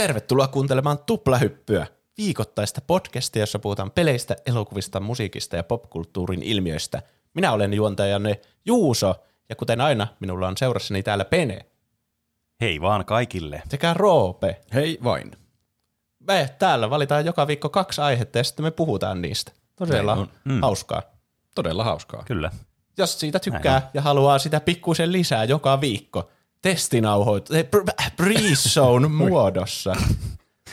Tervetuloa kuuntelemaan Tuplahyppyä, viikoittaista podcastia, jossa puhutaan peleistä, elokuvista, musiikista ja popkulttuurin ilmiöistä. Minä olen juontajanne Juuso, ja kuten aina, minulla on seurassani täällä Pene Hei vaan kaikille. sekä Roope. Hei vain. Me täällä valitaan joka viikko kaksi aihetta ja sitten me puhutaan niistä. Todella Näin on. mm. hauskaa. Todella hauskaa. Kyllä. Jos siitä tykkää ja haluaa sitä pikkusen lisää joka viikko, testinauhoit, eh, pr- pre-zone muodossa.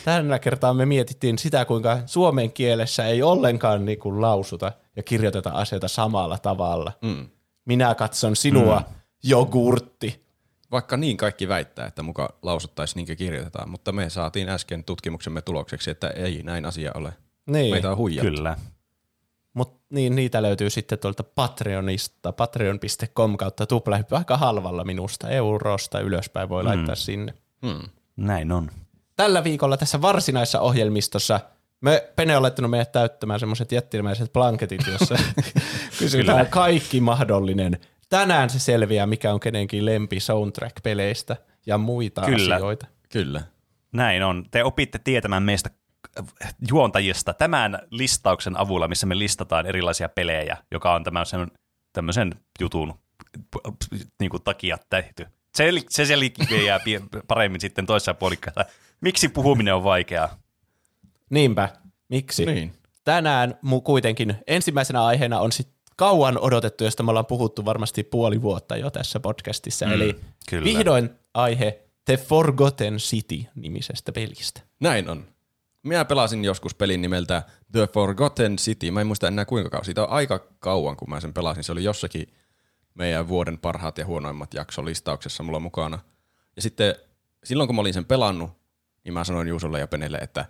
Tällä kertaa me mietittiin sitä, kuinka suomen kielessä ei ollenkaan niin kuin lausuta ja kirjoiteta asioita samalla tavalla. Mm. Minä katson sinua, mm. jogurtti. Vaikka niin kaikki väittää, että muka lausuttaisiin niin kuin kirjoitetaan, mutta me saatiin äsken tutkimuksemme tulokseksi, että ei näin asia ole. Niin. Meitä on huijattu. Kyllä. Mut niin, niitä löytyy sitten tuolta Patreonista, patreon.com kautta tuplahyppy aika halvalla minusta, eurosta ylöspäin voi mm. laittaa sinne. Hmm. Näin on. Tällä viikolla tässä varsinaisessa ohjelmistossa me, Pene on laittanut meidät täyttämään semmoiset jättiläiset blanketit, jossa kysytään Kyllä. kaikki mahdollinen. Tänään se selviää, mikä on kenenkin lempi soundtrack-peleistä ja muita Kyllä. asioita. Kyllä. Näin on. Te opitte tietämään meistä juontajista tämän listauksen avulla, missä me listataan erilaisia pelejä, joka on tämmöisen, tämmöisen jutun niin kuin takia tehty. Se, se selviää pie- paremmin sitten toisessa puolikkaassa. Miksi puhuminen on vaikeaa? Niinpä. Miksi? Niin. Tänään mu kuitenkin ensimmäisenä aiheena on sit kauan odotettu, josta me ollaan puhuttu varmasti puoli vuotta jo tässä podcastissa. Mm, Eli kyllä. vihdoin aihe The Forgotten City-nimisestä pelistä. Näin on. Minä pelasin joskus pelin nimeltä The Forgotten City. Mä en muista enää kuinka kauan. Siitä on aika kauan, kun mä sen pelasin. Se oli jossakin meidän vuoden parhaat ja huonoimmat jaksolistauksessa mulla mukana. Ja sitten silloin, kun mä olin sen pelannut, niin mä sanoin Juusolle ja Penelle, että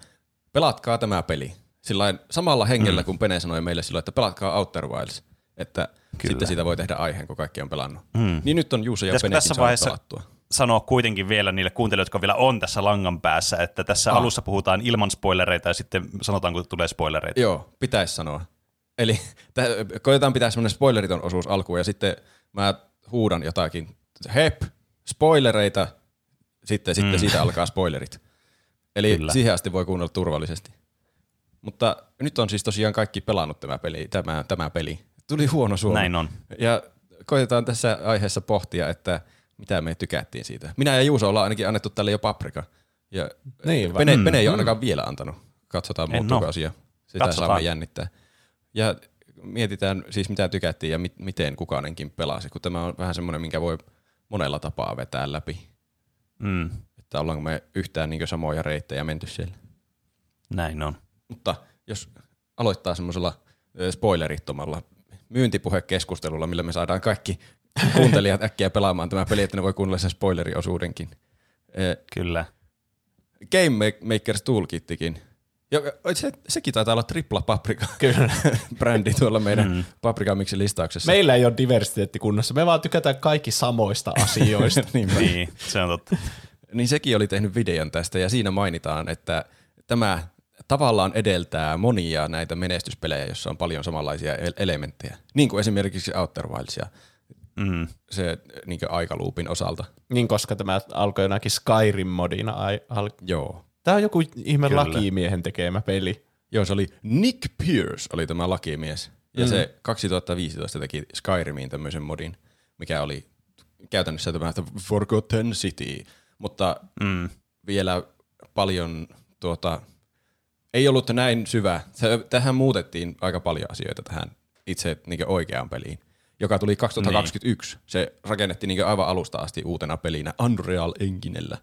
pelatkaa tämä peli. Sillain samalla hengellä, mm. kun Pene sanoi meille silloin, että pelatkaa Outer Wilds. Että Kyllä. sitten siitä voi tehdä aiheen, kun kaikki on pelannut. Mm. Niin nyt on Juuso ja Pitäisikö Penekin tässä saanut vaiheessa- pelattua. Sanoa kuitenkin vielä niille kuuntelijoille, jotka vielä on tässä langan päässä, että tässä Ah. alussa puhutaan ilman spoilereita ja sitten sanotaan, kun tulee spoilereita. Joo, pitäisi sanoa. Eli tä- koitetaan pitää semmoinen spoileriton osuus alkuun ja sitten mä huudan jotakin, hep, spoilereita, sitten, mm. sitten siitä alkaa spoilerit. Eli Kyllä. Kyllä. siihen asti voi kuunnella turvallisesti. Mutta nyt on siis tosiaan kaikki pelannut tämä peli, tämä, tämä peli. Tuli huono suomi. Näin on. Ja koitetaan tässä aiheessa pohtia, että mitä me tykättiin siitä. Minä ja Juuso ollaan ainakin annettu tälle jo paprika. Ja Niin, Pene, Pene ei ole ainakaan vielä antanut. Katsotaan, muuttuuko asia. Sitä Katsotaan. saamme jännittää. Ja mietitään siis mitä tykättiin ja mi- miten kukainenkin pelasi, kun tämä on vähän semmoinen, minkä voi monella tapaa vetää läpi. Mm, Että ollaanko me yhtään niin samoja reittejä menty siellä. näin on. Mutta jos aloittaa semmoisella spoilerittomalla myyntipuhekeskustelulla, millä me saadaan kaikki kuuntelijat äkkiä pelaamaan tämä peli, että ne voi kuunnella sen spoileriosuudenkin. Kyllä. Game Makers Toolkittikin. Joka, se, sekin taitaa olla tripla paprika Kyllä. brändi tuolla meidän mm. paprika miksi listauksessa. Meillä ei ole diversiteetti kunnossa. Me vaan tykätään kaikki samoista asioista. niin, Niin, se on totta. niin sekin oli tehnyt videon tästä ja siinä mainitaan, että tämä tavallaan edeltää monia näitä menestyspelejä, joissa on paljon samanlaisia el- elementtejä. Niin kuin esimerkiksi Outer Wilds ja Mm, se niin aikaluupin osalta. niin, koska tämä alkoi jonakin Skyrim-modina. ai- Al- Joo. Tämä on joku ihme Kyllä. lakimiehen tekemä peli. Joo, se oli Nick Pierce oli tämä lakimies. Ja mm. se 2015 teki Skyrimiin tämmöisen modin, mikä oli käytännössä tämä The Forgotten City. Mutta mm, vielä paljon tuota, ei ollut näin syvä. Tähän muutettiin aika paljon asioita tähän itse niin oikeaan peliin, joka tuli 2021. Niin. Se rakennettiin niin aivan alusta asti uutena pelinä Unreal Enginellä.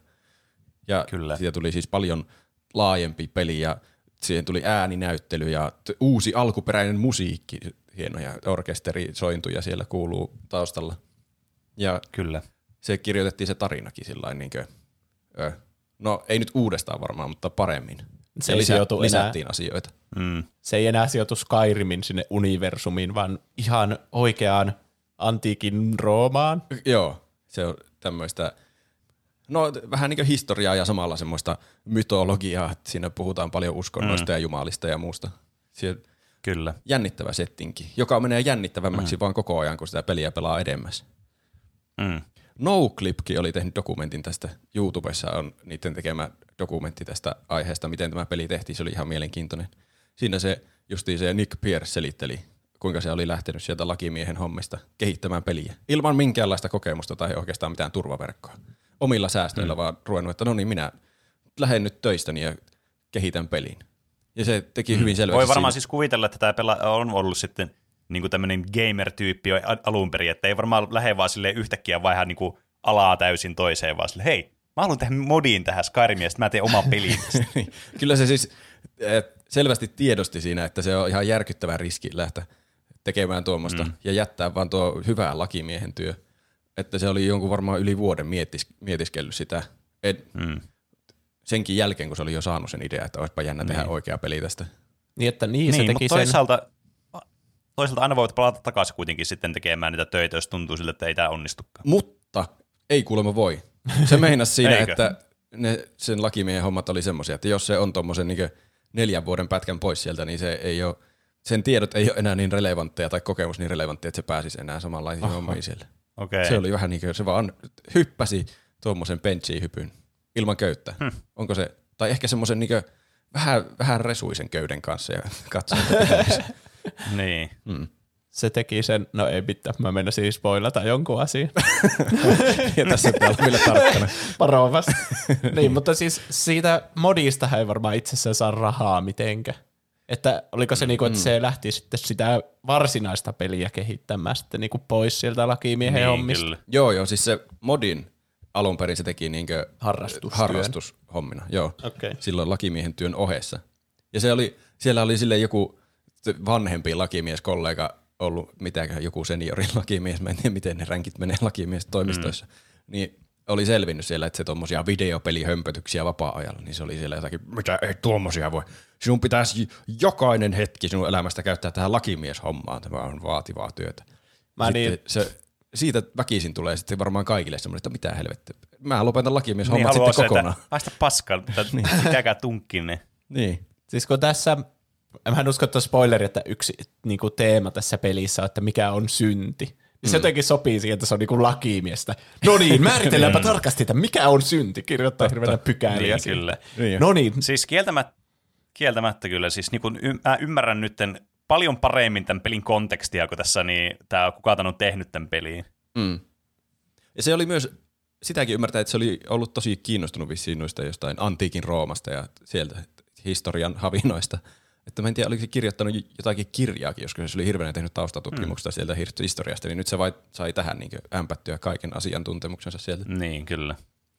Ja Kyllä. siitä tuli siis paljon laajempi peli ja siihen tuli ääninäyttely ja t- uusi alkuperäinen musiikki, hienoja orkesterisointuja siellä kuuluu taustalla. Ja kyllä. se kirjoitettiin se tarinakin sillä niin kuin, ö, no ei nyt uudestaan varmaan, mutta paremmin. Se ei sijoitu enää- lisättiin asioita. Mm, Se ei enää sijoitu Skyrimin sinne universumiin, vaan ihan oikeaan antiikin Roomaan. Joo, se on tämmöistä, no vähän niin kuin historiaa ja samalla semmoista mytologiaa, että siinä puhutaan paljon uskonnoista mm. ja jumalista ja muusta. Se kyllä. jännittävä settinki, joka menee jännittävämmäksi mm. vaan koko ajan, kun sitä peliä pelaa edemmäs. Mm. NoClipkin oli tehnyt dokumentin tästä. YouTubessa on niiden tekemä dokumentti tästä aiheesta, miten tämä peli tehtiin. Se oli ihan mielenkiintoinen. Siinä se justiin se Nick Pierce selitteli, kuinka se oli lähtenyt sieltä lakimiehen hommista kehittämään peliä. Ilman minkäänlaista kokemusta tai oikeastaan mitään turvaverkkoa. Omilla säästöillä mm. vaan ruvennut, että no niin, minä lähden nyt töistäni ja kehitän pelin. Ja se teki hyvin selväksi. Voi varmaan siinä. siis kuvitella, että tämä pela- on ollut sitten niin kuin tämmöinen gamer-tyyppi jo a- alun perin, että ei varmaan lähde vaan sille yhtäkkiä vaihaa niin kuin alaa täysin toiseen, vaan sille, hei, mä haluan tehdä modin tähän Skyrimia, ja sitten mä teen oman pelin. tästä." Niin. Kyllä se siis eh, selvästi tiedosti siinä, että se on ihan järkyttävä riski lähteä tekemään tuommoista mm. ja jättää vaan tuo hyvä lakimiehen työ. Että se oli jonkun varmaan yli vuoden mietis, mietiskellyt sitä. Et, mm. senkin jälkeen, kun se oli jo saanut sen idea, että olisipa jännä tehdä oikea peli tästä. Niin, että niin, Niin, se mutta teki sen. toisaalta, aina voit palata takaisin kuitenkin sitten tekemään niitä töitä, jos tuntuu siltä, että ei tämä onnistukaan. Mutta ei kuulemma voi. Se meinasi siinä, että ne, sen lakimiehen hommat oli semmoisia, että jos se on tuommoisen niin neljän vuoden pätkän pois sieltä, niin se ei ole, sen tiedot ei ole enää niin relevantteja tai kokemus niin relevantteja, että se pääsisi enää samanlaisiin hommiin siellä. Okei. Se oli vähän niin kuin se vaan hyppäsi tuommoisen benchiin hypyn ilman köyttä. Hmm. Onko se, tai ehkä semmoisen niin vähän, vähän resuisen köyden kanssa ja katsoi, että pitääkö se. Niin. Se teki sen, no ei mitään, mä menisin spoilata jonkun asian. ja tässä pitää olla vielä tarkkana. Varovasti. niin, mutta siis siitä modista ei varmaan itsessään saa rahaa mitenkä. Että oliko se niinku, että se lähti sitten sitä varsinaista peliä kehittämään sitten niinku pois sieltä lakimiehen Niin, hommista. kyllä. Joo, joo, siis se modin alun perin se teki niinkö harrastushommina, joo. Okei. Silloin lakimiehen työn ohessa. Ja se oli, siellä oli sille joku vanhempi lakimieskollega ollut, mitäkään joku seniori lakimies, mä en tiedä miten ne ränkit menee lakimiestoimistoissa, mm. niin oli selvinnyt siellä, että se tuommoisia videopelihömpötyksiä vapaa-ajalla, niin se oli siellä jotakin, mitä ei tuommoisia voi. Sinun pitäisi jokainen hetki sinun elämästä käyttää tähän lakimieshommaan, tämä on vaativaa työtä. Mä Sitten niin- se, siitä väkisin tulee sitten varmaan kaikille semmoinen, että mitä helvettiä. Mä lopetan lakimieshommat Niin niin, sitten kokonaan. haista paskaa, mutta pitäkää tunkkinne. Niin. Siis kun tässä, mä en usko, että on spoileri, että yksi niin kuin teema tässä pelissä on, että mikä on synti. Niin se jotenkin sopii siihen, että se on niin kuin lakimiestä. No niin, määritelläänpä tarkasti, että mikä on synti. Kirjoittaa hirveänä pykäliä. Niin, kyllä. Niin. No niin, Siis kieltämättä, kieltämättä kyllä, siis niin kun y- mä ymmärrän nyt paljon paremmin tämän pelin kontekstia, kun tässä niin, tämä kuka tämän on tehnyt tämän peliin. Mm. Ja se oli myös, sitäkin ymmärtää, että se oli ollut tosi kiinnostunut vissiin noista jostain antiikin Roomasta ja sieltä historian havinoista. Että mä en tiedä, oliko se kirjoittanut jotakin kirjaakin, joskus se oli hirveänä tehnyt taustatutkimuksesta mm. sieltä historiasta, niin nyt se vai, sai tähän niin ämpättyä kaiken asiantuntemuksensa sieltä. Niin, kyllä.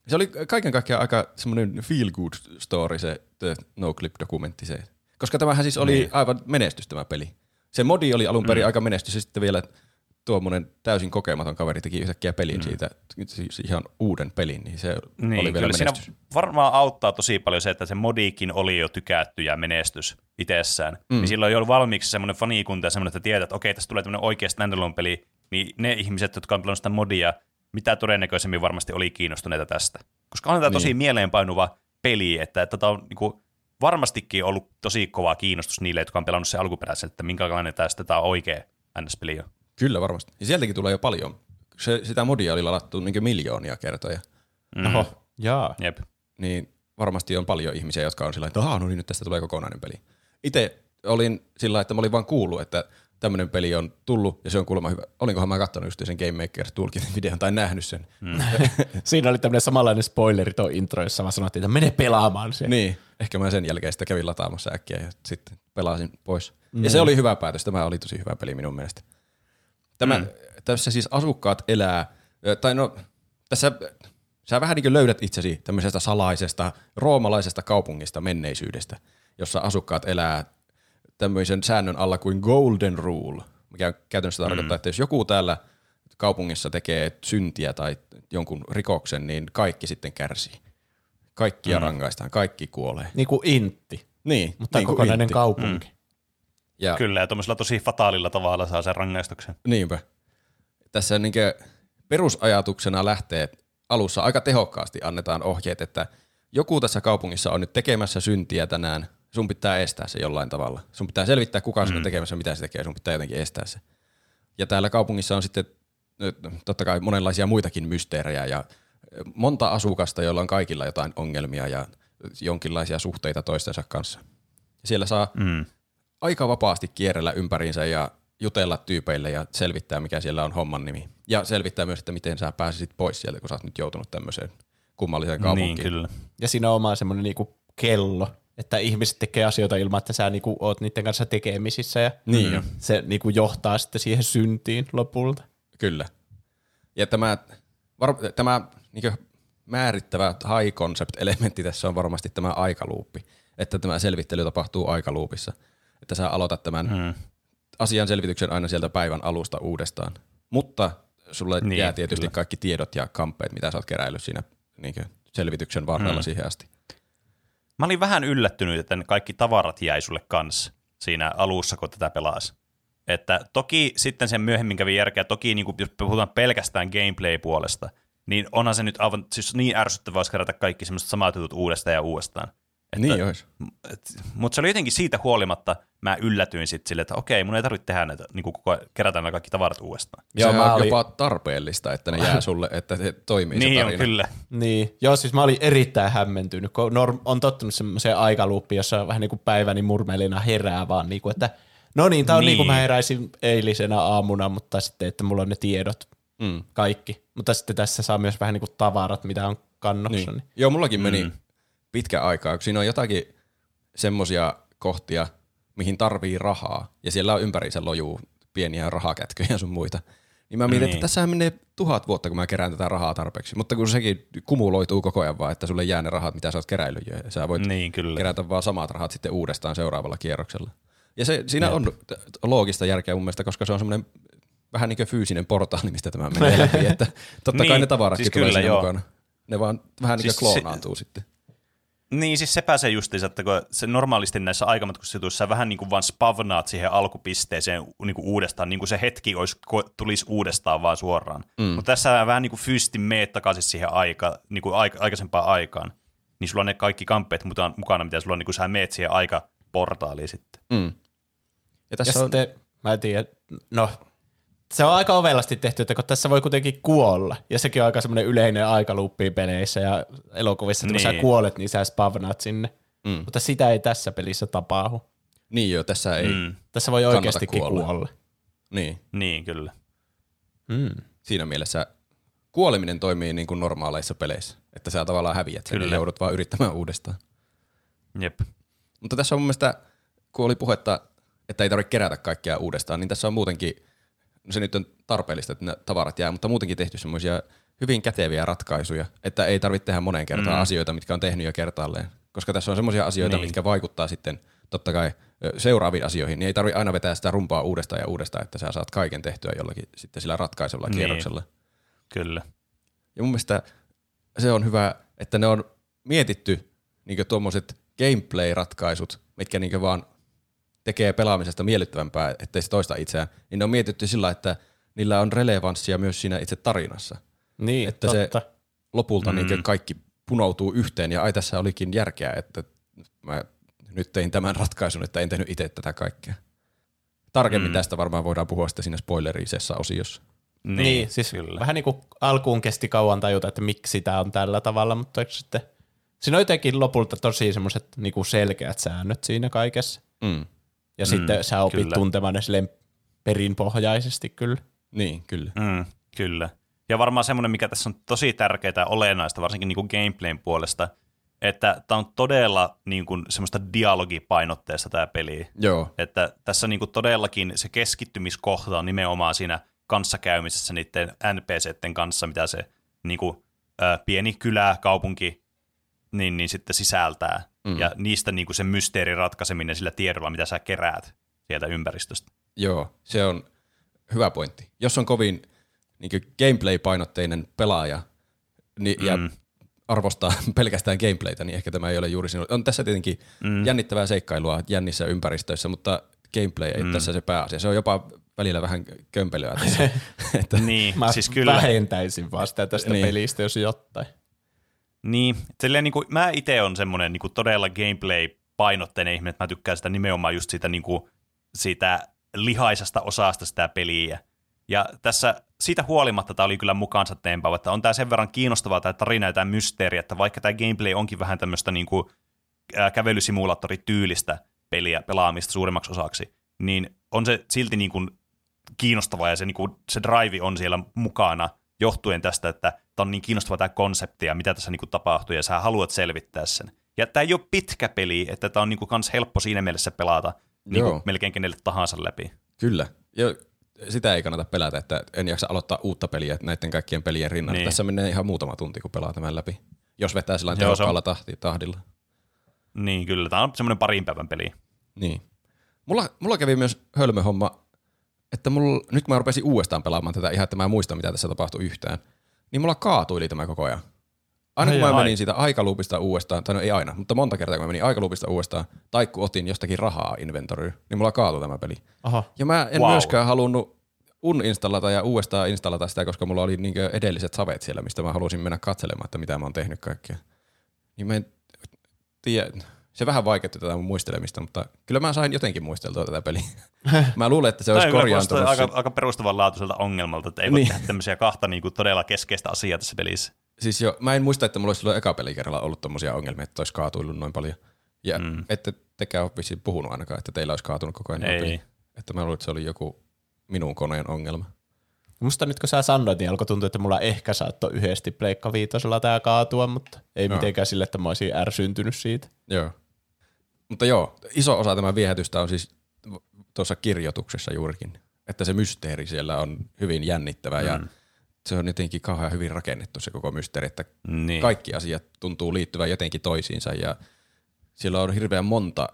Se oli kaiken kaikkiaan aika semmoinen feel good story se The No Clip-dokumentti se. Koska tämähän siis oli Niin. aivan menestys tämä peli. Se modi oli alun perin mm. aika menestys ja sitten vielä tuommoinen täysin kokematon kaveri teki yhtäkkiä pelin mm. siitä, siis ihan uuden pelin, niin se Niin, oli vielä kyllä siinä menestys. varmaan auttaa tosi paljon se, että se modiikin oli jo tykätty ja menestys itsessään. Mm. Niin silloin jo ollut valmiiksi semmoinen fanikunta ja semmoinen, että tiedät, että okei, tästä tulee tämmöinen oikea standalone-peli, niin ne ihmiset, jotka on pelannut sitä modia, mitä todennäköisemmin varmasti oli kiinnostuneita tästä. Koska on tämä tosi Niin. mieleenpainuva peli, että tätä on niinku, varmastikin ollut tosi kova kiinnostus niille, jotka on pelannut se alkuperäisen, että minkälainen tästä tämä on oikea NS-peli on. Kyllä varmasti. Ja sieltäkin tulee jo paljon. Se, sitä modia oli ladattu niin miljoonia kertoja. Mm. oho, jaa. Jep. niin varmasti on paljon ihmisiä, jotka on sillä että "Aah, no niin, nyt tästä tulee kokonainen peli. Itse olin sillä että mä olin vaan kuullut, että tämmöinen peli on tullut ja se on kuulemma hyvä. Olinkohan mä katsonut just sen Game Maker Toolkitin videon tai nähnyt sen. Mm. Siinä oli tämmöinen samanlainen spoileri tuo intro, jossa mä sanottiin, että mene pelaamaan se. Niin, ehkä mä sen jälkeen sitä kävin lataamassa äkkiä ja sitten pelasin pois. Mm. Ja se oli hyvä päätös, tämä oli tosi hyvä peli minun mielestä. Tämä, mm. Tässä siis asukkaat elää, tai no tässä sä vähän niin kuin löydät itsesi tämmöisestä salaisesta roomalaisesta kaupungista menneisyydestä, jossa asukkaat elää tämmöisen säännön alla kuin golden rule, mikä käytännössä tarkoittaa, että jos joku täällä kaupungissa tekee syntiä tai jonkun rikoksen, niin kaikki sitten kärsii. Kaikkia mm. rangaistaan, kaikki kuolee. Niin kuin intti, Niin, mutta niin kokonainen intti. kaupunki. Ja Kyllä, ja tuommoisella tosi fataalilla tavalla saa sen rangaistuksen. Niinpä. Tässä niin perusajatuksena lähtee alussa aika tehokkaasti annetaan ohjeet, että joku tässä kaupungissa on nyt tekemässä syntiä tänään, sun pitää estää se jollain tavalla. Sun pitää selvittää, kuka se on tekemässä, mitä se tekee, sun pitää jotenkin estää se. Ja täällä kaupungissa on sitten totta kai monenlaisia muitakin mysteerejä ja monta asukasta, joilla on kaikilla jotain ongelmia ja jonkinlaisia suhteita toistensa kanssa. Siellä saa Mm. Aika vapaasti kierrellä ympäriinsä ja jutella tyypeille ja selvittää, mikä siellä on homman nimi. Ja selvittää myös, että miten sä pääsisit pois sieltä, kun sä oot nyt joutunut tämmöiseen kummalliseen kaupunkiin. Niin, kyllä. Ja siinä on oma semmoinen niinku kello, että ihmiset tekee asioita ilman, että sä niinku oot niiden kanssa tekemisissä ja Niin jo. se niinku johtaa sitten siihen syntiin lopulta. Kyllä. Ja tämä, var, tämä niin määrittävä high concept elementti tässä on varmasti tämä aikaluuppi, että tämä selvittely tapahtuu aikaluupissa. Että sä aloitat tämän Mm. asian selvityksen aina sieltä päivän alusta uudestaan. Mutta sulle niin, jää tietysti kyllä. kaikki tiedot ja kampeet, mitä sä oot keräillyt siinä niin selvityksen varrella Mm. mm. siihen asti. Mä olin vähän yllättynyt, että ne kaikki tavarat jäi sulle kanssa siinä alussa, kun tätä pelasi. Että toki sitten sen myöhemmin kävi järkeä, toki niin kuin, jos puhutaan pelkästään gameplay-puolesta, niin onhan se nyt aivan siis niin ärsyttävää, jos kerätä kaikki semmoiset samat jutut uudestaan ja uudestaan. Että, Niin olisi. Mutta se oli jotenkin siitä huolimatta, mä yllätyin sitten sille, että okei, mun ei tarvitse tehdä näitä, niin kuin koko ajan kerätä nämä kaikki tavarat uudestaan. Joo, se mä on olin- jopa tarpeellista, että ne jää sulle, että se toimii se Niin on tarina. kyllä. Niin, joo siis mä olin erittäin hämmentynyt, kun norm, on tottunut semmoiseen aikaluuppiin, jossa vähän niin kuin päiväni murmelina herää vaan, niin kuin, että no niin, tää on niin. niin kuin mä heräisin eilisenä aamuna, mutta sitten, että mulla on ne tiedot Mm. kaikki. Mutta sitten tässä saa myös vähän niin kuin tavarat, mitä on kannossa. Niin. Niin. Joo, mullakin meni Mm. Pitkä aikaa, kun siinä on jotakin semmosia kohtia, mihin tarvii rahaa, ja siellä on ympäriinsä lojuu pieniä rahakätköjä ja sun muita. Niin mä mietin, Niin. että tässähän menee tuhat vuotta, kun mä kerään tätä rahaa tarpeeksi. Mutta kun sekin kumuloituu koko ajan vaan, että sulle jää ne rahat, mitä sä oot keräillyt jo. Ja sä voit Niin, kyllä. kerätä vaan samat rahat sitten uudestaan seuraavalla kierroksella. Ja se, siinä on t- loogista järkeä mun mielestä, koska se on semmoinen vähän niin kuin fyysinen portaali, mistä tämä menee läpi. Että totta kai Niin, ne tavaratkin siis tulee kyllä, siinä joo. mukana. Ne vaan vähän niin kuin Siis se- kloonaantuu sitten. Niin, siis sepä se justiinsa, että kun se normaalisti näissä aikamatkustusjutuissa sä vähän niin kuin vaan spavnaat siihen alkupisteeseen niin kuin uudestaan, niin kuin se hetki olisi, tulisi uudestaan vaan suoraan. Mm. Mutta tässä sä vähän niin kuin fyysisesti meet takaisin siihen aika, niin kuin aika, aikaisempaan aikaan. Niin sulla on ne kaikki kamppeet mukana, mitä sulla on, niin kuin sä meet siihen aikaportaaliin sitten. Mm. Ja Ja tässä on, sitten, mä en tiedä, no se on aika ovelasti tehty, että kun tässä voi kuitenkin kuolla, ja sekin on aika semmoinen yleinen aikaluuppi peleissä ja elokuvissa, että kun sä Niin. kuolet, niin sä spavnaat sinne. Mm. Mutta sitä ei tässä pelissä tapahdu. niin joo, tässä ei, mm. Tässä voi oikeastikin kuolla. kuolla. niin, Niin, kyllä. Mm. siinä mielessä kuoleminen toimii niin kuin normaaleissa peleissä. Että sä tavallaan häviät sen ja joudut vaan yrittämään uudestaan. Jep. Mutta tässä on mun mielestä, kun oli puhetta, että ei tarvitse kerätä kaikkea uudestaan, niin tässä on muutenkin, no se nyt on tarpeellista, että ne tavarat jää, mutta muutenkin tehty semmoisia hyvin käteviä ratkaisuja, että ei tarvitse tehdä moneen kertaan Mm. asioita, mitkä on tehnyt jo kertaalleen. Koska tässä on semmoisia asioita, Niin. mitkä vaikuttaa sitten totta kai seuraaviin asioihin, niin ei tarvitse aina vetää sitä rumpaa uudestaan ja uudestaan, että sä saat kaiken tehtyä jollakin sitten sillä ratkaisevalla Niin. kierroksella. Kyllä. Ja mun mielestä se on hyvä, että ne on mietitty niin tuommoiset gameplay-ratkaisut, mitkä niin vaan tekee pelaamisesta miellyttävämpää, ettei se toista itseään, niin ne on mietitty sillä, että niillä on relevanssia myös siinä itse tarinassa. Niin, Että totta. se- Lopulta Mm. niin kaikki punoutuu yhteen, ja ai tässä olikin järkeä, että mä nyt tein tämän ratkaisun, että en tehnyt itse tätä kaikkea. Tarkemmin Mm. tästä varmaan voidaan puhua sitten siinä spoilerisessa osiossa. Niin, Niin, siis kyllä. vähän niin kuin alkuun kesti kauan tajuta, että miksi tämä on tällä tavalla, mutta sitten siinä on jotenkin lopulta tosi semmoiset niin kuin selkeät säännöt siinä kaikessa. Mm. Ja Mm, sitten sä opit kyllä. tuntemaan ne silleen perinpohjaisesti kyllä. Niin, kyllä. Mm, kyllä. Ja varmaan semmoinen, mikä tässä on tosi tärkeää ja olennaista, varsinkin niin kuin gameplayn puolesta, että tämä on todella niin kuin, semmoista dialogipainotteista tämä peli. Joo, Että tässä niin kuin, todellakin se keskittymiskohta on nimenomaan siinä kanssakäymisessä niiden NPCiden kanssa, mitä se niin kuin, ä, pieni kylä, kaupunki niin, niin sitten sisältää. Mm. Ja niistä niin kuin, se mysteerin ratkaiseminen sillä tiedolla, mitä sä keräät sieltä ympäristöstä. Joo, se on hyvä pointti. Jos on kovin niin gameplay-painotteinen pelaaja niin, ja Mm. arvostaa pelkästään gameplaytä, niin ehkä tämä ei ole juuri sinulle. On tässä tietenkin Mm. jännittävää seikkailua jännissä ympäristöissä, mutta gameplay ei Mm. mm. tässä se pääasia. Se on jopa välillä vähän kömpelyä tässä. että, Niin, Mä siis kyllä. vähentäisin vaan sitä tästä Niin. pelistä, jos jotain. Niin, silleen niin kuin, mä itse on semmoinen niin todella gameplay-painotteinen ihminen, että mä tykkään sitä nimenomaan just siitä, niin kuin, siitä lihaisesta osasta sitä peliä. Ja tässä siitä huolimatta tämä oli kyllä mukaansa tempaava, että on tämä sen verran kiinnostavaa tämä tarina ja tämä mysteeri, että vaikka tämä gameplay onkin vähän tämmöistä niin kuin, ää, kävelysimulaattorityylistä peliä pelaamista suurimmaksi osaksi, niin on se silti niin kuin kiinnostavaa ja se, niin kuin, se drive on siellä mukana johtuen tästä, että tämä on niin kiinnostava tämä konsepti ja mitä tässä niin kuin tapahtuu ja sä haluat selvittää sen. Ja tämä ei ole pitkä peli, että tämä on niin kuin kans helppo siinä mielessä pelata niin kuin melkein kenelle tahansa läpi. Kyllä. Ja sitä ei kannata pelätä, että en jaksa aloittaa uutta peliä näiden kaikkien pelien rinnalla. Niin. Tässä menee ihan muutama tunti, kun pelaa tämän läpi. Jos vetää sillä tehokkaalla tahti, tahdilla. Niin kyllä, tämä on semmoinen parin päivän peli. Niin. Mulla, mulla kävi myös hölmöhomma, että mulla, nyt kun mä rupesin uudestaan pelaamaan tätä ihan, että mä en muista, mitä tässä tapahtui yhtään, niin mulla kaatuili tämä koko ajan. Aina kun Ai mä menin siitä aikaluupista uudestaan, tai no ei aina, mutta monta kertaa kun mä menin aikaluupista uudestaan, tai kun otin jostakin rahaa inventoryyn, niin mulla kaatui tämä peli. Aha. Ja mä en Wow. wow. myöskään halunnut uninstallata ja uudestaan installata sitä, koska mulla oli niinkö edelliset savet siellä, mistä mä halusin mennä katselemaan, että mitä mä oon tehnyt kaikkea. Niin mä en tiedä, se vähän vaikeutti tätä mun muistelemista, mutta kyllä mä sain jotenkin muisteltua tätä peliä. mä luulen, että se olisi korjaantunut. aika, aika perustavanlaatuiselta ongelmalta, että ei voi Niin. tehdä tämmöisiä kahta niin kuin, todella keskeistä asiaa tässä pelissä. Siis jo, mä en muista, että mulla olisi silloin eka pelikerralla ollut tommosia ongelmia, että olisi kaatuillut noin paljon. Ja Mm. ette tekään ole vissiin puhunut ainakaan, että teillä olisi kaatunut koko ajan. noin Ei. peli. Että mä luulen, että se oli joku minun koneen ongelma. Musta nyt kun sä sanoit, niin alkoi tuntua, että mulla ehkä saattoi yhdesti Pleikka Viitosella tää kaatua, mutta ei Joo. mitenkään sille, että mä olisin ärsyntynyt siitä. Joo. Mutta joo, iso osa tämän viehätystä on siis tuossa kirjoituksessa juurikin. Että se mysteeri siellä on hyvin jännittävä mm. ja se on jotenkin kauhean hyvin rakennettu se koko mysteeri, että Niin. kaikki asiat tuntuu liittyvän jotenkin toisiinsa ja siellä on hirveän monta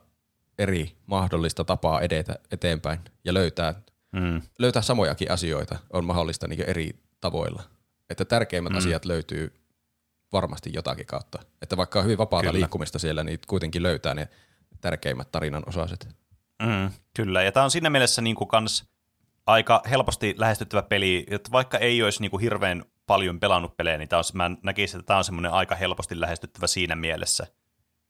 eri mahdollista tapaa edetä eteenpäin ja löytää, Mm. löytää samojakin asioita on mahdollista niin eri tavoilla. Että tärkeimmät Mm. asiat löytyy varmasti jotakin kautta. Että vaikka on hyvin vapaata. Kyllä. liikkumista siellä, niin kuitenkin löytää ne tärkeimmät tarinan osaset. Mm, kyllä, ja tämä on siinä mielessä niin kuin kans aika helposti lähestyttävä peli, että vaikka ei olisi niin kuin hirveän paljon pelannut pelejä, niin tää on, mä näkisin, että tämä on semmoinen aika helposti lähestyttävä siinä mielessä.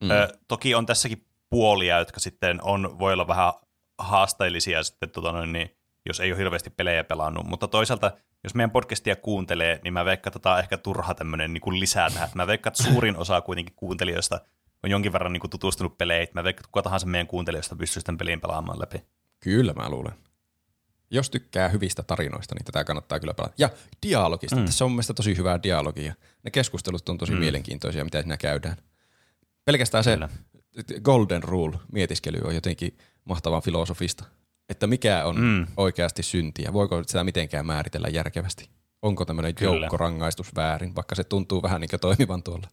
Mm. Ö, toki on tässäkin puolia, jotka sitten on, voi olla vähän haasteellisia sitten, tota noin, niin, jos ei ole hirveästi pelejä pelannut, mutta toisaalta jos meidän podcastia kuuntelee, niin mä veikkaan, että tämä on ehkä turha tämmöinen niin lisää tähän. Mä veikkaan, että suurin osa kuitenkin kuuntelijoista on jonkin verran niin kuin tutustunut peleihin. Mä veikkaan, kuka tahansa meidän kuuntelijoista pystyy sitten pelin pelaamaan läpi. Kyllä mä luulen. Jos tykkää hyvistä tarinoista, niin tätä kannattaa kyllä pelata. Ja dialogista. Mm. Tässä on mun mielestä tosi hyvää dialogia. Ne keskustelut on tosi mm. mielenkiintoisia, mitä siinä käydään. Pelkästään se Kyllä. golden rule mietiskely on jotenkin mahtavan filosofista. Että mikä on Mm. oikeasti syntiä? Voiko sitä mitenkään määritellä järkevästi? Onko tämmöinen joukkorangaistus väärin, vaikka se tuntuu vähän niin kuin toimivan tuolla?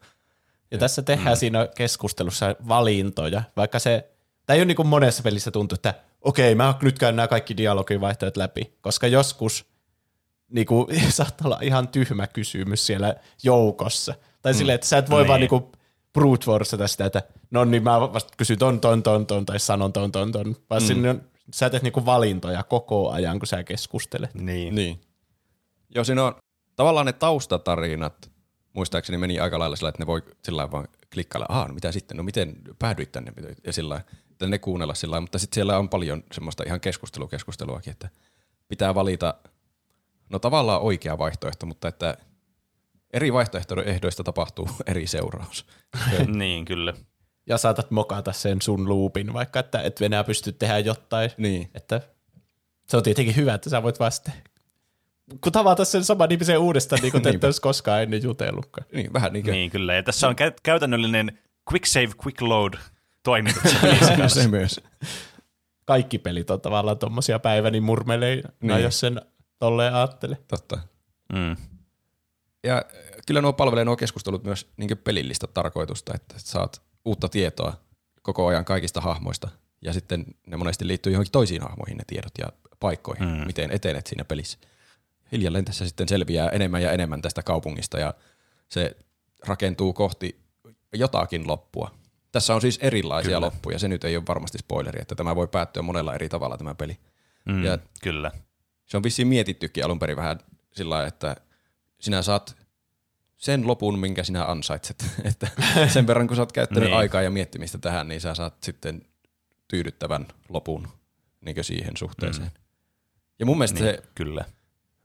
Ja tässä tehdään mm. siinä keskustelussa valintoja, vaikka se, tai ei ole niin kuin monessa pelissä tuntuu, että okei, mä nyt käyn nämä kaikki dialogivaihtoehdot läpi, koska joskus niin kuin, saattaa olla ihan tyhmä kysymys siellä joukossa. Tai mm. silleen, että sä et voi Niin. vaan niin kuin brute forceta sitä, että no niin mä vasta kysyn ton, ton, ton, ton, tai sanon ton, ton, ton, vaan mm. sinne on, sä teet niinku valintoja koko ajan, kun sä keskustelet. Niin. Niin. Joo, siinä on tavallaan ne taustatarinat, muistaakseni meni aika lailla sillä, että ne voi sillä vaan klikkailla, ahaa, no mitä sitten, no miten päädyit tänne, ja sillä että ne kuunnella sillä mutta sitten siellä on paljon semmoista ihan keskustelukeskusteluakin, että pitää valita, no tavallaan oikea vaihtoehto, mutta että eri vaihtoehdoista tapahtuu eri seuraus. niin, kyllä. Ja saatat mokata sen sun loopin, vaikka että et enää pysty tehdä jotain. Niin. Että se on tietenkin hyvä, että sä voit vasta kun tavata sen saman ihmisen uudestaan, niin kuin te ette olisi koskaan ennen jutellutkaan. Niin, vähän niin kuin Niin, kyllä. Ja tässä on kä- käytännöllinen quick save, quick load pelissä kanssa. se myös. Kaikki pelit on tavallaan tommosia päiväni murmeleina, niin. Niin. jos sen tolleen ajattelee. Totta. Mm. Ja äh, kyllä nuo palvelee nuo keskustelut myös niin pelillistä tarkoitusta, että saat uutta tietoa koko ajan kaikista hahmoista. Ja sitten ne monesti liittyy johonkin toisiin hahmoihin ne tiedot ja paikkoihin, mm. miten etenet siinä pelissä. Hiljalleen tässä sitten selviää enemmän ja enemmän tästä kaupungista ja se rakentuu kohti jotakin loppua. Tässä on siis erilaisia Kyllä. loppuja, se nyt ei ole varmasti spoileri, että tämä voi päättyä monella eri tavalla tämä peli. Mm. Ja- Kyllä. Se on vissiin mietittykin alun perin vähän sillä lailla, että sinä saat sen lopun, minkä sinä ansaitset. että sen verran, kun sä oot käyttänyt Niin. aikaa ja miettimistä tähän, niin sä saat sitten tyydyttävän lopun niin siihen suhteeseen. Mm. Ja mun mielestä Niin, se kyllä.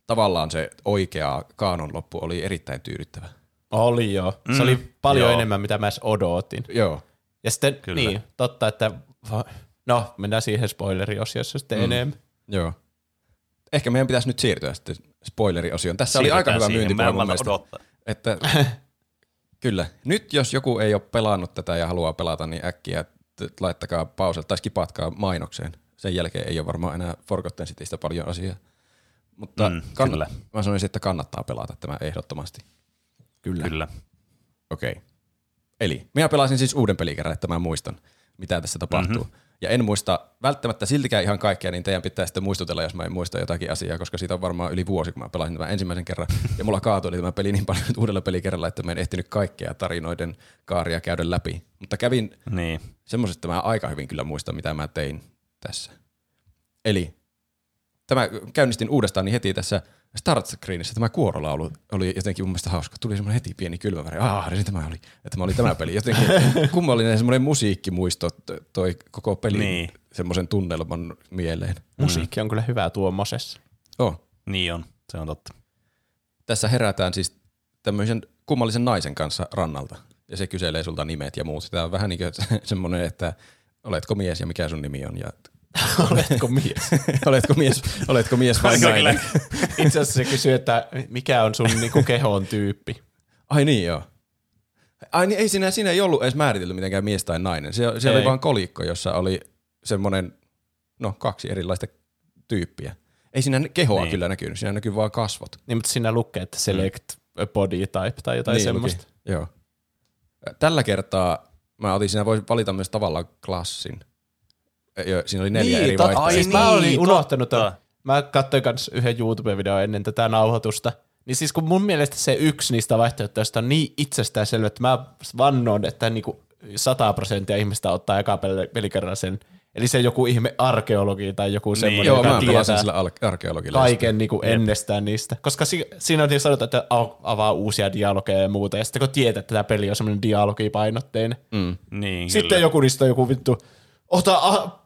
Tavallaan se oikea kaanon loppu oli erittäin tyydyttävä. Oli joo. Se Mm, oli paljon joo. enemmän, mitä mä edes odotin. Joo. Ja sitten, Kyllä. niin, totta, että no, mennään siihen spoileriosiossa sitten mm. enemmän. Joo. Ehkä meidän pitäisi nyt siirtyä sitten spoileriosioon. Tässä oli Siirrytään aika hyvä en mun odottaa. Että, kyllä. Nyt jos joku ei ole pelannut tätä ja haluaa pelata, niin äkkiä laittakaa pauselta tai skipatkaa mainokseen. Sen jälkeen ei ole varmaan enää Forgotten Citystä paljon asiaa. Mutta Mm, kann- kyllä. mä sanoisin, että kannattaa pelata tämä ehdottomasti. Kyllä. Kyllä. Okei. Okay. Eli minä pelasin siis uuden pelikerran, että mä muistan, mitä tässä tapahtuu. Mm-hmm. Ja en muista välttämättä siltikään ihan kaikkea, niin teidän pitää sitten muistutella, jos mä en muista jotakin asiaa, koska siitä on varmaan yli vuosi, kun mä pelasin tämän ensimmäisen kerran. Ja mulla kaatui tämä peli niin paljon uudella pelikerralla, että mä en ehtinyt kaikkea tarinoiden kaaria käydä läpi. Mutta kävin Niin. semmoiset, että mä aika hyvin kyllä muistan, mitä mä tein tässä. Eli tämä käynnistin uudestaan niin heti tässä start screenissä tämä kuorolaulu oli jotenkin mun mielestä hauska. Tuli semmoinen heti pieni kylmäväri. Ah, niin tämä oli, että tämä oli tämä peli. Jotenkin kummallinen semmoinen musiikkimuisto toi koko peli Niin. semmoisen tunnelman mieleen. Musiikki on kyllä hyvä tuommoisessa. Oh. Niin on. Se on totta. Tässä herätään siis tämmöisen kummallisen naisen kanssa rannalta. Ja se kyselee sulta nimet ja muut. Tämä on vähän niin kuin semmoinen, että oletko mies ja mikä sun nimi on. Ja Oletko mies? oletko mies, oletko mies vai nainen? Itse asiassa se kysyy, että mikä on sun niinku kehon tyyppi. Ai niin joo. Ai niin ei siinä, siinä ei ollut edes määritelty mitenkään mies tai nainen. Se, se oli vaan kolikko, jossa oli semmoinen, no kaksi erilaista tyyppiä. Ei siinä kehoa niin. Kyllä näkynyt, siinä näkyy vaan kasvot. Niin, mutta siinä lukee, että select a body type tai jotain niin, semmoista. luki. Joo. Tällä kertaa mä otin, siinä voisi valita myös tavallaan klassin. Joo, Siinä oli neljä niin, eri totta. vaihtoehtoa. Siis mä olin niin, unohtanut totta. Mä katsoin kanssa yhden YouTube-videon ennen tätä nauhoitusta. Niin siis kun mun mielestä se yksi niistä vaihtoehtoista on niin itsestäänselvä, että mä vannon, että niinku 100 prosenttia ihmistä ottaa eka pel- pelikerran sen. Eli se joku ihme arkeologi tai joku semmoinen, Joo, joka mä tietää sillä arkeologilla. kaiken niinku ennestään niistä. Koska si- siinä on niin sanotaan, että avaa uusia dialogeja ja muuta. Ja sitten kun tietää, että tämä peli on semmoinen dialogipainotteinen. Mm. Niin, Sitten kyllä. joku niistä on joku vittu, ota a,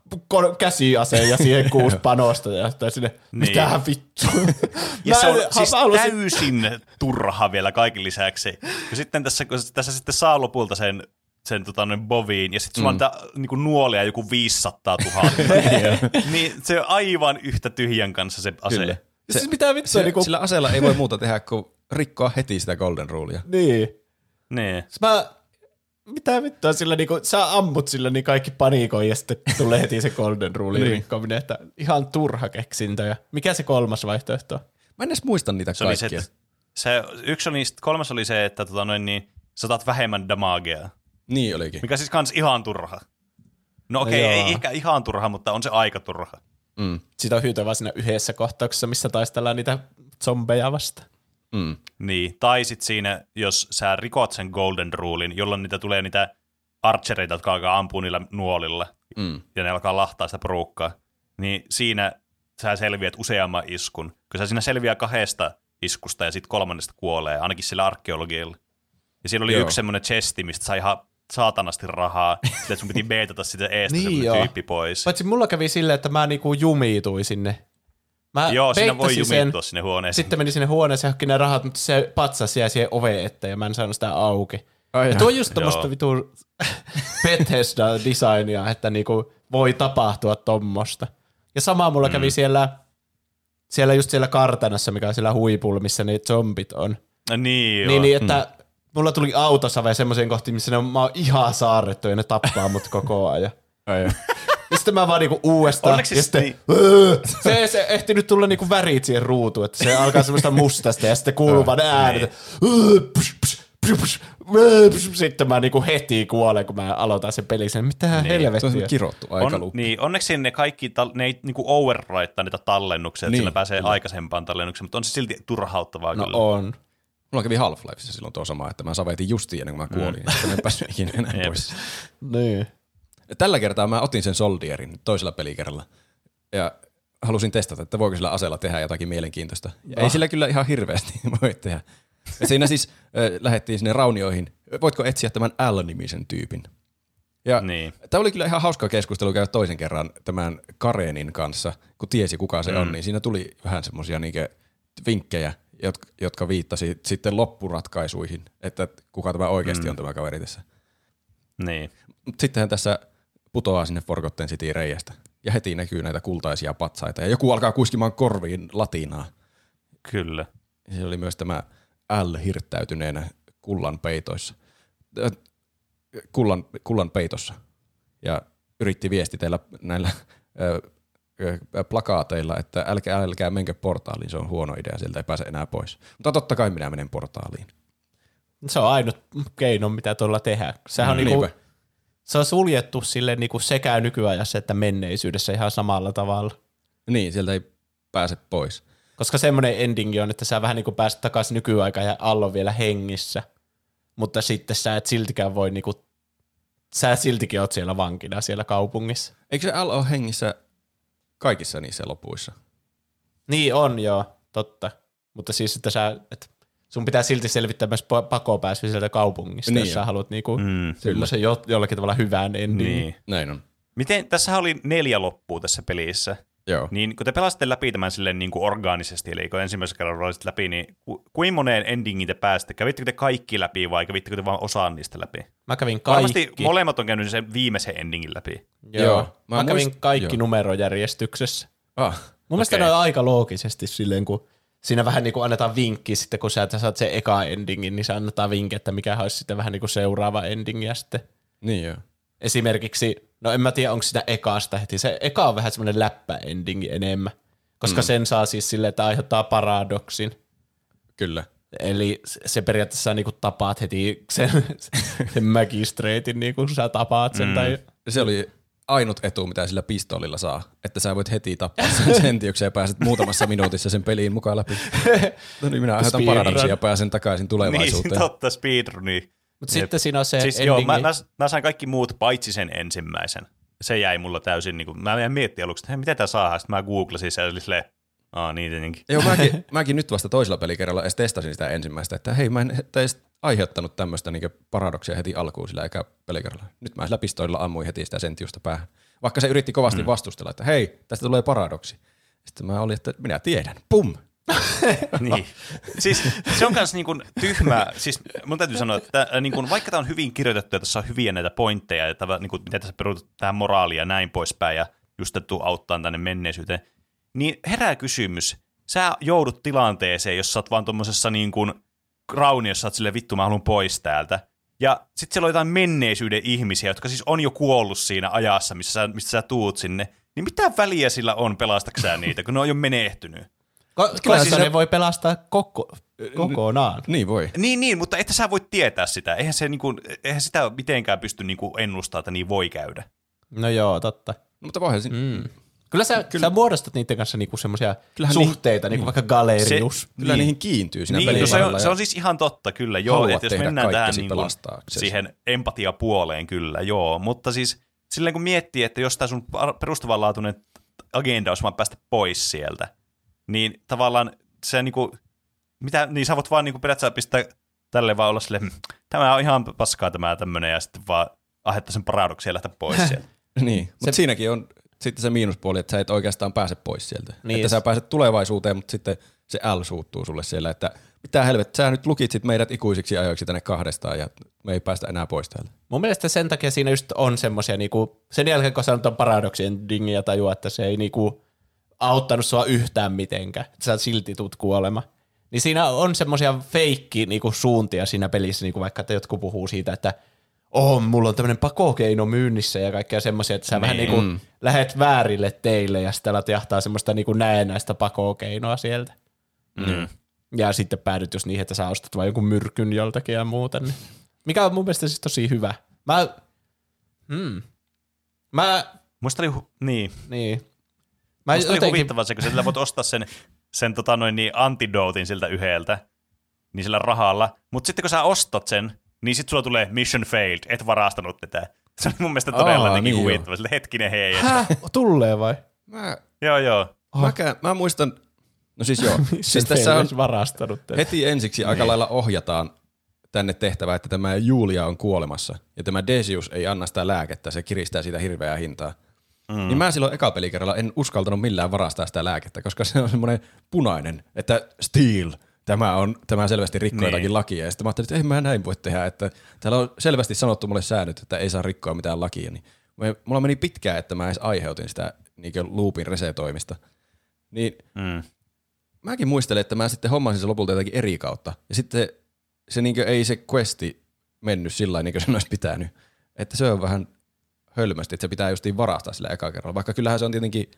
käsiaseen ja siihen kuusi panosta ja tai sinne, Niin. mitä vittu. Ja se on siis mä haluaisin- täysin turha vielä kaiken lisäksi. Ja sitten tässä, kun tässä sitten saa lopulta sen, sen tota, noin boviin, ja sitten sulla mm. on niitä niin nuolia joku 500 000. niin se on aivan yhtä tyhjän kanssa se ase. Kyllä. Se, siis mitä vittu Se, niinku, Sillä aseella ei voi muuta tehdä kuin rikkoa heti sitä golden rulea. niin. Niin. Siis Mä, mitä vittua sillä niinku, sä ammut sillä niin kaikki panikoi ja sitten tulee heti se golden rule Niin. rikkominen, että ihan turha keksintö. Ja mikä se kolmas vaihtoehto on? Mä en edes muista niitä Se oli se, kaikkia. että se, yksi oli, kolmas oli se, että tota, noin, niin, sä vähemmän damagea, Niin olikin. mikä siis kans ihan turha. No okei, okay, ei ehkä ihan turha, mutta on se aika turha. Mm. Sitä on hyötyä vaan siinä yhdessä kohtauksessa, missä taistellaan niitä zombeja vastaan. Mm. Niin, tai sitten siinä, jos sä rikot sen golden rulein, jolloin niitä tulee niitä archereita, jotka alkaa ampua niillä nuolilla, Mm. ja ne alkaa lahtaa sitä porukkaa, niin siinä sä selviät useamman iskun. Kun sä siinä selviää kahdesta iskusta ja sitten kolmannesta kuolee, ainakin sillä arkeologialla. Ja siellä oli Joo. yksi semmoinen chesti, mistä sai ihan saatanasti rahaa, että sun piti beetata sitä eestä Niin semmoinen tyyppi pois. Paitsi mulla kävi silleen, että mä niinku jumiituin sinne. Mä Joo, siinä voi jumittua sinne huoneeseen. Sitten menin sinne huoneeseen, hakki ne rahat, mutta se patsas jäi siihen oveen eteen ja mä en saanut sitä auki. Ai Ja tuo on just tämmöistä vitu Bethesda-designia, että niinku voi tapahtua tommosta. Ja sama mulla kävi siellä, siellä just siellä kartanassa, mikä on siellä huipulla, missä ne zombit on. No niin, joo. Niin, niin että mulla tuli autosave semmoiseen kohtiin, missä ne on, mä oon ihan saarrettu ja ne tappaa mut koko ajan. Ai. Ja sitten mä vaan niinku uudestaan. Onneksi ja sitten, niin. se, se ehti nyt tulla niinku värit siihen ruutuun, että se alkaa semmoista mustasta ja sitten kuuluu vaan ne äänet. että, psh. Sitten mä niinku heti kuolen, kun mä aloitan sen pelin. Sen, mitä Niin. Se on helvettiä. kirottu on, aikaluppi. niin, onneksi ne kaikki, tal- ne ei niinku overwritea niitä tallennuksia, että Niin, sillä pääsee kyllä. aikaisempaan tallennukseen, mutta on se silti turhauttavaa No kyllä. on. Mulla kävi Half-Lifeissa silloin tuo sama, että mä savetin justiin ennen kuin mä kuolin. Mm. Sitten mä en päässyt ikinä enää pois. Niin. Tällä kertaa mä otin sen Soldierin toisella pelikerralla. Ja halusin testata, että voiko sillä aseella tehdä jotakin mielenkiintoista. Ja Ah. ei sillä kyllä ihan hirveästi voi tehdä. Ja siinä siis äh, lähdettiin sinne raunioihin. Voitko etsiä tämän L-nimisen tyypin? Ja Niin. Tämä oli kyllä ihan hauska keskustelu käydä toisen kerran tämän Karenin kanssa, kun tiesi kuka se mm. on, niin siinä tuli vähän semmoisia vinkkejä, jotka, jotka viittasi sitten loppuratkaisuihin, että kuka tämä oikeasti mm. on tämä kaveri tässä. Niin. Sittenhän tässä putoaa sinne Forgotten City reiästä. Ja heti näkyy näitä kultaisia patsaita. Ja joku alkaa kuiskimaan korviin latinaa. Kyllä. Ja se oli myös tämä L hirttäytyneenä kullan peitoissa. Kullan, kullan peitossa. Ja yritti viestitellä näillä ö, plakaateilla, että älkää, älkää menkö portaaliin, se on huono idea, sieltä ei pääse enää pois. Mutta totta kai minä menen portaaliin. Se on ainut keino, mitä tuolla tehdään. Sehän on Mm, niinku, niinpä. Se on suljettu sille niinku sekä nykyajassa että menneisyydessä ihan samalla tavalla. Niin, sieltä ei pääse pois. Koska semmoinen endingi on, että sä vähän niinku pääset takaisin nykyaikaan ja Allo vielä hengissä. Mutta sitten sä et siltikään voi niinku, sä siltikin oot siellä vankina siellä kaupungissa. Eikö se L ole hengissä kaikissa niissä lopuissa? Niin on joo, totta. Mutta siis, että sä, et sun pitää silti selvittää myös pa- pakopääsy sieltä kaupungista, Niin jos sä jo. haluat niinku Mm. semmoisen jo, jollakin tavalla hyvän endingin. Niin. Näin on. Miten, tässä oli neljä loppua tässä pelissä. Joo. Niin kun te pelasitte läpi tämän silleen niin kuin orgaanisesti, eli kun ensimmäisen kerran olisit läpi, niin ku, kuinka moneen endingiin te pääsitte? Kävittekö te kaikki läpi vai kävittekö te vain osaan niistä läpi? Mä kävin Varmasti kaikki. molemmat on käynyt sen viimeisen endingin läpi. Joo. Joo. Mä, Mä kävin muist- kaikki joo. numerojärjestyksessä. Ah, Mun mielestä Okei. ne on aika loogisesti silleen, kun siinä vähän niin kuin annetaan vinkki sitten, kun sä saat sen eka endingin, niin se annetaan vinkki, että mikä olisi sitten vähän niin kuin seuraava ending ja sitten niin joo. esimerkiksi, no en mä tiedä, onko sitä ekasta heti. Se eka on vähän semmoinen läppä-endingi enemmän, koska mm. sen saa siis silleen, että aiheuttaa paradoksin. Kyllä. Eli se- se periaatteessa niin kuin tapaat heti sen, sen magistreitin, niin kuin sä tapaat sen. Mm. Tai, Se oli ainut etu, mitä sillä pistoolilla saa, että sä voit heti tappaa sen sentiöksen ja pääset muutamassa minuutissa sen peliin mukaan läpi. No niin, minä aiheutan paradoksia ja pääsen takaisin tulevaisuuteen. Niin, totta, speedruni. mutta sitten siinä on se Siis endingi. joo, mä, mä, mä, sain kaikki muut paitsi sen ensimmäisen. Se jäi mulla täysin, niin kuin, mä jäin miettiä aluksi, että hei, miten tää saadaan. Sitten mä googlasin se silleen, aa niin tietenkin. Joo, mäkin, mäkin nyt vasta toisella pelikerralla edes testasin sitä ensimmäistä, että hei, mä en edes aiheuttanut tämmöistä niin paradoksia heti alkuun sillä eka pelikerralla. Nyt mä sillä pistoolilla ammuin heti sitä sentiusta päähän. Vaikka se yritti kovasti mm. vastustella, että hei, tästä tulee paradoksi. Sitten mä olin, että minä tiedän. Pum! niin. Siis se on myös niin kuin tyhmä, siis mun täytyy sanoa, että äh, niin kuin, vaikka tämä on hyvin kirjoitettu ja tässä on hyviä näitä pointteja, ja tämä, niin kuin, miten tässä perustuu tähän moraalia ja näin poispäin, ja just tuu auttaa tänne menneisyyteen, niin herää kysymys, sä joudut tilanteeseen, jos sä oot vaan tuommoisessa niin kuin rauniossa, sä oot silleen, vittu mä haluan pois täältä, ja sitten siellä on jotain menneisyyden ihmisiä, jotka siis on jo kuollut siinä ajassa, missä sä, mistä sä tuut sinne, niin mitä väliä sillä on, pelastaksä niitä, kun ne on jo menehtynyt? Ko- Kyllä siis ne ne- voi pelastaa koko, kokonaan. Niin voi. Niin, niin, mutta että sä voit tietää sitä. Eihän, se, niin kuin, eihän sitä mitenkään pysty niin kuin ennustamaan, että niin voi käydä. No joo, totta. No, mutta voihan Mm. Kyllä sä, Kyllä. sä muodostat niiden kanssa niinku semmoisia suhteita, niin, niin vaikka Galerius. kyllä niin. niihin kiintyy siinä Niin, no se, on, se on siis ihan totta, kyllä. Joo, haluat että jos mennään tähän niin pelastaaksesi. siihen empatiapuoleen, kyllä, joo. Mutta siis silleen kun miettii, että jos tämä sun perustavanlaatuinen agenda olisi vaan päästä pois sieltä, niin tavallaan se niinku, mitä, niin sä voit vaan niinku periaatteessa pistää tälle vaan olla silleen, "Hmm, tämä on ihan paskaa tämä tämmöinen, ja sitten vaan ahettaa sen paradoksia ja lähteä pois sieltä. Niin, mutta siinäkin on sitten se miinuspuoli, että sä et oikeastaan pääse pois sieltä. Niin, että sä pääset tulevaisuuteen, mutta sitten se L suuttuu sulle siellä, että mitä helvettiä, sä nyt lukitsit meidät ikuisiksi ajoiksi tänne kahdestaan ja me ei päästä enää pois täältä. Mun mielestä sen takia siinä just on semmoisia, niinku, sen jälkeen kun sä on paradoksien dingi ja tajua, että se ei niinku, auttanut sua yhtään mitenkään, että sä silti tuut kuolema. Niin siinä on semmoisia feikki niinku, suuntia siinä pelissä, niinku vaikka että jotkut puhuu siitä, että oh, mulla on tämmöinen pakokeino myynnissä ja kaikkea semmoisia, että sä niin. vähän Niin. niinku mm. lähet väärille teille ja sitten alat jahtaa semmoista niinku näennäistä pakokeinoa sieltä. Mm. Ja sitten päädyt just niihin, että sä ostat vain jonkun myrkyn joltakin ja muuta. Niin. Mikä on mun mielestä siis tosi hyvä. Mä, hmm. Mä, Musta oli, hu- niin, niin. Mä Musta oli jotenkin, huvittavaa se, kun sä voit ostaa sen, sen tota noin, niin antidootin siltä yhdeltä, niin sillä rahalla. Mutta sitten kun sä ostat sen, niin sitten sulla tulee mission failed, et varastanut tätä. Se oli mun mielestä todella Aa, niin niin joo. huvittavaa. Sille hetkinen hei. Häh? Tulee vai? Mä, joo, joo. oh. mäkään, mä muistan, no siis joo, siis tässä on varastanut tätä. heti ensiksi aika lailla ohjataan tänne tehtävä, että tämä Julia on kuolemassa ja tämä Decius ei anna sitä lääkettä, se kiristää siitä hirveää hintaa. Mm. Niin mä silloin eka pelikerralla en uskaltanut millään varastaa sitä lääkettä, koska se on semmoinen punainen, että steel, tämä on tämä selvästi rikkoo Niin. jotakin lakia. Ja sitten mä ajattelin, että ei mä näin voi tehdä, että täällä on selvästi sanottu mulle säännöt, että ei saa rikkoa mitään lakia. Niin me- mulla meni pitkään, että mä edes aiheutin sitä niin loopin resetoimista. Niin Mm. mäkin muistelen, että mä sitten hommasin se lopulta jotakin eri kautta. Ja sitten se niinkö, ei se questi mennyt sillä niin kuin sen olisi pitänyt. Että se on vähän hölmösti, että se pitää justiin varastaa sillä eka kerralla. Vaikka kyllähän se on tietenkin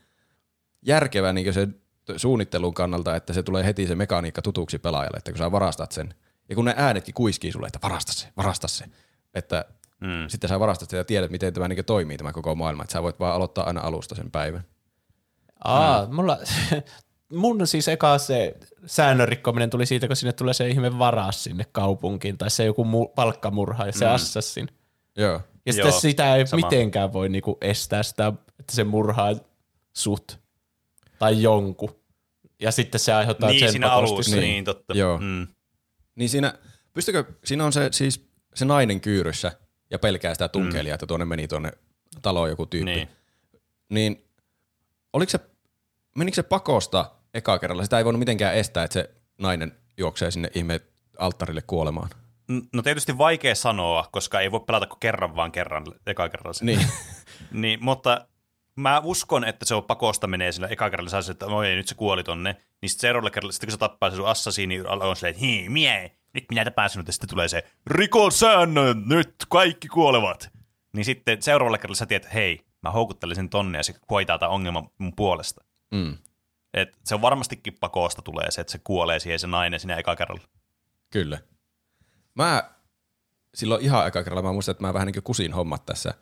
järkevä niin se suunnittelun kannalta, että se tulee heti se mekaniikka tutuksi pelaajalle, että kun sä varastat sen. Ja kun ne äänetkin kuiskii sulle, että varasta se, varasta se. Että Mm. sitten sä varastat sitä ja tiedät, miten tämä niin toimii tämä koko maailma. Että sä voit vaan aloittaa aina alusta sen päivän. Aa, mulla, mun siis eka se säännön rikkominen tuli siitä, kun sinne tulee se ihme varas sinne kaupunkiin, tai se joku mu- palkkamurha ja se mm. assassin. Joo. Ja sitten Joo, sitä ei sama. mitenkään voi niinku estää sitä, että se murhaa sut tai jonkun. Ja sitten se aiheuttaa Niin, sen siinä alussa, sen. niin, totta. Joo. Mm. Niin siinä, pystykö, siinä on se, siis se nainen kyyryssä ja pelkää sitä tunkeilijaa, että tuonne meni tuonne taloon joku tyyppi. Niin. niin oliko se, menikö se pakosta eka kerralla? Sitä ei voinut mitenkään estää, että se nainen juoksee sinne ihme alttarille kuolemaan. No tietysti vaikea sanoa, koska ei voi pelata kuin kerran vaan kerran, eka kerralla. Niin. niin, mutta mä uskon, että se on pakosta menee sillä eka kerralla, saa että oi, nyt se kuoli tonne. Niin sitten seuraavalla kerralla, sitten kun se tappaa se sun assassini, niin on silleen, että hii, mie, nyt minä tapaan sinut, ja sitten tulee se, rikon säännön, nyt kaikki kuolevat. Niin sitten seuraavalla kerralla sä tiedät, että hei, mä houkuttelen sen tonne, ja se hoitaa tämän ongelman mun puolesta. Mm. Et se on varmastikin pakosta tulee se, että se kuolee siihen se nainen siinä eka kerralla. Kyllä. Mä silloin ihan eka kerralla mä muistan, että mä vähän niin kuin kusin hommat tässä.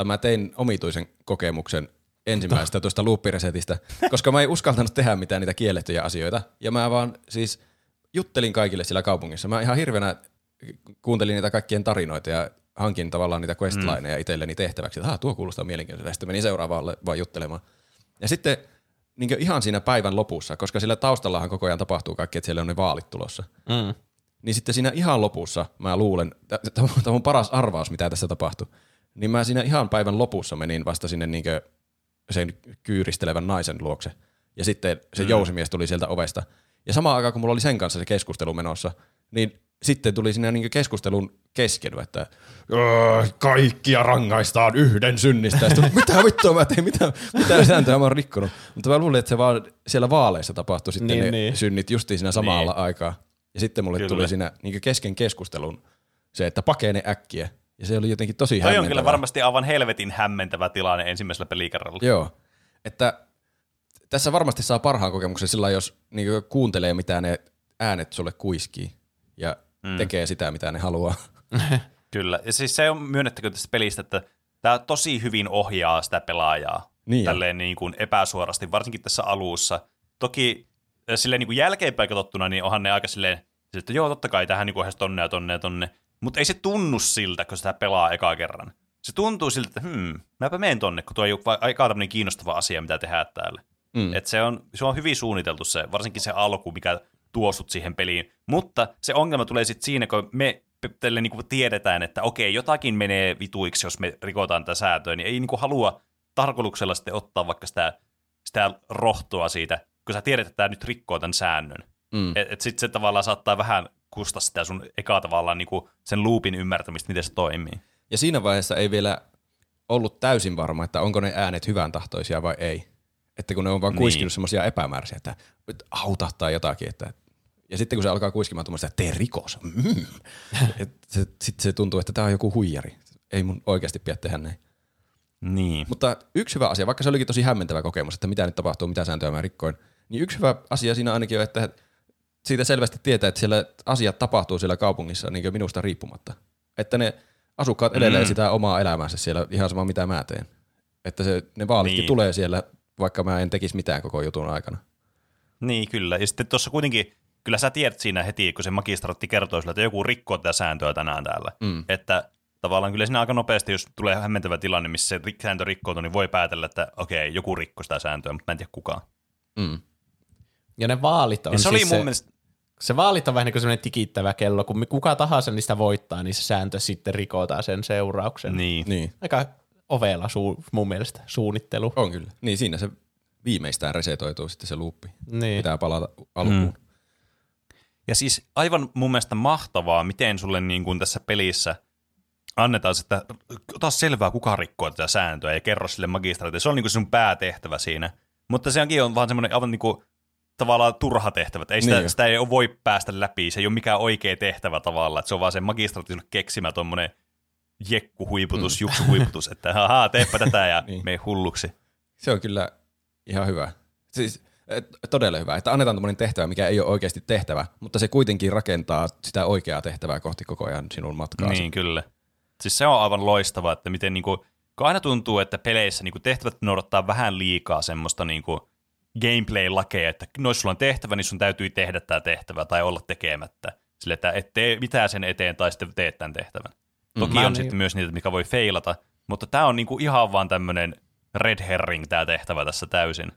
Tai mä tein omituisen kokemuksen ensimmäisestä tuosta looppiresetistä, koska mä en uskaltanut tehdä mitään niitä kiellettyjä asioita. Ja mä vaan siis juttelin kaikille siellä kaupungissa. Mä ihan hirveänä kuuntelin niitä kaikkien tarinoita ja hankin tavallaan niitä questlineja mm. itselleni tehtäväksi. Että "Ah, tuo kuulostaa mielenkiintoista. Sitten menin seuraavaan vaan juttelemaan. Ja sitten niin ihan siinä päivän lopussa, koska sillä taustallahan koko ajan tapahtuu kaikki, että siellä on ne vaalit tulossa. Mm. Niin sitten siinä ihan lopussa mä luulen, tämä on paras arvaus, mitä tässä tapahtui, niin mä siinä ihan päivän lopussa menin vasta sinne niinkö sen kyyristelevän naisen luokse. Ja sitten se mm. jousimies tuli sieltä ovesta. Ja samaan aikaan, kun mulla oli sen kanssa se keskustelu menossa, niin sitten tuli siinä niinkö keskustelun keskely, että "Öö, kaikkia rangaistaan yhden synnistä. Sitten, mitä vittua mä tein, mitä, mitä sääntöä mä oon rikkonut. Mutta mä luulin, että se vaan siellä vaaleissa tapahtui sitten Niin, ne niin. synnit justiin siinä samalla Niin. aikaa. Ja sitten mulle Kyllä. tuli siinä niin kesken keskustelun se, että pakene äkkiä. Ja se oli jotenkin tosi Toi on kyllä varmasti aivan helvetin hämmentävä tilanne ensimmäisellä pelikerralla. Joo. Että tässä varmasti saa parhaan kokemuksen sillä, jos niin kuuntelee, mitä ne äänet sulle kuiskii ja mm. tekee sitä, mitä ne haluaa. Kyllä. Ja siis se on myönnettäkö tästä pelistä, että tämä tosi hyvin ohjaa sitä pelaajaa. Niin tälleen niin kuin epäsuorasti, varsinkin tässä alussa. Toki äh, silleen niin kuin jälkeenpäin katsottuna, niin onhan ne aika silleen, että joo, totta kai tähän niin kuin tonne ja tonne ja tonne. Mutta ei se tunnu siltä, kun sitä pelaa eka kerran. Se tuntuu siltä, että hmm, mäpä menen tonne, kun tuo ei ole aika tämmöinen kiinnostava asia, mitä tehdään täällä. Mm. Et se, on, se on hyvin suunniteltu se, varsinkin se alku, mikä tuo sut siihen peliin. Mutta se ongelma tulee sitten siinä, kun me tälle niin tiedetään, että okei, jotakin menee vituiksi, jos me rikotaan tätä säätöä, niin ei niin kuin halua tarkoituksella sitten ottaa vaikka sitä, sitä rohtoa siitä, kun sä tiedät, että tämä nyt rikkoo tämän säännön. Mm. Et, et sitten se tavallaan saattaa vähän kustaa sitä sun eka tavallaan niin kuin sen loopin ymmärtämistä, miten se toimii. Ja siinä vaiheessa ei vielä ollut täysin varma, että onko ne äänet hyvän tahtoisia vai ei. Että kun ne on vaan Niin. kuiskinut semmoisia epämääräisiä, että auta tai jotakin. Että, ja sitten kun se alkaa kuiskimaan tuommoista, että tee rikos. Mm. se, sitten se tuntuu, että tämä on joku huijari. Ei mun oikeasti pidä tehdä näin. Niin. Mutta yksi hyvä asia, vaikka se olikin tosi hämmentävä kokemus, että mitä nyt tapahtuu, mitä sääntöjä mä rikkoin, niin yksi hyvä asia siinä ainakin on, että siitä selvästi tietää, että siellä asiat tapahtuu siellä kaupungissa niin minusta riippumatta. Että ne asukkaat edelleen Mm. sitä omaa elämäänsä siellä ihan sama mitä mä teen. Että se, ne vaalitkin Niin. tulee siellä, vaikka mä en tekisi mitään koko jutun aikana. Niin, kyllä. Ja sitten tuossa kuitenkin, kyllä sä tiedät siinä heti, kun se magistraatti kertoo sulle, että joku rikkoo tätä sääntöä tänään täällä. Mm. Että tavallaan kyllä siinä aika nopeasti, jos tulee hämmentävä tilanne, missä se sääntö rikkoutuu, niin voi päätellä, että okei, joku rikkoi sitä sääntöä, mutta mä en tiedä kukaan. Mm. Ja ne vaalit on Ja se oli siis mun se, mielestä, se vaalit on vähän niin kuin semmoinen tikittävä kello, kun kuka tahansa niistä voittaa, niin se sääntö sitten rikotaan sen seurauksen. niin. Niin. Aika ovela su- mun mielestä suunnittelu. On kyllä. Niin siinä se viimeistään resetoituu sitten se luuppi. Niin. Pitää palata alkuun. Mm. Ja siis aivan mun mielestä mahtavaa, miten sulle niin kuin tässä pelissä annetaan, että ota selvää, kuka rikkoo tätä sääntöä ja kerro sille magistraatille. Se on niin kuin sun päätehtävä siinä. Mutta sekin on vaan semmoinen aivan niin kuin, tavallaan turha tehtävä. Ei sitä, Niin sitä ei voi päästä läpi. Se ei ole mikään oikea tehtävä tavallaan. Että se on vaan se magistraatin keksimä tuommoinen jekkuhuiputus, mm. juksuhuiputus, että haha, teepä tätä ja Niin. mene hulluksi. Se on kyllä ihan hyvä. Siis et, todella hyvä, että annetaan tämmöinen tehtävä, mikä ei ole oikeasti tehtävä, mutta se kuitenkin rakentaa sitä oikeaa tehtävää kohti koko ajan sinun matkaasi. Niin, kyllä. Siis se on aivan loistavaa, että miten niinku, aina tuntuu, että peleissä niinku tehtävät noudattaa vähän liikaa semmoista niinku gameplay-lakeja, että no jos sulla on tehtävä, niin sun täytyy tehdä tämä tehtävä tai olla tekemättä. Sille, että et tee mitään sen eteen tai sitten teet tämän tehtävän. Toki Mä on niin- sitten myös niitä, mikä voi feilata, mutta tämä on niinku ihan vaan tämmöinen red herring tämä tehtävä tässä täysin.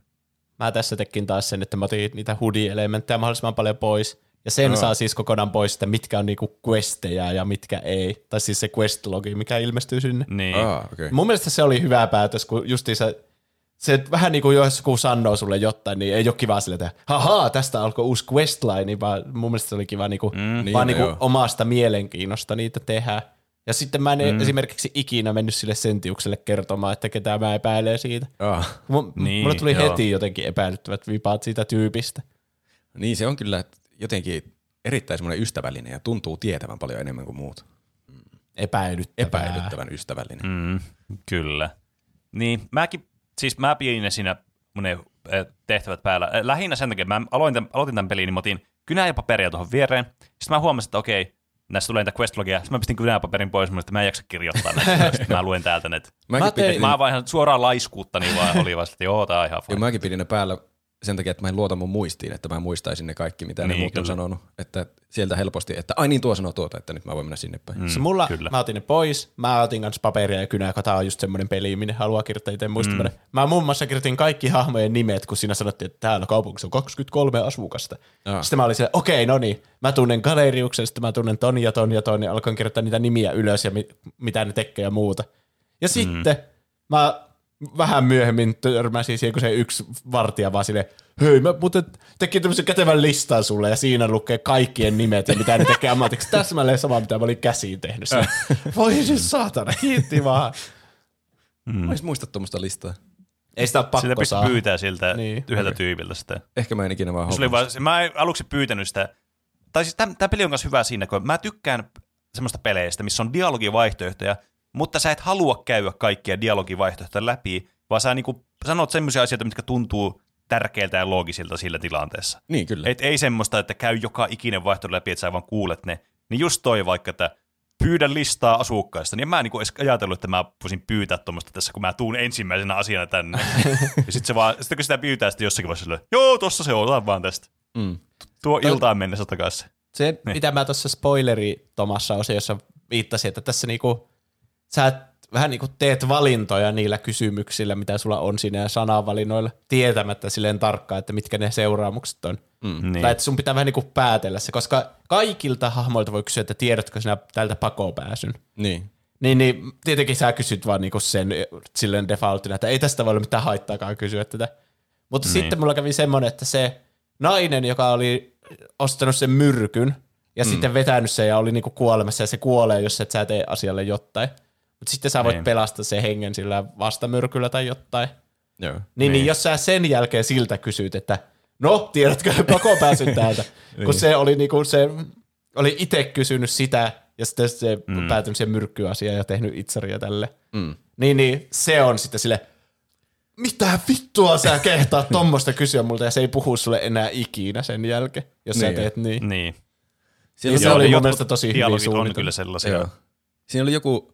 Mä tässä tekin taas sen, että mä otin niitä hoodie-elementtejä mahdollisimman paljon pois. Ja sen Joo. saa siis kokonaan pois, että mitkä on niinku questejä ja mitkä ei. Tai siis se quest-logi, mikä ilmestyy sinne. Niin. Ah, okay. Mun mielestä se oli hyvä päätös, kun justiinsa se vähän niin kuin jos joku sanoo sulle jotain, niin ei ole kiva sille, että hahaa, tästä alkoi uusi questline, vaan mun mielestä se oli kiva niin kuin, mm, Niin, vaan no niin kuin joo. omasta mielenkiinnosta niitä tehdä. Ja sitten mä en mm. esimerkiksi ikinä mennyt sille sentiukselle kertomaan, että ketä mä epäilen siitä. Ah. Mun, Niin, mulle tuli joo. heti jotenkin epäilyttävät vipaat siitä tyypistä. Niin se on kyllä jotenkin erittäin semmoinen ystävällinen ja tuntuu tietävän paljon enemmän kuin muut. Epäilyttävää. Epäilyttävän ystävällinen. Mm, kyllä. Niin, mäkin, siis mä pidin ne siinä mun ne, eh, tehtävät päällä. Eh, Lähinnä sen takia, että mä aloin tämän, aloitin tämän pelin, niin mä otin kynää ja paperia tuohon viereen. Sitten mä huomasin, että okei, näistä tulee niitä questlogia. Sitten mä pistin kynää ja paperin pois, mutta mä en jaksa kirjoittaa näitä. Sitten mä luen täältä ne. Mäkin, Mä tein- Mä vaan ihan suoraan laiskuutta, niin vaan oli vaan, että joo, tää on ihan joo, fine. mäkin pidin ne päällä sen takia, että mä en luota mun muistiin, että mä muistaisin ne kaikki, mitä ne Niin, muut on sanonut. Että sieltä helposti, että ai niin tuo sanoo tuota, että nyt mä voin mennä sinne päin. Mm. Se mulla, kyllä. mä otin ne pois, mä otin kanssa paperia ja kynää, kun tää on just semmoinen peli, minne haluaa kirjoittaa itse muistaminen. Mm. Mä muun muassa kirjoitin kaikki hahmojen nimet, kun siinä sanottiin, että täällä kaupungissa on 23 asukasta. Aa. Sitten mä olin silleen, okei, no niin, mä tunnen Galeriuksen, sitten mä tunnen ton ja ton ja ton, ja alkoin kirjoittaa niitä nimiä ylös ja mi- mitä ne tekee ja muuta. Ja sitten mä vähän myöhemmin törmäsin siihen, kun se yksi vartija vaan silleen, hei, mä muuten tekin tämmöisen kätevän listan sulle, ja siinä lukee kaikkien nimet ja mitä ne tekee ammatiksi. Täsmälleen sama, mitä mä olin käsiin tehnyt. Sille, Voi siis saatana, hiitti vaan. Mm. Mä muista tuommoista listaa. Ei sitä ole Sitä pakko pystyi saa. pyytää siltä Niin. yhdeltä tyypiltä sitä. Ehkä mä en ikinä vaan Se mä en aluksi pyytänyt sitä, tai siis tämä peli on myös hyvä siinä, kun mä tykkään semmoista peleistä, missä on dialogivaihtoehtoja, mutta sä et halua käydä kaikkia dialogivaihtoehtoja läpi, vaan sä niinku sanot semmoisia asioita, mitkä tuntuu tärkeiltä ja loogisilta sillä tilanteessa. Niin kyllä. Et ei semmoista, että käy joka ikinen vaihtoehto läpi, että sä vaan kuulet ne. Niin just toi vaikka, että pyydä listaa asukkaista, niin en mä niinku edes ajatellut, että mä voisin pyytää tuommoista tässä, kun mä tuun ensimmäisenä asiana tänne. ja sit se vaan, sitten kun sitä pyytää sitten jossakin vaiheessa, silleen, joo, tossa se on, vaan tästä. Mm. Tuo iltaan mennessä takaisin. Se, Niin. mitä mä tuossa spoileri Tomassa osiossa viittasin, että tässä niinku, sä vähän niinku teet valintoja niillä kysymyksillä, mitä sulla on siinä ja sanavalinnoilla, tietämättä silleen tarkkaan, että mitkä ne seuraamukset on. Mm. Niin. Tai että sun pitää vähän niinku päätellä se, koska kaikilta hahmoilta voi kysyä, että tiedätkö sinä tältä pakoon pääsyn. Niin. Niin, niin tietenkin sä kysyt vaan niinku sen silleen defaultina, että ei tästä voi olla mitään haittaakaan kysyä tätä. Mutta Niin. sitten mulla kävi semmoinen, että se nainen, joka oli ostanut sen myrkyn ja mm. sitten vetänyt sen ja oli niinku kuolemassa ja se kuolee, jos et sä tee asialle jotain. Mutta sitten sä voit Niin. pelastaa sen hengen sillä vastamyrkyllä tai jotain. Joo. Niin, niin. Niin. jos sä sen jälkeen siltä kysyt, että no, tiedätkö pakoon pääsyn täältä, kun se oli niinku se oli itse kysynyt sitä ja sitten se mm. päätynyt siihen myrkkyasiaan ja tehnyt itseria tälle. Mm. Niin, niin se on sitten sille, mitä vittua sä kehtaat tommosta kysyä multa ja se ei puhu sulle enää ikinä sen jälkeen, jos sä Niin. teet niin. Niin. Niin se Joo, oli mun mielestä tosi hyvin on suunniteltu. kyllä sellaisia. Joo. Siinä oli joku,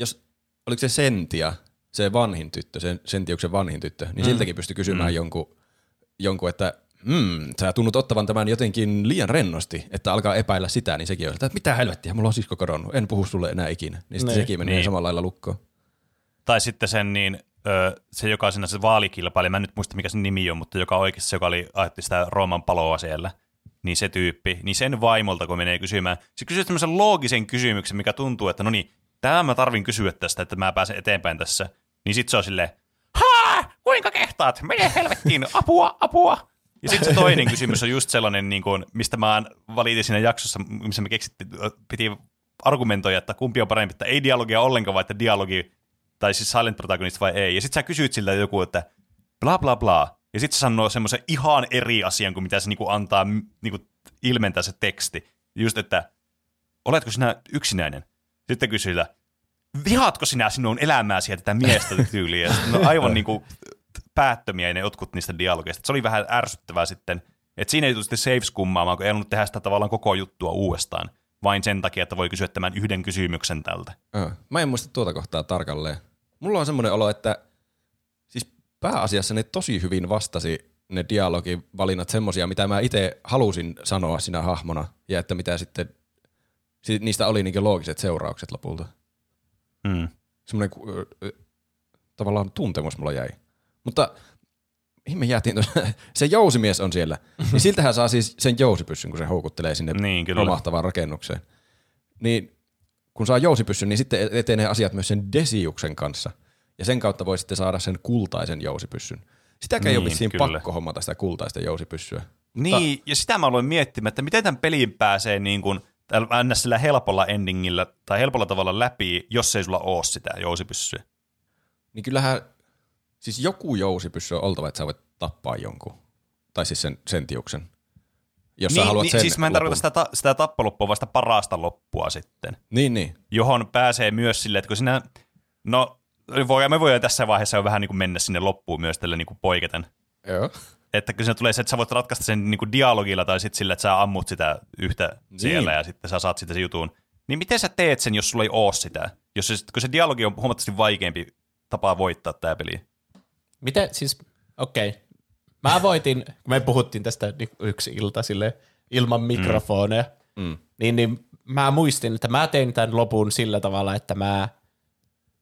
jos, oliko se Sentia, se vanhin tyttö, sen Sentiuksen vanhin tyttö, niin mm. siltäkin pystyi kysymään mm. jonkun, jonkun, että mm, sä tunnut ottavan tämän jotenkin liian rennosti, että alkaa epäillä sitä, niin sekin on, että mitä helvettiä, mulla on sisko kadonnut, en puhu sulle enää ikinä. Niin sitten Niin. sekin menee Niin. samalla lailla lukkoon. Tai sitten sen niin, ö, se joka siinä se vaalikilpaili, mä en nyt muista mikä sen nimi on, mutta joka oikeasti joka oli, ajatteli sitä Rooman paloa siellä, niin se tyyppi, niin sen vaimolta kun menee kysymään, se kysyy tämmöisen loogisen kysymyksen, mikä tuntuu, että no niin, tämä mä tarvin kysyä tästä, että mä pääsen eteenpäin tässä. Niin sit se on silleen, haa, kuinka kehtaat, mene helvettiin, apua, apua. Ja sitten se toinen kysymys on just sellainen, niin kuin, mistä mä valitin siinä jaksossa, missä me keksittiin, piti argumentoida, että kumpi on parempi, että ei dialogia ollenkaan, vai että dialogi, tai siis silent protagonist vai ei. Ja sitten sä kysyt siltä joku, että bla bla bla. Ja sitten se sanoo semmoisen ihan eri asian kuin mitä se niinku antaa niinku ilmentää se teksti. Just, että oletko sinä yksinäinen? Sitten siltä, vihaatko sinä sinun elämääsi ja tätä miestä tyyliä? Ja sitten on aivan niinku päättömiä ne jotkut niistä dialogeista. Se oli vähän ärsyttävää sitten, että siinä ei sitten saves kummaamaan, kun ei ollut tehdä sitä tavallaan koko juttua uudestaan, vain sen takia, että voi kysyä tämän yhden kysymyksen tältä. Mä en muista tuota kohtaa tarkalleen. Mulla on semmoinen olo, että siis pääasiassa ne tosi hyvin vastasi ne dialogivalinnat semmosia, mitä mä itse halusin sanoa sinä hahmona, ja että mitä sitten, si- niistä oli niinkin loogiset seuraukset lopulta. Mm. Semmoinen tavallaan tuntemus mulla jäi. Mutta mihin me jäätiin tuossa? Se jousimies on siellä. Niin siltähän saa siis sen jousipyssyn, kun se houkuttelee sinne Niin, kyllä. romahtavaan rakennukseen. Niin kun saa jousipyssyn, niin sitten etenee asiat myös sen Desiuksen kanssa. Ja sen kautta voi sitten saada sen kultaisen jousipyssyn. Sitäkään ei ole Niin, vissiin kyllä. pakko hommata sitä kultaista jousipyssyä. Niin, ja sitä mä aloin miettimään, että miten tämän peliin pääsee niin kuin, ns. sillä helpolla endingillä tai helpolla tavalla läpi, jos ei sulla ole sitä jousipyssyä. Niin kyllähän, siis joku jousipyssy on oltava, että sä voit tappaa jonkun. Tai siis sen, sen tiuksen. Jos sä niin, haluat niin, sen siis mä en tarkoita sitä, ta- sitä tappaloppua, vasta parasta loppua sitten, Niin, niin. johon pääsee myös silleen, että kun sinä, no voi, me voidaan tässä vaiheessa jo vähän niin kuin mennä sinne loppuun myös tälle niin kuin poiketen. Joo. Että kun se tulee se, että sä voit ratkaista sen niin kuin dialogilla tai sitten sillä, että sä ammut sitä yhtä Niin. siellä ja sitten sä saat sitä sen jutun. Niin miten sä teet sen, jos sulla ei oo sitä? Jos se, kun se dialogi on huomattavasti vaikeampi tapa voittaa tämä peli. Miten siis, okei. Okay. Mä voitin, kun me puhuttiin tästä niin yksi ilta sille ilman mikrofoneja, Mm. niin, niin mä muistin, että mä tein tämän lopun sillä tavalla, että mä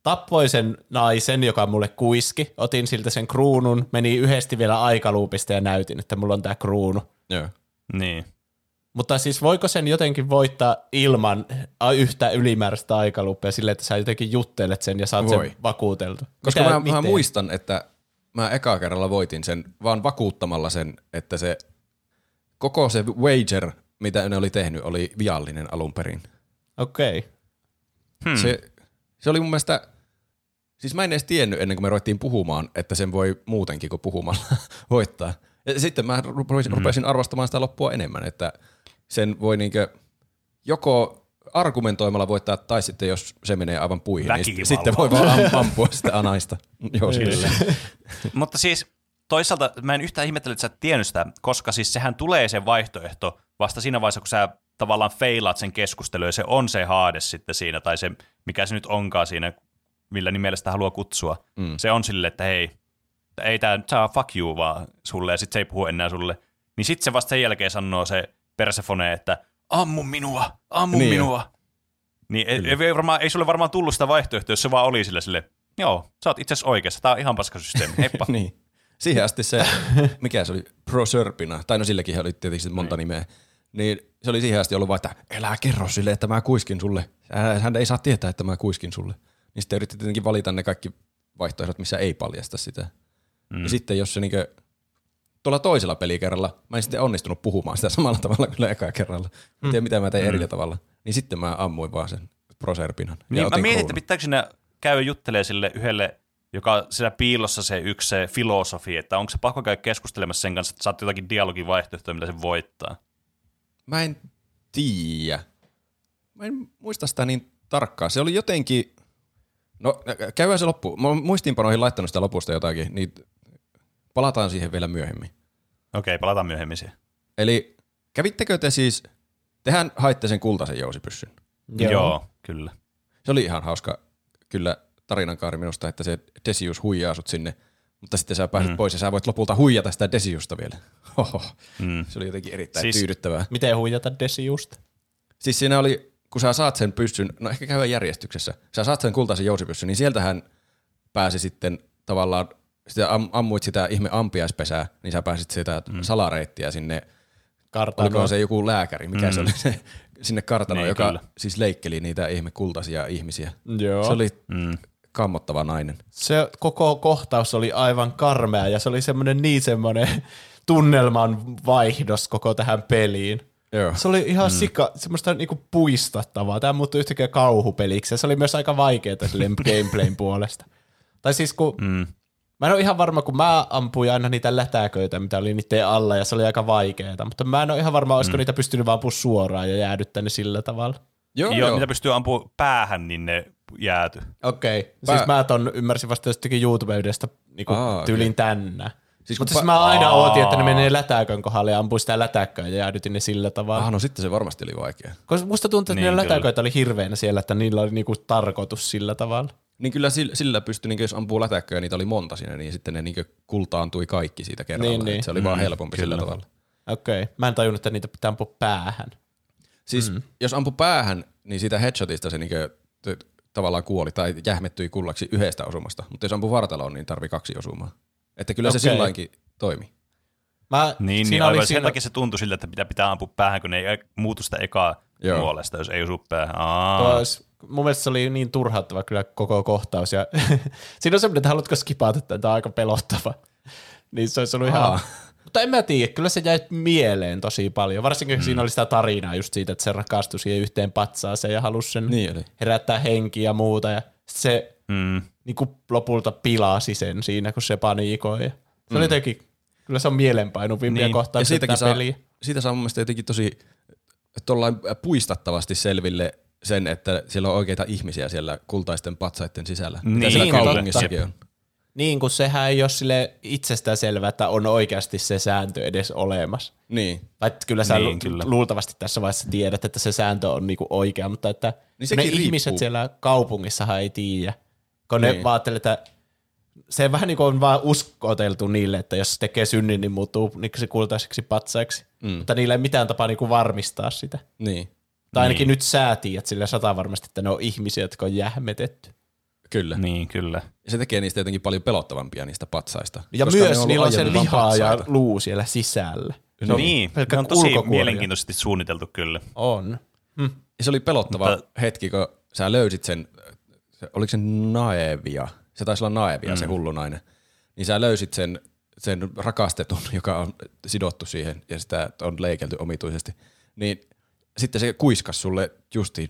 tappoin sen naisen, joka mulle kuiski, otin siltä sen kruunun, meni yhdesti vielä aikaluupista ja näytin, että mulla on tämä kruunu. Joo. Niin. Mutta siis voiko sen jotenkin voittaa ilman a- yhtä ylimääräistä aikaluuppia sille, että sä jotenkin juttelet sen ja saat Voi. sen vakuuteltu? Koska Mitä- mä, mä muistan, että mä eka kerralla voitin sen vaan vakuuttamalla sen, että se koko se wager, mitä ne oli tehnyt, oli viallinen alun perin. Okei. Okay. Hmm. Se, se oli mun mielestä, siis mä en edes tiennyt ennen kuin me ruvettiin puhumaan, että sen voi muutenkin kuin puhumalla voittaa. Ja sitten mä rupesin, Hmm. rupesin arvostamaan sitä loppua enemmän, että sen voi niinkö joko argumentoimalla voittaa, tai sitten jos se menee aivan puihin, niin Väkivallalla. sitten voi vaan am- ampua sitä anaista. Joo, Kyllä. Mutta siis toisaalta mä en yhtään ihmettele, että sä et tiennyt sitä, koska siis sehän tulee se vaihtoehto vasta siinä vaiheessa, kun sä tavallaan feilaat sen keskustelun ja se on se haade sitten siinä, tai se mikä se nyt onkaan siinä, millä nimellä sitä haluaa kutsua. Mm. Se on silleen, että hei, ei nyt saa fuck you vaan sulle, ja sitten se ei puhu enää sulle. Niin sitten se vasta sen jälkeen sanoo se Persefone, että ammu minua, ammu Niin niin jo. minua. Niin ei, ei, varmaan, ei sulle varmaan tullut sitä vaihtoehtoa, jos se vaan oli sille sille, joo, sä oot itse asiassa oikeassa, tää on ihan paska systeemi, heippa. niin. Siihen asti se, mikä se oli, Proserpina, tai no silläkin oli tietysti monta nimeä, niin se oli siihen asti ollut vaan, että älä kerro sille, että mä kuiskin sulle. Hän ei saa tietää, että mä kuiskin sulle. Niin sitten yritti tietenkin valita ne kaikki vaihtoehdot, missä ei paljasta sitä. Mm. Ja sitten jos se niinkö, tuolla toisella pelikerralla, mä en sitten onnistunut puhumaan sitä samalla tavalla kuin eka kerralla. En tiedä, mitä mä tein eri tavalla. Niin sitten mä ammuin vaan sen Proserpinan. Niin, mä mietin, että pitääkö sinä käydä juttelemaan sille yhdelle, joka siellä piilossa se yksi se filosofi, että onko se pakko käydä keskustelemassa sen kanssa, että saat jotakin dialogivaihtoehtoja, mitä se voittaa. Mä en tiedä. Mä en muista sitä niin tarkkaan. Se oli jotenkin... No, käydään se loppu. Mä oon muistiinpanoihin laittanut sitä lopusta jotakin, niin palataan siihen vielä myöhemmin. Okei, palataan myöhemmin siihen. Eli kävittekö te siis... Tehän haitte sen kultaisen jousipyssyn. Joo. Joo, kyllä. Se oli ihan hauska kyllä tarinankaari minusta, että se Desius huijaa sut sinne, mutta sitten sä pääset mm. pois ja sä voit lopulta huijata sitä Desiusta vielä. Oho. Mm. Se oli jotenkin erittäin siis, tyydyttävää. Miten huijata Desiusta? Siis siinä oli, kun sä saat sen pyssyn, no ehkä käydään järjestyksessä, sä saat sen kultaisen jousipyssyn, niin sieltähän pääsi sitten tavallaan, sitä am, ammuit sitä ihme ampiaispesää, niin sä pääsit sitä mm. salareittiä sinne kartanoon. Olikohan se joku lääkäri, mikä mm. se oli se sinne kartanoon, Niin, joka kyllä. siis leikkeli niitä ihme kultaisia ihmisiä. Joo. Se oli Mm. kammottava nainen. se koko kohtaus oli aivan karmea ja se oli semmoinen niin semmoinen tunnelman vaihdos koko tähän peliin. Joo. Se oli ihan mm. sika, semmoista niinku puistattavaa. Tämä muuttui yhtäkkiä kauhupeliksi ja se oli myös aika vaikeaa silleen gameplayn puolesta. Tai siis kun, mm. mä en ole ihan varma, kun mä ampuin aina niitä lätäköitä, mitä oli niiden alla ja se oli aika vaikeaa, mutta mä en ole ihan varma, olisiko mm. niitä pystynyt vaan ampua suoraan ja jäädyttää ne sillä tavalla. Joo, Joo, mitä pystyy ampumaan päähän, niin ne jääty. Okei, okay. Pää- siis mä ton ymmärsin vasta jostakin YouTube-videosta niinku Aa, tyylin tänne. Siis Siis Mutta siis mä aina ootin, että ne menee lätäkön kohdalle ja ampui sitä lätäkköä ja jäädytin ne sillä tavalla. Ah, no sitten se varmasti oli vaikea. Koska musta tuntuu, että Niin, ne lätäköitä oli hirveänä siellä, että niillä oli niinku tarkoitus sillä tavalla. Niin kyllä sillä, sillä pystyi, niin jos ampuu lätäkköä ja niitä oli monta siinä, niin sitten ne niin kultaantui kaikki siitä kerralla. Niin, Niin, niin. Se oli vaan Mm, helpompi kyllä. sillä tavalla. Okei, okay. mä en tajunnut, että niitä pitää ampua päähän. Siis mm. jos ampui päähän, niin siitä headshotista se niin tavallaan kuoli tai jähmettyi kullaksi yhdestä osumasta. Mutta jos ampui vartaloon, niin tarvii kaksi osumaa. Että kyllä okay. se silloinkin toimi. Mä, Niin, niin siinä aivan oli sen siinä, takia se tuntui siltä, että pitää, pitää ampua päähän, kun ne ei muutu sitä ekaa Joo. puolesta, jos ei osu päähän. Olisi- mun mielestä se oli niin turhauttava kyllä koko kohtaus. Ja siinä on semmoinen, että haluatko skipata tätä, tämä on aika pelottava. niin se olisi ollut ihan... Aa. Mutta en mä tiedä, kyllä se jäi mieleen tosi paljon. Varsinkin kun siinä oli sitä tarinaa just siitä, että se rakastui siihen yhteen patsaaseen ja halusi sen Niin oli. herättää henkiä ja muuta. Ja se Mm. Niin kuin lopulta pilasi sen siinä, kun se paniikoi. Ja se oli jotenkin, kyllä se on mielenpainuvimpia Niin. tätä siitäkin saa, peliä. siitä saa mun mielestä jotenkin tosi tollain puistattavasti selville sen, että siellä on oikeita ihmisiä siellä kultaisten patsaiden sisällä. Mitä Niin, siellä kyllä. kaupungissakin on. Niin, kun sehän ei ole sille itsestään selvää, että on oikeasti se sääntö edes olemassa. Niin. Tai että kyllä sä Niin, niin, kyllä. luultavasti tässä vaiheessa tiedät, että se sääntö on niinku oikea, mutta että Niin ne riippuu. ihmiset siellä kaupungissahan ei tiedä. Kun ne Niin. vaan ajattelee, että se vähän niin kuin on vaan uskoteltu niille, että jos tekee synnin, niin muuttuu niin se kultaiseksi patsaiksi. Mm. Mutta niillä ei mitään tapaa niin kuin varmistaa sitä. Niin. Tai ainakin Niin. nyt sä tiedät sillä sata varmasti, että ne on ihmisiä, jotka on jähmetetty. Kyllä. Niin, kyllä. Ja se tekee niistä jotenkin paljon pelottavampia niistä patsaista. Ja ne myös niillä on se aiemmin vaan liha ja luu siellä sisällä. Se No on niin, pelkkä ne on tosi mielenkiintoisesti suunniteltu kyllä. On. Ja se oli pelottava Mutta... hetki, kun sä löysit sen, se, oliko se Naevia? Se taisi olla Naevia, mm. se hullu nainen. Niin sä löysit sen, sen rakastetun, joka on sidottu siihen ja sitä on leikelty omituisesti. Niin sitten se kuiskas sulle justiin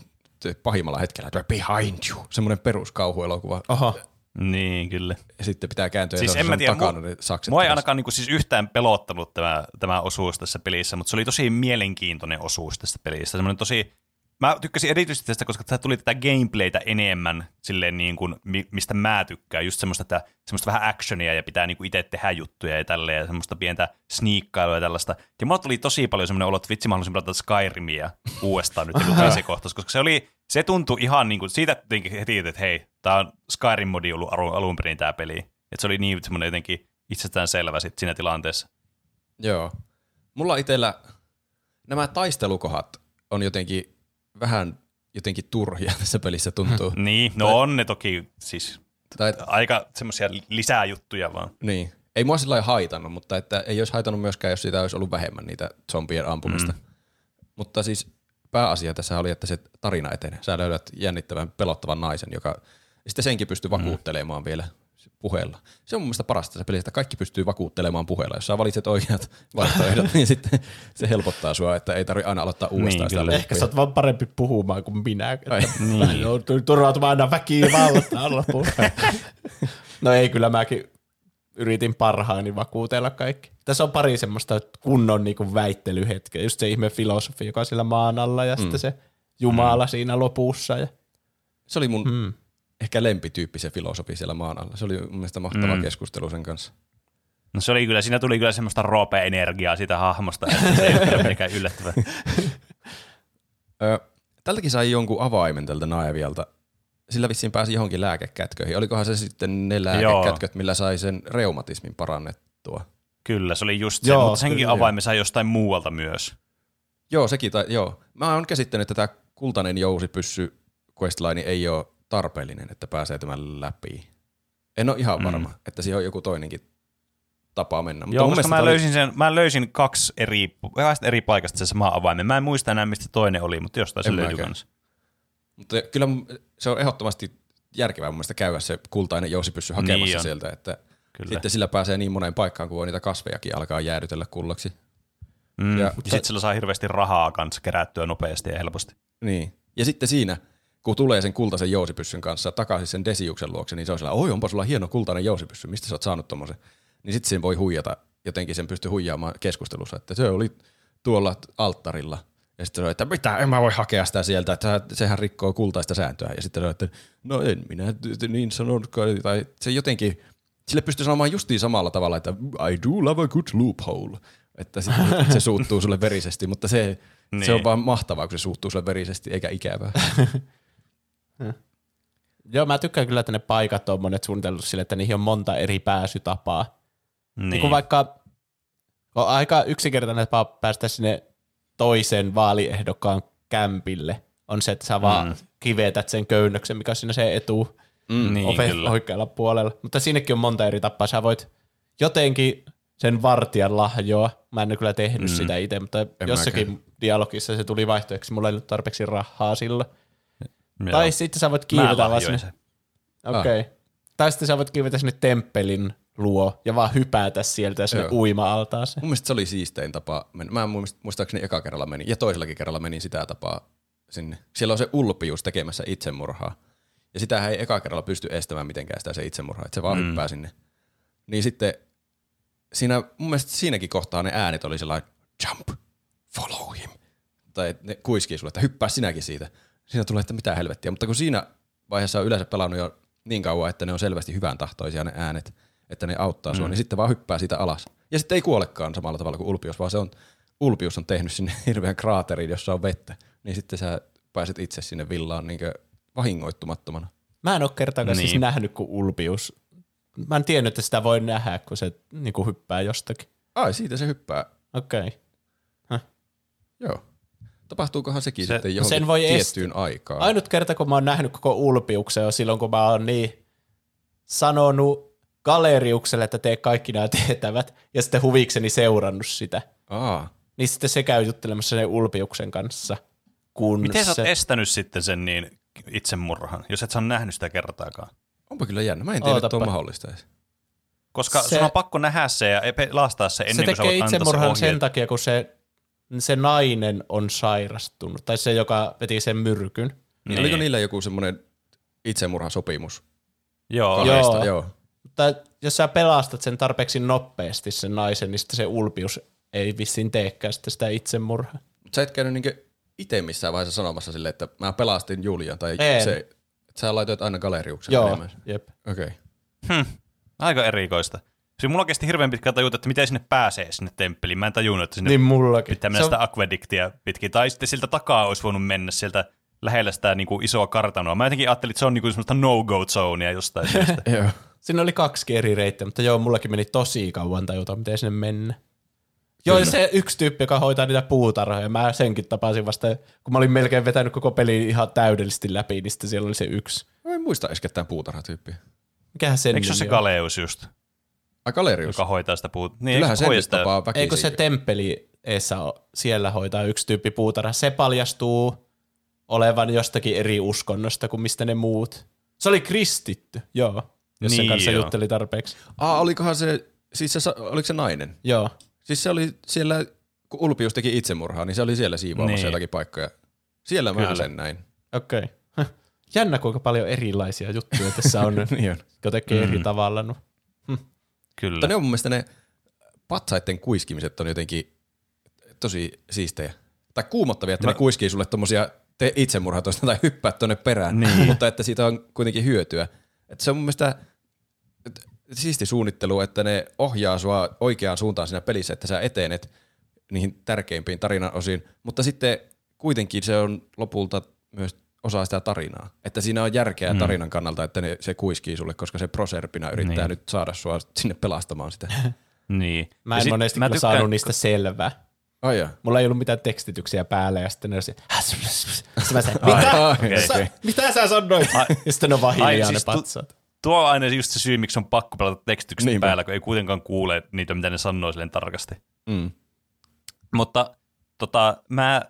pahimmalla hetkellä, että behind you, semmoinen peruskauhuelokuva. Oho. Niin, kyllä. Ja sitten pitää kääntyä Siis ja en mä tiedä, takana mu- ne sakset. Mua ei ainakaan niinku siis yhtään pelottanut tämä, tämä osuus tässä pelissä, mutta se oli tosi mielenkiintoinen osuus tästä pelistä. Semmoinen tosi, mä tykkäsin erityisesti tästä, koska tästä tuli tätä gameplaytä enemmän, silleen niin kuin, mi- mistä mä tykkään. Just semmoista, että, semmoista vähän actionia ja pitää niinku itse tehdä juttuja ja tälleen, ja semmoista pientä sniikkailua ja tällaista. Ja mulla tuli tosi paljon semmoinen olo, että vitsi mä haluaisin pelata Skyrimia uudestaan nyt se kohtaus, koska se oli, se tuntui ihan niin kuin, siitä jotenkin heti, että hei, tää on Skyrim-modi ollut alun, alun perin tää peli. Että se oli niin semmoinen jotenkin itsestään selvä sit siinä tilanteessa. Joo. Mulla itsellä nämä taistelukohat on jotenkin vähän jotenkin turhia tässä pelissä tuntuu. Niin, no on ne toki siis tai, aika semmoisia lisää juttuja vaan. niin. Ei mua sillä haitannut, mutta että ei olisi haitannut myöskään, jos siitä olisi ollut vähemmän niitä zombien ampumista. Mm. Mutta siis pääasia tässä oli, että se tarina etenee. Sä löydät jännittävän, pelottavan naisen, joka sitten senkin pystyy vakuuttelemaan mm. vielä puheella. Se on mun mielestä parasta tässä pelissä, että kaikki pystyy vakuuttelemaan puheella. Jos sä valitset oikeat vaihtoehdot, niin sitten se helpottaa sua, että ei tarvitse aina aloittaa uudestaan Niin, sitä kyllä. Ehkä sä oot vaan parempi puhumaan kuin minä. Että Ai, niin. Joudun turvautumaan aina väkivaltaan loppuun. no ei, kyllä mäkin yritin parhaani vakuutella kaikki. Tässä on pari semmoista kunnon niinku väittelyhetkeä. Just se ihme filosofi, joka on siellä maan alla ja mm. sitten se Jumala mm. siinä lopussa. Ja... Se oli mun Mm. Ehkä lempityyppi se filosofi siellä maan alla. Se oli mun mielestä mahtava mm. keskustelu sen kanssa. No se oli kyllä, siinä tuli kyllä semmoista roope-energiaa siitä hahmosta, että se ei ole mitenkään yllättävää. Tältäkin sai jonkun avaimen tältä Naevialta. Sillä vissiin pääsi johonkin lääkekätköihin. Olikohan se sitten ne lääkekätköt, millä sai sen reumatismin parannettua? Kyllä, se oli just se, Joo, mutta senkin kyllä. avaimen sai jostain muualta myös. Joo, sekin. Tai, joo. Mä oon käsittänyt, että tämä kultainen jousipyssy questline ei ole tarpeellinen, että pääsee tämän läpi. En ole ihan varma, mm. että siihen on joku toinenkin tapa mennä. Mutta Joo, koska mä oli- löysin, sen, mä löysin kaksi eri, kahdesta eri paikasta sen sama avaimen. Mä en muista enää, mistä toinen oli, mutta jostain se löytyi kanssa. Mutta kyllä se on ehdottomasti järkevää mun mielestä käydä se kultainen jousipyssy hakemassa Niin on. sieltä, että Kyllä. sitten sillä pääsee niin moneen paikkaan, kun voi niitä kasvejakin alkaa jäädytellä kullaksi. Mm. Ja- Ja, sitten sillä saa hirveästi rahaa kanssa kerättyä nopeasti ja helposti. Niin. Ja sitten siinä, kun tulee sen kultaisen jousipyssyn kanssa takaisin sen Desiuksen luokse, niin se on sellainen, oi onpa sulla hieno kultainen jousipyssy, mistä sä oot saanut tommosen? Niin sitten sen voi huijata, jotenkin sen pystyy huijaamaan keskustelussa, että se oli tuolla alttarilla. Ja sitten se on, että mitä, en mä voi hakea sitä sieltä, että sehän rikkoo kultaista sääntöä. Ja sitten se on, että no en minä niin sanonutkaan, tai se jotenkin, sille pystyy sanomaan justiin samalla tavalla, että I do love a good loophole. Että sitten se suuttuu sulle verisesti, mutta se, niin. se on Niin. vaan mahtavaa, kun se suuttuu sulle verisesti, eikä ikävää. Joo, mä tykkään kyllä, että ne paikat on monet suunnitellut sille, että niihin on monta eri pääsytapaa. Niin. Niin. Kun vaikka on aika yksinkertainen tapa päästä sinne toisen vaaliehdokkaan kämpille, on se, että sä vaan Mm. kivetät sen köynnöksen, mikä on siinä se etu Mm, niin, ove kyllä. oikealla puolella. Mutta siinäkin on monta eri tapaa. Sä voit jotenkin sen vartijan lahjoa. Mä en ole kyllä tehnyt mm. sitä itse, mutta En jossakin mäkään. dialogissa se tuli vaihtoehtoksi. Mulla ei ollut tarpeeksi rahaa sillä. Joo. Tai sitten sä voit kiivetä vaan sinne. Okei. Okay. Tai sitten sä voit kiivetä sinne temppelin luo ja vaan hypätä sieltä sinne Joo. uima-altaaseen. Mun mielestä se oli siistein tapa mennä. Mä muist- muistaakseni eka kerralla menin, ja toisellakin kerralla menin sitä tapaa sinne. Siellä on se ulpius tekemässä itsemurhaa. Ja sitähän ei eka kerralla pysty estämään mitenkään sitä se itsemurhaa, että se vaan mm. hyppää sinne. Niin sitten siinä, mun mielestä siinäkin kohtaa ne äänet oli sellainen jump, follow him. Tai ne kuiskii sulle, että hyppää sinäkin siitä. Siinä tulee, että mitä helvettiä. Mutta kun siinä vaiheessa on yleensä pelannut jo niin kauan, että ne on selvästi hyvän tahtoisia ne äänet, että ne auttaa sua, mm. niin sitten vaan hyppää siitä alas. Ja sitten ei kuolekaan samalla tavalla kuin Ulpius, vaan se on, Ulpius on tehnyt sinne hirveän kraaterin, jossa on vettä. Niin sitten sä pääset itse sinne villaan niin vahingoittumattomana. Mä en ole kertaakaan niin. siis Niin. nähnyt kuin ulpius. Mä en tiennyt, että sitä voi nähdä, kun se niin kuin hyppää jostakin. Ai, siitä se hyppää. Okei. Okay. Joo. Tapahtuukohan sekin Se- sitten johonkin sen voi tiettyyn aikaan? Ainut kerta, kun mä oon nähnyt koko ulpiuksen, on silloin, kun mä oon niin sanonut galeriukselle, että tee kaikki nämä tehtävät, ja sitten huvikseni seurannut sitä. Aa, Niin sitten se käy juttelemassa sen ulpiuksen kanssa. Kun Miten sä oot se... estänyt sitten sen niin itsemurhan, jos et sä ole nähnyt sitä kertaakaan? onpa kyllä jännä. Mä en tiedä, että on mahdollista edes. Koska Se- se, sun on pakko nähdä se ja pelastaa se ennen se kuin sä tekee voit antaa se itsemurhan sen takia, kun se, se nainen on sairastunut, tai se, joka veti sen myrkyn. Niin. Niin. Oliko niillä joku semmoinen itsemurhasopimus? Joo, Kahdesta? Joo. Joo. Tai jos sä pelastat sen tarpeeksi nopeasti sen naisen, niin sitten se ulpius ei vissiin teekään sitten sitä itsemurhaa. Mut Sä et käynyt niinku itse missään vaiheessa sanomassa silleen, että mä pelastin Julian, tai En. se, että sä laitoit aina galeriuksen Joo, jep. Okei. Okay. Hm, aika erikoista. Siis mulla kesti hirveän pitkään tajuta, että miten sinne pääsee sinne temppeliin. Mä en tajunnut, että sinne Niin mullakin. pitää mennä on- sitä aquedictia pitkin. Tai sitten siltä takaa olisi voinut mennä sieltä lähellä sitä niin kuin isoa kartanoa. Mä jotenkin ajattelin, että se on niin kuin semmoista no-go zonea jostain syystä. Joo. Siinä oli kaksi eri reittiä, mutta joo, mullakin meni tosi kauan tajuta, miten sinne mennä. Joo, se yksi tyyppi, joka hoitaa niitä puutarhoja, mä senkin tapasin vasta, kun mä olin melkein vetänyt koko pelin ihan täydellisesti läpi, niin sitten siellä oli se yksi. Mä en muista edes ketään puutarhatyyppiä. Mikähän sen Eikö se ole se? Galeus just, Ai galerius. joka hoitaa sitä puuta? Niin, Kyllähän hoida nyt sitä? tapaa väkisin. Eikö se temppeli Esa siellä hoitaa yksi tyyppi puutarha? Se paljastuu olevan jostakin eri uskonnosta kuin mistä ne muut. Se oli kristitty, joo. Jos sen Niin, kanssa joo. jutteli tarpeeksi. Aa, olikohan se, siis se, sa- oliko se nainen? Joo. Siis se oli siellä, kun Ulpius teki itsemurhaa, niin se oli siellä siivoamassa Niin. jotakin paikkoja. Siellä mä Kyllä. sen näin. Okei. Okay. Jännä, kuinka paljon erilaisia juttuja tässä on, Niin on. jotka tekee eri tavalla. No. Kyllä. Mutta ne on mun mielestä ne patsaiden kuiskimiset on jotenkin tosi siistejä. Tai kuumottavia, että Mä- ne kuiskii sulle tommosia te itsemurhaa toista tai hyppää tonne perään, Niin. mutta että siitä on kuitenkin hyötyä. Että se on mun mielestä siisti suunnittelu, että ne ohjaa sua oikeaan suuntaan siinä pelissä, että sä etenet niihin tärkeimpiin tarinan osiin, mutta sitten kuitenkin se on lopulta myös osa sitä tarinaa. Että siinä on järkeä Mm. tarinan kannalta, että ne, se kuiskii sulle, koska se proserpina yrittää Niin. nyt saada sua sinne pelastamaan sitä. Niin. Mä en sit monesti mä tykkään- saanut niistä selvää. Jaa. Mulla ei ollut mitään tekstityksiä päällä ja sitten ne oli se, sitten mä sanoin, Ai, mitä? ai, Sä, okei. mitä sä sanoit? Ai- ja sitten ne on vaan hiljaa siis ne tu- patsaat. tuo on aina just se syy, miksi on pakko pelata tekstitykset Niinpä. päällä, kun ei kuitenkaan kuule niitä, mitä ne sanoo silleen tarkasti. Mm. Mutta tota, mä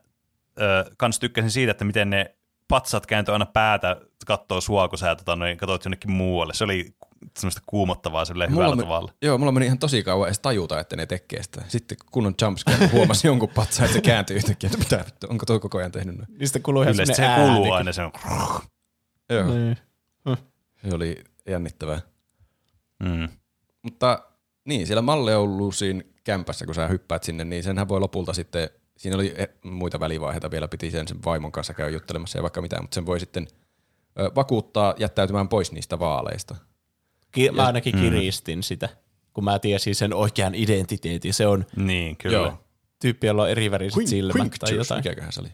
ö, kans tykkäsin siitä, että miten ne patsat kääntö aina päätä kattoo sua, kun sä tota, noin, katsot jonnekin muualle. Se oli semmoista kuumottavaa silleen hyvällä me- tavalla. Joo, mulla meni ihan tosi kauan edes tajuta, että ne tekee sitä. Sitten kun on jumpscare, huomasi jonkun patsaan, että se kääntyy yhtäkkiä, että mitä vittu, onko tuo koko ajan tehnyt noin? Niistä kuluu ihan Yleisesti se ääni. kuuluu aina, se on... Joo, Niin. se oli jännittävää. Mm. Mutta niin, siellä Malleoluusin kämpässä, kun sä hyppäät sinne, niin senhän voi lopulta sitten, siinä oli eh, muita välivaiheita vielä, piti sen, sen vaimon kanssa käydä juttelemassa ja vaikka mitä, mutta sen voi sitten ö, vakuuttaa jättäytymään pois niistä vaaleista. Ki- mä ainakin kiristin sitä, kun mä tiesin sen oikean identiteetin. Se on Niin, kyllä. Joo. tyyppi, jolla on eriväriset silmät tai Quinctius, jotain. mikäköhän se oli?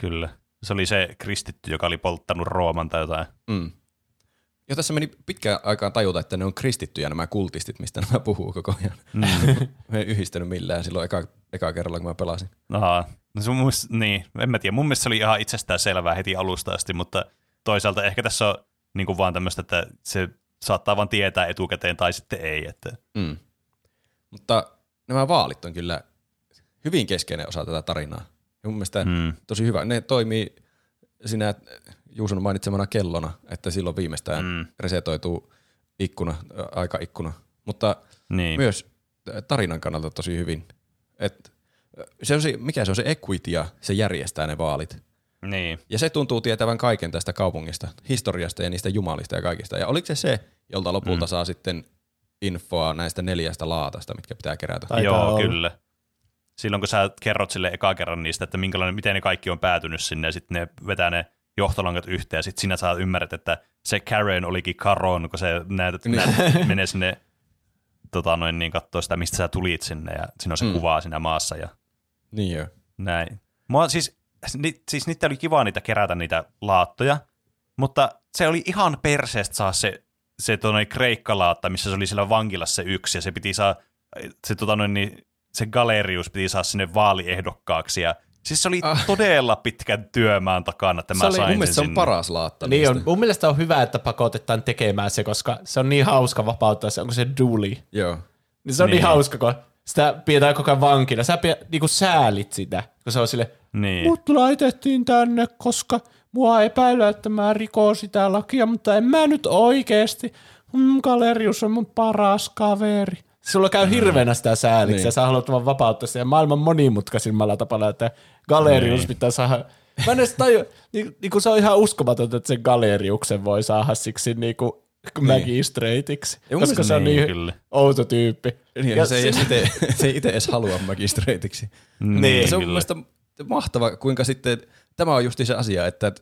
Kyllä. Se oli se kristitty, joka oli polttanut Rooman tai jotain. Mm. Ja tässä meni pitkään aikaan tajuta, että ne on kristittyjä nämä kultistit, mistä nämä puhuu koko ajan. Mm. Mä en yhdistänyt millään silloin eka, eka kerralla, kun mä pelasin. Aha. No se mielestä- niin, en mä tiedä. Mun mielestä se oli ihan itsestään selvää heti alusta asti, mutta toisaalta ehkä tässä on niin kuin vaan tämmöistä, että se saattaa vaan tietää etukäteen tai sitten ei. Että, Mm. Mutta nämä vaalit on kyllä hyvin keskeinen osa tätä tarinaa. Ja mun mielestä mm, tosi hyvä. Ne toimii sinä Juuson mainitsemana kellona, että silloin viimeistään mm. resetoituu ikkuna, ä, aikaikkuna. Mutta niin. myös ä, tarinan kannalta tosi hyvin. Et, se on se, mikä se on se equitia, se järjestää ne vaalit. niin. Ja se tuntuu tietävän kaiken tästä kaupungista, historiasta ja niistä jumalista ja kaikista. Ja oliko se se, jolta lopulta mm. saa sitten infoa näistä neljästä laatasta, mitkä pitää kerätä? Taitaa Joo, olla. kyllä. Silloin kun sä kerrot sille eka kerran niistä, että minkälainen, miten ne kaikki on päätynyt sinne, ja sitten ne vetää ne johtolangat yhteen, ja sitten sinä saa ymmärrät, että se Karen olikin Karon, kun se näet, Niin. näet, menee sinne tota noin, niin katsoo sitä, mistä sä tulit sinne, ja siinä on se Mm. mm. kuva siinä maassa, ja Niin joo. näin. Mua siis, ni, siis niitä oli kiva niitä kerätä niitä laattoja, mutta se oli ihan perseestä saa se, se tuonne kreikkalaatta, missä se oli siellä vankilassa se yksi, ja se piti saa, se, tota noin, niin, se galerius piti saa sinne vaaliehdokkaaksi, ja siis se oli Ah. todella pitkän työmaan takana, että Se mä oli- sain Mun mielestä se on paras laatta Niin on, mun mielestä on hyvä, että pakotetaan tekemään se, koska se on niin hauska vapauttaa se, onko se duli. Joo. Niin se on niin, Niin. hauska, kun sitä pidetään koko ajan vankina. Sä pidät, niinku säälit sitä, kun se on sille, Niin. mut laitettiin tänne, koska mua epäilyä, että mä rikon sitä lakia, mutta en mä nyt oikeesti. Mm, Galerius on mun paras kaveri. Sulla käy hirveänä sitä sääliksi Niin. ja sä haluat vaan vapauttaa sitä maailman monimutkaisimmalla tapalla, että Galerius Niin. pitää saada Mä en edes taju, niin, niin se on ihan uskomatonta, että sen Galeriuksen voi saada siksi niinku Niin. magistrateiksi, Ja mun koska mielestä se on niin, niin outo tyyppi. Niin, ja se, ei ite, se ei itse edes halua magistrateiksi. Niin, se on mun kyllä. mielestä mahtava, kuinka sitten, tämä on justi se asia, että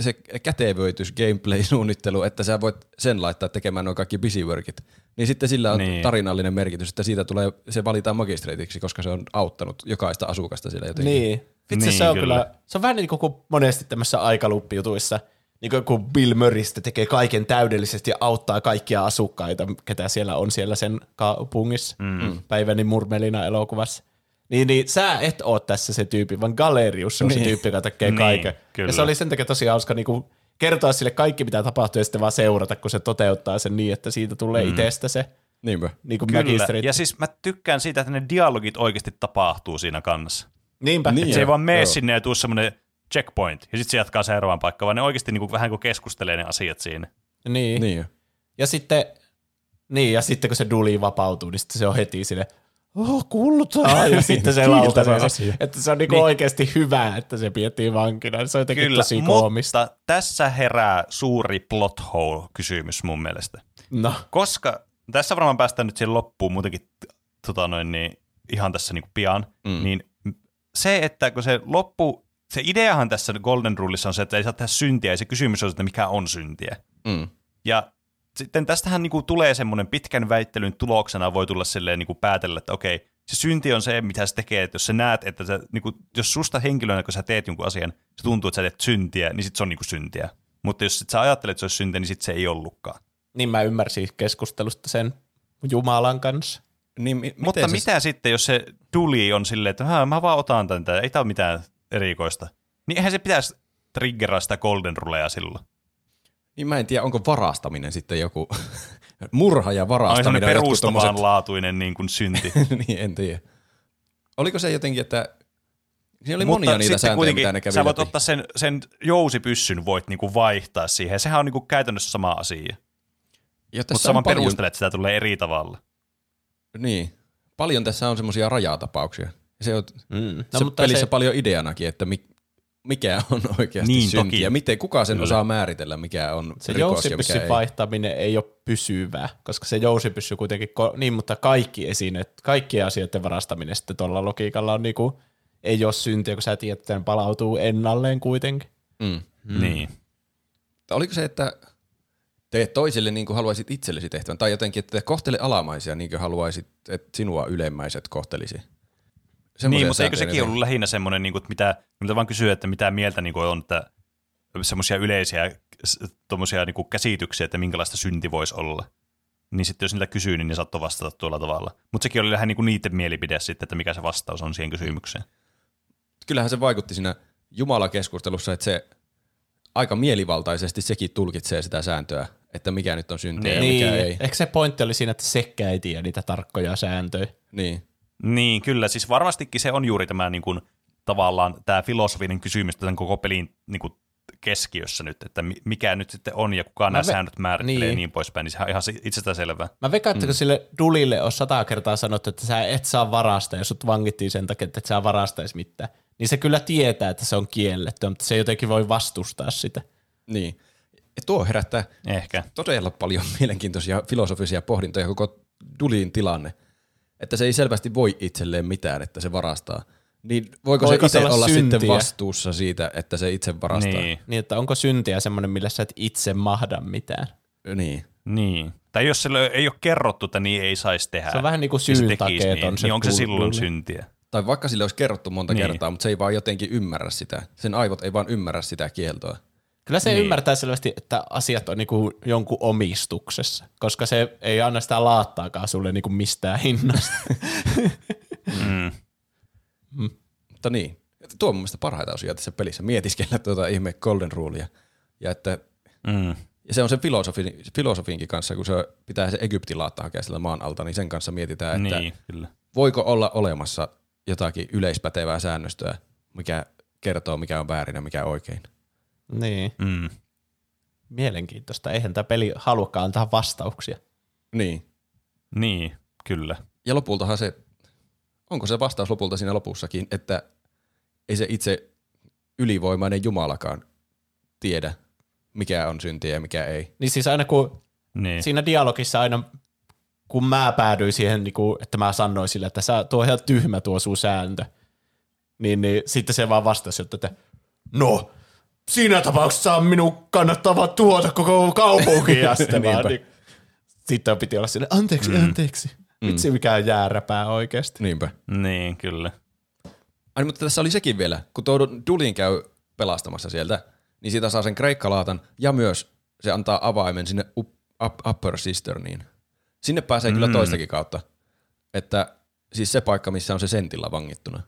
se kätevöitys, gameplay-suunnittelu, että sä voit sen laittaa tekemään nuo kaikki busyworkit, niin sitten sillä on niin. Niin. tarinallinen merkitys, että siitä tulee, se valitaan magistrateiksi, koska se on auttanut jokaista asukasta siellä jotenkin. Niin. Vitsi, Niin, se on kyllä. kyllä. se on vähän niin kuin monesti tämmöisissä aikaluppijutuissa, niin kuin Bill Murraystä tekee kaiken täydellisesti ja auttaa kaikkia asukkaita, ketä siellä on siellä sen kaupungissa, mm. Päiväni Murmelina elokuvassa. Niin, niin sä et oo tässä se tyyppi, vaan Galerius on niin. se Niin. tyyppi, joka tekee Niin, kaiken. kyllä. Ja se oli sen takia tosi hauska niin kuin kertoa sille kaikki, mitä tapahtuu, ja sitten vaan seurata, kun se toteuttaa sen niin, että siitä tulee mm. itsestä se Niinpä. niin kuin Kyllä. Ja siis mä tykkään siitä, että ne dialogit oikeasti tapahtuu siinä kanssa. Niinpä. Niin. Se ei Joo, vaan mene joo. sinne ja tuu semmoinen checkpoint, ja sitten se jatkaa seuraavaan paikkaan, vaan ne oikeasti niinku, vähän kuin keskustelee ne asiat siinä. Niin. Niin. Ja sitten, niin, ja sitten kun se duli vapautuu, niin sitten se on heti sille, oh, kultaa, ja sitten se lautasee. Että se on niinku Niin. oikeasti hyvä, että se pidettiin vankina. Se on jotenkin Kyllä, tosi koomista. mutta tässä herää suuri plot hole-kysymys mun mielestä. No, Koska tässä varmaan päästään nyt siihen loppuun muutenkin tota noin, niin, ihan tässä niin pian, Mm. niin se, että kun se loppu, se ideahan tässä Golden Rulessa on se, että ei saa tehdä syntiä, ja se kysymys on, että mikä on syntiä. Mm. Ja sitten tästähän niinku tulee semmoinen pitkän väittelyn tuloksena voi tulla silleen niinku päätellä, että okei, se synti on se, mitä se tekee, että jos sä näet, että sä, niinku, jos susta henkilönä, kun sä teet jonkun asian, se tuntuu, että sä teet syntiä, niin sit se on niinku syntiä. Mutta jos sit sä ajattelet, että se olisi syntiä, niin sit se ei ollutkaan. niin mä ymmärsin keskustelusta sen Jumalan kanssa. Niin, mi- Mutta se- mitä sitten, jos se tuli on silleen, että "Hää, mä vaan otan tätä, ei tää ole mitään erikoista. Niin eihän se pitäisi triggeraa sitä golden rulea silloin. Niin mä en tiedä, onko varastaminen sitten joku murha ja Ai varastaminen. tommoset- perustavanlaatuinen niin kuin synti. niin, en tiedä. Oliko se jotenkin, että siinä oli Mutta monia niitä sitten sääntöjä, kuitenkin mitä ne kävi sä voit läpi. ottaa sen, sen jousipyssyn, voit niinku vaihtaa siihen. Sehän on niinku käytännössä sama asia. Mutta saman paljon, perustelet, että sitä tulee eri tavalla. Niin. Paljon tässä on semmoisia rajatapauksia. Se on Mm. no, se pelissä se... paljon ideanakin, että mi, mikä on oikeasti Niin, synti toki. ja miten, kuka sen Kyllä. osaa määritellä, mikä on Se rikos ja mikä ei. vaihtaminen ei ole pysyvää, koska se jousipyssy kuitenkin, ko- niin mutta kaikki esineet, kaikkien asioiden varastaminen sitten tuolla logiikalla on niinku, ei ole syntiä, kun sä tiedät, että ne palautuu ennalleen kuitenkin. Mm. Mm. Niin. Oliko se, että teet toiselle niin kuin haluaisit itsellesi tehtävän, tai jotenkin, että kohtele alamaisia niin kuin haluaisit, että sinua ylemmäiset kohtelisi. Niin, mutta eikö sekin ollut lähinnä semmoinen, niin kuin, että mitä, mitä vaan kysyä, että mitä mieltä niin kuin on, että semmoisia yleisiä tommosia, niin kuin käsityksiä, että minkälaista synti voisi olla. Niin sitten jos niitä kysyy, niin ne saattoi vastata tuolla tavalla. Mutta sekin oli lähinnä niin kuin niiden mielipide sitten, että mikä se vastaus on siihen kysymykseen. Kyllähän se vaikutti siinä Jumala-keskustelussa, että se aika mielivaltaisesti sekin tulkitsee sitä sääntöä, että mikä nyt on syntiä Niin. ja mikä ei. Ehkä se pointti oli siinä, että sekkä ei tiedä niitä tarkkoja sääntöjä. Niin. Niin, kyllä. Siis varmastikin se on juuri tämä niin kuin, tavallaan tämä filosofinen kysymys tämän koko pelin niin kuin, keskiössä nyt, että mi- mikä nyt sitten on ja kuka nämä ve- säännöt määrittelee niin. niin. poispäin, niin sehän on ihan si- itsestäänselvää. Mä veikkaan, että kun sille Dulille on sata kertaa sanottu, että sä et saa varastaa, jos sut vangittiin sen takia, että et sä varastaisi mitään, niin se kyllä tietää, että se on kielletty, mutta se jotenkin voi vastustaa sitä. Niin. Ja tuo herättää Ehkä. todella paljon mielenkiintoisia filosofisia pohdintoja koko Dulin tilanne. Että se ei selvästi voi itselleen mitään, että se varastaa. Niin voiko, Voiko se se itse olla olla syntiä? sitten vastuussa siitä, että se itse varastaa? Niin, Niin, että onko syntiä semmoinen, millä sä et itse mahda mitään. niin. niin. Tai jos sille ei ole kerrottu, että niin ei saisi tehdä. Se on vähän niin kuin se tekisi syyntakeeton niin, se niin onko se silloin syntiä? Tai vaikka sille olisi kerrottu monta Niin. kertaa, mutta se ei vaan jotenkin ymmärrä sitä. Sen aivot ei vaan ymmärrä sitä kieltoa. Kyllä se Niin. ymmärtää selvästi, että asiat on niinku jonkun omistuksessa, koska se ei anna sitä laattaakaan sulle niinku mistään hinnasta. Mm. Mutta niin, tuo on mun mielestä parhaita osia tässä pelissä, mietiskellä tuota ihme Golden Rulea. Ja että Mm. ja se on sen filosofi, filosofiinkin kanssa, kun se pitää se Egyptin laatta hakea sieltä maan alta, niin sen kanssa mietitään, että Niin, kyllä. voiko olla olemassa jotakin yleispätevää säännöstöä, mikä kertoo, mikä on väärin ja mikä oikein. Niin, Mm. mielenkiintoista. Eihän tämä peli haluakaan antaa vastauksia. Niin. Niin, kyllä. Ja lopultahan se, onko se vastaus lopulta siinä lopussakin, että ei se itse ylivoimainen Jumalakaan tiedä, mikä on syntiä ja mikä ei. Niin siis aina kun Niin. siinä dialogissa aina, kun mä päädyin siihen, niin kuin, että mä sanoin sille, että sä, tuo on ihan tyhmä tuo sun sääntö, niin, niin sitten se vaan vastasi, että no, siinä tapauksessa on minun kannattava tuota koko kaupunki. Ja sitten, vaan, Niinpä. niin, sitten piti olla sille, anteeksi, mm. anteeksi. Vitsi mikä on jääräpää oikeasti. Niinpä. Niin, kyllä. Ai, mutta tässä oli sekin vielä, kun tuo Dulin käy pelastamassa sieltä, niin siitä saa sen kreikkalaatan ja myös se antaa avaimen sinne up, up, Upper Cisterniin. Sinne pääsee mm. kyllä toistakin kautta. Että siis se paikka, missä on se sentillä vangittuna.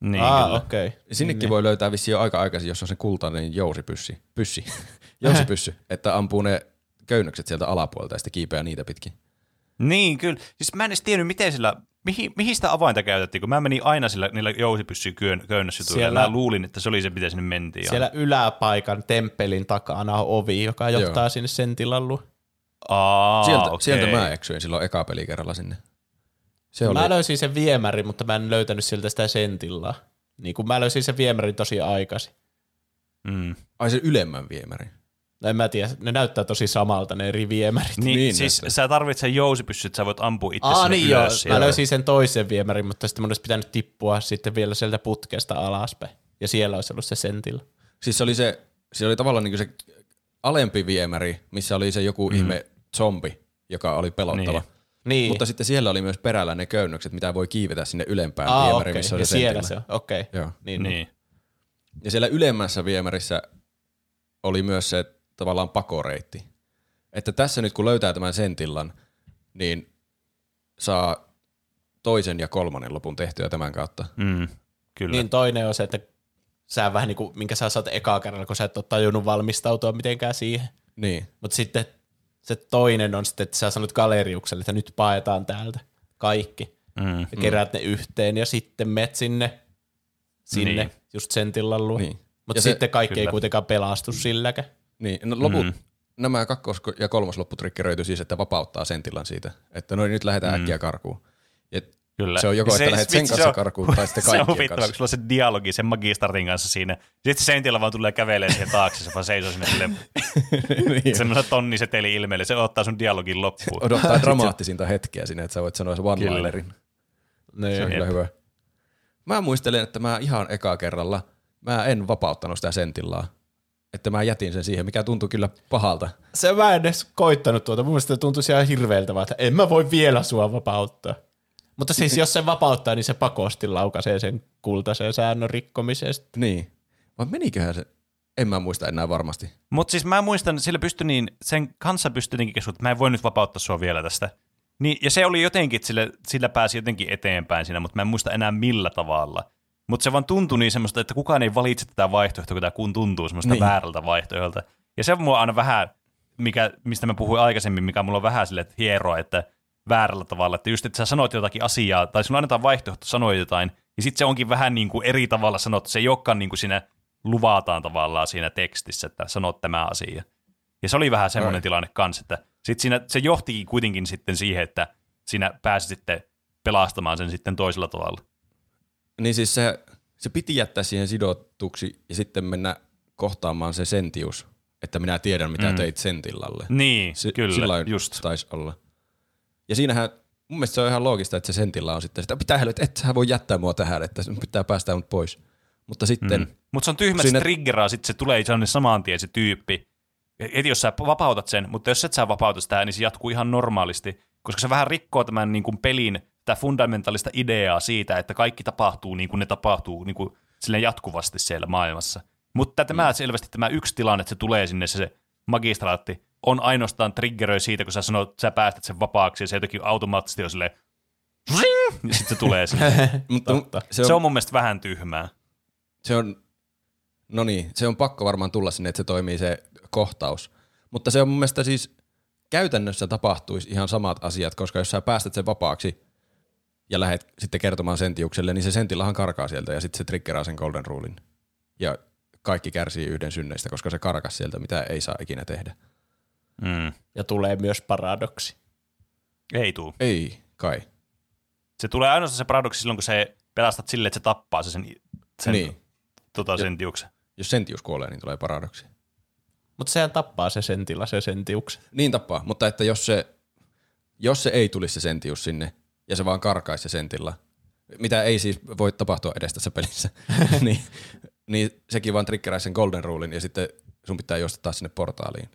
Niin, kyllä. okei. Okay. Sinnekin niin, voi löytää vissiin jo aika aikaisin, jos on se kultainen jousipyssy. Pyssi. jousipyssy. että ampuu ne köynnökset sieltä alapuolelta ja sitten kiipeää niitä pitkin. Niin, kyllä. Siis mä en edes tiennyt, miten sillä, mihin, mihin sitä avainta käytettiin, kun mä menin aina sillä niillä jousipyssy köynnössytuilla. Siellä- Mä luulin, että se oli se, miten sinne mentiin. Siellä yläpaikan temppelin takana on ovi, joka johtaa Joo. sinne sentilalluun. Aa, sieltä, okei. sieltä mä eksyin silloin eka pelikerralla sinne. Se oli, Mä löysin sen viemäri, mutta mä en löytänyt sieltä sitä sentillaa. Niin kun mä löysin sen viemärin tosi aikaisin. Mm. ai se ylemmän viemäri. No en mä tiedä, ne näyttää tosi samalta ne eri viemärit. Niin, Niin, siis että- sä tarvitset sen jousipyssy, että sä voit ampua itse Aa niin joo, mä löysin sen toisen viemärin, mutta sitten mun olisi pitänyt tippua sitten vielä sieltä putkesta alaspäin. Ja siellä olisi ollut se sentillä. Siis se oli se, se oli tavallaan niin se alempi viemäri, missä oli se joku mm. ihme zombi, joka oli pelottava. Niin. Niin. Mutta sitten siellä oli myös perällä ne köynnökset, mitä voi kiivetä sinne ylempään Aa, viemäriin, okei. missä on Ja se siellä se on, okei. Joo. Niin, niin. Niin. Ja siellä ylemmässä viemärissä oli myös se tavallaan pakoreitti. Että tässä nyt kun löytää tämän sentillan, niin saa toisen ja kolmannen lopun tehtyä tämän kautta. Mm. Kyllä. niin toinen on se, että sä vähän niin kuin, minkä sä saat ekaa kerralla, kun sä et ole tajunnut valmistautua mitenkään siihen. Niin. Mutta sitten se toinen on sitten, että sä sanot galeriukselle, että nyt paetaan täältä kaikki. Mm. Ja keräät ne yhteen ja sitten met sinne, sinne Niin. just sentillan luo. Niin. Mutta sitten kaikki ei kyllä. kuitenkaan pelastu silläkään. Niin, no loput, Mm. mm. nämä kakkos- ja kolmas loppu triggeröity siis, että vapauttaa sentillan siitä. Että no niin, nyt lähdetään mm. äkkiä karkuun. Ja Kyllä. Se on joko, Ja että lähdet sen kanssa se on- karkuun tai sitten Se on kaikkien kanssa. kun sulla on se dialogi sen Magistartin kanssa siinä. Sitten se Sentillä vaan tulee kävelee siihen taakse, se vaan seisoo sinne silleen, niin. semmoisella tonniseteli ilmeelle. Se ottaa sun dialogin loppuun. Odottaa dramaattisinta hetkeä sinne, että sä voit sanoa se one-linerin. Niin. Se on kyllä hyvä. Mä muistelen, että mä ihan eka kerralla, mä en vapauttanut sitä sentillaa. Että mä jätin sen siihen, mikä tuntui kyllä pahalta. Se mä en edes koittanut tuota. Mun mielestä se tuntuisi ihan hirveältä, vaan, että en mä voi vielä sua vapauttaa. Mutta siis jos se vapauttaa, niin se pakosti laukaisee sen kultaisen säännön rikkomisesta. Niin. Vai meniköhän se? En mä muista enää varmasti. Mutta siis mä muistan, sillä pystyi niin, sen kanssa pystyi jotenkin keskustelemaan, että mä en voi nyt vapauttaa sua vielä tästä. Niin, ja se oli jotenkin, että sillä, sillä pääsi jotenkin eteenpäin siinä, mutta mä en muista enää millä tavalla. Mutta se vaan tuntui niin semmoista, että kukaan ei valitse tätä vaihtoehtoa, kun tämä kun tuntuu semmoista Niin. niin. väärältä vaihtoehdolta. Ja se on mua aina vähän, mikä, mistä mä puhuin aikaisemmin, mikä mulla on vähän sille, että hieroa, että väärällä tavalla, että just, että sä sanoit jotakin asiaa, tai sulla annetaan vaihtoehto sanoa jotain, ja sitten se onkin vähän niin kuin eri tavalla sanottu, se ei olekaan niin kuin siinä luvataan tavallaan siinä tekstissä, että sanot tämä asia. Ja se oli vähän semmoinen Ai. tilanne kanssa, että sit siinä, se johtikin kuitenkin sitten siihen, että siinä pääsi sitten pelastamaan sen sitten toisella tavalla. Niin siis se, se piti jättää siihen sidotuksi ja sitten mennä kohtaamaan se sentius, että minä tiedän mitä Mm. teit sentillalle. Niin, Se, kyllä, sillain just. taisi olla. Ja siinähän, mun mielestä se on ihan loogista, että se sentilla on sitten sitä, pitää helvet, et sä voi jättää mua tähän, että sun pitää päästä mut pois. Mutta sitten, mm. Mutta se on tyhmä, että Siinä- se triggeraa, sitten se tulee sellainen saman tien se tyyppi. Heti jos sä vapautat sen, mutta jos et sä vapauta sitä, niin se jatkuu ihan normaalisti, koska se vähän rikkoo tämän niin kuin pelin, tämä fundamentaalista ideaa siitä, että kaikki tapahtuu niin kuin ne tapahtuu niin kuin silleen jatkuvasti siellä maailmassa. Mutta tämä selvästi tämä yksi tilanne, että se tulee sinne se, se magistraatti, on ainoastaan triggeröi siitä, kun sä sanot, että sä päästät sen vapaaksi ja se jotenkin automaattisesti on silleen, ja sitten se tulee sinne. mutta Totta. se on, Se on mun mielestä vähän tyhmää. se on, no niin, se on pakko varmaan tulla sinne, että se toimii se kohtaus. Mutta se on mun mielestä siis, käytännössä tapahtuisi ihan samat asiat, koska jos sä päästät sen vapaaksi ja lähdet sitten kertomaan sentiukselle, niin se sentillahan karkaa sieltä ja sitten se triggeraa sen golden rulin. Ja kaikki kärsii yhden synneistä, koska se karkas sieltä, mitä ei saa ikinä tehdä. Mm. Ja tulee myös paradoksi. Ei tuu. Ei, kai. Se tulee ainoastaan se paradoksi silloin, kun se pelastat silleen, että se tappaa se sen, sen, Niin. tota, sen tiuksen. Jos sentius kuolee, niin tulee paradoksi. Mutta sehän tappaa se sentillä, se sentiuksen. Niin tappaa, mutta että jos se, jos se ei tulisi se sentius sinne ja se vaan karkaisi se sentilla, mitä ei siis voi tapahtua edes tässä pelissä, niin, niin sekin vaan triggeraisi sen golden rulin ja sitten sun pitää juosta taas sinne portaaliin.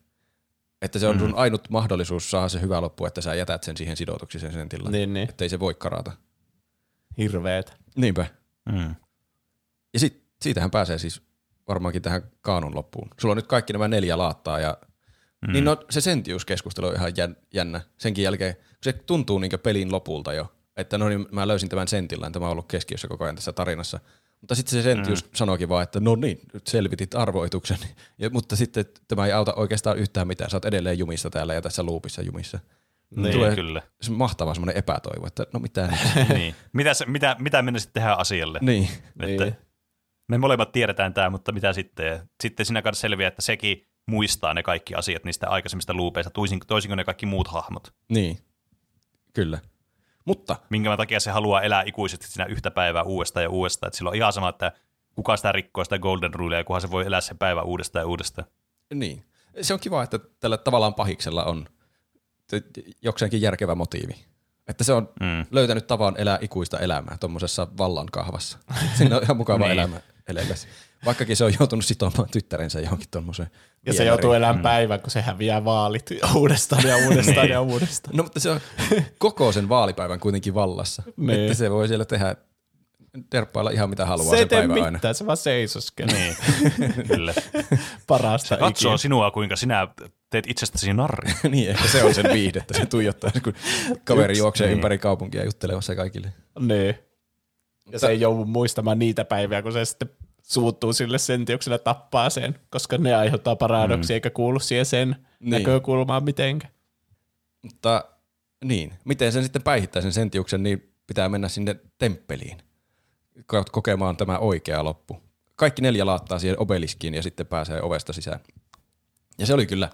Että se on sun ainut mahdollisuus saada se hyvä loppu, että sä jätät sen siihen sidotuksi sen sentillä. Niin, niin. Että ei se voi karata. Hirveet. Niinpä. Mm. Ja sit, siitähän pääsee siis varmaankin tähän kaanun loppuun. Sulla on nyt kaikki nämä neljä laattaa ja mm. niin no, se sentiuskeskustelu on ihan jän- jännä. Senkin jälkeen, kun se tuntuu niin pelin lopulta jo, että no niin, mä löysin tämän sentillään, tämä on ollut keskiössä koko ajan tässä tarinassa. Mutta sitten se sentius mm. sanoikin vaan, että no niin, nyt selvitit arvoituksen. Ja, mutta sitten tämä ei auta oikeastaan yhtään mitään. Sä oot edelleen jumissa täällä ja tässä loopissa jumissa. Niin, Tulee- kyllä. Se on mahtava semmoinen epätoivo, että no mitä niin. Mitä, se, mitä, mitä mennä sitten tehdään asialle? niin. Että Niin. Me molemmat tiedetään tämä, mutta mitä sitten? Ja sitten siinä kanssa selviää, että sekin muistaa ne kaikki asiat niistä aikaisemmista luupeista, toisin, toisin kuin ne kaikki muut hahmot. Niin, kyllä. Mutta Minkä takia se haluaa elää ikuisesti siinä yhtä päivää uudestaan ja uudestaan. Että sillä on ihan sama, että kuka sitä rikkoo sitä golden rulea, kunhan se voi elää sen päivän uudestaan ja uudestaan. Niin. Se on kiva, että tällä tavallaan pahiksella on jokseenkin järkevä motiivi. Että se on Mm. löytänyt tavan elää ikuista elämää tuommoisessa vallankahvassa. Siinä on ihan mukava Niin. elämä elekäs. Vaikkakin se on joutunut sitomaan tyttärensä johonkin tuommoiseen Ja se joutuu elämään päivän, kun se häviää vaalit uudestaan ja uudestaan ja uudestaan. No mutta se on koko sen vaalipäivän kuitenkin vallassa. Niin. Että se voi siellä tehdä, terppailla ihan mitä haluaa Se se, päivä mitään, aina. se vaan seisoskelee. Niin, kyllä. Parasta Katsoo ikinä. sinua, kuinka sinä teet itsestäsi narri. niin, ehkä se on sen viihdettä, se tuijottaa, kun kaveri juoksee niin. ympäri kaupunkia juttelemassa kaikille. Niin. Ja se ei joudu muistamaan niitä päiviä, kun se sitten suuttuu sille sentiukselle tappaa sen, koska ne aiheuttaa paradoksia mm. eikä kuulu siihen sen Niin. näkökulmaa mitenkään. Mutta niin, miten sen sitten päihittää sen sentiuksen, niin pitää mennä sinne temppeliin ko- kokemaan tämä oikea loppu. Kaikki neljä laattaa siihen obeliskiin ja sitten pääsee ovesta sisään. Ja se oli kyllä,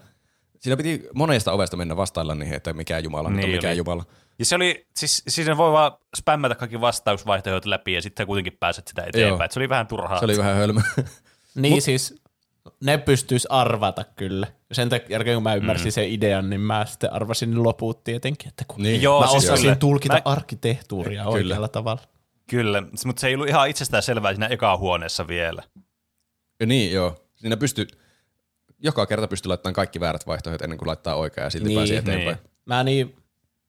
siinä piti monesta ovesta mennä vastailla niihin, että mikä Jumala, niin mikä oli. Jumala. Ja se oli, siis siinä voi vaan spämmätä kaikki vastausvaihtoehdot läpi ja sitten kuitenkin pääset sitä eteenpäin. Joo. Et se oli vähän turhaa. Se oli vähän hölmö. Niin Mut, siis ne pystyis arvata kyllä. Sen takia jälkeen kun mä ymmärsin mm. sen idean, niin mä sitten arvasin loput tietenkin, että kun Niin. Joo, mä siis osasin kyllä. tulkita Mä- arkkitehtuuria Kyllä. oikealla tavalla. Kyllä, mutta se ei ollut ihan itsestään selvää siinä eka huoneessa vielä. Ja niin, joo. Siinä pystyy, joka kerta pystyy laittamaan kaikki väärät vaihtoehdot ennen kuin laittaa oikea ja silti Niin, pääsee eteenpäin. niin. Mä niin,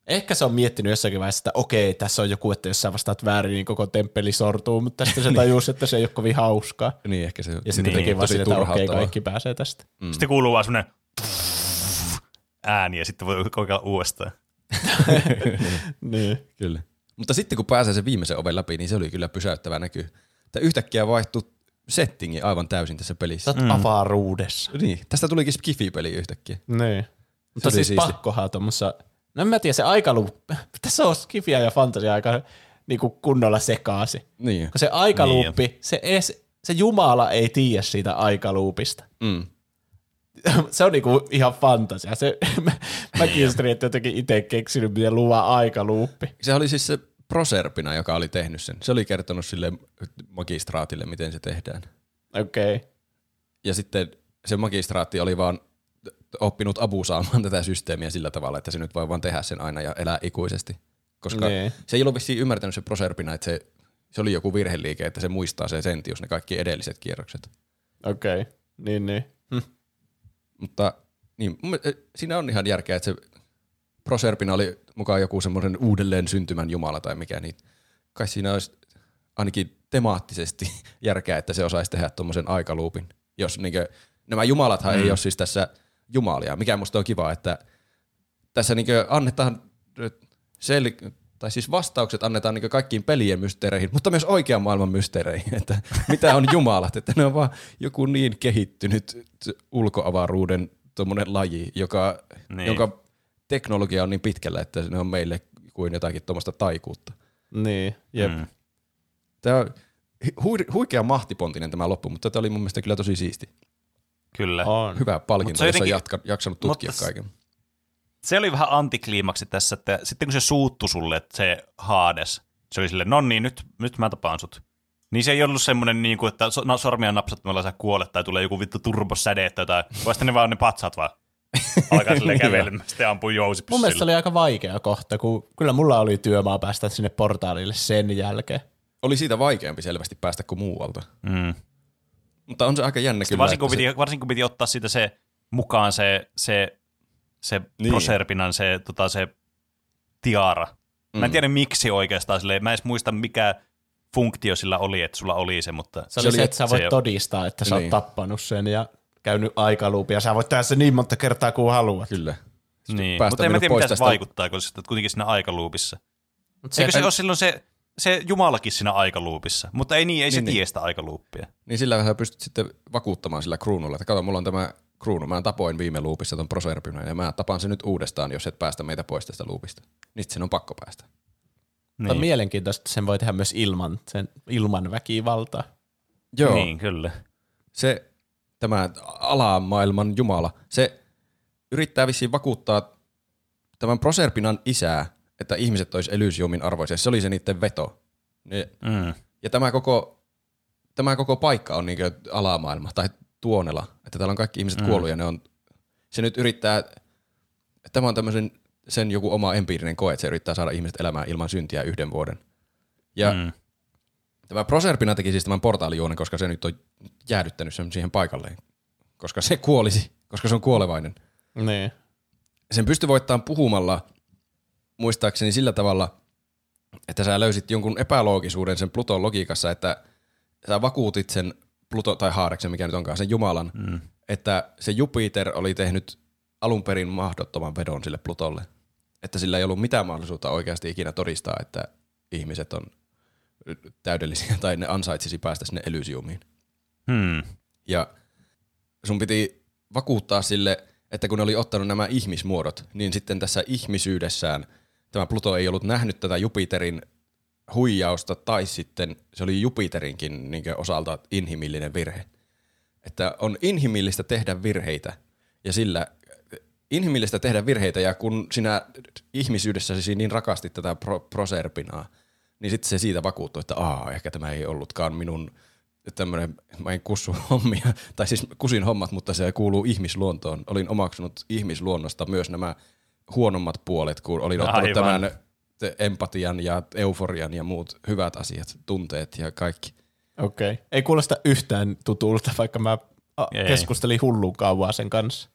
ehkä se on miettinyt jossakin vaiheessa, että okei, tässä on joku, että jos sä vastaat väärin, niin koko temppeli sortuu, mutta sitten se tajusi, että se ei ole kovin hauskaa. Niin, ehkä se Ja sitten Niin, teki vaan että okei, kaikki pääsee tästä. Mm. Sitten kuuluu vaan semmoinen ääni ja sitten voi kokeilla uudestaan. Niin. Kyllä. Mutta sitten kun pääsee sen viimeisen oven läpi, niin se oli kyllä pysäyttävä näky. Että yhtäkkiä vaihtui settingi aivan täysin tässä pelissä. Sä mm. avaruudessa. Niin, tästä tulikin Skifi-peli yhtäkkiä. Niin. Mutta siis siisti. pakkohan tuommoissa, no en mä tiedä, se aikaluuppi, tässä on skifiä ja fantasia aika niinku kunnolla sekaasi. Niin. Kun se aikaluuppi, niin se, ees, se Jumala ei tiedä siitä aikaluupista. Mm. se on niinku ihan fantasia. Se, mä, mä kiinnostin, että jotenkin itse keksinyt, miten luva aikaluuppi. Se oli siis se Proserpina, joka oli tehnyt sen. Se oli kertonut sille magistraatille, miten se tehdään. Okei. Okay. Ja sitten se magistraatti oli vaan oppinut abusaamaan tätä systeemiä sillä tavalla, että se nyt voi vaan tehdä sen aina ja elää ikuisesti. Koska Niin. se ei ollut vissiin ymmärtänyt se Proserpina, että se, se oli joku virheliike, että se muistaa se sentius, ne kaikki edelliset kierrokset. Okei. Okay. Niin, niin. Hm. Mutta niin, eh, siinä on ihan järkeä, että se Proserpina oli mukaan joku semmoinen uudelleen syntymän jumala tai mikä, niin kai siinä olisi ainakin temaattisesti järkeä, että se osaisi tehdä tuommoisen aikaluupin. Jos niinkö, nämä jumalathan mm. ei ole siis tässä jumalia, mikä musta on kiva, että tässä niinkö annetaan sel- tai siis vastaukset annetaan niin kaikkiin pelien mysteereihin, mutta myös oikean maailman mysteereihin, että mitä on jumalat, että ne on vaan joku niin kehittynyt ulkoavaruuden tuommoinen laji, joka, Niin. niin. jonka teknologia on niin pitkällä, että ne on meille kuin jotakin tuommoista taikuutta. Niin, jep. Mm. Tämä on hu- huikea mahtipontinen tämä loppu, mutta tämä oli mun mielestä kyllä tosi siisti. Kyllä. On. Hyvä palkinto, jos on jotenkin- jatka, jaksanut tutkia mutta kaiken. Se oli vähän antikliimaksi tässä, että sitten kun se suuttu sulle, että se Hades, se oli silleen, no niin, nyt, nyt mä tapaan sut. Niin se ei ollut semmoinen, niin kuin, että no, sormia napsattamalla sä kuolet tai tulee joku vittu turbosäde tai jotain, vaan ne vaan ne patsat vaan alkaa silleen Niin kävelemään, sitten ampuu Mun mielestä se oli aika vaikea kohta, kun kyllä mulla oli työmaa päästä sinne portaalille sen jälkeen. Oli siitä vaikeampi selvästi päästä kuin muualta. Mm. Mutta on se aika jännä Sitten kyllä. varsinkin, kun piti, varsinkin kun piti ottaa siitä se mukaan se, se, se Niin. Proserpinan se, tota, se tiara. Mä en Mm. tiedä miksi oikeastaan silleen, mä en edes muista mikä funktio sillä oli, että sulla oli se, mutta Se, se oli se, että sä voit se- todistaa, että sä oot Niin. tappanut sen ja käynyt aikaluupia. Ja sä voit tehdä sen niin monta kertaa kuin haluat. Kyllä. niin. mutta en mä tiedä, mitä se tästä- vaikuttaa, kun se on kuitenkin siinä aikaluupissa. Mut Eikö se ole silloin se, se Jumalakin siinä aikaluupissa? Mutta ei niin, ei se Niin, niin. tiedä sitä aikaluuppia. Niin sillä sä pystyt sitten vakuuttamaan sillä kruunulla, että kato, mulla on tämä kruunu, mä tapoin viime luupissa ton Proserpina ja mä tapan sen nyt uudestaan, jos et päästä meitä pois tästä luupista. Niin sen on pakko päästä. Niin. On mielenkiintoista, että sen voi tehdä myös ilman, sen, ilman väkivaltaa. Joo, Niin, kyllä. se tämä alamaailman jumala, se yrittää vissiin vakuuttaa tämän Proserpinan isää, että ihmiset olisi Elysiumin arvoisia. Se oli se niiden veto. Ne, Mm. Ja tämä koko, tämä koko paikka on niin alamaailma tai tuonela, että täällä on kaikki ihmiset Mm. kuollut ja ne on, se nyt yrittää, tämä on tämmöisen sen joku oma empiirinen koe, että se yrittää saada ihmiset elämään ilman syntiä yhden vuoden. Ja mm. Tämä Proserpina teki siis tämän portaalijuonen, koska se nyt on jäädyttänyt sen siihen paikalleen, koska se kuolisi, koska se on kuolevainen. Niin. Sen pystyi voittamaan puhumalla, muistaakseni sillä tavalla, että sä löysit jonkun epäloogisuuden sen Pluton logiikassa, että sä vakuutit sen Pluto tai Haareksen, mikä nyt onkaan, sen Jumalan, Mm. että se Jupiter oli tehnyt alun perin mahdottoman vedon sille Plutolle. Että sillä ei ollut mitään mahdollisuutta oikeasti ikinä todistaa, että ihmiset on täydellisiä tai ne ansaitsisi päästä sinne Elysiumiin. Hmm. Ja sun piti vakuuttaa sille, että kun ne oli ottanut nämä ihmismuodot, niin sitten tässä ihmisyydessään tämä Pluto ei ollut nähnyt tätä Jupiterin huijausta, tai sitten se oli Jupiterinkin niin osalta inhimillinen virhe. Että on inhimillistä tehdä virheitä, ja sillä inhimillistä tehdä virheitä, ja kun sinä ihmisyydessäsi niin rakastit tätä pro- proserpinaa, niin sitten se siitä vakuuttui, että aa, ehkä tämä ei ollutkaan minun tämmöinen, mä en kussu hommia, tai siis kusin hommat, mutta se kuuluu ihmisluontoon. Olin omaksunut ihmisluonnosta myös nämä huonommat puolet, kun olin ottanut Aivan. tämän empatian ja euforian ja muut hyvät asiat, tunteet ja kaikki. Okei. Okay. Ei kuulosta yhtään tutulta, vaikka mä a, keskustelin hullun kauan sen kanssa.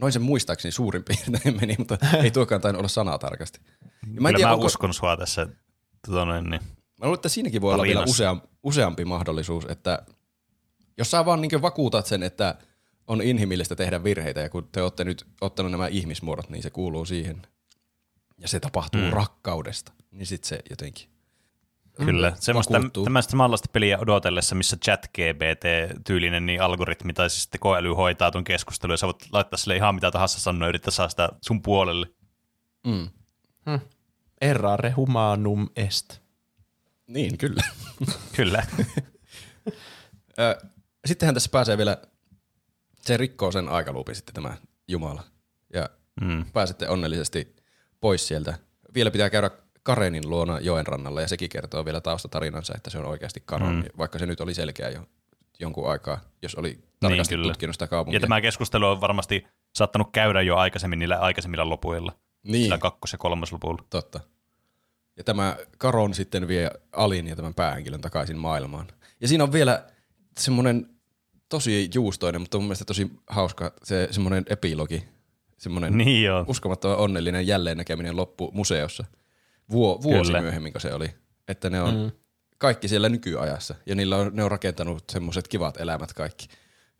Noin se muistaakseni suurin piirtein meni, mutta ei tuokaan tainnut olla sanaa tarkasti. Ja Mä, en tiedä, mä onko- uskon sua tässä. Tota noin, niin. Mä luulen, että siinäkin voi olla vielä Valinassa. usea, useampi mahdollisuus, että jos sä vaan niin vakuutat sen, että on inhimillistä tehdä virheitä, ja kun te olette nyt ottanut nämä ihmismuodot, niin se kuuluu siihen. Ja se tapahtuu mm. rakkaudesta, niin sit se jotenkin. Kyllä. Semmoista vakuuttuu. tämmöistä samanlaista peliä odotellessa, missä chat GPT-tyylinen niin algoritmi tai siis tekoäly hoitaa ton keskustelun ja sä voit laittaa sille ihan mitä tahansa sanoa ja yrittää saada sitä sun puolelle. Mm. Errare humanum est. Niin, kyllä. Kyllä. Sittenhän tässä pääsee vielä, se rikkoo sen aikaluupin sitten tämä Jumala. Ja Mm. pääsette onnellisesti pois sieltä. Vielä pitää käydä Karenin luona joen rannalla ja sekin kertoo vielä taustatarinansa, että se on oikeasti Karon, mm. vaikka se nyt oli selkeä jo jonkun aikaa, jos oli tarkasti kyllä. tutkinut sitä kaupunkia. Ja tämä keskustelu on varmasti saattanut käydä jo aikaisemmin niillä aikaisemmilla lopuilla. niin, Sillä kakkos- ja kolmoslopulla. totta. Ja tämä Karon sitten vie Alin ja tämän päähenkilön takaisin maailmaan. Ja siinä on vielä semmoinen tosi juustoinen, mutta mun mielestä tosi hauska se semmoinen epilogi, semmoinen Niin uskomattoman onnellinen jälleen näkeminen loppu museossa. Vuo, vuosi Kyllä. myöhemmin, kun se oli. Että ne on mm. kaikki siellä nykyajassa. Ja niillä on, ne on rakentanut semmoiset kivat elämät kaikki.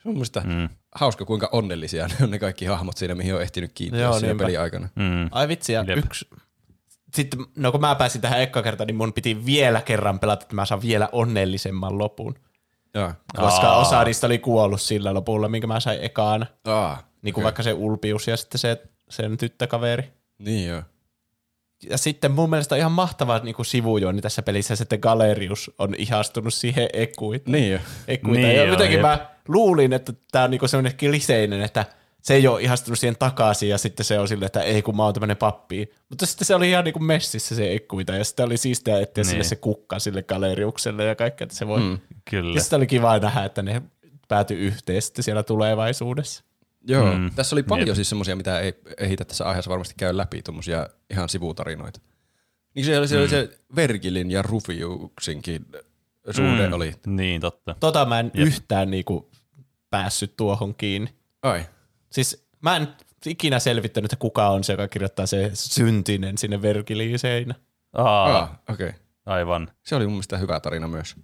Se on musta mm. hauska, kuinka onnellisia ne on ne kaikki hahmot siinä, mihin on ehtinyt kiinnittää Joo, siinä niinpä. peliaikana. Mm. Ai vitsi, ja Jep. yksi... Sitten, no kun mä pääsin tähän ekka kerta, niin mun piti vielä kerran pelata, että mä saan vielä onnellisemman lopun. Joo. Koska Aa. osa niistä oli kuollut sillä lopulla, minkä mä sain ekaana. Aa, Niin kuin okei. vaikka se Ulpius ja sitten se sen tyttökaveri. Niin joo. Ja sitten mun mielestä on ihan mahtava niin kuin sivujuoni tässä pelissä, että Galerius on ihastunut siihen Ekuitaan. Niin. Ekuita. Niin ja jotenkin jep. mä luulin, että tämä on niinku semmoinen kliseinen, että se ei ole ihastunut siihen takaisin ja sitten se on silleen, että ei kun mä oon tämmöinen pappi. Mutta sitten se oli ihan niinku messissä se Ekuita ja sitten oli siistiä etsiä Niin. sille se kukka sille Galeriukselle ja kaikkea, että se voi. Mm. Kyllä. Ja sitten oli kiva nähdä, että ne päätyi yhteen sitten siellä tulevaisuudessa. Joo, Mm. tässä oli paljon Jep. siis semmoisia, mitä ei ehitä tässä aiheessa varmasti käy läpi, tuommoisia ihan sivutarinoita. Niin se oli se, mm. se Vergilin ja Rufiuksinkin suhde mm. oli. Niin, totta. Tota mä en Jep. yhtään niinku päässyt tuohon kiinni. Ai, Siis mä en ikinä selvittänyt, että kuka on se, joka kirjoittaa se syntinen sinne Vergiliin seinä. Aa, ah, okei. Okay. aivan. Se oli mun mielestä hyvä tarina myös.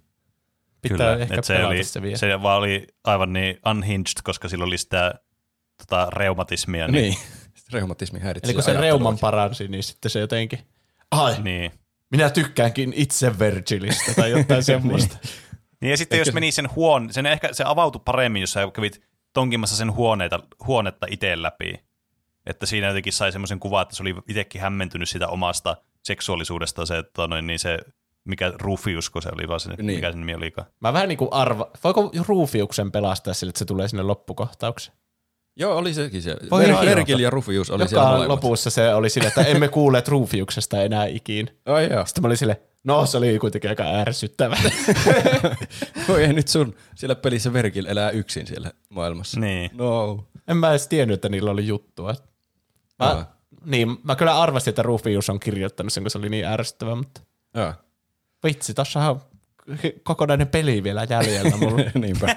Pitää Kyllä. ehkä se, oli, se vielä. se vaan oli aivan niin unhinged, koska sillä oli sitä tota, reumatismia. Niin. niin. Reumatismi häiritsi Eli kun se reuman paransi, niin sitten se jotenkin, ai, Niin. minä tykkäänkin itse Virgilistä tai jotain semmoista. Niin ja sitten jos meni sen huon, sen ehkä se avautui paremmin, jos sä kävit tonkimassa sen huoneita, huonetta itse läpi. Että siinä jotenkin sai semmoisen kuvan, että se oli itsekin hämmentynyt sitä omasta seksuaalisuudesta, se, että noin, niin se mikä Rufius, kun se oli vaan se, Niin. niin. mikä sen nimi olikaan. Mä vähän niin kuin arva, voiko Rufiuksen pelastaa sille, että se tulee sinne loppukohtaukseen? Joo, oli sekin se. Aivan. Vergil ja Rufius oli siellä Joka molemmat. lopussa se oli sille, että emme kuulleet Rufiuksesta enää ikin. Ai joo. Sitten mä olin sille, no se oli kuitenkin aika ärsyttävä. Voi ei nyt sun siellä pelissä Vergil elää yksin siellä maailmassa. Niin. No. en mä edes tiennyt, että niillä oli juttua. Mä, Aa. niin, mä kyllä arvasin, että Rufius on kirjoittanut sen, kun se oli niin ärsyttävä, mutta Joo. vitsi, tossahan on kokonainen peli vielä jäljellä mulla. Niinpä.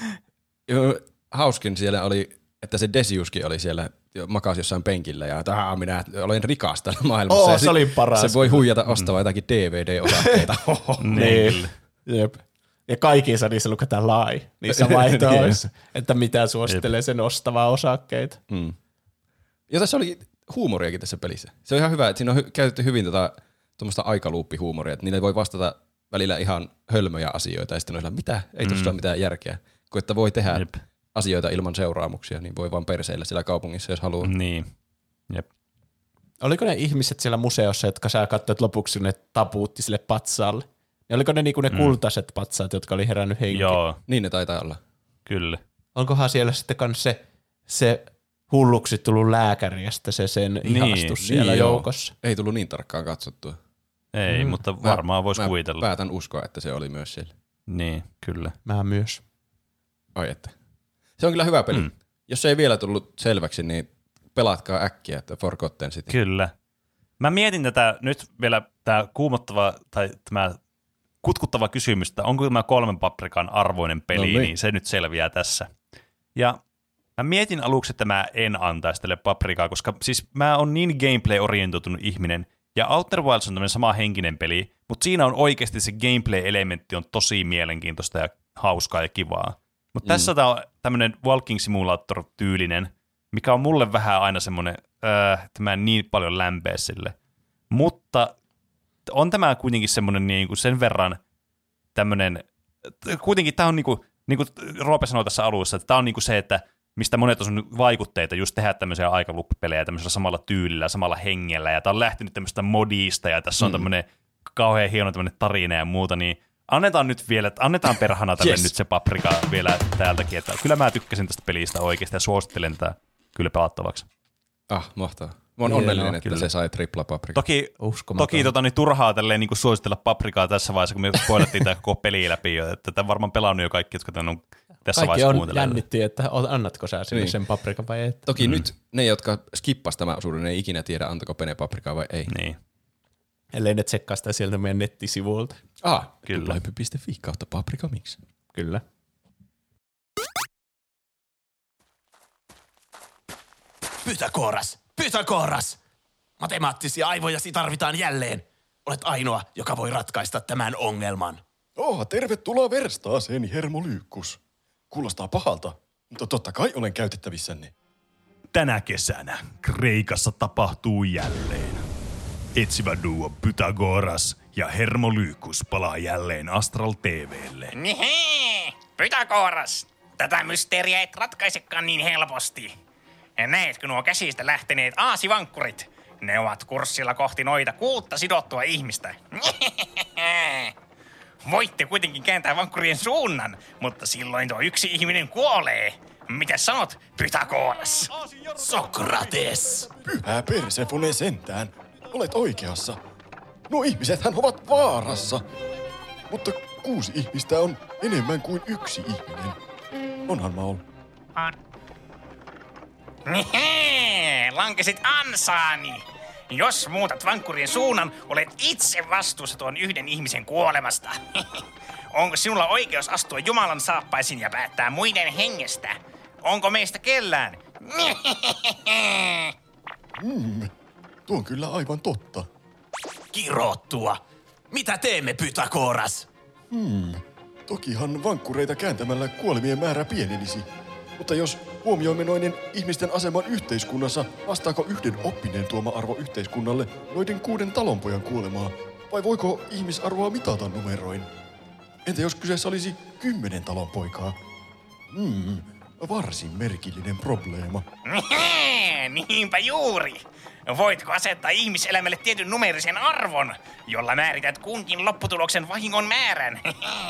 Joo, hauskin siellä oli, että se Desiuskin oli siellä, jo makasi jossain penkillä ja että "Aa, minä olen rikas tällä maailmassa. Ja se sit- oli paras. Se voi huijata ostaa jotakin DVD-osakkeita. Niin. Jep. Ja kaikissa niissä luketaan lai, niissä vaihtoehdoissa, että mitä suosittelee sen ostavaa osakkeita. mm. Ja tässä oli huumoriakin tässä pelissä. Se on ihan hyvä, että siinä on hy- käytetty hyvin tätä tuommoista aikaluuppihuumoria, että niille voi vastata välillä ihan hölmöjä asioita ja sitten on sillä, mitä, ei tuossa ole mitään järkeä. Kun että voi tehdä Jep. Asioita ilman seuraamuksia, niin voi vaan perseillä siellä kaupungissa, jos haluaa. Niin. Jep. Oliko ne ihmiset siellä museossa, jotka sä katsoit lopuksi, ne tapuutti sille patsaalle? Ja oliko ne niinku ne kultaiset patsaat, jotka oli herännyt henkiin? Joo, Niin ne taitaa olla. kyllä. Onkohan siellä sitten kans se, se hulluksi tullut lääkäri ja sitten se sen Niin, ihastus siellä Niin, joo. joukossa? Ei tullut niin tarkkaan katsottua. Ei, mm. mutta varmaan voisi mä kuvitella. päätän uskoa, että se oli myös siellä. Niin, kyllä. Mä myös. Ai että. Se on kyllä hyvä peli. Mm. Jos se ei vielä tullut selväksi, niin pelatkaa äkkiä, että Forgotten City. Kyllä. Mä mietin tätä nyt vielä tämä kuumottava tai tämä kutkuttava kysymys, että onko tämä kolmen paprikan arvoinen peli, No niin. niin se nyt selviää tässä. Ja mä mietin aluksi, että mä en antaisi tälle paprikaa, koska siis mä oon niin gameplay-orientoitunut ihminen, ja Outer Wilds on tämmöinen sama henkinen peli, mutta siinä on oikeasti se gameplay-elementti on tosi mielenkiintoista ja hauskaa ja kivaa. Mutta mm. tässä tää on tämmöinen walking simulator-tyylinen, mikä on mulle vähän aina semmoinen, äh, että mä en niin paljon lämpeä sille. Mutta on tämä kuitenkin semmoinen niin kuin sen verran tämmöinen, kuitenkin tämä on niin kuin, niin kuin Roope sanoi tässä alussa, että tämä on niin kuin se, että mistä monet on vaikutteita just tehdä tämmöisiä aikaluppipelejä tämmöisellä samalla tyylillä, samalla hengellä, ja tämä on lähtenyt tämmöistä modista, ja tässä on tämmöinen kauhean hieno tämmöinen tarina ja muuta, niin annetaan nyt vielä, annetaan perhana tälle Yes. nyt se paprika vielä täältäkin, että kyllä mä tykkäsin tästä pelistä oikeasti ja suosittelen tätä kyllä pelattavaksi. Ah, mahtavaa. Mä oon onnellinen, että kyllä. se sai tripla paprika. Toki, Uskomaton. toki tota, niin turhaa tälleen niin kuin suositella paprikaa tässä vaiheessa, kun me spoilettiin tämä koko peli läpi jo, että tätä varmaan pelannut jo kaikki, jotka tämän on tässä Kaikki vaiheessa on jännitti, että annatko sä sille Niin. sen paprikan vai et. Toki mm. nyt ne, jotka skippas tämän osuuden, ne ei ikinä tiedä, antako Pene paprikaa vai ei. Niin. Ellei ne tsekkaa sitä sieltä meidän nettisivuilta. Ah, Kyllä. tuplahyppy.fi kautta paprika miksi? Kyllä. Pythagoras! Pythagoras! Matemaattisia aivojasi tarvitaan jälleen. Olet ainoa, joka voi ratkaista tämän ongelman. Oh, tervetuloa verstaaseen, hermolyykkus. Kuulostaa pahalta, mutta totta kai olen käytettävissänne. Tänä kesänä Kreikassa tapahtuu jälleen. Etsivä duo Pythagoras ja Hermolyykus palaa jälleen Astral TVlle. Nihe! Pythagoras! Tätä mysteeriä et ratkaisekaan niin helposti. Ja näetkö nuo käsistä lähteneet aasivankkurit? Ne ovat kurssilla kohti noita kuutta sidottua ihmistä. Voitte kuitenkin kääntää vankkurien suunnan, mutta silloin tuo yksi ihminen kuolee. Mitä sanot, Pythagoras? Sokrates! Pyhää Persefone sentään. Olet oikeassa. Nuo ihmisethän ovat vaarassa. Mutta kuusi ihmistä on enemmän kuin yksi ihminen. Onhan mä ollut. Nihe! Lankesit ansaani! Jos muutat vankkurien suunnan, olet itse vastuussa tuon yhden ihmisen kuolemasta. Onko sinulla oikeus astua Jumalan saappaisin ja päättää muiden hengestä? Onko meistä kellään? Tuo on kyllä aivan totta. Kirottua! Mitä teemme, Pythagoras? Tokihan vankkureita kääntämällä kuolemien määrä pienenisi. Mutta jos huomioimme noiden ihmisten aseman yhteiskunnassa, vastaako yhden oppineen tuoma arvo yhteiskunnalle noiden kuuden talonpojan kuolemaa? Vai voiko ihmisarvoa mitata numeroin? Entä jos kyseessä olisi kymmenen talonpoikaa? Hmm, varsin merkillinen probleema. Niinpä juuri. Voitko asettaa ihmiselämälle tietyn numerisen arvon, jolla määrität kunkin lopputuloksen vahingon määrän?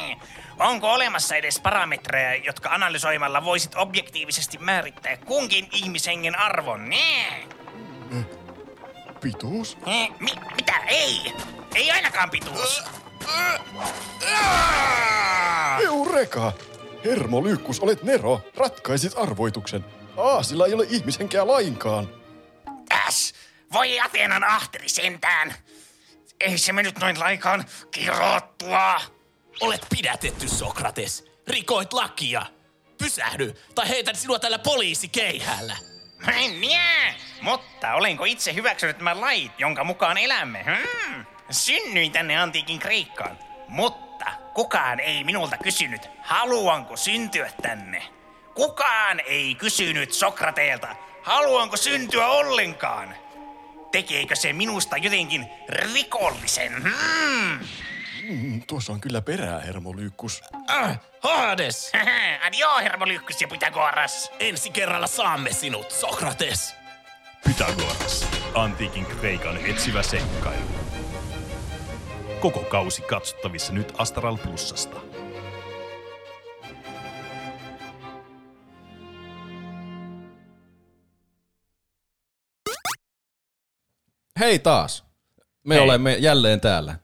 Onko olemassa edes parametreja, jotka analysoimalla voisit objektiivisesti määrittää kunkin ihmishengen arvon? Nee. Pituus? Eh, Mi- mitä? Ei! Ei ainakaan pituus! Eureka! Hermolyykkus, olet Nero. Ratkaisit arvoituksen. Aasilla ei ole ihmishenkeä lainkaan. Voi Ateenan ahteri sentään! Ei se mennyt noin laikaan kirottua! Olet pidätetty, Sokrates. Rikoit lakia. Pysähdy, tai heitän sinua tällä poliisikeihällä. Nää, mutta olenko itse hyväksynyt nämä lait, jonka mukaan elämme? Hmm. Synnyin tänne antiikin Kreikkaan, mutta kukaan ei minulta kysynyt, haluanko syntyä tänne. Kukaan ei kysynyt Sokrateelta, haluanko syntyä ollenkaan. Tekeekö se minusta jotenkin rikollisen? Hmm. Mm, tuossa on kyllä perää, hermolyykkус. Ah, Hades! Adio, hermolykkus ja Pythagoras. Ensi kerralla saamme sinut, Sokrates. Pythagoras, antiikin Kreikan etsivä seikkailu. Koko kausi katsottavissa nyt Astral Plusasta. Hei taas! Me Hei. olemme jälleen täällä.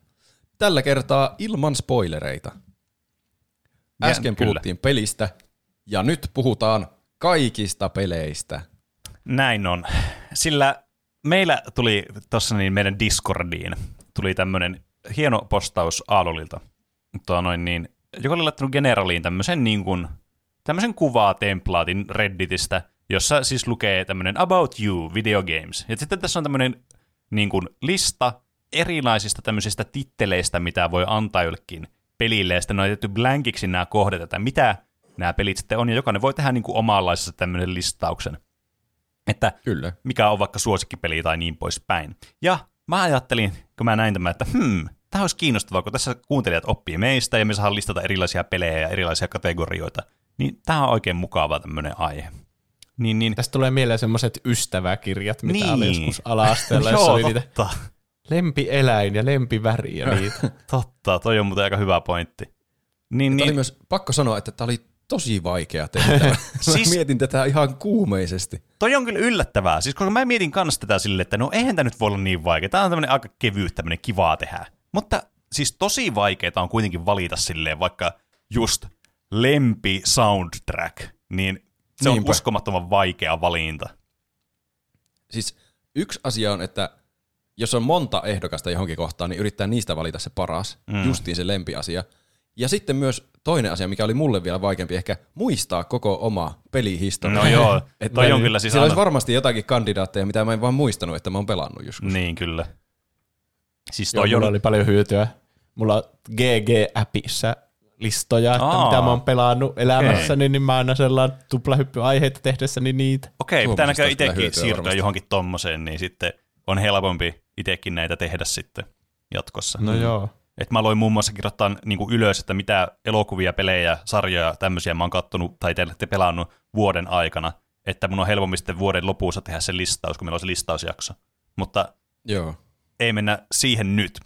Tällä kertaa ilman spoilereita. Äsken Ja- kyllä. puhuttiin pelistä ja nyt puhutaan kaikista peleistä. Näin on. Sillä meillä tuli tuossa niin meidän Discordiin tuli tämmöinen hieno postaus Aalolilta, Tuo noin niin, joka oli laittanut generaliin tämmöisen niin kuin, tämmöisen kuvaa templaatin Redditistä, jossa siis lukee tämmöinen About You Video Games. Ja sitten tässä on tämmöinen niin kuin lista erilaisista tämmöisistä titteleistä, mitä voi antaa jollekin pelille, ja sitten on jätetty blankiksi nämä kohdat, että mitä nämä pelit sitten on, ja jokainen voi tehdä niin kuin omanlaisessa tämmöinen listauksen. Että Kyllä. mikä on vaikka suosikkipeli tai niin poispäin. Ja mä ajattelin, kun mä näin tämän, että hmm, tämä olisi kiinnostavaa, kun tässä kuuntelijat oppii meistä ja me saadaan listata erilaisia pelejä ja erilaisia kategorioita. Niin tämä on oikein mukava tämmöinen aihe. Niin, niin. Tästä tulee mieleen semmoiset ystäväkirjat, mitä Niin. oli joskus ala-asteella, jossa Joo, oli niitä totta, lempieläin ja lempiväri ja niitä. totta, toi on muuten aika hyvä pointti. Niin, Niin. Oli myös pakko sanoa, että tämä oli tosi vaikea tehtävä. Siis- siis... mietin tätä ihan kuumeisesti. toi on kyllä yllättävää. Siis koska mä mietin kanssa tätä silleen, että no eihän tämä nyt voi olla niin vaikea. Tämä on tämmöinen aika kevyt, tämmöinen kivaa tehdä. Mutta siis tosi vaikeaa on kuitenkin valita silleen vaikka just lempi soundtrack, niin se on Niinpä. uskomattoman vaikea valinta. Siis yksi asia on, että jos on monta ehdokasta johonkin kohtaan, niin yrittää niistä valita se paras, mm. justiin se lempiasia. Ja sitten myös toinen asia, mikä oli mulle vielä vaikeampi, ehkä muistaa koko oma pelihistoria. No joo, Et toi on kyllä siis Siellä olisi varmasti jotakin kandidaatteja, mitä mä en vaan muistanut, että mä oon pelannut joskus. Niin kyllä. Siis Joo, toi mulla on, oli paljon hyötyä. Mulla on GG-appissa listoja, että Aa. mitä mä oon pelannut elämässäni, niin mä aina sellainen tuplahyppyaiheita tehdessäni niitä. okei, pitää Tuommoisesta näköjään itsekin siirtyä varmasti. johonkin tommoseen, niin sitten on helpompi itsekin näitä tehdä sitten jatkossa. No joo. Et mä aloin muun muassa kirjoittaa niinku ylös, että mitä elokuvia, pelejä, sarjoja, tämmöisiä mä oon kattonut tai te, te pelannut vuoden aikana, että mun on helpompi sitten vuoden lopussa tehdä se listaus, kun meillä on se listausjakso. Mutta Joo. ei mennä siihen nyt.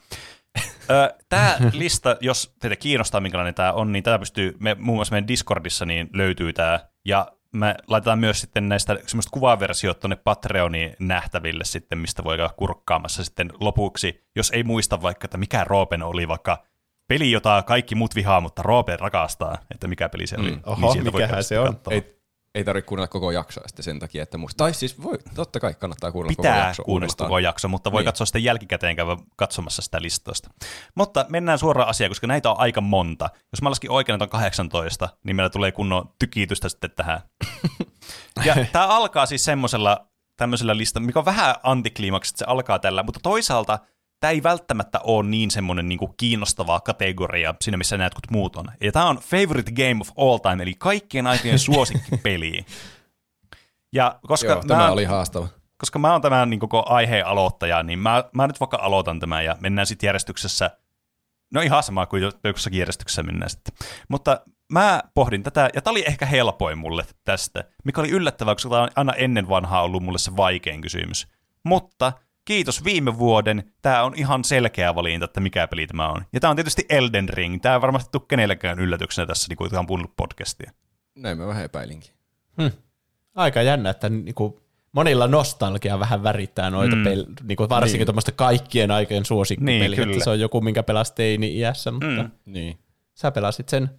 Tämä lista, jos teitä kiinnostaa, minkälainen tämä on, niin tätä pystyy, me, muun muassa meidän Discordissa niin löytyy tämä, ja me laitetaan myös sitten näistä semmoista kuvaversiot tuonne Patreoniin nähtäville sitten, mistä voi käydä kurkkaamassa sitten lopuksi, jos ei muista vaikka, että mikä Roopen oli vaikka peli, jota kaikki muut vihaa, mutta Roope rakastaa, että mikä peli se oli. niin Oho, voi mikähän se on? Ei, ei tarvitse kuunnella koko jaksoa sitten sen takia, että muista. Tai siis voi, totta kai kannattaa kuunnella koko pitää jakso kuunnella koko jakso, mutta voi Niin. katsoa sitten jälkikäteen käydä katsomassa sitä listasta. Mutta mennään suoraan asiaan, koska näitä on aika monta. Jos mä laskin oikein, että on 18, niin meillä tulee kunnon tykitystä sitten tähän. ja tämä alkaa siis semmoisella tämmöisellä listalla, mikä on vähän antikliimaksi, että se alkaa tällä, mutta toisaalta tämä ei välttämättä ole niin semmoinen niinku kiinnostava kategoria siinä, missä nämä jotkut muut on. Ja tämä on favorite game of all time, eli kaikkien aikojen suosikkipeli. Ja koska Joo, tämä mä- oli haastava. koska mä oon tämän niin koko aiheen aloittaja, niin mä, mä nyt vaikka aloitan tämän ja mennään sitten järjestyksessä, no ihan sama kuin jossakin järjestyksessä mennään sitten. Mutta mä pohdin tätä, ja tämä oli ehkä helpoin mulle tästä, mikä oli yllättävää, koska tämä on aina ennen vanhaa ollut mulle se vaikein kysymys. Mutta kiitos viime vuoden, tämä on ihan selkeä valinta, että mikä peli tämä on. Ja tämä on tietysti Elden Ring, tämä ei varmasti tule kenellekään yllätyksenä tässä, niin kun on puhunut podcastia. Näin mä vähän epäilinkin. Aika jännä, että niinku monilla nostalgia vähän värittää noita, Mm. pel- niinku varsinkin niin. tuommoista kaikkien aikojen suosikkipeliä, Niin, kyllä. että se on joku, minkä pelasi teini-iässä, mutta mm. Niin, sä pelasit sen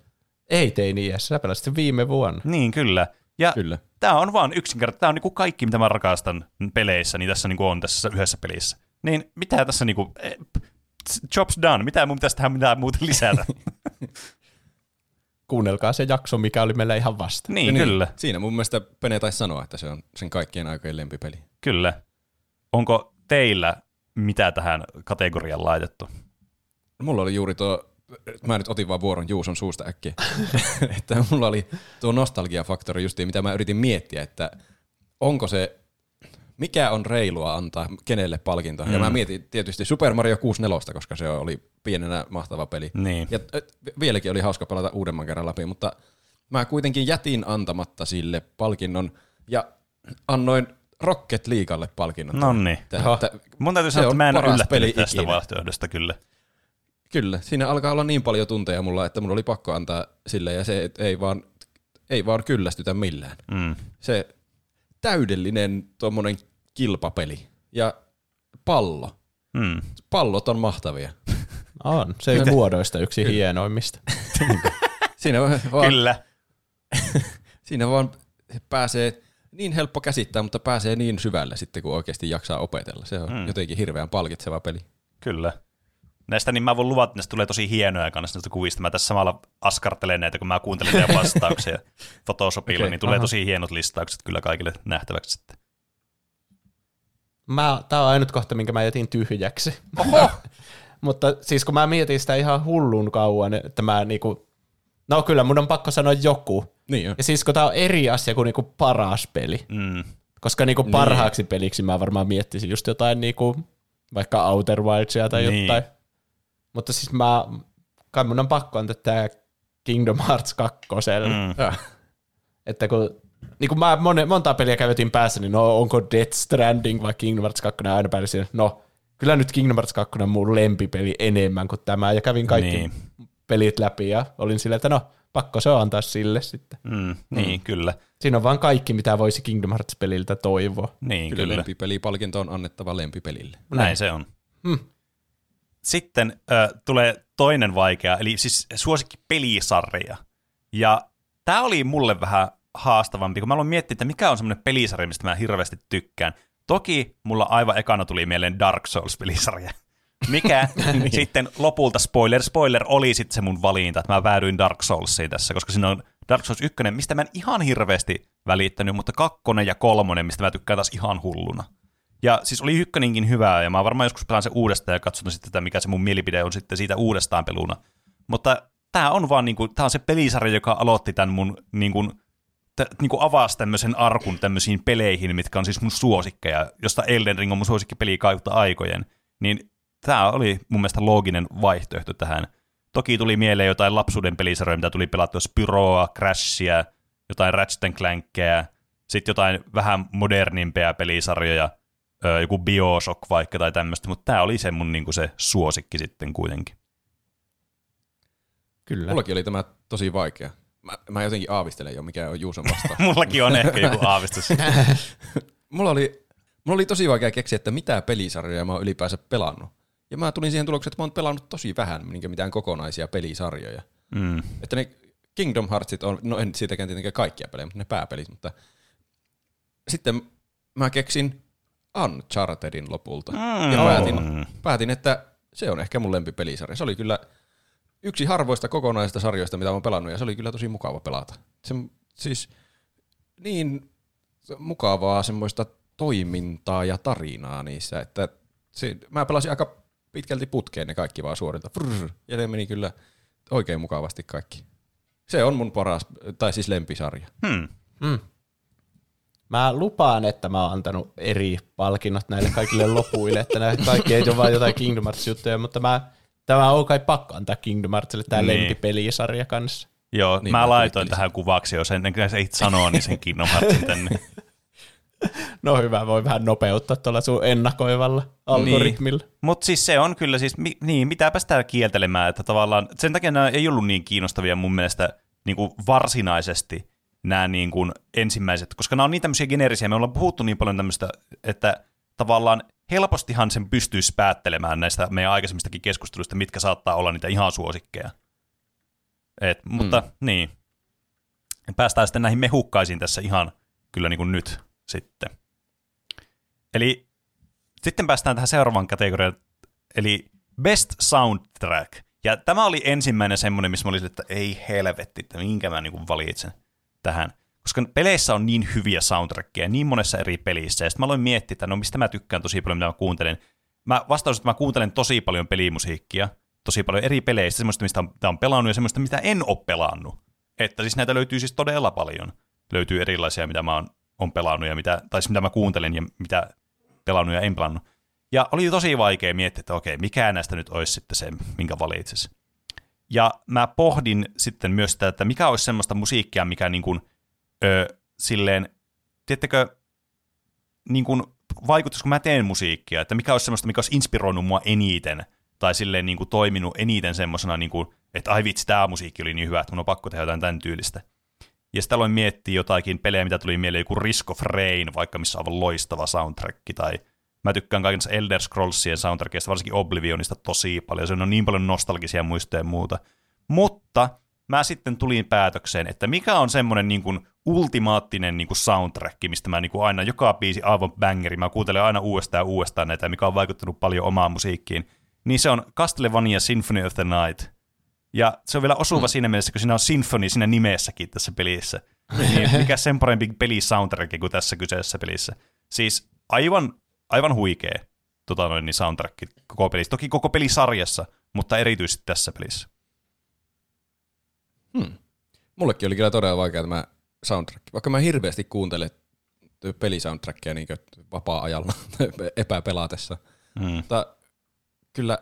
ei teini-iässä, sä pelasit sen viime vuonna. Niin, kyllä. Ja kyllä. tämä on vaan yksinkertainen, tämä on niinku kaikki, mitä mä rakastan peleissä, niin tässä niinku on tässä yhdessä pelissä. Niin mitä tässä niinku, eh, jobs done, mitä mun pitäisi tähän mitään muuta lisätä? Kuunnelkaa se jakso, mikä oli meillä ihan vasta. niin, kyllä, Siinä mun mielestä Pene taisi sanoa, että se on sen kaikkien aikojen lempipeli. kyllä. Onko teillä mitä tähän kategoriaan laitettu? Mulla oli juuri tuo, mä nyt otin vaan vuoron Juuson suusta äkkiä, että mulla oli tuo nostalgiafaktori justiin, mitä mä yritin miettiä, että onko se mikä on reilua antaa kenelle palkinto. Mm. Ja mä mietin tietysti Super Mario 64, koska se oli pienenä mahtava peli. Niin. Ja vieläkin oli hauska pelata uudemman kerran läpi, mutta mä kuitenkin jätin antamatta sille palkinnon ja annoin Rocket Leaguelle palkinnon. No niin. Mun täytyy sanoa, että mä en ole yllättynyt tästä ikinä. vaihtoehdosta kyllä. Kyllä, siinä alkaa olla niin paljon tunteja mulla, että mun oli pakko antaa sille ja se et- ei vaan, ei vaan kyllästytä millään. Mm. Se täydellinen tuommoinen kilpapeli ja pallo. Mm. Pallot on mahtavia. On, se on muodoista yksi hienoimmista. Siinä vaan, Kyllä. siinä vaan pääsee niin helppo käsittää, mutta pääsee niin syvälle sitten, kun oikeasti jaksaa opetella. Se on mm. jotenkin hirveän palkitseva peli. Kyllä. Näistä niin mä voin luvata, että näistä tulee tosi hienoja kanssa näistä kuvista. Mä tässä samalla askartelen näitä, kun mä kuuntelen teidän vastauksia Photoshopilla, Okei, niin tulee aha. tosi hienot listaukset kyllä kaikille nähtäväksi sitten. Mä, tää on ainut kohta, minkä mä jätin tyhjäksi. Oho! Mutta siis kun mä mietin sitä ihan hullun kauan, että mä niinku, no kyllä mun on pakko sanoa joku. Niin on. Ja siis kun tää on eri asia kuin niinku paras peli. Mm. Koska niinku parhaaksi peliksi mä varmaan miettisin just jotain niinku, vaikka Outer Wildsia tai Niin. jotain. Mutta siis mä, kai mun on pakko antaa tää Kingdom Hearts 2. Mm. Että kun, niin kun mä mon, monta peliä käytin päässä, niin no onko Death Stranding vai Kingdom Hearts 2, aina pääsin, no kyllä nyt Kingdom Hearts 2 on mun lempipeli enemmän kuin tämä, ja kävin kaikki Niin. pelit läpi, ja olin silleen, että no, pakko se on antaa sille sitten. Mm. Niin, kyllä. Siinä on vaan kaikki, mitä voisi Kingdom Hearts-peliltä toivoa. Niin, Kyllä, kyllä. lempipelipalkinto on annettava lempipelille. Näin se on. Hmm. Sitten äh, tulee toinen vaikea, eli siis suosikki pelisarja. Ja tämä oli mulle vähän haastavampi, kun mä aloin miettiä, että mikä on semmoinen pelisarja, mistä mä hirveästi tykkään. Toki mulla aivan ekana tuli mieleen Dark Souls-pelisarja. Mikä sitten lopulta, spoiler, spoiler, oli sitten se mun valinta, että mä päädyin Dark Soulsiin tässä, koska siinä on Dark Souls 1, mistä mä en ihan hirveästi välittänyt, mutta kakkonen ja kolmonen, mistä mä tykkään taas ihan hulluna. Ja siis oli ykköninkin hyvää, ja mä varmaan joskus pelaan se uudestaan ja katson sitten, että mikä se mun mielipide on sitten siitä uudestaan peluna. Mutta tämä on vaan niinku, tää on se pelisarja, joka aloitti tämän mun niinku, t- niinku avasi tämmöisen arkun tämmöisiin peleihin, mitkä on siis mun suosikkeja, josta Elden Ring on mun suosikkipeli kautta aikojen. Niin tämä oli mun mielestä looginen vaihtoehto tähän. Toki tuli mieleen jotain lapsuuden pelisarjoja, mitä tuli pelattua Spyroa, Crashia, jotain Ratchet Clankia, sitten jotain vähän modernimpia pelisarjoja, ö, joku Bioshock vaikka tai tämmöistä, mutta tämä oli se mun niinku se suosikki sitten kuitenkin. Kyllä. Mullakin oli tämä tosi vaikea. Mä, mä jotenkin aavistelen jo, mikä on Juuson vastaus. Mullakin on ehkä joku aavistus. mulla, oli, mulla oli tosi vaikea keksiä, että mitä pelisarjoja mä oon ylipäänsä pelannut. Ja mä tulin siihen tulokseen, että mä oon pelannut tosi vähän niin mitään kokonaisia pelisarjoja. Mm. Että ne Kingdom Heartsit on, no en siitäkään tietenkään kaikkia pelejä, mutta ne pääpelit, mutta sitten mä keksin Unchartedin lopulta. Mm. Ja päätin, Mm. päätin, että se on ehkä mun lempipelisarja. Se oli kyllä yksi harvoista kokonaisista sarjoista, mitä mä oon pelannut, ja se oli kyllä tosi mukava pelata. Se, siis niin mukavaa semmoista toimintaa ja tarinaa niissä, että se, mä pelasin aika pitkälti putkeen ne kaikki vaan suorilta. Frrr, ja ne meni kyllä oikein mukavasti kaikki. Se on mun paras, tai siis lempisarja. Hmm. Mm. Mä lupaan, että mä oon antanut eri palkinnot näille kaikille lopuille, että nämä kaikki ei ole vain jotain Kingdom Hearts-juttuja, mutta mä, tämä on kai pakko antaa Kingdom Heartsille tämä Niin. lempipelisarja kanssa. Joo, Niin, mä mä laitoin tähän kuvaksi jo sen, ennen kuin se itse sanoo, niin sen Kingdom Heartsin tänne. No hyvä, voi vähän nopeuttaa tuolla sun ennakoivalla algoritmilla. Niin. Mutta siis se on kyllä siis, mi, niin, mitäpä sitä kieltelemään, että tavallaan sen takia nämä ei ollut niin kiinnostavia mun mielestä niin kuin varsinaisesti nämä niin kuin ensimmäiset, koska nämä on niin tämmöisiä geneerisiä, me ollaan puhuttu niin paljon tämmöistä, että tavallaan helpostihan sen pystyisi päättelemään näistä meidän aikaisemmistakin keskusteluista, mitkä saattaa olla niitä ihan suosikkeja. Et, mutta mm. niin, päästään sitten näihin mehukkaisiin tässä ihan kyllä niin kuin nyt sitten. Eli sitten päästään tähän seuraavaan kategoriaan, eli Best Soundtrack. Ja tämä oli ensimmäinen semmoinen, missä mä olisin, että ei helvetti, että minkä mä niinku valitsen tähän. Koska peleissä on niin hyviä soundtrackia, niin monessa eri pelissä. Ja sitten mä aloin miettiä, että no mistä mä tykkään tosi paljon, mitä mä kuuntelen. Mä vastaus, että mä kuuntelen tosi paljon pelimusiikkia, tosi paljon eri peleistä, semmoista, mistä on, mitä on pelannut ja semmoista, mitä en ole pelannut. Että siis näitä löytyy siis todella paljon. Löytyy erilaisia, mitä mä oon on pelannut ja mitä, tai siis mitä mä kuuntelen ja mitä pelannut ja en pelannut. Ja oli tosi vaikea miettiä, että okei, mikä näistä nyt olisi sitten se, minkä valitsisi. Ja mä pohdin sitten myös sitä, että mikä olisi semmoista musiikkia, mikä niin kuin, ö, silleen, tiedättekö, niin kuin vaikutus, kun mä teen musiikkia, että mikä olisi semmoista, mikä olisi inspiroinut mua eniten, tai silleen niin kuin toiminut eniten semmoisena, niin kuin, että ai vitsi, tämä musiikki oli niin hyvä, että mun on pakko tehdä jotain tämän tyylistä. Ja sitten aloin miettiä jotakin pelejä, mitä tuli mieleen, joku Risk of Rain, vaikka missä on loistava soundtrack, tai mä tykkään kaikista Elder Scrollsien soundtrackista, varsinkin Oblivionista tosi paljon, se on niin paljon nostalgisia muistoja ja muuta. Mutta mä sitten tulin päätökseen, että mikä on semmoinen niin kuin ultimaattinen niin kuin soundtrack, mistä mä niin kuin aina joka biisi aivan bangeri, mä kuuntelen aina uudestaan ja uudestaan näitä, mikä on vaikuttanut paljon omaan musiikkiin, niin se on Castlevania Symphony of the Night. Ja se on vielä osuva mm. siinä mielessä, kun siinä on Symphony siinä nimessäkin tässä pelissä. niin mikä sen parempi pelisoundtrack kuin tässä kyseisessä pelissä. Siis aivan, aivan huikea tota noin, niin soundtrack koko pelissä. Toki koko pelisarjassa, mutta erityisesti tässä pelissä. Hmm. Mullekin oli kyllä todella vaikea tämä soundtrack. Vaikka mä hirveästi kuuntelen pelisoundtrackia niin vapaa-ajalla epäpelatessa. Mm. Mutta kyllä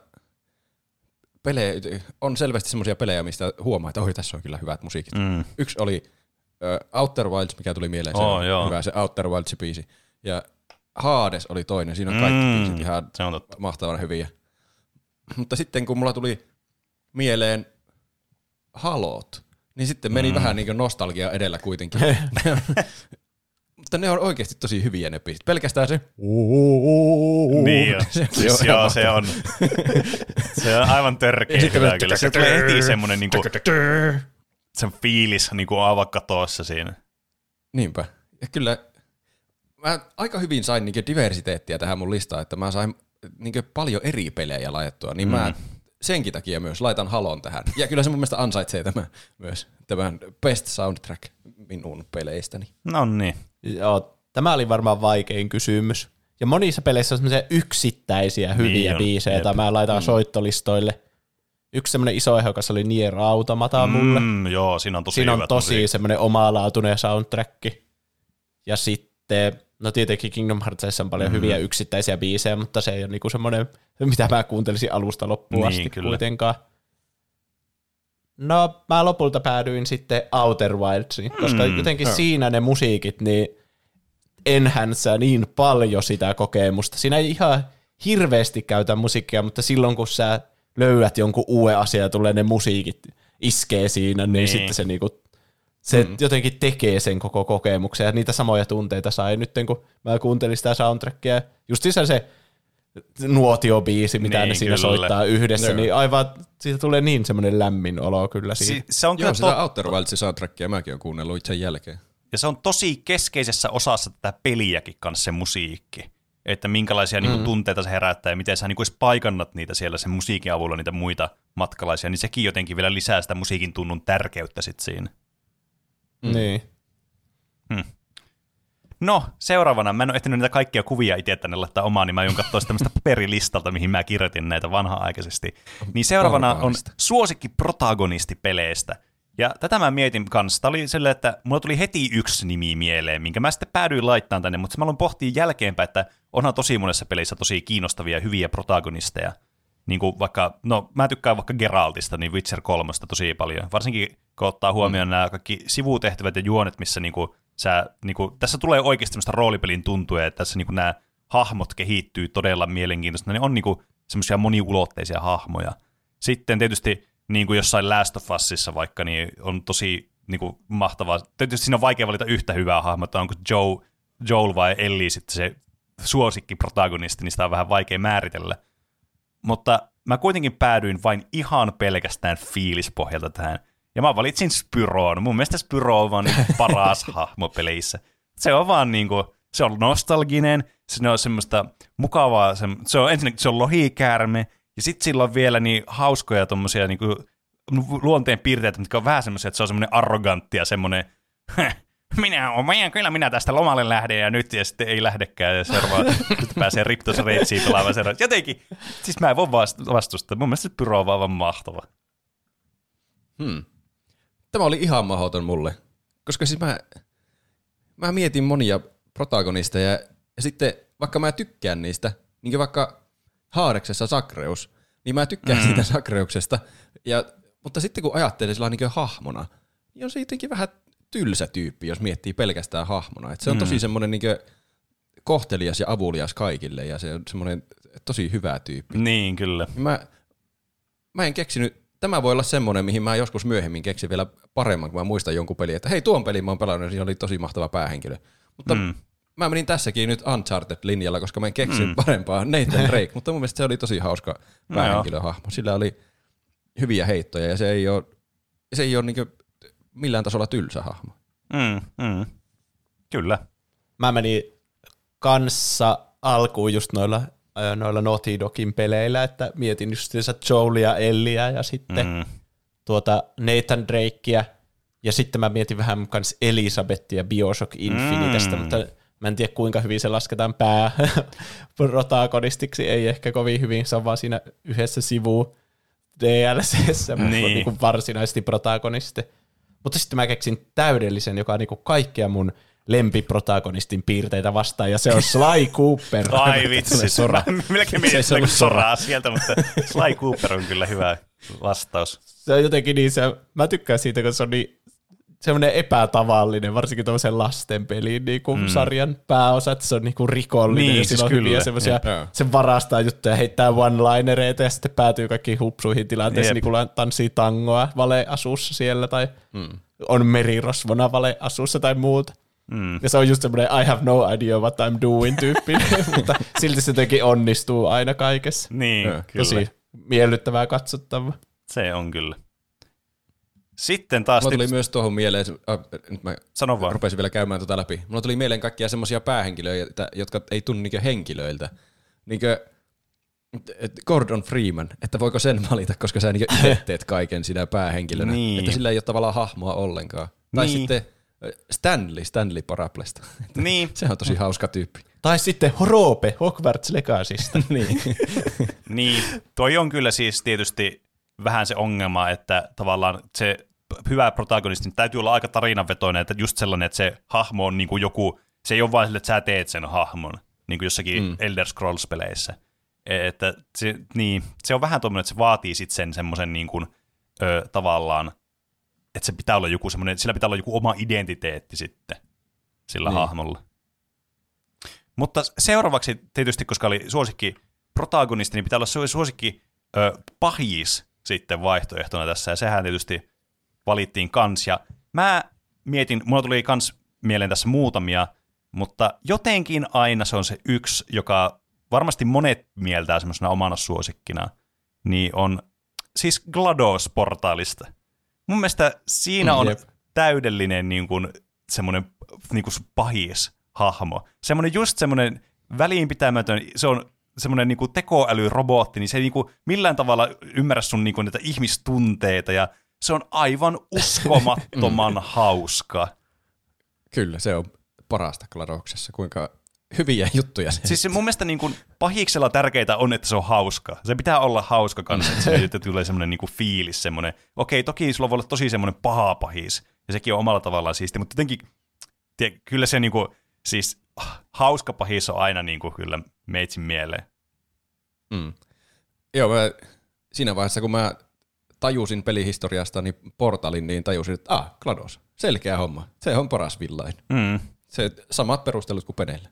pelejä, on selvästi semmoisia pelejä, mistä huomaa, että oi, tässä on kyllä hyvät musiikit. Mm. Yksi oli uh, Outer Wilds, mikä tuli mieleen. Oh, se joo. hyvä, se Outer Wilds biisi. Ja Hades oli toinen. Siinä on kaikki Mm, biisit ihan se on totta. mahtavan hyviä. Mutta sitten kun mulla tuli mieleen halot, niin sitten meni mm. vähän niin kuin nostalgia edellä kuitenkin. Mutta ne on oikeasti tosi hyviä ne biisit. Pelkästään se Niin jo. Se- se Siis on joo, ihan se on, se on aivan törkeä hyvä kyllä. Se tulee heti semmoinen niinku, sen fiilis niinku aivan katossa siinä. Niinpä. Ja kyllä mä aika hyvin sain niinku diversiteettiä tähän mun listaan, että mä sain niinku paljon eri pelejä laitettua, niin mm. mä senkin takia myös laitan halon tähän. Ja kyllä se mun mielestä ansaitsee tämä myös, tämän best soundtrack minun peleistäni. No niin. Joo, tämä oli varmaan vaikein kysymys. Ja monissa peleissä on semmoisia yksittäisiä hyviä Niin niin on, biisejä, joita mä laitan mm. soittolistoille. Yksi semmoinen iso ehdokas oli Nier Automata mulle. Mm, joo, siinä on tosi Siinä on tosi semmoinen omalaatuinen soundtrack. Ja sitten, no tietenkin Kingdom Heartsissa on paljon mm. hyviä yksittäisiä biisejä, mutta se ei ole niinku semmoinen, mitä mä kuuntelisin alusta loppuun Niin, asti kyllä. kuitenkaan. No, mä lopulta päädyin sitten Outer Wildsiin, koska Mm, jotenkin joo. siinä ne musiikit, niin enhance niin paljon sitä kokemusta. Siinä ei ihan hirveästi käytä musiikkia, mutta silloin kun sä löydät jonkun uuden asian ja tulee ne musiikit iskee siinä, niin, Niin. niin. sitten se niinku, se mm. jotenkin tekee sen koko kokemuksen ja niitä samoja tunteita sai nyt, kun mä kuuntelin sitä soundtrackia. Justiinsa se nuotiobiisi, mitä Niin, ne siinä kyllä. soittaa yhdessä, Joo. niin aivan, siitä tulee niin semmoinen lämmin olo kyllä siitä. Si- se on kyllä Joo, sitä totta. Outer Wildsin soundtrackia mäkin olen kuunnellut sen jälkeen. Ja se on tosi keskeisessä osassa tätä peliäkin kanssa se musiikki. Että minkälaisia mm. niin kuin, tunteita se herättää ja miten sä niin kuin, paikannat niitä siellä sen musiikin avulla, niitä muita matkalaisia, niin sekin jotenkin vielä lisää sitä musiikin tunnun tärkeyttä sit siinä. Mm. Niin. No, seuraavana, mä en ole ehtinyt niitä kaikkia kuvia itse tänne laittaa omaan, niin mä aion katsoa tämmöistä paperilistalta, mihin mä kirjoitin näitä vanha-aikaisesti. Niin seuraavana on suosikki protagonistipeleistä. Ja tätä mä mietin kanssa. Tämä oli silleen, että mulla tuli heti yksi nimi mieleen, minkä mä sitten päädyin laittamaan tänne, mutta mä aloin pohtia jälkeenpäin, että onhan tosi monessa pelissä tosi kiinnostavia, hyviä protagonisteja. Niin kuin vaikka, no mä tykkään vaikka Geraltista, niin Witcher 3 tosi paljon. Varsinkin kun ottaa huomioon mm. nämä kaikki sivutehtävät ja juonet, missä niinku sä, niinku, tässä tulee oikeasti semmoista roolipelin tuntua, että tässä niinku nämä hahmot kehittyy todella mielenkiintoista. Ne on niinku semmoisia moniulotteisia hahmoja. Sitten tietysti niin kuin jossain Last of Usissa vaikka, niin on tosi niin kuin, mahtavaa. Tietysti siinä on vaikea valita yhtä hyvää hahmoa, että onko Joe, Joel vai Ellie sitten se suosikki protagonisti, niin sitä on vähän vaikea määritellä. Mutta mä kuitenkin päädyin vain ihan pelkästään fiilispohjalta tähän. Ja mä valitsin Spyroon. Mun mielestä Spyro on vaan niin paras hahmo peleissä. Se on vaan niin kuin, se on nostalginen, se on semmoista mukavaa, se, se on ensinnäkin se on lohikäärme, ja sitten sillä on vielä niin hauskoja tommosia niin kuin, luonteen piirteitä, mitkä on vähän semmoisia, että se on semmoinen arrogantti ja semmoinen, minä olen, kyllä minä tästä lomalle lähden ja nyt ja sitten ei lähdekään ja seuraava, nyt pääsee Riptos Reitsiin pelaamaan seuraava. Jotenkin, siis mä en voi vast- vastustaa. Mun mielestä se Pyro on aivan mahtava. Hmm. Tämä oli ihan mahdoton mulle, koska siis mä, mä mietin monia protagonisteja ja sitten vaikka mä tykkään niistä, niin kuin vaikka Haareksessa Sakreus, niin mä tykkään mm. siitä Sakreuksesta, ja, mutta sitten kun ajattelee sillä niin hahmona, niin on se jotenkin vähän tylsä tyyppi, jos miettii pelkästään hahmona. Et se on tosi semmoinen niin kohtelias ja avulias kaikille, ja se on semmoinen tosi hyvä tyyppi. Niin, kyllä. Mä, mä en keksinyt, tämä voi olla semmoinen, mihin mä joskus myöhemmin keksin vielä paremman, kun mä muistan jonkun pelin, että hei, tuon pelin mä oon pelannut, ja siinä oli tosi mahtava päähenkilö. Mutta mm. mä menin tässäkin nyt Uncharted-linjalla, koska mä en keksinyt mm. parempaa Nathan Drake, mutta mun mielestä se oli tosi hauska No päähenkilöhahmo. Sillä oli hyviä heittoja, ja se ei ole, se ei ole niin millään tasolla tylsä hahmo. Mm, mm. Kyllä. Mä menin kanssa alkuun just noilla, ö, noilla Naughty Dogin peleillä, että mietin justiinsa Joelia, Elliä ja sitten mm. tuota Nathan Drakea. Ja sitten mä mietin vähän kans Elisabettia Bioshock Infinitesta, Mm. mutta mä en tiedä kuinka hyvin se lasketaan pää protagonistiksi, ei ehkä kovin hyvin, se on vaan siinä yhdessä sivu DLCssä, mutta Niin. niin. niin varsinaisesti protagonisti. Mutta sitten mä keksin täydellisen, joka on niin kaikkia mun lempiprotagonistin piirteitä vastaan, ja se on Sly Cooper. Ai vitsi, Sora. Mä melkein mietin se soraa sieltä, mutta Sly Cooper on kyllä hyvä vastaus. Se on jotenkin niin, se, mä tykkään siitä, kun se on niin semmoinen epätavallinen, varsinkin tuollaisen lastenpeliin niin kuin mm. sarjan pääosa, että se on niin kuin rikollinen Niin, ja siis on kyllä. hyviä semmoisia, se varastaa juttuja, heittää one-linereita ja sitten päätyy kaikkiin hupsuihin tilanteisiin, Jep. niin kuin tanssii tangoa valeasussa siellä tai mm. on merirosvona valeasussa tai muuta. Mm. Ja se on just semmoinen I have no idea what I'm doing tyyppinen, mutta silti se jotenkin onnistuu aina kaikessa. Niin, Joo, kyllä. Tosi miellyttävää katsottavaa. Se on kyllä. Sitten taas... Mulla tuli nyt- myös tuohon mieleen, äh, nyt mä Sano vaan. rupesin vielä käymään tuota läpi. Mulla tuli mieleen kaikkia semmoisia päähenkilöitä, jotka ei tunnu niinkö henkilöiltä. Niinkö Gordon Freeman, että voiko sen valita, koska sä niinkö itse teet kaiken sinä päähenkilönä. Niin. Että sillä ei ole tavallaan hahmoa ollenkaan. Tai Niin. sitten äh, Stanley, Stanley Paraplesta. Niin, Se on tosi hauska tyyppi. Tai sitten Horope Hogwarts Legacysta. niin. niin, toi on kyllä siis tietysti vähän se ongelma, että tavallaan se hyvä protagonisti niin täytyy olla aika tarinanvetoinen, että just sellainen, että se hahmo on niin kuin joku, se ei ole vain sille, että sä teet sen hahmon, niin kuin jossakin mm. Elder Scrolls-peleissä. E- Että se, niin, se on vähän tuommoinen, että se vaatii sitten sen semmoisen niin kuin, ö, tavallaan, että se pitää olla joku semmoinen, sillä pitää olla joku oma identiteetti sitten sillä niin. hahmolla. Mutta seuraavaksi tietysti, koska oli suosikki protagonisti, niin pitää olla su- suosikki ö, pahis sitten vaihtoehtona tässä, ja sehän tietysti valittiin kans, ja mä mietin, mulla tuli kans mieleen tässä muutamia, mutta jotenkin aina se on se yksi, joka varmasti monet mieltää semmoisena omana suosikkina, niin on siis GLaDOS-portaalista. Mun mielestä siinä Mm, on jep. täydellinen niin kuin, semmoinen niin kuin pahis hahmo. Semmoinen just semmoinen väliinpitämätön, se on semmoinen niin tekoälyrobotti, niin se ei niin kuin millään tavalla ymmärrä sun niin kuin, niitä ihmistunteita, ja se on aivan uskomattoman hauska. Kyllä, se on parasta Gladoksessa, kuinka hyviä juttuja se Siis se mun mielestä niin kuin pahiksella tärkeintä on, että se on hauska. Se pitää olla hauska kanssa, että se että tulee semmoinen niin kuin fiilis, semmoinen, okei, toki sulla voi olla tosi semmoinen paha pahis, ja sekin on omalla tavallaan siisti, mutta jotenkin, tie, kyllä se niin kuin, siis ah, hauska pahis on aina niin kuin kyllä meitsin mieleen. Mm. Joo, mä, siinä vaiheessa kun mä tajusin pelihistoriasta niin portalin, niin tajusin, että ah, GLaDOS, selkeä homma. Se on paras villain. Mm. Se samat perustelut kuin Penellä.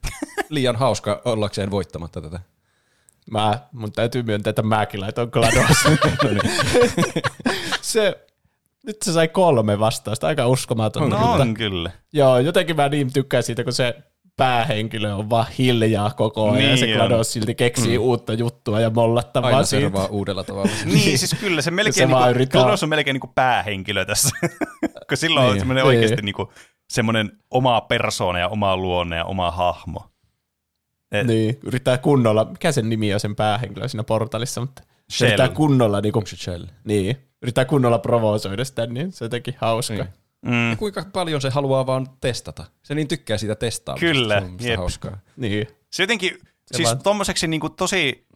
Liian hauska ollakseen voittamatta tätä. Mä, mun täytyy myöntää, että mäkin laitoin GLaDOS. No niin. se, nyt se sai kolme vastausta, aika uskomatonta. No on kyllä. Joo, jotenkin mä niin tykkään siitä, kun se päähenkilö on vaan hiljaa koko ajan, ja Niin se on. GLaDOS silti keksii mm. uutta juttua ja mollattavaa Aina siitä. servaa uudella tavalla. Niin, siis kyllä se melkein, Se niinku, yrittää- GLaDOS on melkein niinku päähenkilö tässä, kun silloin on Niin, semmoinen niin. oikeasti niinku, semmoinen oma persoona ja oma luonne ja oma hahmo. Et- Niin, yrittää kunnolla, mikä sen nimi on sen päähenkilö siinä portalissa, mutta Shell. yrittää kunnolla, niin, kuin, Shell? niin, yrittää kunnolla provosoida sitä, niin se on jotenkin hauska. Niin. Mm. Ja kuinka paljon se haluaa vaan testata. Se niin tykkää siitä testaamisesta. Kyllä, Se on jep. hauskaa. Niin. Se jotenkin, Se siis vaan- tommoseksi niinku tosi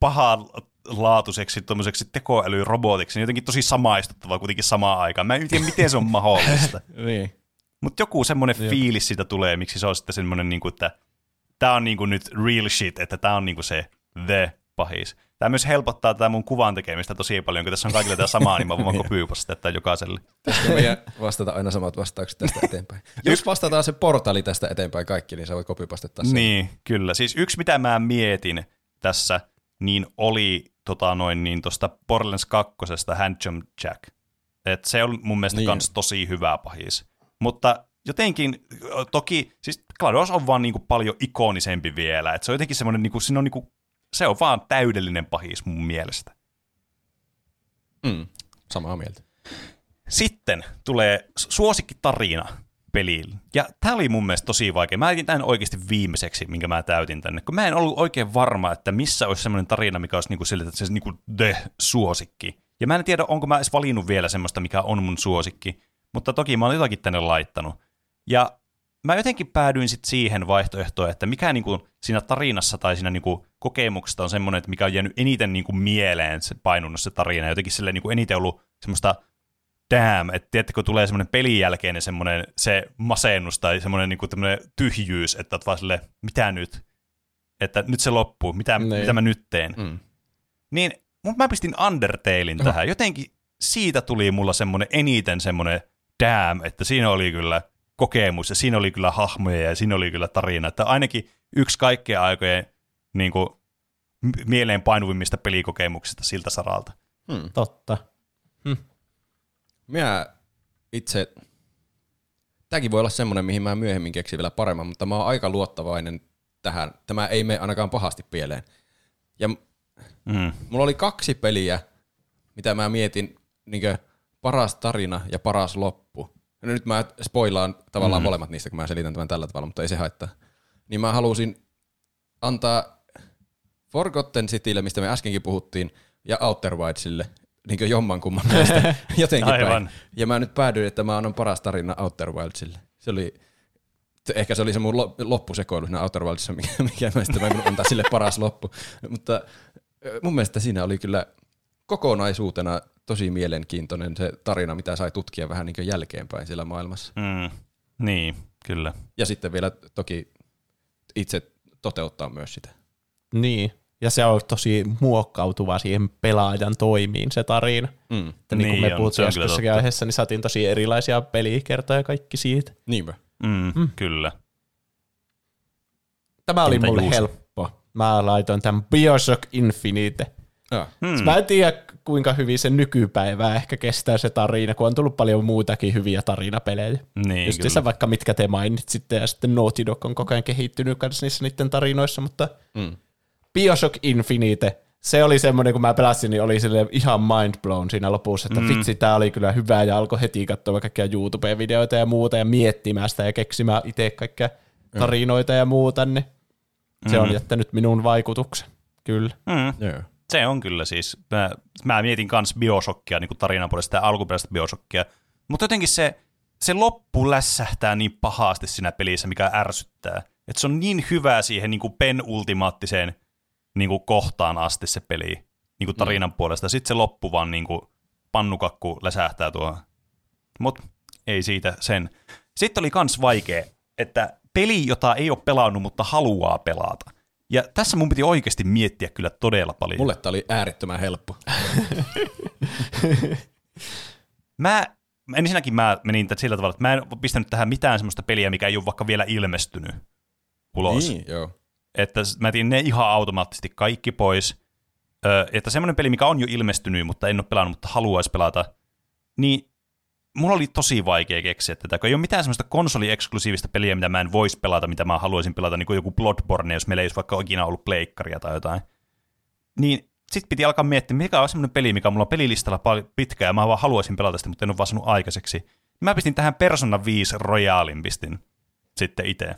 pahalaatuiseksi tommoseksi tekoälyrobotiksi, niin jotenkin tosi samaistuttavaa kuitenkin samaan aikaan. Mä en tiedä, miten se on mahdollista. Niin. Mutta joku semmoinen fiilis siitä tulee, miksi se on sitten semmoinen, niin kuin, että tämä on niin kuin nyt real shit, että tämä on niin kuin se the pahis. Tämä myös helpottaa tätä mun kuvan tekemistä tosi paljon, kun tässä on kaikille tämä sama, niin mä voin kopypasta tätä jokaiselle. Meidän vastata aina samat vastaukset tästä eteenpäin? Jos vastataan se portaali tästä eteenpäin kaikki, niin sä voit kopipastettaa sen. Niin, kyllä. Siis yksi, mitä mä mietin tässä, niin oli tota noin, niin tosta Borderlands 2. Handjump Jack. Et se on mun mielestä Niin. kans tosi hyvä pahis. Mutta jotenkin, toki, siis GLaDOS on vaan niinku paljon ikonisempi vielä. Et se on jotenkin semmoinen, niinku, siinä on niinku, se on vaan täydellinen pahis mun mielestä. Mm, samaa mieltä. Sitten tulee suosikkitarina peliin. Ja tämä oli mun mielestä tosi vaikea. Mä jätin tämän oikeasti viimeiseksi, minkä mä täytin tänne, kun mä en ollut oikein varma, että missä olisi semmoinen tarina, mikä olisi niinku sille, että se niinku the suosikki. Ja mä en tiedä, onko mä edes valinnut vielä semmoista, mikä on mun suosikki, mutta toki mä oon jotakin tänne laittanut. Ja mä jotenkin päädyin sitten siihen vaihtoehtoon, että mikä niinku siinä tarinassa tai siinä niinku kokemuksesta on semmoinen, että mikä on jäänyt eniten niinku mieleen se painunut se tarina. Jotenkin sille niinku eniten ollut semmoista damn, että tiedättekö, tulee semmoinen pelin jälkeinen semmoinen se masennus tai semmoinen niinku tyhjyys, että oot vaan sille, mitä nyt? Että nyt se loppuu, mitä, Niin. mitä mä nyt teen? Mm. Niin mut mä pistin Undertalein tähän. Jotenkin siitä tuli mulla semmoinen eniten semmoinen damn, että siinä oli kyllä kokemus ja siinä oli kyllä hahmoja ja siinä oli kyllä tarina. Että ainakin yksi kaikkien aikojen niin kuin, mieleen painuvimmista pelikokemuksista siltä saralta. Totta. Minä itse, tämäkin voi olla semmoinen, mihin mä myöhemmin keksin vielä paremman, mutta mä oon aika luottavainen tähän. Tämä ei mene ainakaan pahasti pieleen. Ja Mm. mulla oli kaksi peliä, mitä mä mietin, niin paras tarina ja paras loppu. No nyt mä spoilaan tavallaan mm. molemmat niistä, kun mä selitän tämän tällä tavalla, mutta ei se haittaa. Niin mä halusin antaa Forgotten Citylle, mistä me äskenkin puhuttiin, ja Outer Wildsille, niin kuin jommankumman näistä jotenkin Aivan. päin. Ja mä nyt päädyin, että mä annan paras tarina Outer Wildsille. Se oli, ehkä se oli se mun lo- loppusekoilu siinä Outer Wildsissa, mikä, mikä mä sitten mä antaa sille paras loppu. Mutta mun mielestä siinä oli kyllä kokonaisuutena tosi mielenkiintoinen se tarina, mitä sai tutkia vähän niin kuin jälkeenpäin siellä maailmassa. Mm. Niin, kyllä. Ja sitten vielä toki itse toteuttaa myös sitä. Niin. Ja se on tosi muokkautuva siihen pelaajan toimiin se tarina. Mm. Että niin, Niin kuin me on, puhuttiin totta. aiheessa, niin saatiin tosi erilaisia pelikertoja ja kaikki siitä. Niinpä. Mm, mm. Kyllä. Tämä oli Entä mulle Juuso? helppo. Mä laitoin tämän Bioshock Infinite. Ah. Hmm. Mä en tiedä, kuinka hyvin se nykypäivää ehkä kestää se tarina, kun on tullut paljon muitakin hyviä tarinapelejä. Niin, Just kyllä. se vaikka mitkä te mainitsitte, ja sitten Naughty Dog on koko ajan kehittynyt kanssa niissä niiden tarinoissa, mutta Mm. Bioshock Infinite, se oli semmoinen, kun mä pelasin, niin oli sille ihan mind blown siinä lopussa, että mm. vitsi, tää oli kyllä hyvä, ja alkoi heti katsoa kaikkia YouTube-videoita ja muuta, ja miettimään sitä, ja keksimään itse kaikkia tarinoita ja muuta, niin se on jättänyt minun vaikutuksen, kyllä. Mm. Joo. Se on kyllä siis. Mä, mä mietin kans Bioshockia niin tarinan puolesta ja alkuperäistä Bioshockia. Mutta jotenkin se, se loppu lässähtää niin pahasti siinä pelissä, mikä ärsyttää. Että se on niin hyvä siihen niin kuin penultimaattiseen niin kuin kohtaan asti se peli niin kuin tarinan mm. puolesta. Sitten se loppu vaan niin kuin pannukakku läsähtää tuohon. Mutta ei siitä sen. Sitten oli kans vaikea, että peli, jota ei ole pelannut, mutta haluaa pelata. Ja tässä mun piti oikeasti miettiä kyllä todella paljon. Mulle tää oli äärettömän helppo. Mä, ensinnäkin mä menin sillä tavalla, että mä en pistänyt tähän mitään semmoista peliä, mikä ei ole vaikka vielä ilmestynyt ulos. Niin, joo. Että mä etin ne ihan automaattisesti kaikki pois. Ö, että semmoinen peli, mikä on jo ilmestynyt, mutta en ole pelannut, mutta haluaisi pelata, niin mulla oli tosi vaikea keksiä tätä, kun ei ole mitään semmoista konsoli-eksklusiivista peliä, mitä mä en voisi pelata, mitä mä haluaisin pelata, niin kuin joku Bloodborne, jos meillä ei olisi vaikka ikinä ollut pleikkaria tai jotain. Niin sitten piti alkaa miettiä, mikä on semmoinen peli, mikä on mulla pelilistalla pitkään, ja mä vaan haluaisin pelata sitä, mutta en ole vaan aikaiseksi. Mä pistin tähän Persona 5 Royalin pistin sitten itse.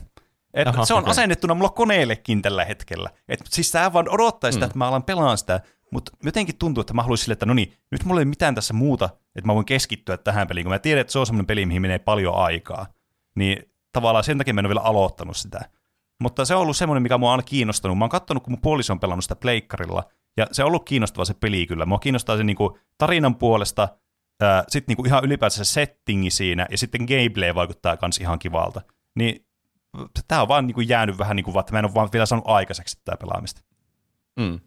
Et Aha, se on okei. asennettuna mulla koneellekin tällä hetkellä. Et siis sä vaan odottaa sitä, mm. että mä alan pelaan sitä, mutta jotenkin tuntuu, että mä haluaisin sille, että no niin, nyt mulla ei ole mitään tässä muuta, että mä voin keskittyä tähän peliin, kun mä tiedän, että se on semmoinen peli, mihin menee paljon aikaa. Niin tavallaan sen takia mä en ole vielä aloittanut sitä. Mutta se on ollut semmoinen, mikä mua on aina kiinnostanut. Mä oon katsonut, kun mun puoliso on pelannut sitä pleikkarilla, ja se on ollut kiinnostava se peli kyllä. Mua kiinnostaa se niinku tarinan puolesta, sitten niinku ihan ylipäätään se settingi siinä, ja sitten gameplay vaikuttaa kans ihan kivalta. Niin tämä on vaan niinku jäänyt vähän niin kuin, että mä en ole vaan vielä saanut aikaiseksi tätä pelaamista. Mm.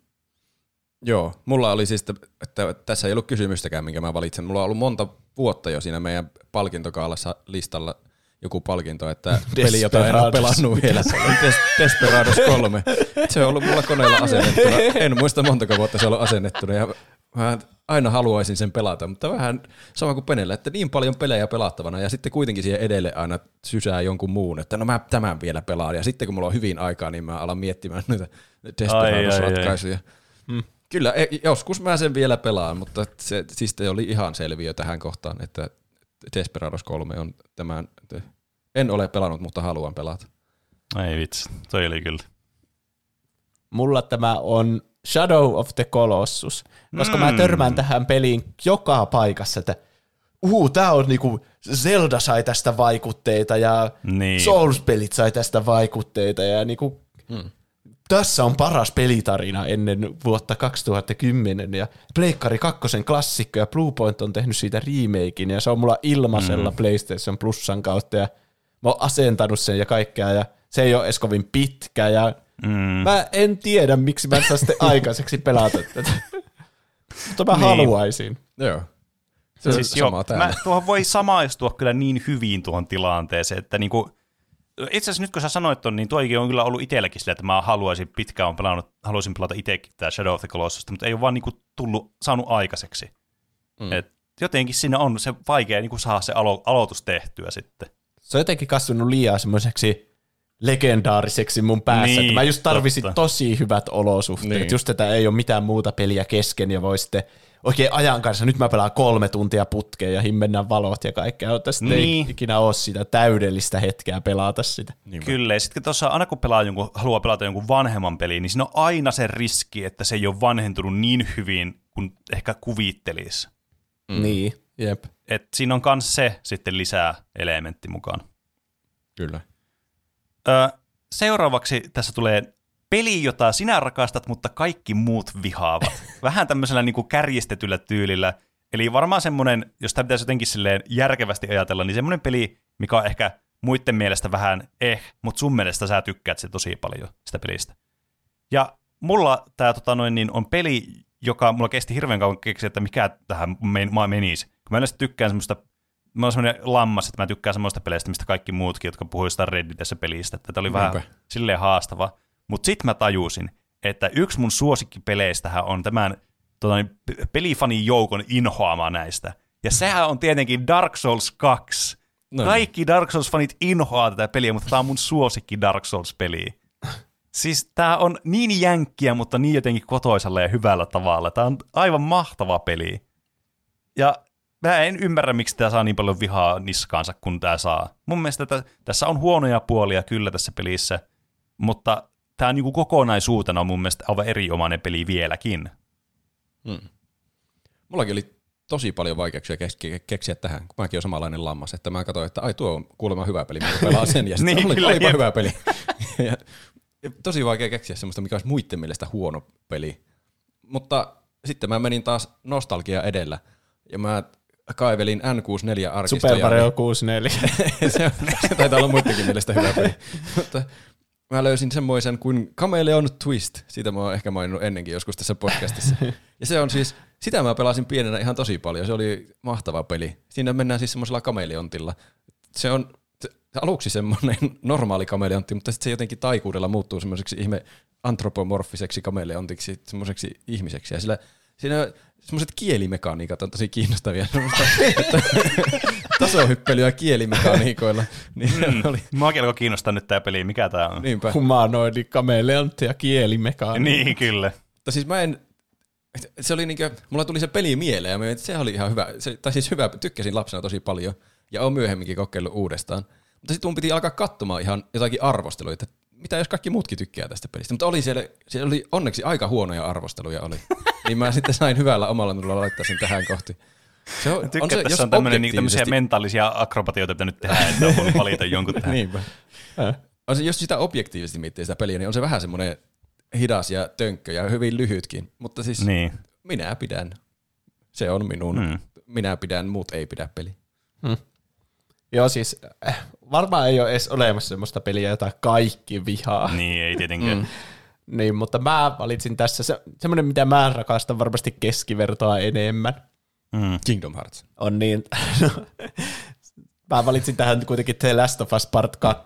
Joo, mulla oli siis, että, että tässä ei ollut kysymystäkään, minkä mä valitsen. Mulla on ollut monta vuotta jo siinä meidän palkintokaalassa listalla joku palkinto, että peli, jota en ole pelannut vielä, Des- Desperados 3. Se on ollut mulla koneella asennettuna. En muista montako vuotta se on ollut asennettuna ja mä aina haluaisin sen pelata, mutta vähän sama kuin Penellä, että niin paljon pelejä pelattavana ja sitten kuitenkin siihen edelle aina sysää jonkun muun, että no mä tämän vielä pelaan ja sitten kun mulla on hyvin aikaa, niin mä alan miettimään noita Desperados-ratkaisuja. Hmm. Kyllä, e- joskus mä sen vielä pelaan, mutta se siis te oli ihan selviö tähän kohtaan, että Desperados 3 on tämän, en ole pelannut, mutta haluan pelata. Ei vitsi, toi oli kyllä. Mulla tämä on Shadow of the Colossus, koska mm. mä törmään tähän peliin joka paikassa, että uu, tää on niinku, Zelda sai tästä vaikutteita ja Niin. Souls-pelit sai tästä vaikutteita ja niinku, Hmm. tässä on paras pelitarina ennen vuotta 2010 ja Pleikkari 2 klassikko ja Bluepoint on tehnyt siitä remakein ja se on mulla ilmaisella mm. PlayStation Plusan kautta ja mä oon asentanut sen ja kaikkea ja se ei ole edes kovin pitkä ja Mm. mä en tiedä miksi mä en saa sitten aikaiseksi pelata tätä. Mutta mä Niin. haluaisin. Joo. Se on siis siis joo, sama täällä. mä, tuohon voi samaistua kyllä niin hyvin tuohon tilanteeseen, että niinku, itse asiassa nyt kun sä sanoit ton, niin tuokin on kyllä ollut itselläkin sillä, että mä haluaisin, pitkään on pelannut, haluaisin pelata itsekin tämä Shadow of the Colossus, mutta ei ole vaan niinku tullut, saanut aikaiseksi. Mm. Et jotenkin siinä on se vaikea niinku saada se alo- aloitus tehtyä sitten. Se on jotenkin kasvanut liian semmoiseksi legendaariseksi mun päässä, Niin, että mä just tarvisin totta. tosi hyvät olosuhteet. Niin. Niin. Just tätä ei ole mitään muuta peliä kesken ja voi sitten oikein ajan kanssa, nyt mä pelaan kolme tuntia putkeen ja himmennän valot ja kaikkea, mutta sitten niin. Niin. ei ikinä ole sitä täydellistä hetkeä pelata sitä. Niin Kyllä, ja sitten tuossa aina kun pelaa jonkun, haluaa pelata jonkun vanhemman peliin, niin siinä on aina se riski, että se ei ole vanhentunut niin hyvin kuin ehkä kuvittelisi. Mm. Niin, jep. Et siinä on myös se sitten lisää elementti mukaan. Kyllä. Ö, seuraavaksi tässä tulee peli, jota sinä rakastat, mutta kaikki muut vihaavat. Vähän tämmöisellä niin kuin kärjistetyllä tyylillä. Eli varmaan semmoinen, jos tämä pitäisi jotenkin silleen järkevästi ajatella, niin semmoinen peli, mikä on ehkä muiden mielestä vähän eh, mutta sun mielestä sä tykkäät se tosi paljon sitä pelistä. Ja mulla tämä tota noin, niin on peli, joka mulla kesti hirveän kauan keksiä, että mikä tähän ma- menisi. Kun mä yleensä tykkään semmoista, mä oon semmoinen lammas, että mä tykkään semmoista peleistä, mistä kaikki muutkin, jotka puhuu jostain Redditessä pelistä, että tämä oli vähän Niinpä. silleen haastava. Mutta sitten mä tajusin, että yksi mun suosikkipeleistähän on tämän tota, pelifanin joukon inhoama näistä. Ja sehän on tietenkin Dark Souls 2. No No, Kaikki Dark Souls-fanit inhoaa tätä peliä, mutta tämä on mun suosikki Dark Souls-peli. Siis tää on niin jänkkiä, mutta niin jotenkin kotoisella ja hyvällä tavalla. Tää on aivan mahtava peli. Ja mä en ymmärrä, miksi tää saa niin paljon vihaa niskaansa, kun tää saa. Mun mielestä tä, tässä on huonoja puolia kyllä tässä pelissä, mutta tää niinku kokonaisuutena on mun mielestä aivan erinomainen peli vieläkin. Mullakin oli tosi paljon vaikeuksia keksiä, keksiä tähän, kun mäkin olen samanlainen lammas, että mä katsoin, että ai tuo on kuulemma hyvä peli, mä pelaan sen, ja sitten Niin, oli, kyllä, olipa jep. hyvä peli. ja, ja tosi vaikea keksiä semmoista, mikä olisi muiden mielestä huono peli. Mutta sitten mä menin taas nostalgia edellä, ja mä kaivelin N64-arkistoja. Super Mario 64. se, on- se taitaa olla muidenkin mielestä hyvä peli. Mutta mä löysin semmoisen kuin Chameleon Twist. Siitä mä oon ehkä maininnut ennenkin joskus tässä podcastissa. Ja se on siis, sitä mä pelasin pienenä ihan tosi paljon. Se oli mahtava peli. Siinä mennään siis semmoisella kameleontilla. Se on se- aluksi semmoinen normaali kameleontti, mutta sitten se jotenkin taikuudella muuttuu semmoiseksi ihme antropomorfiseksi kameleontiksi, semmoiseksi ihmiseksi. Ja sillä, siinä semmoiset kielimekaniikat on tosi kiinnostavia. Tasohyppelyä kielimekaniikoilla. Niin mm. oli, Mua alkoi kiinnostaa nyt tää peli, mikä tää on. niinpä. Humanoidi, kameleontti ja kielimekaani. Niin, kyllä. Mutta siis mä en, se oli niinkö, mulla tuli se peli mieleen ja mä se oli ihan hyvä, se, tai siis hyvä, tykkäsin lapsena tosi paljon ja oon myöhemminkin kokeillut uudestaan. Mutta sitten mun piti alkaa katsomaan ihan jotakin arvosteluita, että mitä jos kaikki muutkin tykkää tästä pelistä. Mutta oli siellä, siellä oli onneksi aika huonoja arvosteluja oli. niin mä sitten sain hyvällä omalla minulla laittaa sen tähän kohti. Se on, Tykkään, on se, tässä on tämmönen, niin, tämmöisiä mentaalisia akrobatioita pitänyt tehdä, että on voinut valita jonkun tähän. Niinpä. On se, jos sitä objektiivisesti miettii sitä peliä, niin on se vähän semmoinen hidas ja tönkkö ja hyvin lyhytkin. Mutta siis Niin. minä pidän. Se on minun Mm. mm. minä pidän, muut ei pidä peli. Joo, siis äh, varmaan ei ole edes olemassa semmoista peliä, jota kaikki vihaa. Niin, ei tietenkään. Mm. Niin, mutta mä valitsin tässä se, semmoinen, mitä mä rakastan varmasti keskivertoa enemmän. Mm. Kingdom Hearts. On niin, no, mä valitsin tähän kuitenkin The Last of Us Part 2,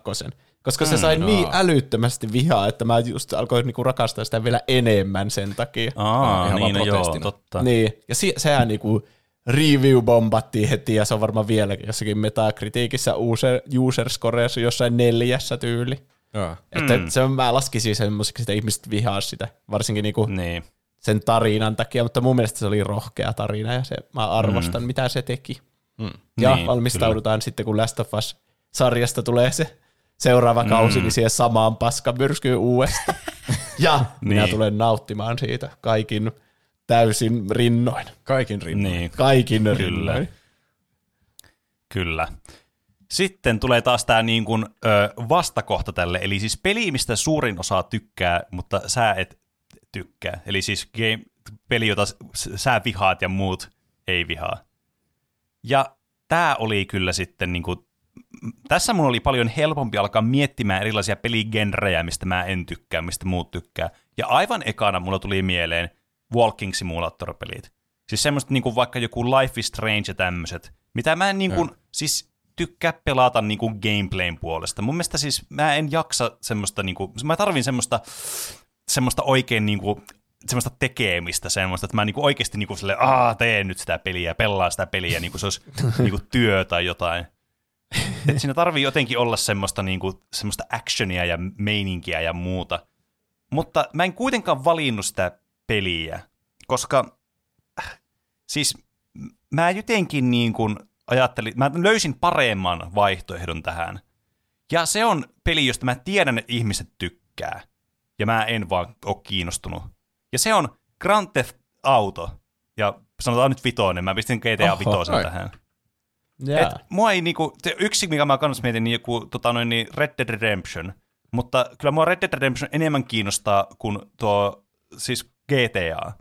koska se sai niin älyttömästi vihaa, että mä just alkoin niinku rakastaa sitä vielä enemmän sen takia. Aa, ihan niin, no joo, totta. Niin, ja si- sehän niinku review-bombattiin heti, ja se on varmaan vielä jossakin metakritiikissä user, user scoreissa jossain neljässä tyyli. Joo. Että mm. se on, mä laskisin semmoiseksi, että ihmiset vihaa sitä, varsinkin niinku Niin. sen tarinan takia, mutta mun mielestä se oli rohkea tarina, ja se, mä arvostan, mm. mitä se teki. Mm. Ja Niin, valmistaudutaan sitten, kun Last of Us-sarjasta tulee se seuraava kausi, niin siihen samaan paskamyrskyyn uudestaan. ja minä Niin. tulen nauttimaan siitä kaikin täysin rinnoin. Kaikin rinnoin. Niin. Kaikin rinnoin. Kyllä. Sitten tulee taas tämä niin kuin, ö, vastakohta tälle, eli siis peli, mistä suurin osa tykkää, mutta sä et tykkää. Eli siis game, peli, jota sä vihaat ja muut ei vihaa. Ja tämä oli kyllä sitten, niin kuin, tässä mun oli paljon helpompi alkaa miettimään erilaisia peligenrejä, mistä mä en tykkää, mistä muut tykkää. Ja aivan ekana mulla tuli mieleen Walking Simulator-pelit. Siis semmoista niin kuin vaikka joku Life is Strange ja tämmöiset, mitä mä en niin kuin, siis tykkää pelata niin kuin gameplayn puolesta. Mun mielestä siis mä en jaksa semmoista, niin kuin, mä tarvin semmoista, semmoista oikein niin kuin, semmoista tekemistä, semmoista, että mä niinku oikeasti niinku sille, aa, teen nyt sitä peliä, pelaa sitä peliä, niin kuin se olisi niinku työ tai jotain. Et siinä tarvii jotenkin olla semmoista, niinku, semmoista actionia ja meininkiä ja muuta. Mutta mä en kuitenkaan valinnut sitä peliä, koska äh, siis mä jotenkin niin kuin ajattelin, mä löysin paremman vaihtoehdon tähän. Ja se on peli, josta mä tiedän, että ihmiset tykkää. Ja mä en vaan ole kiinnostunut. Ja se on Grand Theft Auto. Ja sanotaan nyt vitonen, mä pistin GTA Oho, vitosen ai. tähän. Yeah. Et mua ei niinku, se yksi, mikä mä kans mietin, niin joku tota noin, niin Red Dead Redemption. Mutta kyllä mua Red Dead Redemption enemmän kiinnostaa kuin tuo siis GTA.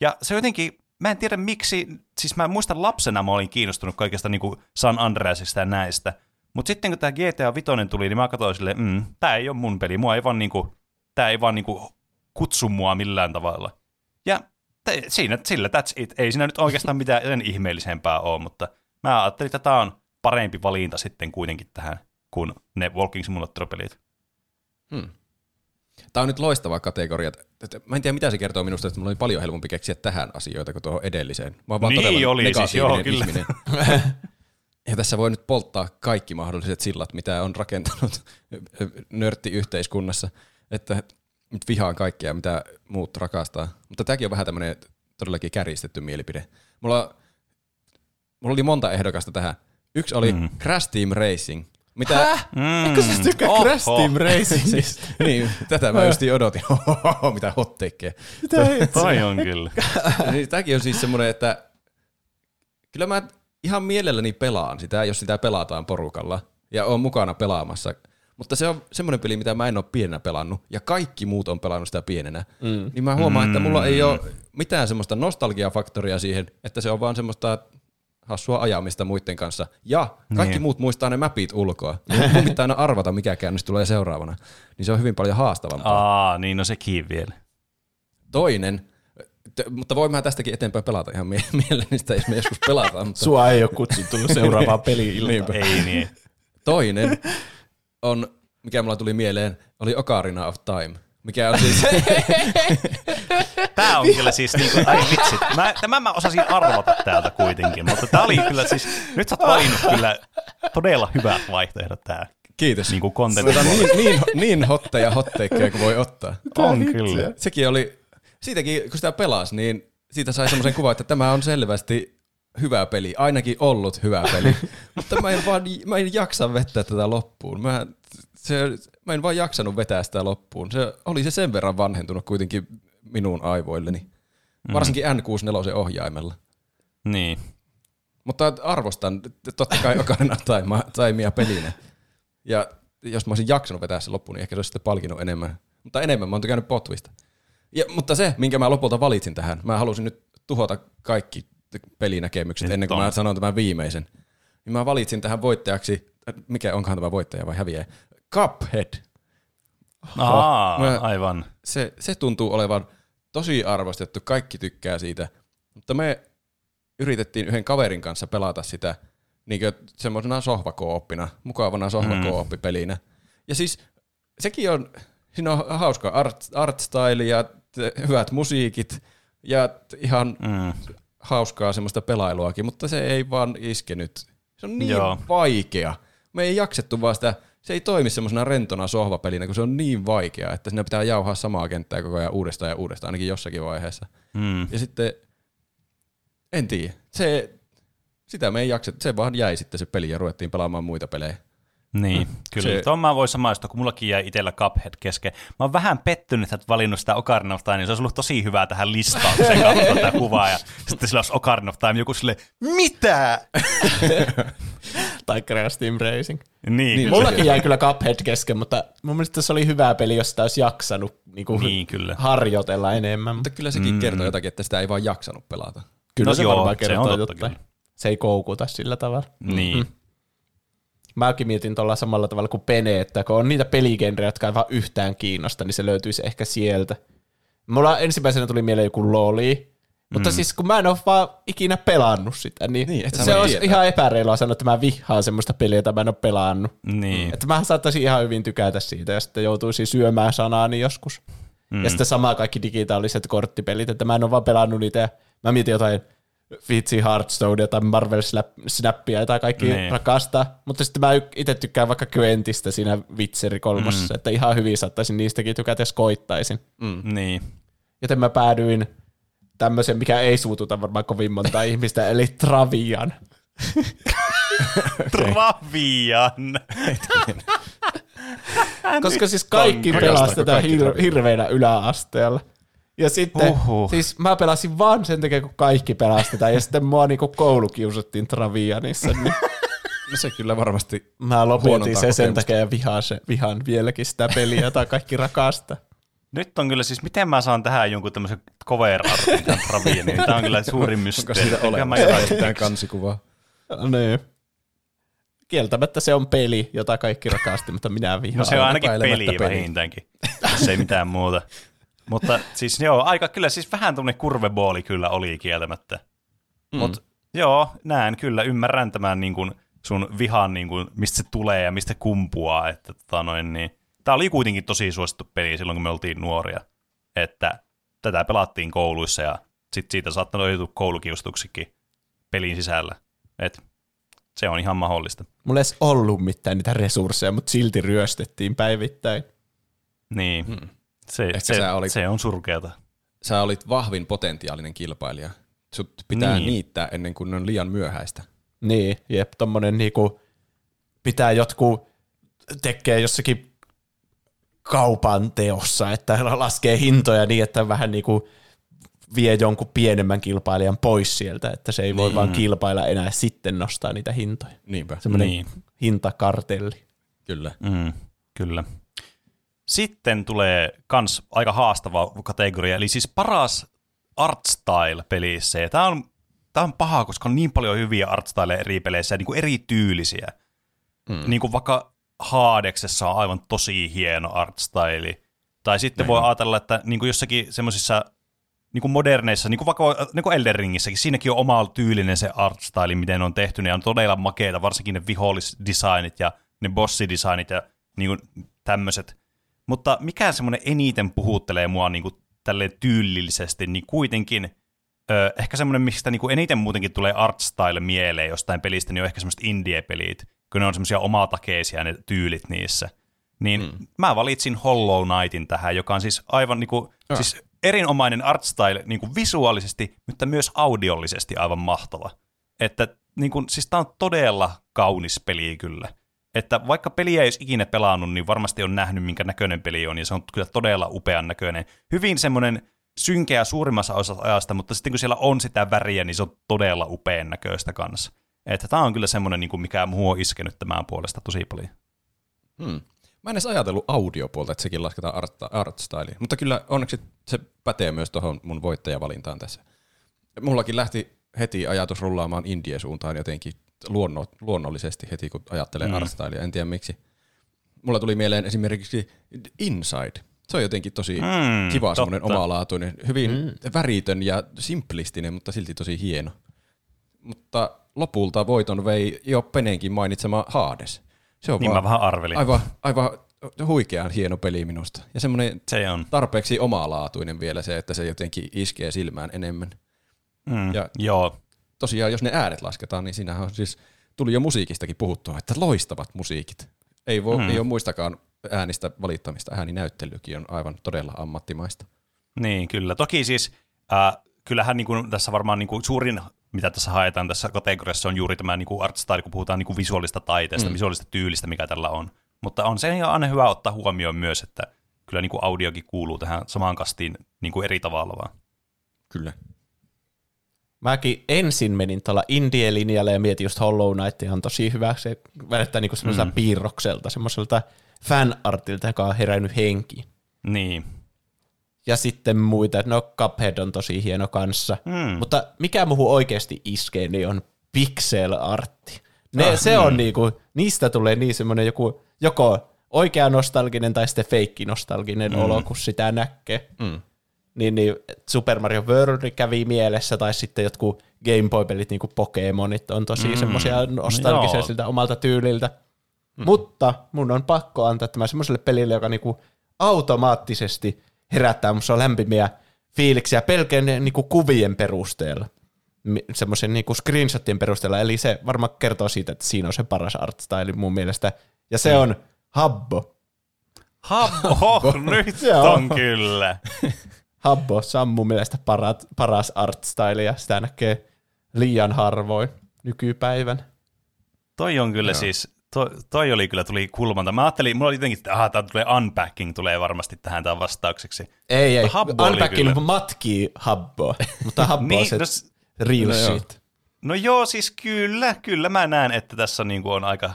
Ja se jotenkin, mä en tiedä miksi, siis mä muistan lapsena mä olin kiinnostunut kaikesta niinku San Andreasista ja näistä. Mutta sitten kun tämä GTA Vitoinen tuli, niin mä katsoin silleen, mm, tää ei ole mun peli, mua ei vaan niinku, tää ei vaan niinku kutsu mua millään tavalla. Ja te, siinä, sillä that's it. Ei siinä nyt oikeastaan mitään sen ihmeellisempää ole, mutta mä ajattelin, että tämä on parempi valinta sitten kuitenkin tähän kuin ne Walking Simulator-pelit. Tämä on nyt loistava kategoria. Mä en tiedä, mitä se kertoo minusta, että mulla oli paljon helpompi keksiä tähän asioita kuin tuohon edelliseen. Mä oon vaan Niin todella oli, siis joo, kyllä. ihminen. ja tässä voi nyt polttaa kaikki mahdolliset sillat, mitä on rakentanut nörttiyhteiskunnassa. Että nyt vihaan kaikkea, mitä muut rakastaa. Mutta tämäkin on vähän tämmöinen todellakin kärjistetty mielipide. Mulla, mulla oli monta ehdokasta tähän. Yksi oli mm. Crash Team Racing. Mitä, Mm. Eikö sä tykkää Oho. Crash Team Racingista? siis, niin, tätä mä just odotin. mitä hotteikkeja. Toi on kyllä. niin, tämäkin on siis semmoinen, että kyllä mä ihan mielelläni pelaan sitä, jos sitä pelataan porukalla ja on mukana pelaamassa. Mutta se on semmoinen peli, mitä mä en ole pienenä pelannut, ja kaikki muut on pelannut sitä pienenä. Mm. Niin mä huomaan, että mulla ei ole mitään semmoista nostalgiafaktoria siihen, että se on vaan semmoista hassua ajamista muiden kanssa. Ja kaikki Niin. muut muistaa ne mapit ulkoa. Mun pitää aina arvata, mikä käännös tulee seuraavana. Niin se on hyvin paljon haastavampaa. Aa, niin no sekin vielä. Toinen, t- mutta voin mä tästäkin eteenpäin pelata ihan mie- mielelläni sitä, jos me joskus pelataan. Mutta Sua ei ole kutsuttu seuraavaan. Niinpä. Ei niin. toinen on, mikä mulla tuli mieleen, oli Ocarina of Time. Mikä on siis, Tää on kyllä siis niinku, ai vitsit. Mä, tämän mä osasin arvata täältä kuitenkin, mutta tää oli kyllä siis, nyt sä oot valinnut kyllä todella hyvät vaihtoehdot tää. kiitos. Niinku contentin Tota, puolesta. niin, niin, niin hotteja hotteikkeja kuin voi ottaa. On kyllä. Sekin oli, siitäkin kun sitä pelasi, niin siitä sai semmoisen kuvan, että tämä on selvästi hyvä peli, ainakin ollut hyvä peli, mutta mä en vaan mä en jaksa vetää tätä loppuun. Mä, se, mä en vaan jaksanut vetää sitä loppuun. Se oli se sen verran vanhentunut kuitenkin minun aivoilleni. Varsinkin N64 ohjaimella. Niin. Mutta arvostan totta kai Ocarina Time- Timea pelinä. Ja jos mä olisin jaksanut vetää sen loppuun, niin ehkä se olisi sitten palkinnut enemmän. Mutta enemmän mä oon tykännyt potvista. Ja, mutta se, minkä mä lopulta valitsin tähän, mä halusin nyt tuhota kaikki pelinäkemykset Nyt ennen kuin on. mä sanon tämän viimeisen. Niin mä valitsin tähän voittajaksi, mikä onkohan tämä voittaja vai häviäjä? Cuphead. Aa, Mä- aivan. Se, se tuntuu olevan tosi arvostettu, kaikki tykkää siitä. Mutta me yritettiin yhden kaverin kanssa pelata sitä niin semmoisena sohvakooppina, mukavana sohvakooppipelinä. Ja siis sekin on, siinä on hauska art, art style ja t- hyvät musiikit ja t- ihan Mm. hauskaa semmoista pelailuakin, mutta se ei vaan iskenyt. Se on niin. Joo. vaikea. Me ei jaksettu vaan sitä, se ei toimi semmoisena rentona sohvapelinä, kun se on niin vaikea, että siinä pitää jauhaa samaa kenttää koko ajan uudestaan ja uudestaan, ainakin jossakin vaiheessa. Mm. Ja sitten, en tiedä, se, sitä me ei jaksettu, se vaan jäi sitten se peli ja ruvettiin pelaamaan muita pelejä. Niin, kyllä. Se-. Tuon mä voin samaistua, kun mullakin jäi itsellä Cuphead kesken. Mä oon vähän pettynyt, että et valinnut sitä Ocarina of Time, niin se olisi ollut tosi hyvää tähän listaukseen katsoa tätä kuvaa. Ja sitten sillä olisi Ocarina of Time joku sille, mitä? Tai Crash Team Racing. Niin, niin. Mullakin jäi kyllä Cuphead kesken, mutta mun mielestä se oli hyvä peli, jos sitä olisi jaksanut niin kuin Niin, kyllä. harjoitella enemmän. Mutta kyllä sekin mm. kertoo jotakin, että sitä ei vaan jaksanut pelata. Kyllä No se joo, varmaan se on kertoo totta jotain. kyllä. Se ei koukuta sillä tavalla. Niin. Mäkin mietin tuolla samalla tavalla kuin Pene, että kun on niitä peligenrejä, jotka ei vaan yhtään kiinnosta, niin se löytyisi ehkä sieltä. Mulla ensimmäisenä tuli mieleen joku Loli, mutta siis kun mä en ole vaan ikinä pelannut sitä, niin, Niin, se olisi ihan epäreilua sanoa, että mä vihaan semmoista peliä, jota mä en ole pelannut. Niin. Että mä saattaisin ihan hyvin tykätä siitä ja sitten joutuisin syömään sanaani joskus. Mm. Ja sitten sama kaikki digitaaliset korttipelit, että mä en ole vaan pelannut niitä ja mä mietin jotain vitsi Hearthstonea tai Marvel Snap- Snappia, jota kaikki Niin. rakastaa. Mutta sitten mä itse tykkään vaikka Quentistä siinä Witcheri kolmosessa, mm. että ihan hyvin saattaisin niistäkin tykätä, jos koittaisin. Niin. Joten mä päädyin tämmöisen, mikä ei suututa varmaan kovin monta ihmistä, eli Travian. Travian. Koska siis kaikki kaikki hir- hirveänä yläasteella. Ja sitten, Uhuh. siis mä pelasin vaan sen takia, kun kaikki pelasivat ja sitten mua niinku koulukiusattiin Travianissa, niin No se kyllä varmasti mä lopetin Huonontaa sen takia ja vihaan, se, vihaan vieläkin sitä peliä, jota kaikki rakastaa. Nyt on kyllä siis, miten mä saan tähän jonkun tämmöisen cover artin Travianin. Tämä on kyllä suurin Onko mysteeri. siitä Enkä mä olemassa jotain- mitään kansikuvaa? niin. Kieltämättä se on peli, jota kaikki rakasti, mutta minä vihaan. No se on ainakin peli, peli. vähintäänkin, jos ei mitään muuta. Mutta siis joo, aika kyllä, siis vähän tuommoinen kurvebooli kyllä oli kieltämättä. Mm. Mutta joo, näen kyllä, ymmärrän tämän niin kuin sun vihan, niin kuin, mistä se tulee ja mistä kumpuaa. Että, tota noin, niin. Tämä oli kuitenkin tosi suosittu peli silloin, kun me oltiin nuoria. Että tätä pelattiin kouluissa ja sit siitä saattanut löytyä koulukiustuksikin pelin sisällä. Et se on ihan mahdollista. Mulla ei edes ollut mitään niitä resursseja, mutta silti ryöstettiin päivittäin. Niin, hmm. Se, Ehkä se, sä olit- se on surkeata. Sä olit vahvin potentiaalinen kilpailija. Sut pitää Niin. niin. niittää ennen kuin on liian myöhäistä. Niin, jep, tommonen niinku, pitää jotkut tekee jossakin kaupan teossa, että laskee hintoja niin, että vähän niinku vie jonkun pienemmän kilpailijan pois sieltä, että se ei voi vaan kilpailla enää sitten nostaa niitä hintoja. Niinpä. Semmoinen Niin. niin. hintakartelli. Kyllä. Mm, kyllä. Sitten tulee kans aika haastava kategoria, eli siis paras art style pelissä. Ja tää on, tää on paha, koska on niin paljon hyviä art style eri peleissä niin kuin eri tyylisiä. Mm. Niin kuin vaikka Haadeksessa on aivan tosi hieno art style. Tai sitten voi ajatella, että niin kuin jossakin semmoisissa niin kuin moderneissa, niin kuin vaikka niin kuin Elden Ringissäkin, siinäkin on oma tyylinen se art style, miten ne on tehty, ne on todella makeita, varsinkin ne vihollisdesignit ja ne bossidesignit ja niin kuin tämmöiset. Mutta mikä semmoinen eniten puhuttelee mua niin kuin tälleen tyylillisesti, niin kuitenkin ö, ehkä semmoinen, mistä niin kuin eniten muutenkin tulee art style mieleen jostain pelistä, niin on ehkä semmoiset indie-pelit, kun ne on semmoisia omatakeisia ne tyylit niissä. Niin mm. mä valitsin Hollow Knightin tähän, joka on siis aivan niin kuin, siis erinomainen art style niin kuin visuaalisesti, mutta myös audiollisesti aivan mahtava. Että niin kuin, siis tää on todella kaunis peli kyllä. Että vaikka peliä ei olisi ikinä pelannut, niin varmasti on nähnyt, minkä näköinen peli on, ja se on kyllä todella upean näköinen. Hyvin semmoinen synkeä suurimmassa osassa ajasta, mutta sitten kun siellä on sitä väriä, niin se on todella upean näköistä kanssa. Että tämä on kyllä semmoinen, niin kuin mikä muu on iskenyt tämän puolesta tosi paljon. Hmm. Mä en edes ajatellut audiopuolta, että sekin lasketaan art, art styliin. Mutta kyllä onneksi se pätee myös tuohon mun voittajavalintaan tässä. Mullakin lähti heti ajatus rullaamaan indie-suuntaan jotenkin luonno, luonnollisesti heti, kun ajattelee mm. artstylia. En tiedä miksi. Mulla tuli mieleen esimerkiksi Inside. Se on jotenkin tosi Mm, kiva, semmoinen omalaatuinen, hyvin mm. väritön ja simplistinen, mutta silti tosi hieno. Mutta lopulta voiton vei jo Penenkin mainitsema Hades. Se on Niin mä vaan vähän arvelin. aivan, aivan huikean hieno peli minusta. Ja semmoinen Se on. tarpeeksi omalaatuinen vielä se, että se jotenkin iskee silmään enemmän. Mm. Ja- Joo. Tosiaan, jos ne äänet lasketaan, niin siinähän on siis, tuli jo musiikistakin puhuttua, että loistavat musiikit. Ei, voi, Mm. ei ole muistakaan äänistä valittamista. Ääninäyttelykin on aivan todella ammattimaista. Niin, kyllä. Toki siis, äh, kyllähän niin kuin, tässä varmaan niin kuin, suurin, mitä tässä haetaan tässä kategoriassa, on juuri tämä niin kuin art style, kun puhutaan niin kuin visuaalista taiteesta, mm. visuaalista tyylistä, mikä tällä on. Mutta on se aina hyvä ottaa huomioon myös, että kyllä niin kuin audiokin kuuluu tähän samaan kastiin niin kuin eri tavalla vaan. Kyllä. Mäkin ensin menin tuolla indie-linjalle ja mietin just Hollow Knight on tosi hyvä. Se välittää niinku semmoiselta mm. piirrokselta, semmoiselta fanartilta, joka on herännyt henkiin. Niin. Ja sitten muita, no Cuphead on tosi hieno kanssa. Mm. Mutta mikä muuhun oikeasti iskee, niin on pixel artti. Ne, Ah, se mm. on niinku, niistä tulee niin semmoinen joku, joko oikea nostalginen tai sitten feikki nostalginen mm. olo, kun sitä näkee. Mm. Niin, niin Super Mario World kävi mielessä, tai sitten jotkut Game Boy-pelit, niin kuin Pokemonit, on tosi mm. semmoisia nostalgisia Joo. siltä omalta tyyliltä. Mm. Mutta mun on pakko antaa tämä semmoiselle pelille, joka niinku automaattisesti herättää musta lämpimiä fiiliksiä pelkän niinku kuvien perusteella. Semmoisen niinku screenshotien perusteella. Eli se varmaan kertoo siitä, että siinä on se paras art style mun mielestä. Ja se on Habbo. Habbo, nyt Joo. on kyllä. Habbo, on mun mielestä parat, paras art style ja sitä näkee liian harvoin nykypäivän. Toi on kyllä Joo. siis, toi, toi oli kyllä, tuli kulmanta. Mä ajattelin, mulla oli jotenkin, että aha, tää tulee unpacking, tulee varmasti tähän tämän vastaukseksi. Ei, ei. Habbo Unpacking kyllä. matkii Habboa, mutta Habbo on Niin, se no real No joo. shit. No joo, siis kyllä, kyllä mä näen, että tässä on, niin kuin, on aika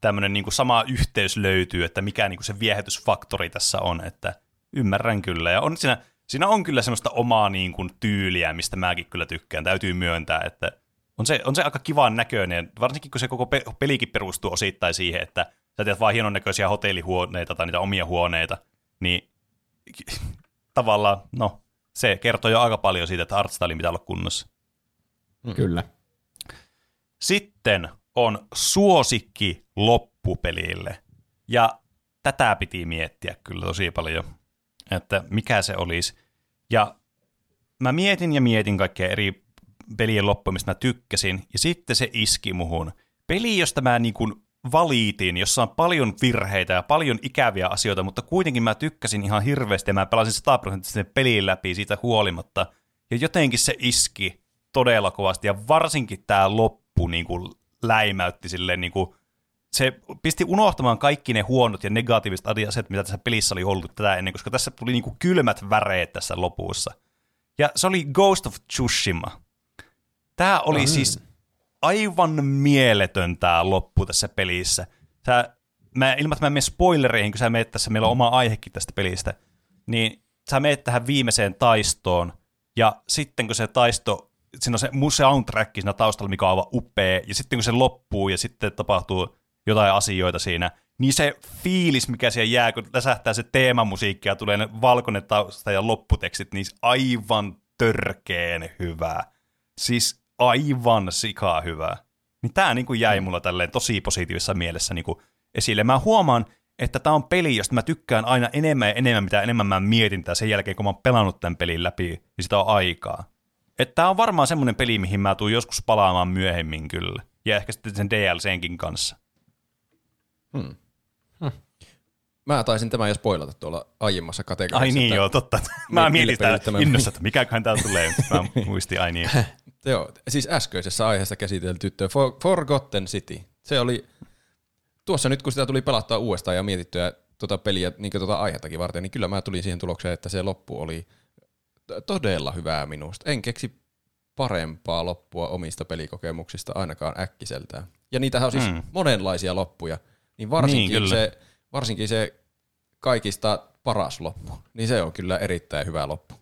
tämmöinen niin kuin sama yhteys löytyy, että mikä niin kuin se viehätysfaktori tässä on, että ymmärrän kyllä. Ja on siinä, siinä on kyllä semmoista omaa niin kuin, tyyliä, mistä mäkin kyllä tykkään, täytyy myöntää, että on se, on se aika kivan näköinen, varsinkin kun se koko pe- pelikin perustuu osittain siihen, että sä teet vaan hienon näköisiä hotellihuoneita tai niitä omia huoneita, niin tavallaan, no, se kertoo jo aika paljon siitä, että artstyle pitää olla kunnossa. Kyllä. Sitten on suosikki loppupelille. Ja tätä piti miettiä kyllä tosi paljon, että mikä se olisi. Ja mä mietin ja mietin kaikkia eri pelien loppuja, mistä mä tykkäsin, ja sitten se iski muhun. Peli, josta mä niin kuin valitin, jossa on paljon virheitä ja paljon ikäviä asioita, mutta kuitenkin mä tykkäsin ihan hirveästi ja mä pelasin 100 prosenttisesti sen pelin läpi siitä huolimatta. Ja jotenkin se iski todella kovasti ja varsinkin tämä loppu niin kuin läimäytti silleen niin kuin, se pisti unohtamaan kaikki ne huonot ja negatiiviset asiat, mitä tässä pelissä oli ollut tätä ennen, koska tässä tuli niin kuin kylmät väreet tässä lopussa. Ja se oli Ghost of Tsushima. Tämä oli mm. siis aivan mieletön tämä loppu tässä pelissä. Sä, mä, ilman, että mä menen spoilereihin, kun sä meet tässä, meillä on oma aihekin tästä pelistä, niin sä meet tähän viimeiseen taistoon, ja sitten kun se taisto, siinä on se soundtrack siinä taustalla, mikä on aivan upea, ja sitten kun se loppuu, ja sitten tapahtuu jotain asioita siinä, niin se fiilis, mikä siellä jää, kun läsähtää se teemamusiikki ja tulee ne valkoinen tausta ja lopputekstit, niin aivan törkeen hyvää. Siis aivan sikaa hyvää. Niin tää niin jäi mulla tälleen tosi positiivisessa mielessä niin esille. Mä huomaan, että tää on peli, josta mä tykkään aina enemmän ja enemmän, mitä enemmän mä mietin tää sen jälkeen, kun mä oon pelannut tämän pelin läpi, niin sitä on aikaa. Että tää on varmaan semmonen peli, mihin mä tuun joskus palaamaan myöhemmin kyllä. Ja ehkä sitten sen DLCnkin kanssa. Mä taisin tämän jo spoilata tuolla aiemmassa kategoriassa. Ai niin joo, totta. Mä Mi- mietin tämä- innossa, että mikäköhän tää tulee. Mä muistin, ai niin. Joo, siis äskeisessä aiheessa käsitelty For- Forgotten City. Se oli, tuossa nyt kun sitä tuli pelattua uudestaan ja mietittyä tuota peliä, niin tuota aihettakin varten, niin kyllä mä tulin siihen tulokseen, että se loppu oli todella hyvää minusta. En keksi parempaa loppua omista pelikokemuksista ainakaan äkkiseltään. Ja niitähän on siis Mm. mm. monenlaisia loppuja, niin varsinkin, Niin, kyllä. se, varsinkin se kaikista paras loppu, niin se on kyllä erittäin hyvä loppu.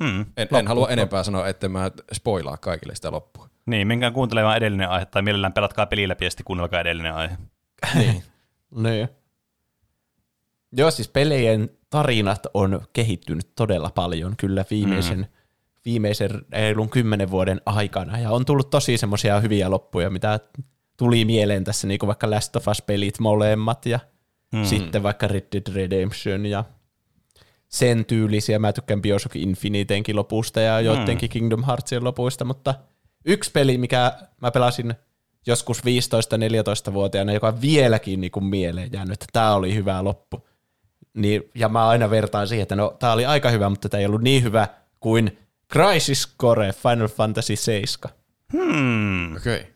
Mm. En, en halua enempää sanoa, että mä spoilaa kaikille sitä loppua. Niin, menkää kuuntelemaan edellinen aihe, tai mielellään pelatkaa peli läpi ja sitten kuunnelkaa edellinen aihe. Niin. Niin. Joo, siis pelien tarinat on kehittynyt todella paljon kyllä viimeisen, mm. viimeisen reilun kymmenen vuoden aikana. Ja on tullut tosi semmoisia hyviä loppuja, mitä tuli mieleen tässä, niin kuin vaikka Last of Us-pelit molemmat ja mm. sitten vaikka Red Dead Redemption ja sen tyylisiä. Mä tykkään Bioshock Infiniteenkin lopusta ja joidenkin Kingdom Heartsien lopuista, mutta yksi peli, mikä mä pelasin joskus 15-14-vuotiaana, joka on vieläkin niin kuin mieleen jäänyt, että tämä oli hyvä loppu. Niin, ja mä aina vertaan siihen, että no, tämä oli aika hyvä, mutta tämä ei ollut niin hyvä kuin Crisis Core Final Fantasy 7. Hmm. Okei. Okay.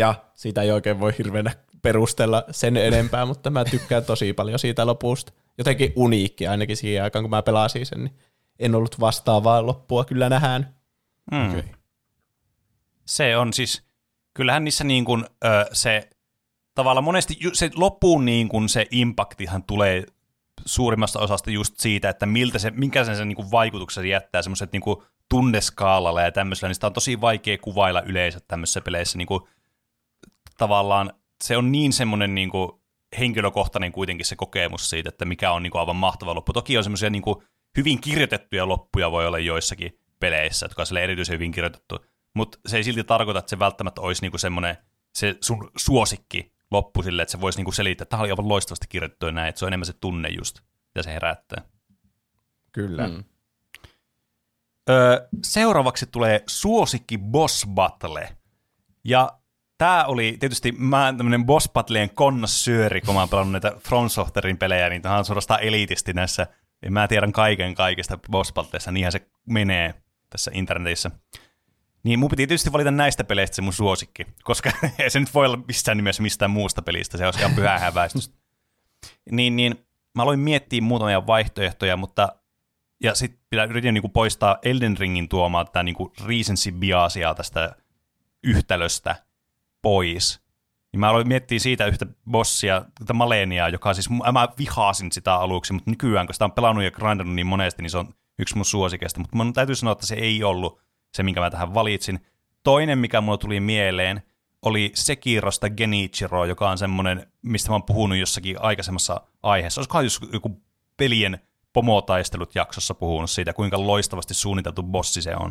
Ja siitä ei oikein voi hirveänä perustella sen enempää, mutta mä tykkään tosi paljon siitä lopusta. Jotenkin uniikki ainakin siihen aikaan, kun mä pelasin sen, niin en ollut vastaavaa loppua kyllä nähään. Hmm. Okay. Se on siis, kyllähän niissä niin kuin, ö, se tavallaan monesti ju- se loppuun niin kuin se impaktihan tulee suurimmasta osasta just siitä, että miltä se, minkä sen, sen niin kuin vaikutuksen jättää semmoiset niin kuin tunneskaalalla ja tämmöisellä, niin sitä on tosi vaikea kuvailla yleensä tämmöisissä peleissä niin kuin, tavallaan se on niin semmoinen niin kuin, henkilökohtainen kuitenkin se kokemus siitä, että mikä on niin kuin, aivan mahtava loppu. Toki on semmoisia niin kuin, hyvin kirjoitettuja loppuja voi olla joissakin peleissä, jotka on sille erityisen hyvin kirjoitettu, mutta se ei silti tarkoita, että se välttämättä olisi niin kuin semmoinen se sun suosikki loppu sille, että se voisi niinku selittää, että tämä oli aivan loistavasti kirjoitettu ja näin, että se on enemmän se tunne just, ja se herättää. Kyllä. Mm. Öö, seuraavaksi tulee suosikki boss battle. Ja tämä oli tietysti mä tämmönen boss battleen kun mä oon pelannut näitä From pelejä, niin tämä on suorastaan elitisti näissä. Ja mä tiedän kaiken kaikista boss battleissa, niinhän se menee tässä internetissä. Niin mun piti tietysti valita näistä peleistä se mun suosikki, koska ei se nyt voi olla missään nimessä mistään muusta pelistä, se olisi ihan pyhää häväistystä. niin, niin mä aloin miettiä muutamia vaihtoehtoja, mutta ja sitten yritin niinku poistaa Elden Ringin tuomaa tätä niinku recency biasia tästä yhtälöstä pois. Niin mä aloin miettiä siitä yhtä bossia, tätä Maleniaa, joka siis, mä vihaasin sitä aluksi, mutta nykyään, kun sitä on pelannut ja grindannut niin monesti, niin se on yksi mun suosikeista. Mutta mun täytyy sanoa, että se ei ollut se, minkä mä tähän valitsin. Toinen, mikä mulle tuli mieleen, oli Sekirosta Genichiro, joka on semmoinen, mistä mä oon puhunut jossakin aikaisemmassa aiheessa. Olisikohan just joku pelien pomotaistelut jaksossa puhunut siitä, kuinka loistavasti suunniteltu bossi se on.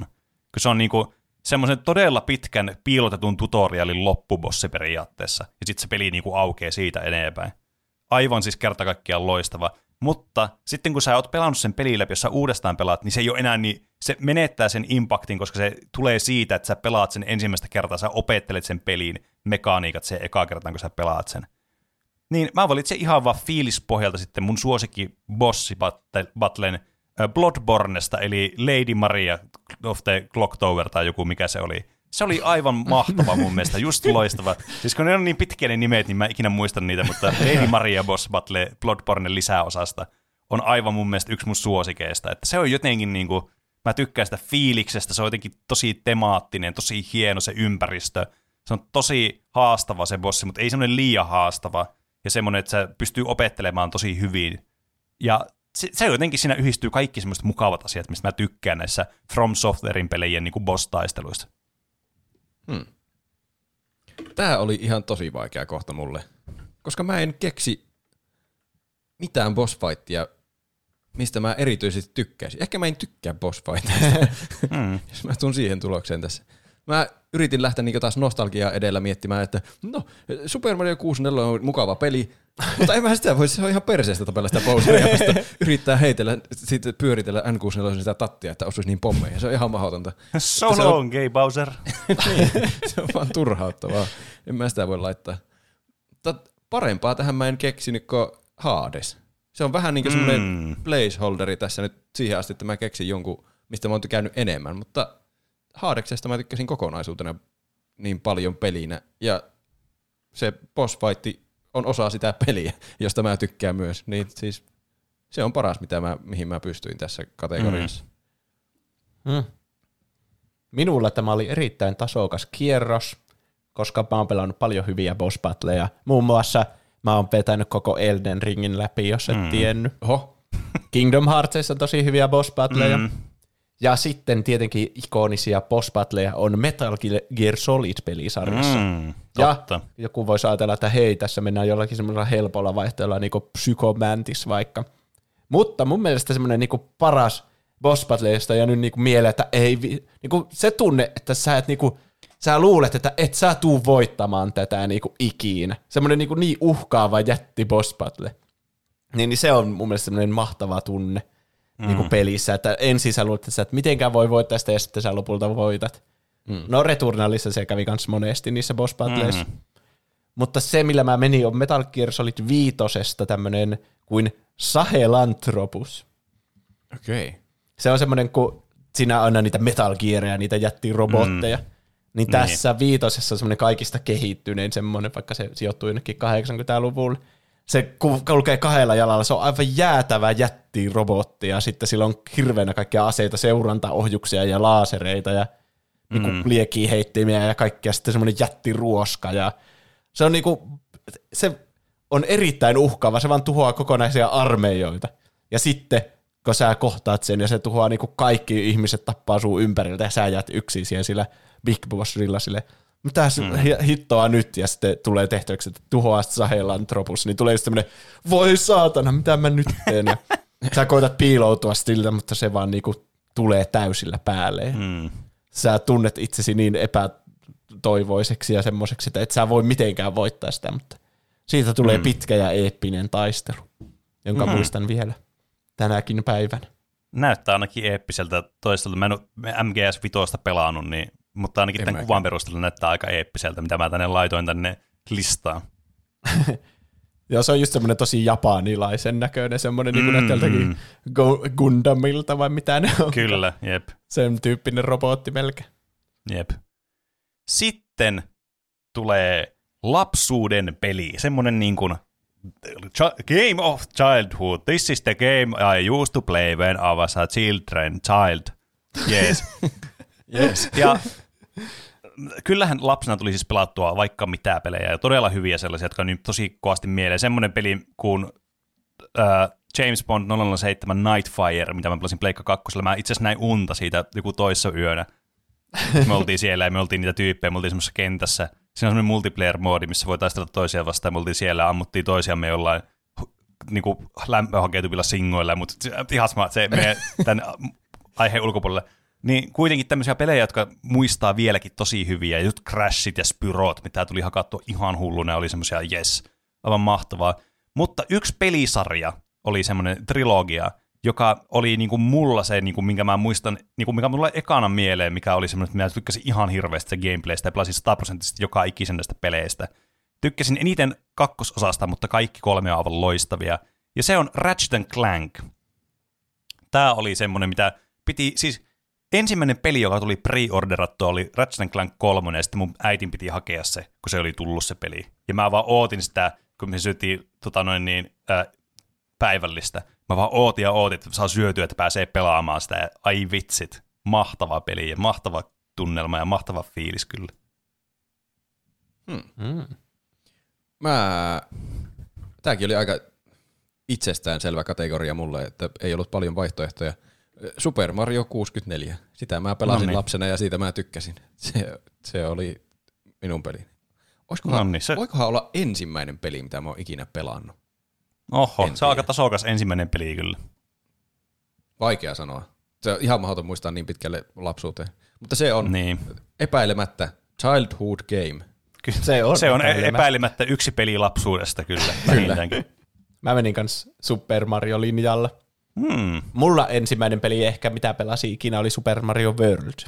Kun se on niinku semmoisen todella pitkän piilotetun tutorialin loppubossi periaatteessa, ja sitten se peli niinku aukeaa siitä eteenpäin. Aivan siis kerta kaikkiaan loistava. Mutta sitten kun sä oot pelannut sen pelin läpi, jos sä uudestaan pelaat, niin se ei ole enää niin, se menettää sen impaktin, koska se tulee siitä, että sä pelaat sen ensimmäistä kertaa, sä opettelet sen pelin mekaniikat se eka kertaa, kun sä pelaat sen. Niin mä valitsin ihan vaan fiilispohjalta sitten mun suosikki bossi battlen Bloodbornesta, eli Lady Maria of the Clock Tower tai joku mikä se oli. Se oli aivan mahtava mun mielestä, just loistava. Siis kun ne on niin pitkiä ne nimet, niin mä ikinä muistan niitä, mutta Lady Maria Boss Battle Bloodborne lisäosasta on aivan mun mielestä yksi mun suosikeista. Että se on jotenkin niin kuin, mä tykkään sitä fiiliksestä, se on jotenkin tosi temaattinen, tosi hieno se ympäristö. Se on tosi haastava se bossi, mutta ei semmoinen liian haastava. Ja semmoinen, että se pystyy opettelemaan tosi hyvin. Ja se, se jotenkin siinä yhdistyy kaikki semmoiset mukavat asiat, mistä mä tykkään näissä From Softwarein pelejien niin boss-taisteluista. Hmm. Tämä oli ihan tosi vaikea kohta mulle, koska mä en keksi mitään boss fightia, mistä mä erityisesti tykkäisin. Ehkä mä en tykkää boss fightista, hmm. jos mä tuun siihen tulokseen tässä. Mä yritin lähteä niin taas nostalgiaa edellä miettimään, että no, Super Mario 64 on mukava peli, mutta en mä sitä voi, se on ihan perseestä tapella sitä Bowseria, yrittää heitellä, sitten pyöritellä N64 sitä tattia, että osuisi niin pommeja. Se on ihan mahdotonta. So long, on... gay Bowser. niin, se on vaan turhauttavaa. En mä sitä voi laittaa. Mutta parempaa tähän mä en keksinyt kuin Hades. Se on vähän niin kuin semmoinen mm. placeholderi tässä nyt siihen asti, että mä keksin jonkun, mistä mä oon tykännyt enemmän, mutta Hadeksesta mä tykkäsin kokonaisuutena niin paljon pelinä, ja se boss fight on osa sitä peliä, josta mä tykkään myös. Niin siis se on paras, mitä mä, mihin mä pystyin tässä kategoriassa. Mm. Mm. Minulla tämä oli erittäin tasokas kierros, koska mä oon pelannut paljon hyviä boss battleja. Muun muassa mä oon vetänyt koko Elden Ringin läpi, jos et mm. tiennyt. Oho. Kingdom Heartsissa on tosi hyviä boss battleja. Mm. Ja sitten tietenkin ikonisia boss on Metal Gear Solid-pelisarjassa. Mm, ja totta. joku voisi ajatella, että hei, tässä mennään jollakin semmoisella helpolla vaihteella, niin kuin Psychomantis vaikka. Mutta mun mielestä semmoinen niin paras boss battleista ja nyt niin kuin mieleen, että ei, niin kuin se tunne, että sä et niin kuin, sä luulet, että et sä tuu voittamaan tätä niin kuin ikinä. Semmoinen niin, kuin niin uhkaava jätti boss battle. Niin, niin se on mun mielestä semmoinen mahtava tunne mm. niin kuin pelissä, että ensin sä luulet, että mitenkään voi voittaa sitä ja sitten sä lopulta voitat. Mm. No Returnalissa se kävi kans monesti niissä boss battleissa. Mm. Mutta se, millä mä menin, on Metal Gear Solid viitosesta tämmönen kuin Sahelanthropus. Okei. Okay. Se on semmoinen, kun siinä on aina niitä Metal Gearia, niitä jättiin robotteja. Mm. Niin tässä viitosessa on semmoinen kaikista kehittynein semmoinen, vaikka se sijoittuu jonnekin 80-luvulle. Se ku- kulkee kahdella jalalla, se on aivan jäätävä jättiin robotti ja sitten sillä on hirveänä kaikkia aseita, seurantaohjuksia ja laasereita ja niinku mm. liekiä heittimiä ja kaikkea sitten semmoinen jättiruoska ja se on niinku, se on erittäin uhkaava, se vaan tuhoaa kokonaisia armeijoita. Ja sitten kun sä kohtaat sen ja se tuhoaa niinku kaikki ihmiset tappaa sun ympäriltä ja sä jäät yksin siihen sillä Big Bossilla sille, mitä mm. hittoa nyt, ja sitten tulee tehtäväksi, että tuhoaa Sahelantropus, niin tulee just tämmönen, voi saatana, mitä mä nyt teen, ja sä koetat piiloutua siltä, mutta se vaan niinku tulee täysillä päälle. Mm. Sä tunnet itsesi niin epätoivoiseksi ja semmoiseksi, että et sä voi mitenkään voittaa sitä, mutta siitä tulee mm. pitkä ja eeppinen taistelu, jonka mm. muistan vielä tänäkin päivänä. Näyttää ainakin eeppiseltä toistelta. Mä en ole MGS Vitoista pelannut, niin, mutta ainakin En tämän mäkään. kuvan perusteella näyttää aika eeppiseltä, mitä mä tänne laitoin tänne listaan. Ja se on just semmoinen tosi japanilaisen näköinen, semmoinen niin kuin Mm, mm. Go- Gundamilta vai mitä ne on. Kyllä, jep. Sen tyyppinen robotti melkein. Jep. Sitten tulee lapsuuden peli, semmoinen niin kuin Game of Childhood. This is the game I used to play when I was a children child. Yes. Yes. ja kyllähän lapsena tuli siis pelattua vaikka mitä pelejä, ja todella hyviä sellaisia, jotka on nyt tosi kovasti mieleen. Semmoinen peli kuin äh, James Bond 007 Nightfire, mitä mä pelasin Pleikka 2. Mä itse asiassa näin unta siitä joku toissa yönä. Me oltiin siellä ja me oltiin niitä tyyppejä, me oltiin semmoisessa kentässä. Siinä on semmoinen multiplayer-moodi, missä voi taistella toisia vastaan. Me oltiin siellä ammuttiin toisiamme jollain niin kuin lämpöhakeutuvilla singoilla, mutta ihan sama, se menee tämän aiheen ulkopuolelle. Niin kuitenkin tämmöisiä pelejä, jotka muistaa vieläkin tosi hyviä, just Crashit ja Spyrot, mitä tuli hakattua ihan hulluna, oli semmoisia yes, aivan mahtavaa. Mutta yksi pelisarja oli semmoinen trilogia, joka oli niinku mulla se, niinku, minkä mä muistan, niinku, mikä mulla ekana mieleen, mikä oli semmoinen, että mä tykkäsin ihan hirveästi se gameplaystä ja pelasin sataprosenttisesti joka ikisen näistä peleistä. Tykkäsin eniten kakkososasta, mutta kaikki kolme on aivan loistavia. Ja se on Ratchet Clank. Tämä oli semmoinen, mitä piti, siis ensimmäinen peli, joka tuli pre-orderattua, oli Ratchet Clank 3, ja sitten mun äitin piti hakea se, kun se oli tullut se peli. Ja mä vaan ootin sitä, kun me syötiin tota noin niin, äh, päivällistä. Mä vaan ootin ja ootin, että saa syötyä, että pääsee pelaamaan sitä. Ja ai vitsit, mahtava peli ja mahtava tunnelma ja mahtava fiilis kyllä. Mm. Mä... Tääkin oli aika itsestäänselvä kategoria mulle, että ei ollut paljon vaihtoehtoja. Super Mario 64. Sitä mä pelasin Noniin. lapsena ja siitä mä tykkäsin. Se, se oli minun peli. Olisikohan, Noniin, se- Voikohan olla ensimmäinen peli, mitä mä oon ikinä pelannut? Oho, En se on aika tasokas ensimmäinen peli kyllä. Vaikea sanoa. Se on ihan mahdoton muistaa niin pitkälle lapsuuteen. Mutta se on Niin. epäilemättä childhood game. Se on, Se on epäilemättä. epäilemättä yksi peli lapsuudesta kyllä. vähintäänkin. Mä menin kans Super Mario-linjalla. Hmm. Mulla ensimmäinen peli ehkä, mitä pelasin ikinä, oli Super Mario World.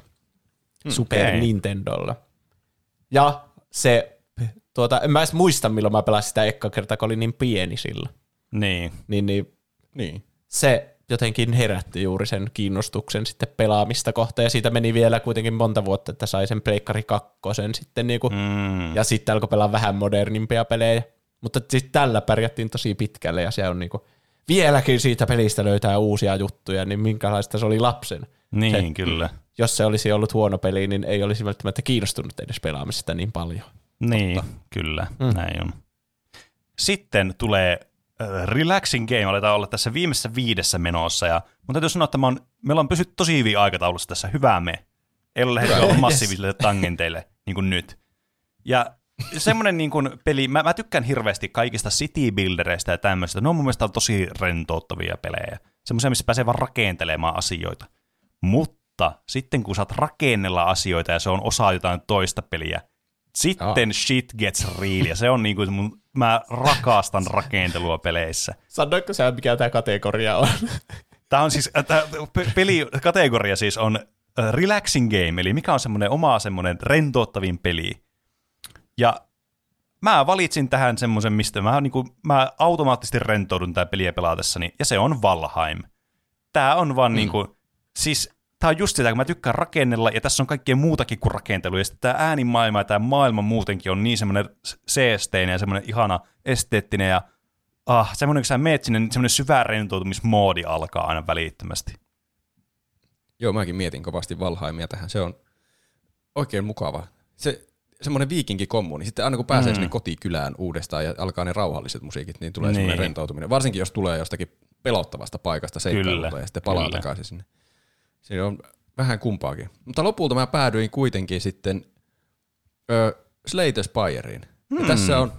Super okei. Nintendolla. Ja se, tuota, en mä edes muista, milloin mä pelasin sitä ekka kertaa, kun oli niin pieni silloin. Niin. Niin, niin Niin. se jotenkin herätti juuri sen kiinnostuksen sitten pelaamista kohtaan, ja siitä meni vielä kuitenkin monta vuotta, että sai sen Pleikkari kakkosen sitten niinku, Mm. ja sitten alkoi pelaa vähän modernimpia pelejä. Mutta sitten tällä pärjättiin tosi pitkälle, ja se on niinku, vieläkin siitä pelistä löytää uusia juttuja, niin minkälaista se oli lapsen. Niin, Se- kyllä. Jos se olisi ollut huono peli, niin ei olisi välttämättä kiinnostunut edes pelaamisesta niin paljon. Niin, kyllä, mm. näin on. Sitten tulee äh, relaxing game aletaan olla tässä viimeisessä viidessä menossa. Ja mun täytyy sanoa, että mä oon, meillä on pysytty tosi hyvin aikataulussa tässä. Hyvää me. Ei ole lähdetty olla massiivisille tangenteille, niin kuin nyt. Ja semmoinen niin kuin peli, mä, mä tykkään hirveästi kaikista city buildereista ja tämmöistä. Ne on mun mielestä tosi rentouttavia pelejä. Semmoisia, missä pääsee vaan rakentelemaan asioita. Mutta sitten kun saat rakennella asioita ja se on osa jotain toista peliä, sitten oh. shit gets real. Ja se on niin kuin mun, mä rakastan rakentelua peleissä. Sanoitko sä, mikä tämä kategoria on? Tämä on siis, tämä pelikategoria siis on äh, relaxing game, eli mikä on semmoinen oma semmoinen rentouttavin peli. Ja mä valitsin tähän semmoisen, mistä mä, niin kuin, mä automaattisesti rentoudun tämä peliä pelatessani, ja se on Valheim. Tämä on vaan mm. niin kuin, siis tämä on just sitä, kun mä tykkään rakennella, ja tässä on kaikkea muutakin kuin rakentelu, ja sitten tämä äänimaailma ja tämä maailma muutenkin on niin semmoinen seesteinen ja semmoinen ihana esteettinen, ja ah, semmoinen, kun sä meet sinne, niin semmoinen syvä rentoutumismoodi alkaa aina välittömästi. Joo, mäkin mietin kovasti Valheimia tähän. Se on oikein mukava. Se semmoinen viikinkikommuuni. Sitten aina kun pääsee mm. sinne kotikylään uudestaan ja alkaa ne rauhalliset musiikit, niin tulee niin. semmoinen rentoutuminen. Varsinkin jos tulee jostakin pelottavasta paikasta seikkailulta ja sitten palaa Kyllä. takaisin sinne. Se on vähän kumpaakin. Mutta lopulta mä päädyin kuitenkin sitten ö, Slate Spireen. Mm. Ja tässä on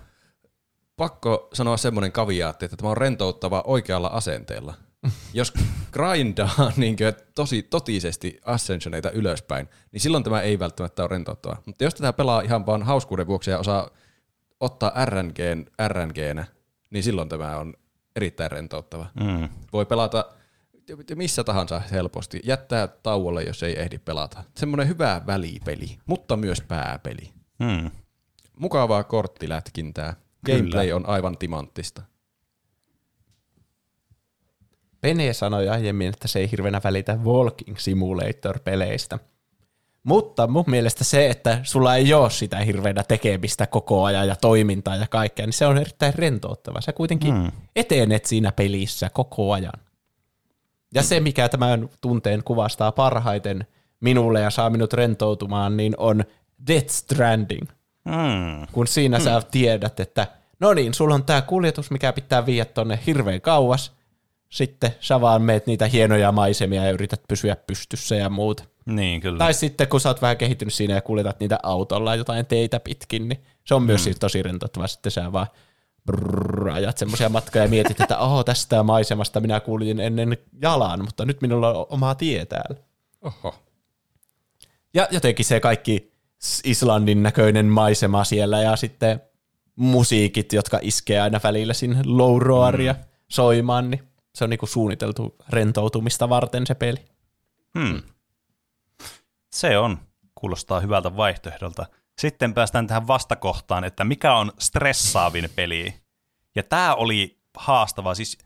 pakko sanoa semmoinen kaviaatti, että tämä on rentouttava oikealla asenteella. Jos grindaa niin tosi totisesti ascensioneita ylöspäin, niin silloin tämä ei välttämättä ole rentouttava. Mutta jos tätä pelaa ihan vaan hauskuuden vuoksi ja osaa ottaa RNG, RNGnä, niin silloin tämä on erittäin rentouttava. Mm. Voi pelata missä tahansa helposti. Jättää tauolle, jos ei ehdi pelata. Semmoinen hyvä välipeli, mutta myös pääpeli. Hmm. Mukavaa korttilätkintää. Gameplay Kyllä. on aivan timanttista. Pene sanoi aiemmin, että se ei hirveänä välitä Walking Simulator-peleistä. Mutta mun mielestä se, että sulla ei ole sitä hirveänä tekemistä koko ajan ja toimintaa ja kaikkea, niin se on erittäin rentouttava. Sä kuitenkin hmm. etenet siinä pelissä koko ajan. Ja se, mikä tämän tunteen kuvastaa parhaiten minulle ja saa minut rentoutumaan, niin on Death Stranding. Hmm. Kun siinä hmm. sä tiedät, että no niin, sulla on tämä kuljetus, mikä pitää viedä tonne hirveän kauas. Sitten sä vaan meet niitä hienoja maisemia ja yrität pysyä pystyssä ja muuta. Niin, kyllä. Tai sitten kun sä oot vähän kehittynyt siinä ja kuljetat niitä autolla jotain teitä pitkin, niin se on myös hmm. tosi rentouttava. Sitten sä vaan brrr, ajat semmoisia matkoja ja mietit, että oh, tästä maisemasta minä kuulin ennen jalan, mutta nyt minulla on oma tie täällä. Oho. Ja jotenkin se kaikki Islandin näköinen maisema siellä ja sitten musiikit, jotka iskee aina välillä sinne low roaria mm. soimaan, niin se on niinku suunniteltu rentoutumista varten se peli. Hmm. Se on. Kuulostaa hyvältä vaihtoehdolta. Sitten päästään tähän vastakohtaan, että mikä on stressaavin peli. Ja tämä oli haastava. Siis,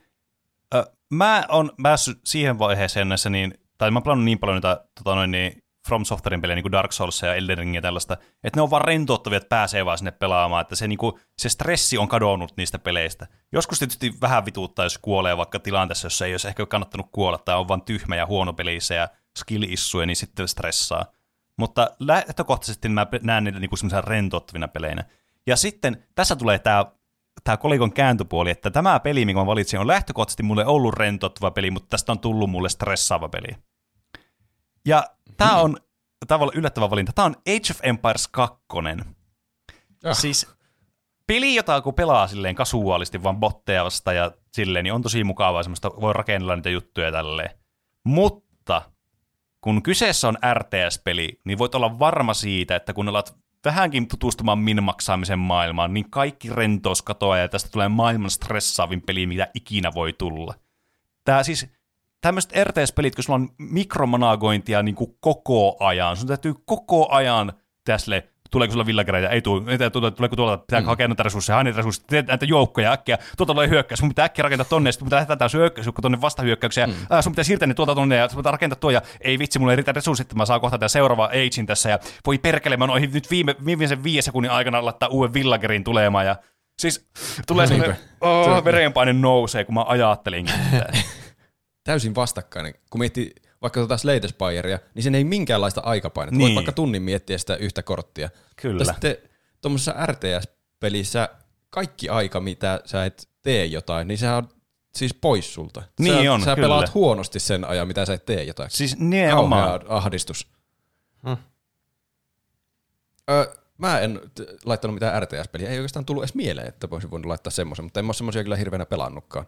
ö, mä oon päässyt siihen vaiheeseen näissä, niin, tai mä oon niin paljon niitä tota noin, niin, From Softwarein pelejä, niin kuin Dark Souls ja Elden Ring ja tällaista, että ne on vaan rentouttavia, että pääsee vaan sinne pelaamaan, että se, niin kuin, se stressi on kadonnut niistä peleistä. Joskus tietysti vähän vituuttaa, jos kuolee vaikka tilanteessa, jossa ei olisi ehkä kannattanut kuolla, tai on vaan tyhmä ja huono pelissä ja skill issue, niin sitten stressaa. Mutta lähtökohtaisesti mä näen niitä niin semmoisia rentouttavina peleinä. Ja sitten tässä tulee tämä tämä kolikon kääntöpuoli, että tämä peli, minkä mä valitsin, on lähtökohtaisesti mulle ollut rentouttava peli, mutta tästä on tullut mulle stressaava peli. Ja tämä on tavallaan yllättävä valinta. Tämä on Age of Empires 2. Ah. Siis peli, jota kun pelaa silleen kasuaalisti, vaan botteja vasta ja silleen, niin on tosi mukavaa semmoista, voi rakennella niitä juttuja tälleen. Mutta kun kyseessä on RTS-peli, niin voit olla varma siitä, että kun alat vähänkin tutustumaan minmaksaamisen maailmaan, niin kaikki rentous katoaa ja tästä tulee maailman stressaavin peli, mitä ikinä voi tulla. Tää siis, tämmöiset RTS-pelit, kun sulla on mikromanagointia niin kuin koko ajan, sun täytyy koko ajan tässä tuleeko sulla villagereita, ei tule, ei tule, tuleeko tuolta, pitää mm. hakea näitä resursseja, näitä resursseja, näitä joukkoja äkkiä, tuolta tulee hyökkäys, sun pitää äkkiä rakentaa tonne, sitten pitää lähettää tämä hyökkäysjoukko tonne vastahyökkäykseen, mm. äh, sun pitää siirtää ne tuolta tonne, ja sun pitää rakentaa tuo, ja ei vitsi, mulla ei riitä resurssit, mä saan kohta tämän seuraava agein tässä, ja voi perkele, mä oon nyt viime, viimeisen viiden sekunnin aikana laittaa uuden villagerin tulemaan, ja siis tulee semmoinen, oh, verenpaine nousee, kun mä ajattelinkin. Täysin vastakkainen, kun miettii vaikka tuota Slate Spirea, niin sen ei minkäänlaista aikapainetta. Niin. Voit vaikka tunnin miettiä sitä yhtä korttia. Kyllä. Ja sitten tuommoisessa RTS-pelissä kaikki aika, mitä sä et tee jotain, niin sehän on siis pois sulta. Niin sä, on, Sä kyllä. pelaat huonosti sen ajan, mitä sä et tee jotain. Siis nimenomaan. Ahdistus. Hmm. Ö, mä en t- laittanut mitään RTS-peliä. Ei oikeastaan tullut edes mieleen, että voisin voinut laittaa semmoisen, mutta en mä ole semmoisia kyllä hirveänä pelannutkaan.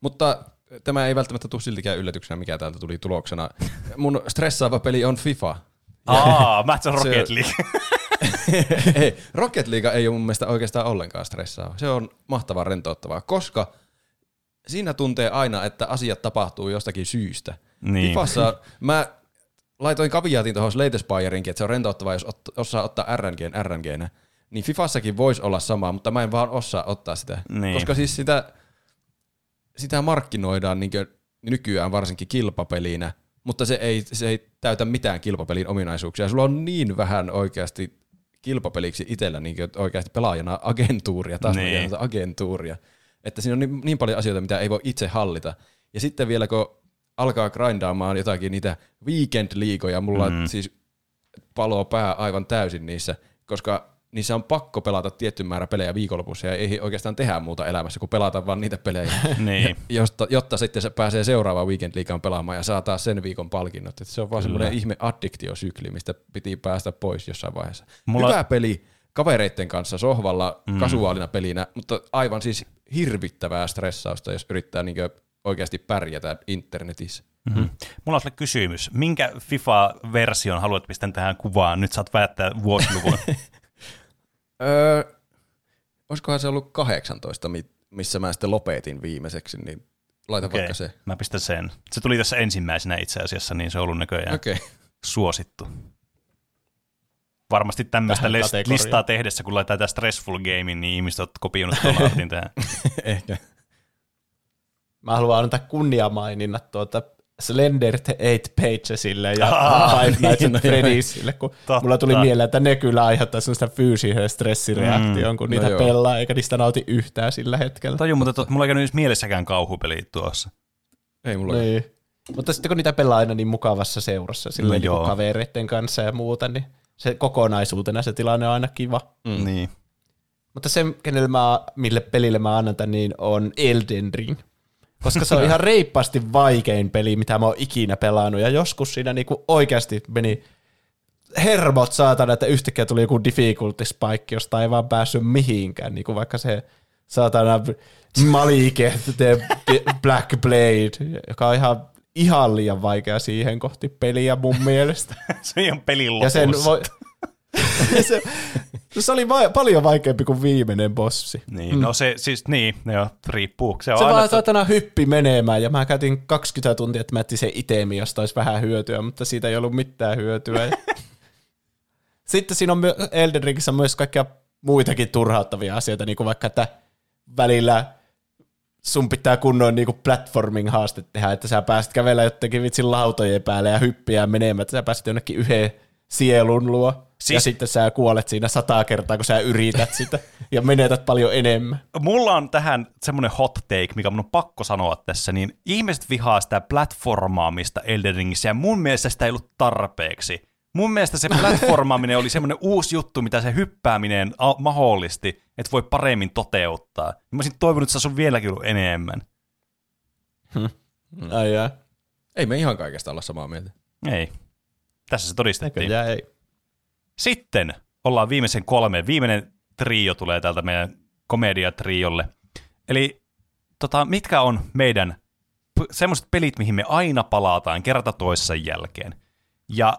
Mutta tämä ei välttämättä tule siltikään yllätyksenä, mikä täältä tuli tuloksena. Mun stressaava peli on FIFA. Aa, mä se on Rocket League. ei, Rocket League ei ole mun mielestä oikeastaan ollenkaan stressaava. Se on mahtavaa rentouttavaa, koska siinä tuntee aina, että asiat tapahtuu jostakin syystä. Niin. Fifassa mä laitoin kaviaatin tuohon Slate Spireinkin, että se on rentouttavaa, jos ot, osaa ottaa RNGn RNGnä. Niin Fifassakin voisi olla sama, mutta mä en vaan osaa ottaa sitä. Niin. Koska siis sitä, sitä markkinoidaan niin nykyään varsinkin kilpapelinä, mutta se ei, se ei täytä mitään kilpapelin ominaisuuksia. Sulla on niin vähän oikeasti kilpapeliksi itsellä niin oikeasti pelaajana agentuuria, taas Niin. agentuuria, että siinä on niin, niin paljon asioita, mitä ei voi itse hallita. Ja sitten vielä kun alkaa grindaamaan jotakin niitä weekend-liigoja, mulla mm. siis paloo pää aivan täysin niissä, koska niissä on pakko pelata tietty määrä pelejä viikonlopussa ja ei oikeastaan tehdä muuta elämässä kuin pelata vaan niitä pelejä, niin. josta, jotta sitten se pääsee seuraavaan weekend liigaan pelaamaan ja saa taas sen viikon palkinnot. Et se on vaan semmoinen ihme addiktiosykli, mistä piti päästä pois jossain vaiheessa. Mulla- Mulla... Hyvä peli kavereiden kanssa sohvalla mm. kasuaalina pelinä, mutta aivan siis hirvittävää stressausta, jos yrittää niinkö oikeasti pärjätä internetissä. Mm-hmm. Mulla on sulle kysymys. Minkä FIFA-version haluat pistää tähän kuvaan? Nyt saat päättää vuosiluvun. Öö, olisikohan se ollut 18, mi- missä mä sitten lopetin viimeiseksi, niin laita okay. Vaikka se. mä pistän sen. Se tuli tässä ensimmäisenä itse asiassa, niin se on ollut näköjään Okei. Okay. suosittu. Varmasti tämmöistä list- listaa tehdessä, kun laitetaan tämä Stressful Game, niin ihmiset ovat kopioinut tuon tähän. Ehkä. Mä haluan antaa kunniamaininnat tuota Slender Eight Pagesille ja Ah, Five Nights niin, at no joo. Freddy'sille, kun Totta. mulla tuli mieleen, että ne kyllä aiheuttaa sellaista fyysisen stressireaktion, kun no niitä joo. pelaa, eikä niistä nauti yhtään sillä hetkellä. Taju, mutta tot, mulla ei käynyt edes mielessäkään kauhupelit tuossa. Ei mulla Niin. Mutta sitten kun niitä pelaa aina niin mukavassa seurassa, silleen No joo. kavereiden kanssa ja muuta, niin se kokonaisuutena se tilanne on aina kiva. Mm. Niin. Mutta se, kenelle mä, mille pelille mä annan tän, niin on Elden Ring. Koska se on ihan reippaasti vaikein peli, mitä mä oon ikinä pelannut. Ja joskus siinä niinku oikeasti meni hermot saatana, että yhtäkkiä tuli joku difficulty spike, josta ei vaan päässyt mihinkään. Niinku vaikka se saatana Malike, the Black Blade, joka on ihan, ihan liian vaikea siihen kohti peliä mun mielestä. Se on pelin Ja sen lopussa. voi, se, se oli va- paljon vaikeampi kuin viimeinen bossi. Niin, no se siis, niin, joo, riippuu. Se on Se aina, vaan saatana hyppi menemään ja mä käytin 20 tuntia, että mä etsin sen itemi, josta olisi vähän hyötyä, mutta siitä ei ollut mitään hyötyä. Sitten siinä on my- Elden Ringissä myös kaikkia muitakin turhauttavia asioita, niin kuin vaikka, että välillä sun pitää kunnon niin platforming-haaste tehdä, että sä pääset kävellä jotenkin vitsin lautojen päälle ja hyppiä menemään, että sä pääset jonnekin yhden sielun luo. Siis... Ja sitten sä kuolet siinä sata kertaa, kun sä yrität sitä ja menetät paljon enemmän. mulla on tähän semmoinen hot take, mikä mun on pakko sanoa tässä, niin ihmiset vihaa sitä platformaamista Elden Ringissä, ja mun mielestä sitä ei ollut tarpeeksi. Mun mielestä se platformaaminen oli semmoinen uusi juttu, mitä se hyppääminen mahdollisti, että voi paremmin toteuttaa. Mä olisin toivonut, että se on vieläkin ollut enemmän. Ai jaa. Ei me ihan kaikesta olla samaa mieltä. Ei. Tässä se todistettiin. Näköjään ei. Sitten ollaan viimeisen kolme. Viimeinen trio tulee täältä meidän komediatriolle. Eli tota, mitkä on meidän p- semmoiset pelit, mihin me aina palataan kerta toisessa jälkeen. Ja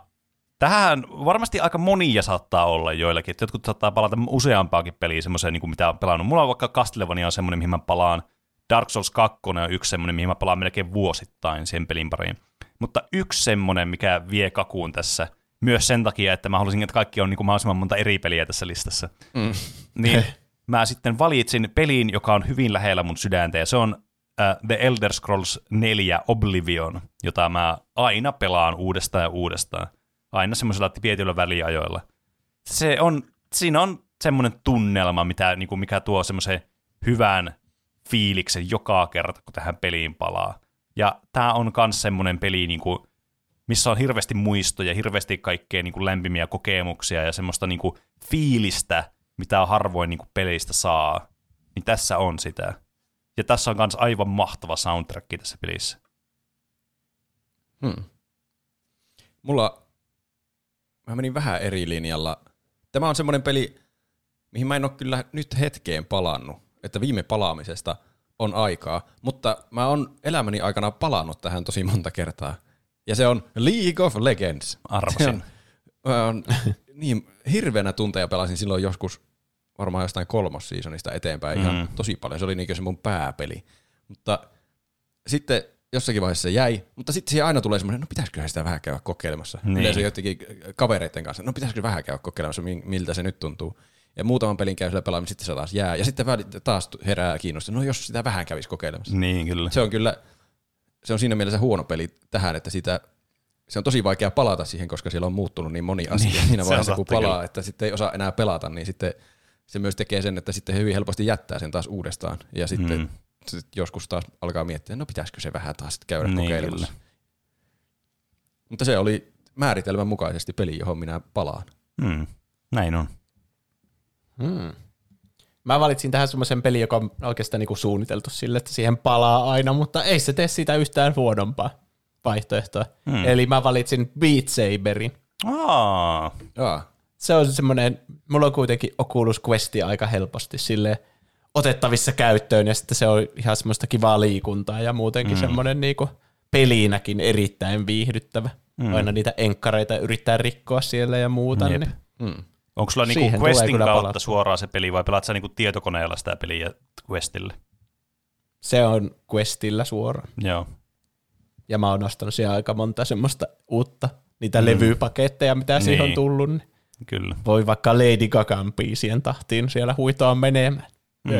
tähän varmasti aika monia saattaa olla joillakin. Että jotkut saattaa palata useampaakin peliä semmoiseen, niin kuin mitä on pelannut. Mulla on vaikka Castlevania on semmoinen, mihin mä palaan. Dark Souls 2 on yksi semmoinen, mihin mä palaan melkein vuosittain sen pelin pariin. Mutta yksi semmoinen, mikä vie kakuun tässä, myös sen takia, että mä halusin, että kaikki on niin kuin mahdollisimman monta eri peliä tässä listassa. Mm. Niin mä sitten valitsin pelin, joka on hyvin lähellä mun sydäntä, ja se on uh, The Elder Scrolls 4 Oblivion, jota mä aina pelaan uudestaan ja uudestaan. Aina semmoisella tietyillä väliajoilla. Se on, siinä on semmoinen tunnelma, mitä, niin kuin mikä tuo semmoisen hyvän fiiliksen joka kerta, kun tähän peliin palaa. Ja tämä on myös semmoinen peli, niin kuin, missä on hirveästi muistoja, hirveästi kaikkea niin kuin lämpimiä kokemuksia ja semmoista niin kuin, fiilistä, mitä harvoin niin kuin, pelistä saa. Niin tässä on sitä. Ja tässä on myös aivan mahtava soundtrack tässä pelissä. Hmm. Mulla, mä menin vähän eri linjalla. Tämä on semmoinen peli, mihin mä en ole kyllä nyt hetkeen palannut, että viime palaamisesta on aikaa, mutta mä oon elämäni aikana palannut tähän tosi monta kertaa. Ja se on League of Legends. Arvasin. Se on, on, niin, hirveänä tunteja pelasin silloin joskus varmaan jostain kolmos seasonista eteenpäin ihan Mm. tosi paljon. Se oli niin se mun pääpeli. Mutta sitten jossakin vaiheessa se jäi, mutta sitten siihen aina tulee semmoinen, no pitäisikö sitä vähän käydä kokeilemassa. Niin. Yleensä jotenkin kavereiden kanssa, no pitäisikö vähän käydä kokeilemassa, mi- miltä se nyt tuntuu. Ja muutaman pelin käy sillä pelaamassa, sitten se taas jää. Ja sitten taas herää kiinnostus, no jos sitä vähän kävisi kokeilemassa. Niin, kyllä. Se on kyllä, se on siinä mielessä huono peli tähän, että sitä, se on tosi vaikea palata siihen, koska siellä on muuttunut niin moni asia Niin, siinä vaiheessa, kun palaa, kyllä. että sitten ei osaa enää pelata, niin sitten se myös tekee sen, että sitten hyvin helposti jättää sen taas uudestaan. Ja sitten Mm. sit joskus taas alkaa miettiä, no pitäisikö se vähän taas käydä Niin, kokeilemassa. kyllä. Mutta se oli määritelmän mukaisesti peli, johon minä palaan. Mm. Näin on. Hmm. Mä valitsin tähän semmoisen pelin, joka on oikeastaan niinku suunniteltu sille, että siihen palaa aina, mutta ei se tee sitä yhtään huonompaa vaihtoehtoa. Hmm. Hmm. Eli mä valitsin Beat Saberin. Aa, Jaa. Se on semmoinen, mulla on kuitenkin Oculus Questia aika helposti sille otettavissa käyttöön, ja sitten se on ihan semmoista kivaa liikuntaa ja muutenkin Hmm. mm. semmoinen niinku pelinäkin erittäin viihdyttävä. Mm. Mm. Aina niitä enkkareita yrittää rikkoa siellä ja muuta. Jep. Niin. Mm. Onko sulla niinku Siihen Questin kautta palattua. suoraan se peli vai pelaat sä niinku tietokoneella sitä peliä Questille? Se on Questillä suoraan. Joo. Ja mä oon ostanut siellä aika monta semmoista uutta, niitä Mm. levypaketteja, mitä niin. siihen on Niin. tullut. Niin Kyllä. voi vaikka Lady Gagan biisien tahtiin siellä huitoa menemään. Mm.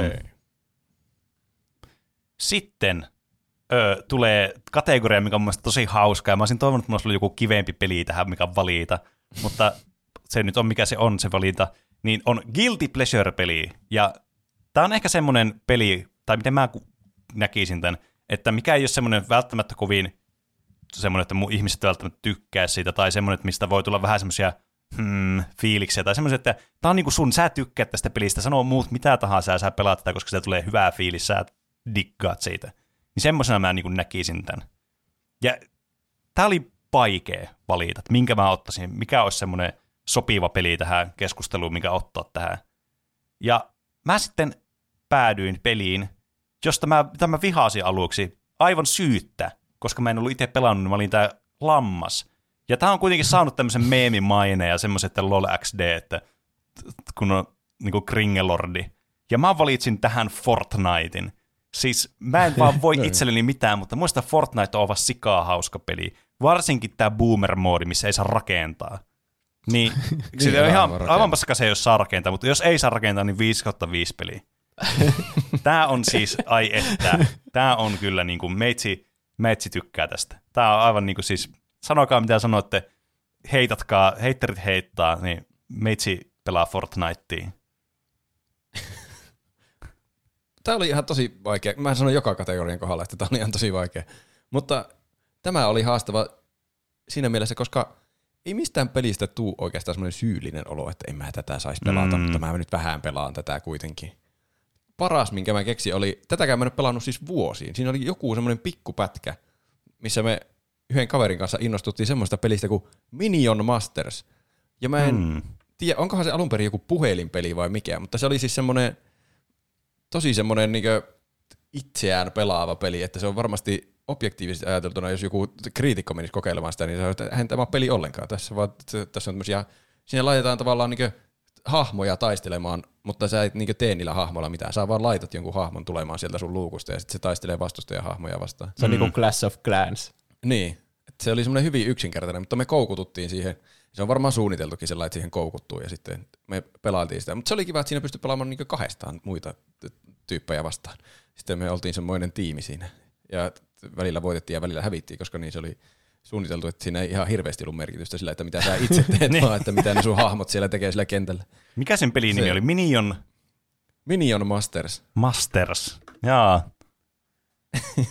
Sitten ö, tulee kategoria, mikä on mun mielestä tosi hauska, ja mä olisin toivonut, että mulla olisi ollut joku kivempi peli tähän, mikä valita, mutta se nyt on mikä se on se valinta, niin on Guilty Pleasure-peli, ja tämä on ehkä semmoinen peli, tai miten mä näkisin tämän, että mikä ei ole semmoinen välttämättä kovin semmoinen, että mun ihmiset välttämättä tykkää siitä, tai semmoinen, että mistä voi tulla vähän semmoisia hmm, fiiliksiä, tai semmoisia, että tämä on niinku sun, sä tykkäät tästä pelistä, sanoo muut mitä tahansa, ja sä pelaat tätä, koska se tulee hyvää fiilis, sä diggaat siitä. Niin semmoisena mä niinku näkisin tämän. Ja tää oli vaikea valita, että minkä mä ottaisin, mikä olisi semmoinen sopiva peli tähän keskusteluun, mikä ottaa tähän. Ja mä sitten päädyin peliin, josta mä, mitä mä vihasin aluksi, aivan syyttä, koska mä en ollut itse pelannut, niin mä olin tää lammas. Ja tää on kuitenkin saanut tämmöisen meemimaine ja semmoisen, että LOL XD, että kun on niinku Kringelordi. Ja mä valitsin tähän Fortnitein. Siis mä en vaan voi itselleni mitään, mutta muista Fortnite on aivan sikaa hauska peli. Varsinkin tää boomer-moodi, missä ei saa rakentaa. Niin, niin on aivan ihan rakentaa. aivan paska se, jos saa rakentaa, mutta jos ei saa rakentaa, niin 5 kautta 5 peli. Tää on siis, ai että, tää on kyllä niin kuin meitsi, meitsi tykkää tästä. Tää on aivan niin kuin siis, sanokaa mitä sanotte, heitatkaa, heitterit heittaa, niin meitsi pelaa Fortnitea. Tämä oli ihan tosi vaikea. Mä sanon joka kategorian kohdalla, että tämä oli ihan tosi vaikea. Mutta tämä oli haastava siinä mielessä, koska ei mistään pelistä tuu oikeastaan semmoinen syyllinen olo, että en mä tätä saisi pelata, Mm. mutta mä nyt vähän pelaan tätä kuitenkin. Paras, minkä mä keksin, oli, tätäkään mä en ole pelannut siis vuosiin. Siinä oli joku semmoinen pikkupätkä, missä me yhden kaverin kanssa innostuttiin semmoista pelistä kuin Minion Masters. Ja mä en Mm. tiedä, onkohan se alun perin joku puhelinpeli vai mikä, mutta se oli siis semmoinen tosi semmoinen niin itseään pelaava peli, että se on varmasti objektiivisesti ajateltuna, jos joku kriitikko menisi kokeilemaan sitä, niin se on, että eihän tämä ole peli ollenkaan. Tässä, vaan, tässä on tämmöisiä, siinä laitetaan tavallaan niin hahmoja taistelemaan, mutta sä et niin tee niillä hahmoilla mitään. Sä vaan laitat jonkun hahmon tulemaan sieltä sun luukusta ja sitten se taistelee vastustajahahmoja vastaan. Se on Mm. mm. niinku Clash of Clans. Niin, että se oli semmoinen hyvin yksinkertainen, mutta me koukututtiin siihen. Se on varmaan suunniteltukin sellainen, että siihen koukuttuu ja sitten me pelailtiin sitä. Mutta se oli kiva, että siinä pystyi pelaamaan niin kahdestaan muita tyyppejä vastaan. Sitten me oltiin semmoinen tiimi siinä. Ja välillä voitettiin ja välillä hävittiin, koska niin se oli suunniteltu, että siinä ei ihan hirveästi ollut merkitystä sillä, että mitä sä itse teet, Niin. vaan että mitä ne sun hahmot siellä tekee sillä kentällä. Mikä sen pelin nimi Se- oli? Minion Minion Masters. Masters. Jaa.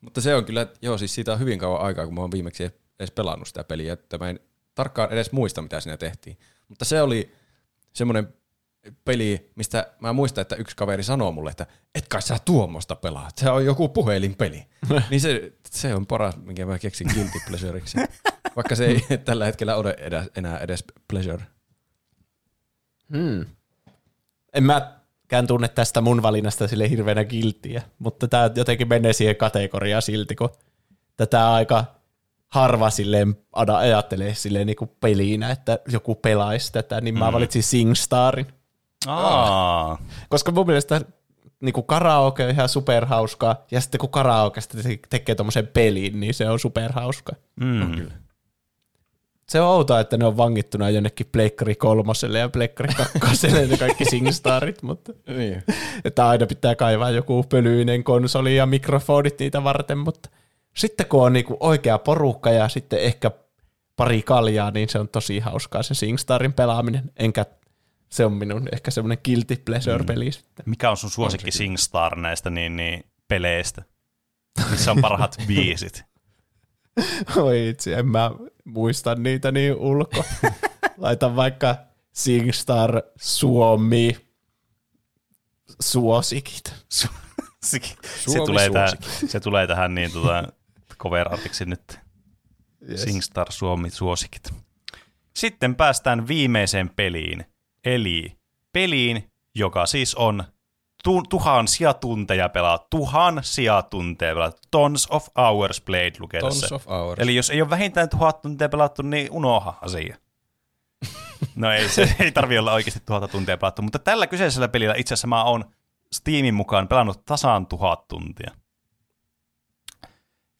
Mutta se on kyllä, joo siis siitä on hyvin kauan aikaa, kun mä oon viimeksi edes pelannut sitä peliä, että mä en tarkkaan edes muista, mitä siinä tehtiin. Mutta se oli semmoinen, peli, mistä mä muistan, että yksi kaveri sanoo mulle, että et kai sä tuommoista pelaat, se on joku puhelinpeli. niin se, se on paras, minkä mä keksin guilty pleasureiksi. Vaikka se ei tällä hetkellä ole edä, enää edes pleasure. Hmm. En mäkään tunne tästä mun valinnasta sille hirveänä kilttiä, mutta tämä jotenkin menee siihen kategoriaan silti, kun tätä aika harva silleen ajattelee silleen niin pelinä, että joku pelaisi tätä, niin mä valitsin SingStarin. Aa, Koska mun mielestä niin kuin karaoke on ihan superhauskaa, ja sitten kun karaokesta te- tekee tommosen pelin, niin se on superhauskaa. mm. Se on outoa, että ne on vangittuna jonnekin Pleikkari kolmoselle ja Pleikkari kakkoselle ne kaikki SingStarit, mutta Niin. että aina pitää kaivaa joku pölyinen konsoli ja mikrofonit niitä varten, mutta sitten kun on niinku oikea porukka ja sitten ehkä pari kaljaa, niin se on tosi hauskaa se SingStarin pelaaminen, enkä se on minun ehkä semmoinen guilty pleasure-peli sitten. Mikä on sun suosikki SingStar näistä niin, niin, peleistä? Missä on parhaat biisit? Oi itse, en mä muista niitä niin ulko. Laitan vaikka SingStar Suomi suosikit. se, se, Suomi tulee tähän, se tulee tähän niin tota, cover-artiksi nyt. Yes. SingStar Suomi suosikit. Sitten päästään viimeiseen peliin. Eli peliin, joka siis on tu- tuhansia tunteja pelaa. Tuhansia tunteja pelaa. Tons of hours played lukee Tons tässä. of hours. Eli jos ei ole vähintään tuhat tuntia pelattu, niin unoha asia. No ei, se ei tarvi olla oikeasti tuhatta tuntia pelattu, mutta tällä kyseisellä pelillä itse asiassa mä oon Steamin mukaan pelannut tasan tuhat tuntia.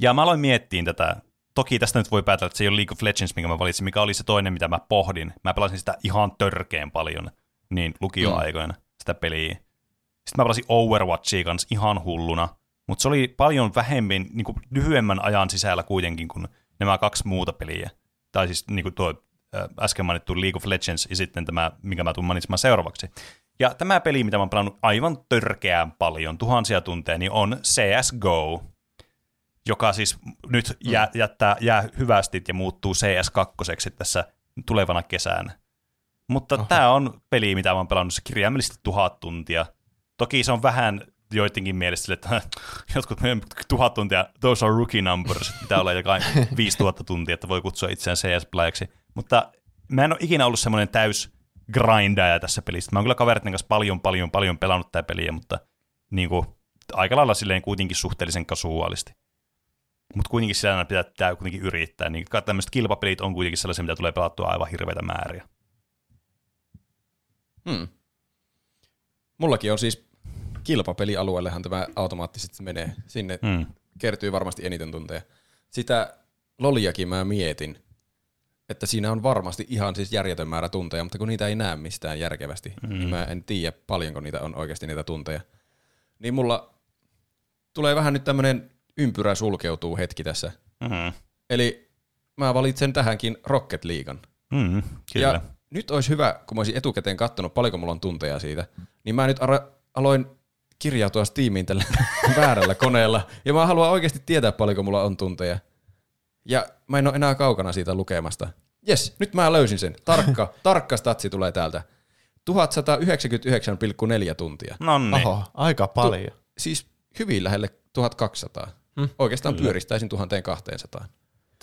Ja mä aloin miettiä tätä. Toki tästä nyt voi päätellä, että se ei ole League of Legends, minkä mä valitsin, mikä oli se toinen, mitä mä pohdin. Mä pelasin sitä ihan törkeen paljon niin lukioaikoina, sitä peliä. Sitten mä pelasin Overwatchia kanssa ihan hulluna, mutta se oli paljon vähemmän, niin kuin lyhyemmän ajan sisällä kuitenkin kuin nämä kaksi muuta peliä. Tai siis niin kuin tuo äh, äsken mainittu League of Legends ja sitten tämä, mikä mä tuun mainitsemaan seuraavaksi. Ja tämä peli, mitä mä oon pelannut aivan törkeään paljon, tuhansia tunteja, niin on CSGO, joka siis nyt jää, jättää, jää hyvästit ja muuttuu CS2 tässä tulevana kesänä. Mutta tämä on peli, mitä mä oon pelannut se kirjaimellisesti tuhat tuntia. Toki se on vähän joidenkin mielestä sille, että jotkut meidän tuhat tuntia, those are rookie numbers, pitää olla jotain 5000 tuntia, että voi kutsua itseään CS-playiksi. Mutta mä en ole ikinä ollut semmoinen täys grindaja tässä pelissä. Mä oon kyllä kaveritten kanssa paljon, paljon, paljon pelannut tätä peliä, mutta niin kuin, aika lailla silleen kuitenkin suhteellisen kasuaalisti. Mutta kuitenkin siellä aina pitää, pitää kuitenkin yrittää. Niin tämmöiset kilpapelit on kuitenkin sellaisia, mitä tulee pelattua aivan hirveitä määriä. Hmm. Mullakin on siis kilpapelialueellehan tämä automaattisesti menee. Sinne Mm. kertyy varmasti eniten tunteja. Sitä loliakin mä mietin, että siinä on varmasti ihan siis järjetön määrä tunteja, mutta kun niitä ei näe mistään järkevästi, mm. niin mä en tiedä paljonko niitä on oikeasti niitä tunteja. Niin mulla tulee vähän nyt tämmönen ympyrä sulkeutuu hetki tässä. Mm. Eli mä valitsen tähänkin Rocket Leaguean. Mm. Kyllä. Ja nyt olisi hyvä, kun mä olisin etukäteen katsonut, paljonko mulla on tunteja siitä, niin mä nyt ara- aloin kirjautua Steamiin tällä väärällä koneella, ja mä haluan oikeasti tietää, paljonko mulla on tunteja. Ja mä en ole enää kaukana siitä lukemasta. Jes, nyt mä löysin sen. Tarkka, tarkka statsi tulee täältä. 1199,4 tuntia. No niin. Oho, aika paljon. Siis hyvin lähelle 1200. Hmm, Oikeastaan pyöristäisin 1200.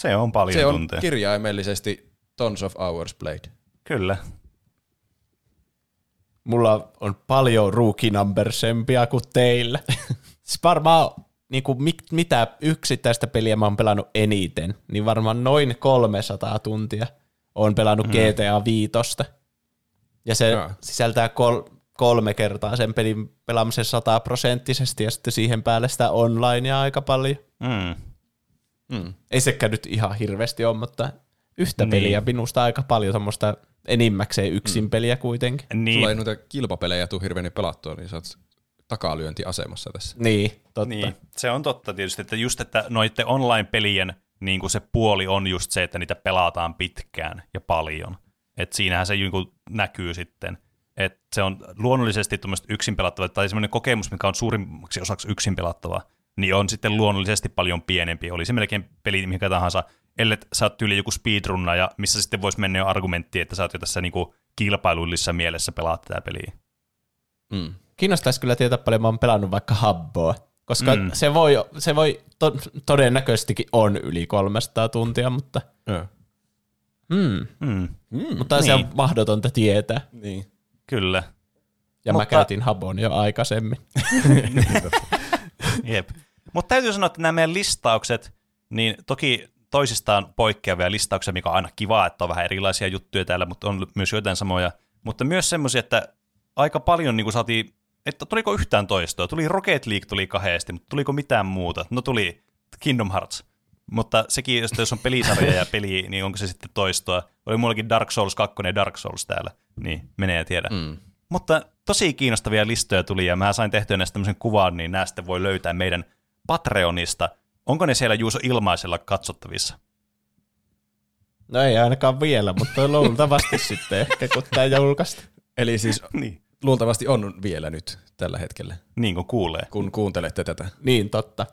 Se on paljon Se on tunteja. kirjaimellisesti tons of hours played. Kyllä. Mulla on paljon rookie numbersempia kuin teillä. siis varmaan niin kuin mit, mitä yksittäistä peliä mä oon pelannut eniten, niin varmaan noin 300 tuntia oon pelannut mm. GTA 5. Ja se Jaa. sisältää kol, kolme kertaa sen pelin pelaamisen sataprosenttisesti ja sitten siihen päälle sitä onlinea aika paljon. Mm. Hmm. Ei sekään nyt ihan hirveästi ole, mutta yhtä Niin. peliä minusta aika paljon semmoista enimmäkseen yksin peliä kuitenkin. Niin. Sulla ei noita kilpapelejä tule hirveän pelattua, niin sä oot takalyöntiasemassa tässä. Niin, totta. Niin, se on totta tietysti, että just, että noiden online-pelien niin kuin se puoli on just se, että niitä pelataan pitkään ja paljon. Et siinähän se niin kuin näkyy sitten. Et se on luonnollisesti tuommoista yksin pelattavaa, tai semmoinen kokemus, mikä on suurimmaksi osaksi yksin pelattavaa, niin on sitten luonnollisesti paljon pienempi. Oli se melkein peli mikä tahansa, ellei sä oot tyyli joku speedrunnaja, missä sitten voisi mennä jo argumentti, että sä oot jo tässä niinku kilpailullisessa mielessä pelaat tätä peliä. Mm. Kiinnostaisi kyllä tietää paljon, mä oon pelannut vaikka Habboa, koska Mm. se voi, se voi to, todennäköisestikin on yli 300 tuntia, mutta, mm, Mm, Mm. mutta niin. se on Niin. mahdotonta tietää. Niin. Kyllä. Ja Mutta- mä käytin Habon jo aikaisemmin. Jep. Mutta täytyy sanoa, että nämä meidän listaukset, niin toki toisistaan poikkeavia listauksia, mikä on aina kiva, että on vähän erilaisia juttuja täällä, mutta on myös joitain samoja. Mutta myös semmoisia, että aika paljon niin kuin saatiin, että tuliko yhtään toistoa. Tuli Rocket League tuli kahdesti, mutta tuliko mitään muuta? No tuli Kingdom Hearts. Mutta sekin, jos- jos on pelisarja ja peli, niin onko se sitten toistoa? Oli mullakin Dark Souls 2 ja Dark Souls täällä, niin menee ja tiedä. Mm. Mutta tosi kiinnostavia listoja tuli ja mä sain tehtyä näistä tämmöisen kuvan, niin nämä sitten voi löytää meidän Patreonista. Onko ne siellä Juuso ilmaisella katsottavissa? No ei ainakaan vielä, mutta luultavasti sitten ehkä, kun tämä julkaista. Eli siis Niin. luultavasti on vielä nyt tällä hetkellä, Niin kuin kuulee. kun kuuntelette tätä. Niin, totta.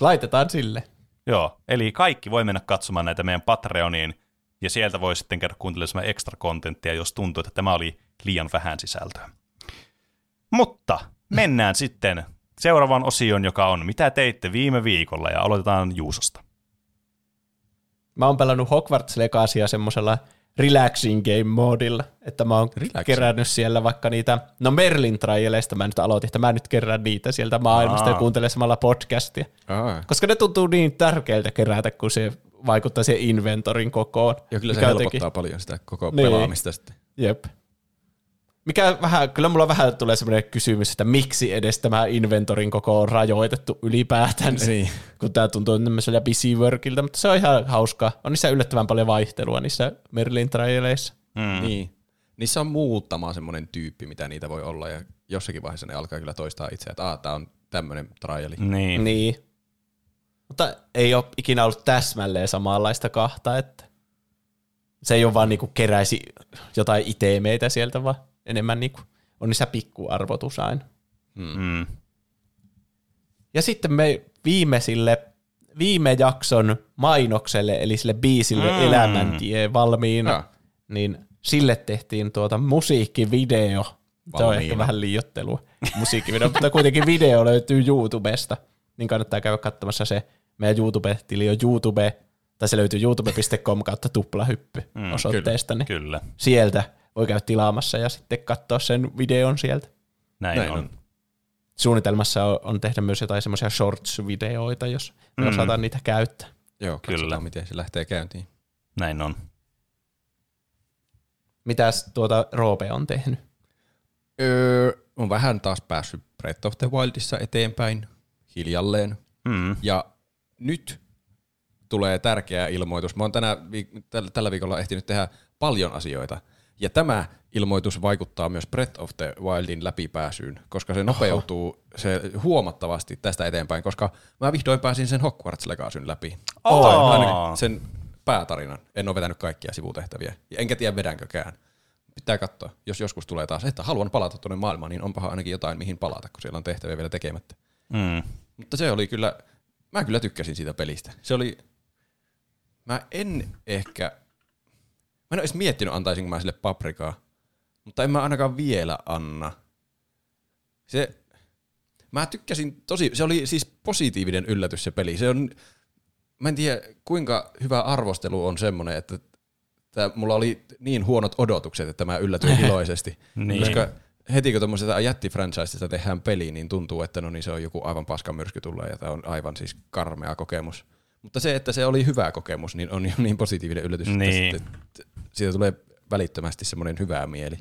Laitetaan sille. Joo, eli kaikki voi mennä katsomaan näitä meidän Patreoniin, ja sieltä voi sitten käydä kuuntelemaan extra kontenttia, jos tuntuu, että tämä oli liian vähän sisältöä. Mutta mennään sitten seuraavaan osioon, joka on Mitä teitte viime viikolla, ja aloitetaan Juusosta. Mä oon pelannut Hogwarts Legacya semmoisella relaxing game moodilla, että mä oon Relaxing. kerännyt siellä vaikka niitä, no Merlin trialeista mä nyt aloitin, että mä nyt kerään niitä sieltä maailmasta Aa. ja kuuntelen samalla podcastia. Aa. Koska ne tuntuu niin tärkeältä kerätä, kun se vaikuttaa siihen inventorin kokoon. Ja kyllä se helpottaa jotenkin- paljon sitä koko Niin. pelaamista sitten. Jep. Mikä vähän, kyllä mulla vähän tulee semmoinen kysymys, että miksi edes tämä inventorin koko on rajoitettu ylipäätään, Niin. kun tämä tuntuu tämmöisellä busy workilta, mutta se on ihan hauskaa. On niissä yllättävän paljon vaihtelua niissä Merlin trialeissa. Mm. Niin. Niissä on muutama semmoinen tyyppi, mitä niitä voi olla, ja jossakin vaiheessa ne alkaa kyllä toistaa itse, että aah, tää on tämmöinen triali. Niin. Niin. Mutta ei ole ikinä ollut täsmälleen samanlaista kahta, että se ei ole vaan niinku keräisi jotain itemeitä sieltä, vaan enemmän niinku on niissä pikkuarvotus aina. Mm. Ja sitten me viimeisille, viime jakson mainokselle, eli sille biisille Mm. mm. Elämäntie valmiina, Joo. niin sille tehtiin tuota musiikkivideo. Se on Valmiina. ehkä vähän liiottelua musiikkivideo, mutta kuitenkin video löytyy YouTubesta, niin kannattaa käydä katsomassa se. Meidän YouTube-tili on YouTube, tai se löytyy youtube.com kautta tuplahyppy Mm, osoitteesta, niin Kyllä, sieltä voi käydä tilaamassa ja sitten katsoa sen videon sieltä. näin, Näin on. on. Suunnitelmassa on, on tehdä myös jotain semmoisia shorts-videoita, jos me Mm. osataan niitä käyttää. Joo, Kyllä. miten se lähtee käyntiin. Näin on. Mitäs tuota Roope on tehnyt? Öö, on vähän taas päässyt Breath of the Wildissa eteenpäin, hiljalleen. Mm. Ja nyt tulee tärkeä ilmoitus. Mä oon tänä viik- tällä viikolla ehtinyt tehdä paljon asioita. Ja tämä ilmoitus vaikuttaa myös Breath of the Wildin läpipääsyyn, koska se nopeutuu se huomattavasti tästä eteenpäin, koska mä vihdoin pääsin sen Hogwarts Legacyn läpi. Aa. Tai ainakin sen päätarinan. En ole vetänyt kaikkia sivutehtäviä. Enkä tiedä vedänkökään. Pitää katsoa, jos joskus tulee taas, että haluan palata tuonne maailmaan, niin onpahan ainakin jotain mihin palata, kun siellä on tehtäviä vielä tekemättä. Mm. Mutta se oli kyllä, mä kyllä tykkäsin siitä pelistä. Se oli, mä en ehkä, mä en ole edes miettinyt antaisinko mä sille paprikaa, mutta en mä ainakaan vielä anna. Se, mä tykkäsin tosi, se oli siis positiivinen yllätys se peli. Se on, mä en tiedä kuinka hyvä arvostelu on semmoinen, että tää, mulla oli niin huonot odotukset, että mä yllätyin iloisesti. Niin. Koska heti kun tuommoisesta jättifranchisesta tehdään peli, niin tuntuu, että no niin se on joku aivan paskamyrsky tulee ja tämä on aivan siis karmea kokemus. Mutta se, että se oli hyvä kokemus, niin on jo niin positiivinen yllätys, Niin. että sitten siitä tulee välittömästi semmoinen hyvä mieli.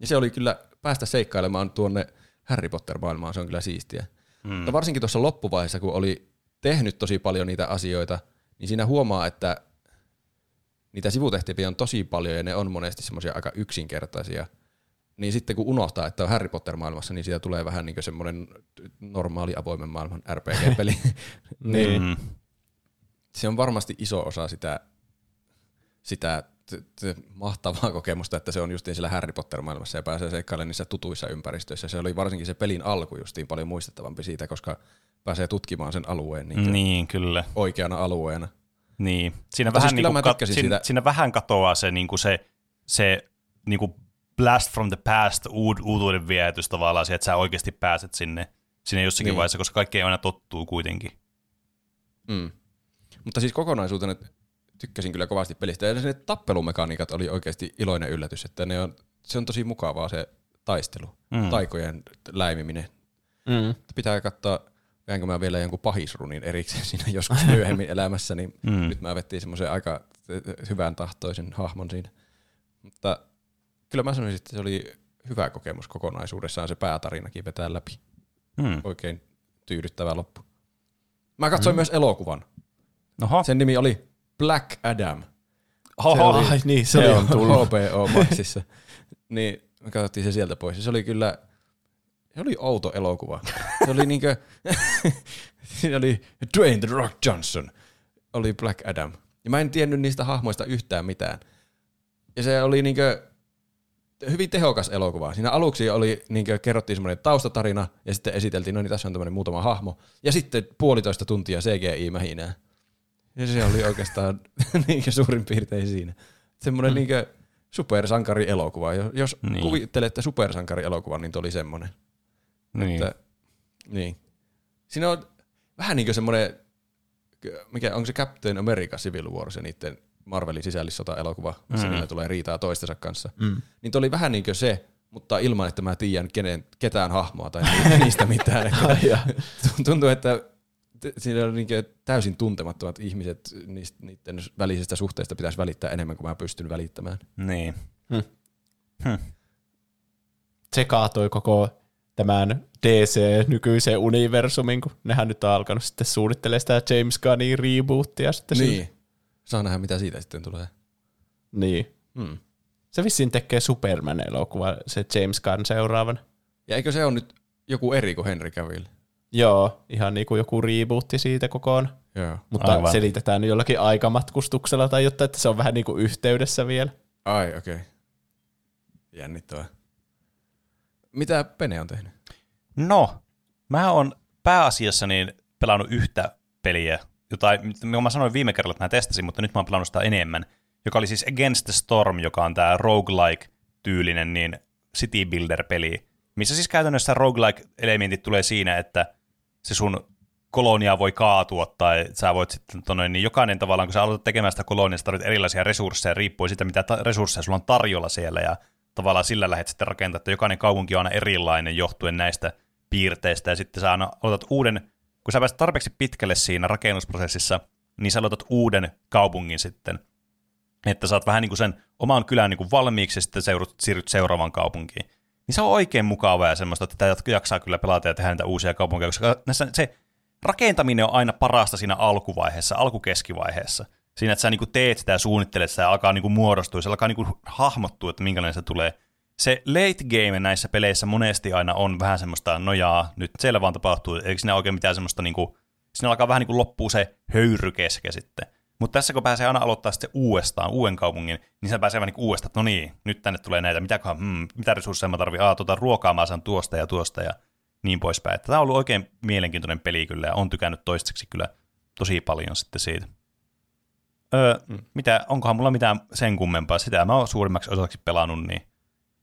Ja se oli kyllä päästä seikkailemaan tuonne Harry Potter-maailmaan, se on kyllä siistiä. Mm. Mutta varsinkin tuossa loppuvaiheessa, kun oli tehnyt tosi paljon niitä asioita, niin siinä huomaa, että niitä sivutehtäviä on tosi paljon ja ne on monesti semmoisia aika yksinkertaisia. Niin sitten kun unohtaa, että on Harry Potter-maailmassa, niin siitä tulee vähän niin semmoinen normaali avoimen maailman RPG-peli. niin. Mm. Se on varmasti iso osa sitä, sitä mahtavaa kokemusta, että se on justiin siellä Harry Potter-maailmassa ja pääsee seikkailemaan niissä tutuissa ympäristöissä. Se oli varsinkin se pelin alku justiin paljon muistettavampi siitä, koska pääsee tutkimaan sen alueen niin Niin, kyllä. oikeana alueena. Niin. Siinä, Mutta vähän, siis niin kuin, tykkäsin siinä, siinä vähän katoaa se, niin kuin se, se niin kuin blast from the past uud, uutuuden viehätys tavallaan, että sä oikeasti pääset sinne, sinne jossakin Niin. vaiheessa, koska kaikki aina tottuu kuitenkin. Mm. Mutta siis kokonaisuutena tykkäsin kyllä kovasti pelistä. Ja ne tappelumekaniikat oli oikeasti iloinen yllätys, että ne on, se on tosi mukavaa se taistelu, mm. taikojen läimiminen. Mm. Pitää katsoa, jäänkö mä vielä jonkun pahisrunin erikseen siinä joskus myöhemmin elämässä, niin mm. nyt mä vettiin semmoisen aika hyvän tahtoisen hahmon siinä. Mutta kyllä mä sanoisin, että se oli hyvä kokemus kokonaisuudessaan se päätarinakin vetää läpi. Hmm. Oikein tyydyttävä loppu. Mä katsoin mm. myös elokuvan. Oho. Sen nimi oli Black Adam. Oho. oli- Ai niin, se, on tullut. HBO Maxissa. niin me katsottiin se sieltä pois. Se oli kyllä, se oli outo elokuva. Se oli niinkö, siinä oli Dwayne The Rock Johnson, oli Black Adam. Ja mä en tiennyt niistä hahmoista yhtään mitään. Ja se oli niinkö hyvin tehokas elokuva. Siinä aluksi oli, niinkö kerrottiin semmoinen taustatarina, ja sitten esiteltiin, no niin tässä on tämmöinen muutama hahmo. Ja sitten puolitoista tuntia CGI-mähinää. Ja se oli oikeastaan niinkö suurin piirtein siinä. Semmoinen mm. niinkö supersankarielokuva. Jos, jos Niin. kuvittelette supersankarielokuvan, niin oli semmoinen. Niin. Että, niin. Siinä on vähän niin kuin semmoinen, mikä, onko se Captain America Civil War, se niiden Marvelin sisällissota-elokuva, missä mm. niillä tulee riitaa toistensa kanssa. Mm. Niin oli vähän niin kuin se, mutta ilman, että mä tiedän kenen, ketään hahmoa tai ni- niistä mitään. Tuntuu, että siinä on niin täysin tuntemattomat ihmiset, niistä, niiden välisestä suhteesta pitäisi välittää enemmän kuin mä pystyn välittämään. niin. Se kaatoi koko tämän DC-nykyisen universumin, kun nehän nyt on alkanut sitten suunnittelemaan sitä James Gunnin rebootia sitten. sille. Niin. Saa nähdä, mitä siitä sitten tulee. Niin. Hmm. Se vissiin tekee Superman-elokuva, se James Gunn seuraavan. Ja eikö se ole nyt joku eri kuin Henry Cavill? Joo, ihan niin kuin joku rebootti siitä kokoon. Joo. Mutta Aivan. Selitetään jollakin aikamatkustuksella tai jotain, että se on vähän niin kuin yhteydessä vielä. Ai, okei. Okay. Jännittävää. Mitä Pene on tehnyt? No, mä oon pääasiassa niin pelannut yhtä peliä, jota mitä mä sanoin viime kerralla, että mä testasin, mutta nyt mä oon pelannut sitä enemmän, joka oli siis Against the Storm, joka on tää roguelike-tyylinen niin city builder-peli, missä siis käytännössä roguelike-elementit tulee siinä, että se sun kolonia voi kaatua tai sä voit sitten tonne, niin jokainen tavallaan, kun sä aloitat tekemään sitä koloniaa, sä tarvitset erilaisia resursseja riippuen siitä, mitä ta- resursseja sulla on tarjolla siellä ja tavallaan sillä lähdet sitten rakentamaan, että jokainen kaupunki on aina erilainen johtuen näistä piirteistä ja sitten sä aina aloitat uuden, kun sä pääset tarpeeksi pitkälle siinä rakennusprosessissa, niin sä aloitat uuden kaupungin sitten, että saat vähän niin kuin sen oman kylän niin kuin valmiiksi ja sitten seurut, siirryt seuraavaan kaupunkiin. Niin se on oikein mukavaa ja semmoista, että tätä jaksaa kyllä pelata ja tehdä niitä uusia kaupunkeja, koska näissä, se rakentaminen on aina parasta siinä alkuvaiheessa, alkukeskivaiheessa. Siinä, että sä niinku teet sitä ja suunnittelet sitä ja alkaa niinku muodostua, se alkaa niinku hahmottua, että minkälainen se tulee. Se late game näissä peleissä monesti aina on vähän semmoista nojaa, nyt siellä vaan tapahtuu, eikä siinä oikein mitään semmoista niinku, siinä alkaa vähän niinku loppuu se höyry sitten. Mutta tässä kun pääsee aina aloittaa sitten uudestaan, uuden kaupungin, niin se pääsee vähän niinku uudestaan, että no niin, nyt tänne tulee näitä, mitä, hmm, mitä resursseja mä tarvitsen, aa, tuota ruokaa mä saan tuosta ja tuosta ja niin poispäin. Että tämä on ollut oikein mielenkiintoinen peli kyllä ja on tykännyt toistaiseksi kyllä tosi paljon sitten siitä. Öö, mm. mitä, onkohan mulla mitään sen kummempaa? Sitä mä oon suurimmaksi osaksi pelannut, niin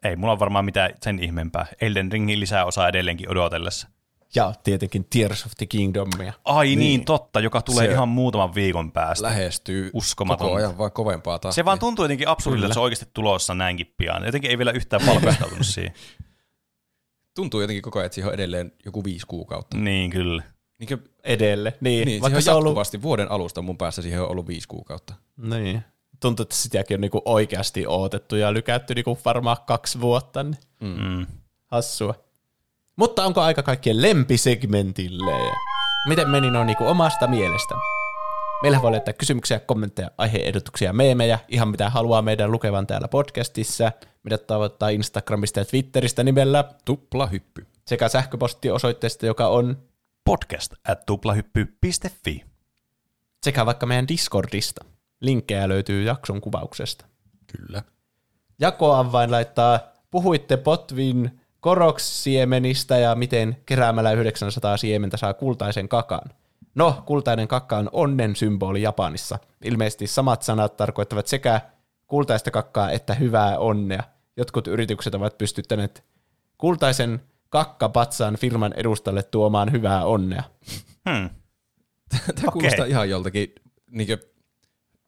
ei mulla on varmaan mitään sen ihmeempää. Elden Ringin lisää osaa edelleenkin odotellessa. Ja tietenkin Tears of the Kingdomia. Ai niin, niin totta, joka tulee Se- ihan muutaman viikon päästä. Lähestyy Uskomaton. koko ajan vaan kovempaa tahtia. Se vaan tuntuu jotenkin absurdilta, että se on oikeasti tulossa näinkin pian. Jotenkin ei vielä yhtään valmistautunut siihen. Tuntuu jotenkin koko ajan, että siihen on edelleen joku viisi kuukautta. Niin kyllä. Niin, Edelle. Niin, niin vaikka se on on ollut, jatkuvasti vuoden alusta mun päässä siihen on ollut viisi kuukautta. niin. Tuntuu, että sitäkin on niinku oikeasti odotettu ja lykätty niinku varmaan kaksi vuotta. Niin Mm. hassua. Mutta onko aika kaikkien lempisegmentille? Miten meni noin niinku omasta mielestä? Meillä voi laittaa kysymyksiä, kommentteja, aiheehdotuksia, meemejä, ihan mitä haluaa meidän lukevan täällä podcastissa. Meidät tavoittaa Instagramista ja Twitteristä nimellä Tupla hyppy. sekä sähköpostiosoitteesta, joka on Podcast at tuplahyppy.fi. sekä vaikka meidän Discordista. Linkkejä löytyy jakson kuvauksesta. Kyllä. Jakoa vain laittaa, puhuitte Potvin koroksiemenistä ja miten keräämällä 900 siementä saa kultaisen kakan. No, kultainen kakka on onnen symboli Japanissa. Ilmeisesti samat sanat tarkoittavat sekä kultaista kakkaa että hyvää onnea. Jotkut yritykset ovat pystyttäneet kultaisen kakkapatsaan firman edustalle tuomaan hyvää onnea. Hmm. Tämä kuulostaa ihan joltakin niin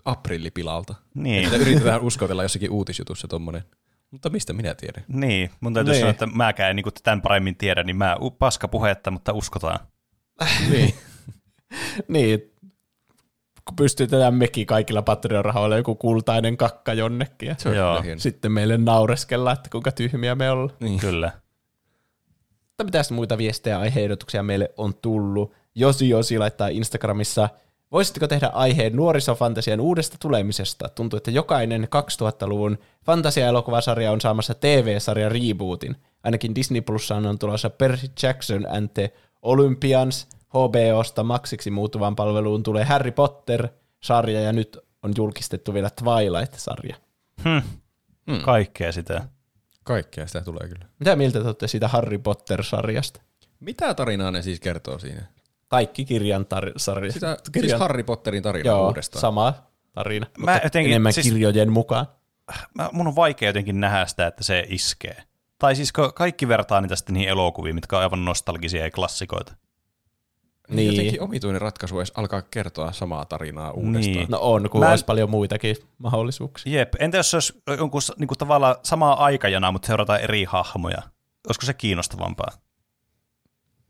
aprillipilalta. Niin. Että yritetään uskotella jossakin uutisjutussa tommonen. Mutta mistä minä tiedän? Niin, mun täytyy Niin. sanoa, että mäkään en niin tämän paremmin tiedä, niin mä paska puhetta, mutta uskotaan. niin. Niin, kun pystytetään mekin kaikilla Patreon-rahoilla joku kultainen kakka jonnekin. Ja Se Joo. sitten meille naureskellaan, että kuinka tyhmiä me ollaan. Niin. Kyllä. Mutta mitäs muita viestejä ja aiheehdotuksia meille on tullut? Josi Josi laittaa Instagramissa, voisitteko tehdä aiheen nuorisofantasian uudesta tulemisesta? Tuntuu, että jokainen 2000-luvun fantasia-elokuvasarja on saamassa TV-sarjan rebootin. Ainakin Disney Plussaan on tulossa Percy Jackson and the Olympians, HBOsta maksiksi muuttuvan palveluun tulee Harry Potter-sarja ja nyt on julkistettu vielä Twilight-sarja. Hmm. Kaikkea sitä. Kaikkea sitä tulee kyllä. Mitä mieltä te olette siitä Harry Potter-sarjasta? Mitä tarinaa ne siis kertoo siinä? Kaikki kirjan tar- sarja. Sitä, kirjan... siis Harry Potterin tarina Joo, uudestaan. sama tarina, Mä mutta jotenkin- enemmän siis- kirjojen mukaan. Mä, mun on vaikea jotenkin nähdä sitä, että se iskee. Tai siis kaikki vertaa niitä sitten niihin elokuviin, mitkä on aivan nostalgisia ja klassikoita. Niin. Niin. Jotenkin omituinen ratkaisu edes alkaa kertoa samaa tarinaa uudestaan. Niin. No on, kun Mä- olisi paljon muitakin mahdollisuuksia. Jep, entä jos se olisi jonkun s- niinku tavallaan samaa aikajana, mutta seurataan eri hahmoja? Olisiko se kiinnostavampaa?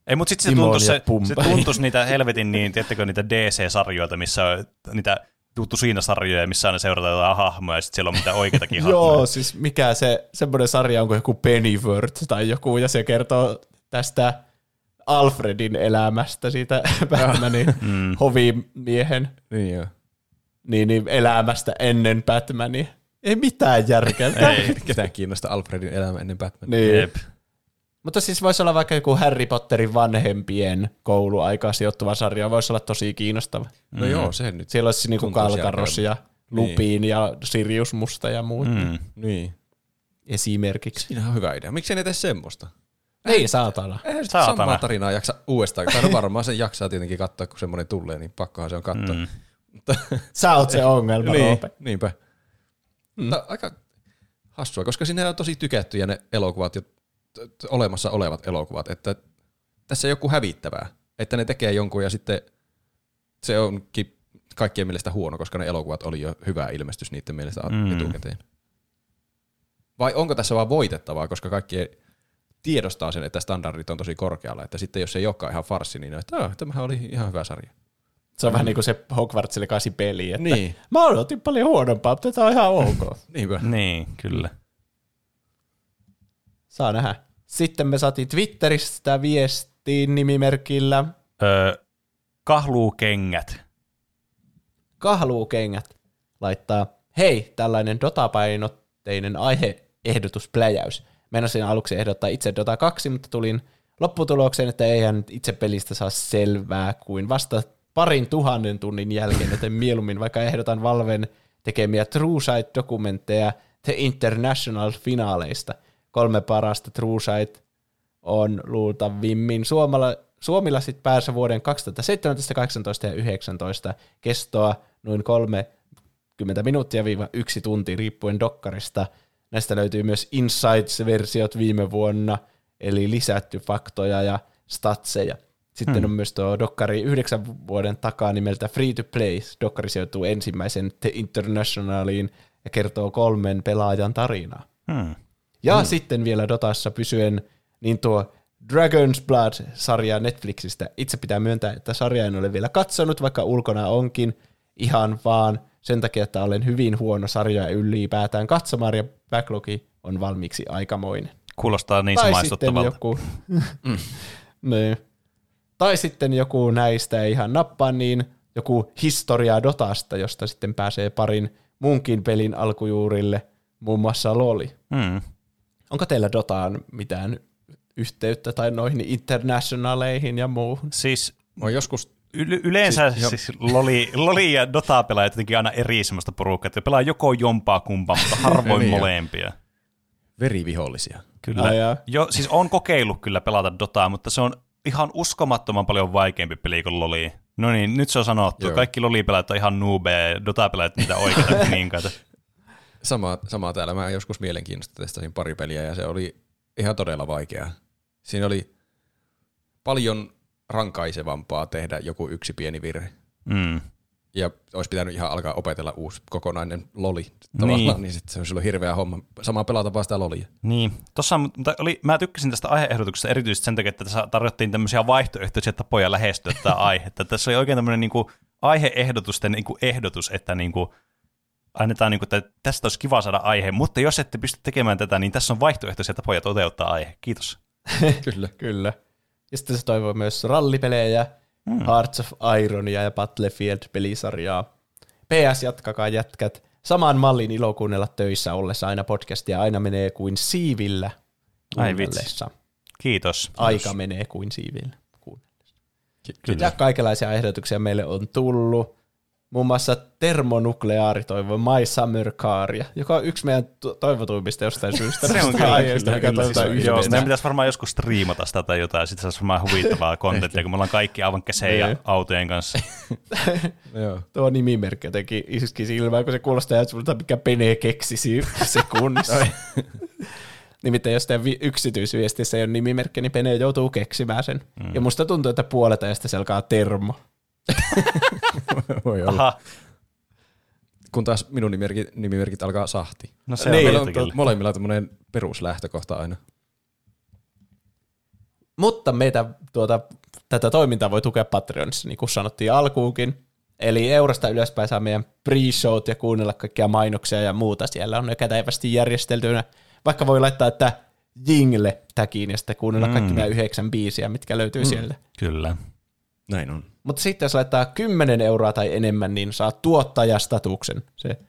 Ei, mutta sitten se tuntuisi, se, se tuntuisi niitä helvetin niin, tiedättekö, niitä DC-sarjoilta, missä on niitä tuttu siinä sarjoja, missä aina seurataan jotain hahmoja, ja sitten siellä on mitä oikeitakin hahmoja. Joo, siis mikä se, semmoinen sarja onko joku Pennyworth tai joku, ja se kertoo tästä Alfredin elämästä, siitä Batmanin Mm. hovimiehen Niin joo. niin, niin elämästä ennen Batmania. Ei mitään järkeä. Ei. Ketään kiinnostaa Alfredin elämä ennen Batman. Niin. Jep. Mutta siis voisi olla vaikka joku Harry Potterin vanhempien kouluaikaa sijoittuva sarja, voisi olla tosi kiinnostava. No joo, se nyt. Siellä olisi niinku Kalkaros ja. Lupin ja Sirius Musta ja muut mm. Mm. Niin. esimerkiksi. Siinä on hyvä idea. Miksi ne tee semmoista? Ei saatana. Eihän sitä Saatana. samaa tarinaa jaksa uudestaan. Tai no varmaan sen jaksaa tietenkin katsoa, kun semmoinen tulee, niin pakkohan se on katsoa. Mm. Sä oot se ongelma, niin, Roope. niinpä. Mm. Mutta aika hassua, koska sinne on tosi ne elokuvat ja t- t- olemassa olevat elokuvat, että tässä ei joku hävittävää, että ne tekee jonkun ja sitten se onkin kaikkien mielestä huono, koska ne elokuvat oli jo hyvä ilmestys niiden mielestä Mm. mm. etukäteen. Vai onko tässä vaan voitettavaa, koska kaikki tiedostaa sen, että standardit on tosi korkealla, että sitten jos ei olekaan ihan farssi, niin että "Ah, tämähän oli ihan hyvä sarja. Se on vähän niin kuin se Hogwarts Legacy peli, että Niin. mä odotin paljon huonompaa, mutta tämä on ihan ok. Niinpä. Niin, kyllä. Saa nähdä. Sitten me saatiin Twitteristä viestiin nimimerkillä Öö, kahluukengät. Kahluukengät laittaa, hei, tällainen Dota-painotteinen aiheehdotuspläjäys. Meinasin aluksi ehdottaa itse Dota 2, mutta tulin lopputulokseen, että eihän nyt itse pelistä saa selvää kuin vasta parin tuhannen tunnin jälkeen, joten mieluummin vaikka ehdotan Valven tekemiä True Sight-dokumentteja The International-finaaleista. Kolme parasta True Sight on luultavimmin Suomalla, Suomilla sitten päässä vuoden 2017, 18 ja 19 kestoa noin 30 minuuttia viiva yksi tunti riippuen dokkarista. Näistä löytyy myös Insights-versiot viime vuonna, eli lisätty faktoja ja statseja. Sitten hmm. on myös tuo dokkari yhdeksän vuoden takaa nimeltä Free to Play. Dokkari sijoittuu ensimmäisen The Internationaliin ja kertoo kolmen pelaajan tarinaa. Hmm. Ja mm. sitten vielä Dotassa pysyen, niin tuo Dragon's Blood-sarja Netflixistä. Itse pitää myöntää, että sarja en ole vielä katsonut, vaikka ulkona onkin ihan vaan sen takia, että olen hyvin huono sarja ylipäätään katsomaan ja backlogi on valmiiksi aikamoinen. Kuulostaa niin tai sitten joku, niin. Tai sitten joku näistä ei ihan nappaa, niin joku historia Dotasta, josta sitten pääsee parin muunkin pelin alkujuurille, muun muassa Loli. Hmm. Onko teillä Dotaan mitään yhteyttä tai noihin internationaleihin ja muuhun? Siis Mä oon joskus yle- yleensä siis, siis Loli, Loli ja Dota pelaa jotenkin aina eri semmoista porukkaa, että pelaa joko jompaa kumpaa, mutta harvoin Niin molempia. verivihollisia. Kyllä. Ai jo, siis on kokeillut kyllä pelata Dotaa, mutta se on ihan uskomattoman paljon vaikeampi peli kuin Loli. No niin, nyt se on sanottu. Joo. Kaikki lolipelaajat on ihan noobeja, Dota-pelaajat niitä oikeita niinkaita. Sama, sama täällä. Mä joskus mielenkiinnosta testasin pari peliä ja se oli ihan todella vaikeaa. Siinä oli paljon rankaisevampaa tehdä joku yksi pieni virhe. Mm. Ja olisi pitänyt ihan alkaa opetella uusi kokonainen loli tavallaan, niin, niin sitten se olisi ollut hirveä homma. Sama pelata vaan sitä lolia. Niin, tossa on- mutta oli, mä tykkäsin tästä aiheehdotuksesta erityisesti sen takia, että tässä tarjottiin tämmöisiä vaihtoehtoisia tapoja lähestyä tätä aihetta. Tässä oli oikein tämmöinen niinku aiheehdotusten niinku ehdotus, että niinku annetaan, niinku, että tästä olisi kiva saada aihe, mutta jos ette pysty tekemään tätä, niin tässä on vaihtoehtoisia tapoja toteuttaa aihe. Kiitos. Kyllä. Kyllä. Ja sitten se toivoo myös rallipelejä, mm. Hearts of Ironia ja Battlefield-pelisarjaa. PS, jatkakaa jätkät. Saman mallin ilo kuunnella töissä ollessa aina podcastia. Aina menee kuin siivillä Ai vitsi. Kiitos. Aika menee kuin siivillä kuunnellessa. Kyllä. Ja kaikenlaisia ehdotuksia meille on tullut. Muun muassa termonukleaari toivoi My Summer Caria, joka on yksi meidän to- toivotuimmista jostain syystä. Se on kyllä, aiheesta, kyllä, kyllä. Siis, joo, meidän pitäisi varmaan joskus striimata sitä tai jotain, sitten se olisi varmaan huvittavaa kontenttia, kun me ollaan kaikki aivan kesejä Niin. autojen kanssa. Joo. Tuo nimimerkki jotenkin iski silmään, kun se kuulostaa ihan sulta, mikä Pene keksisi sekunnissa. Nimittäin jos teidän vi- yksityisviestissä ei ole nimimerkki, niin Pene joutuu keksimään sen. Mm. Ja musta tuntuu, että puolet ajasta se alkaa termo. Voi olla. Aha, Kun taas minun nimimerkit, nimimerkit alkaa sahti. no se Niin, on on molemmilla tämmöinen peruslähtökohta aina. Mutta meitä tuota, tätä toimintaa voi tukea Patreonissa, niin kuin sanottiin alkuunkin. Eli eurosta ylöspäin saa meidän pre-showt ja kuunnella kaikkia mainoksia ja muuta. Siellä on ne kätevästi järjesteltynä. Vaikka voi laittaa, että jingle täkiin ja sitten kuunnella Mm. kaikki meidän yhdeksän biisiä, mitkä löytyy mm. sieltä. Kyllä. Näin on. Mutta sitten jos laittaa 10 euroa tai enemmän, niin saa tuottajastatuksen. Se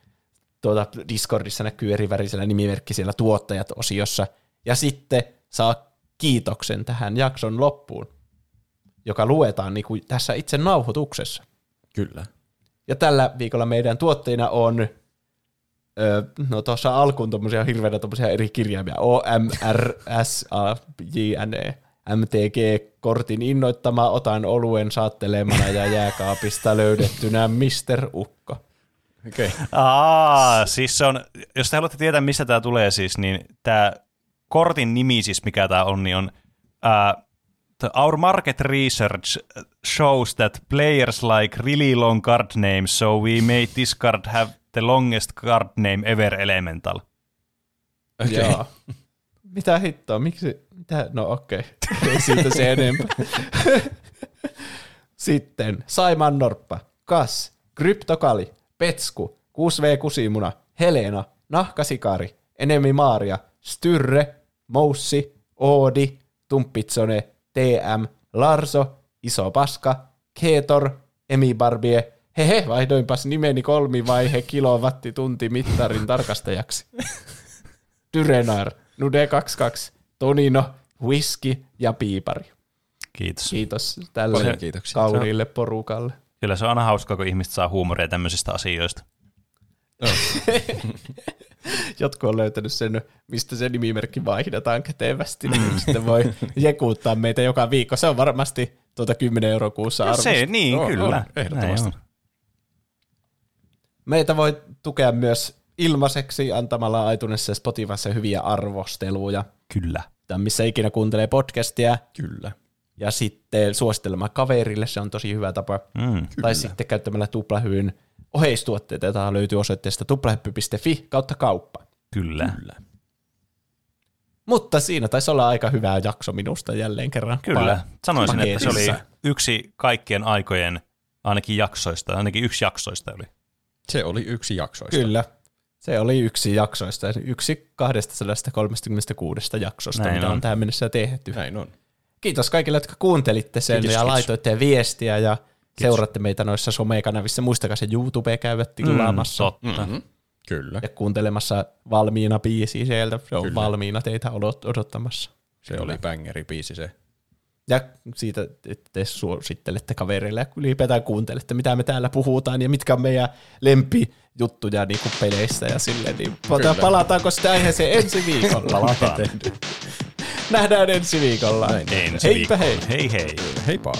tuota, Discordissa näkyy eri värisellä nimimerkki siellä tuottajat-osiossa. Ja sitten saa kiitoksen tähän jakson loppuun, joka luetaan niin kuin tässä itse nauhoituksessa. Kyllä. Ja tällä viikolla meidän tuotteina on, ö, no tuossa alkuun tuommoisia hirveitä tuommoisia eri kirjaimia, O, M, R, S, A, J, N, E, MTG, kortin innoittama, otan oluen saattelemana ja jääkaapista löydettynä Mr. Ukko. Okei. Okay. Aa, siis se on, jos te haluatte tietää, mistä tämä tulee siis, niin tämä kortin nimi siis, mikä tämä on, niin on uh, the, Our market research shows that players like really long card names, so we made this card have the longest card name ever elemental. Okei. Joo. Mitä hittoa, miksi, mitä, no okei, okay. siitä se enempää. Sitten Saiman Norppa, Kas, Kryptokali, Petsku, 6V Kusimuna, Helena, Nahkasikari, Enemi Maaria, Styrre, Moussi, Oodi, Tumppitsone, TM, Larso, Iso Paska, Keetor, Emi Barbie, hehe, vaihdoinpas nimeni kolmivaihe kilowattitunti mittarin tarkastajaksi. Dyrenar, Nude 22, Tonino, Whisky ja Piipari. Kiitos. Kiitos tälle kauniille porukalle. Kyllä se on aina hauskaa, kun ihmiset saa huumoria tämmöisistä asioista. Jotkut on löytänyt sen, mistä se nimimerkki vaihdetaan kätevästi, niin sitten voi jekuuttaa meitä joka viikko. Se on varmasti tuota 10 euroa kuussa arvosta. Se, niin, On, kyllä. on, ehdottomasti. Näin on. Meitä voi tukea myös ilmaiseksi antamalla iTunesissa ja Spotifyssa hyviä arvosteluja. Kyllä. Tai missä ikinä kuuntelee podcastia. Kyllä. Ja sitten suosittelemaan kaverille, se on tosi hyvä tapa. Mm. Tai sitten käyttämällä tuplahyyn oheistuotteita, joita löytyy osoitteesta tuplahyppy.fi kautta kauppa. Kyllä. Kyllä. Mutta siinä taisi olla aika hyvä jakso minusta jälleen kerran. Kyllä. Sanoisin, että se oli yksi kaikkien aikojen ainakin jaksoista, ainakin yksi jaksoista oli. Se oli yksi jaksoista. Kyllä. Se oli yksi jaksoista, yksi 236 jaksosta, Näin mitä on. on tähän mennessä tehty. Näin on. Kiitos kaikille, jotka kuuntelitte sen Kiitos, ja kiitos. laitoitte viestiä ja seuraatte meitä noissa somekanavissa. Muistakaa se YouTube käydä tilaamassa Totta. Mm-hmm. Kyllä. ja kuuntelemassa valmiina biisiä sieltä. Se on Kyllä. valmiina teitä odot- odottamassa. Se oli bangeri biisi se. Ja siitä, että te suosittelette kavereille ja ylipäätään kuuntelette, mitä me täällä puhutaan ja mitkä on meidän lempijuttuja niin kuin peleissä ja silleen. Niin Kyllä. palataanko sitä aiheeseen ensi viikolla? Palataan. Nähdään ensi viikolla. Näin. Ensi Heipä viikolla. hei. Hei hei. Heippa.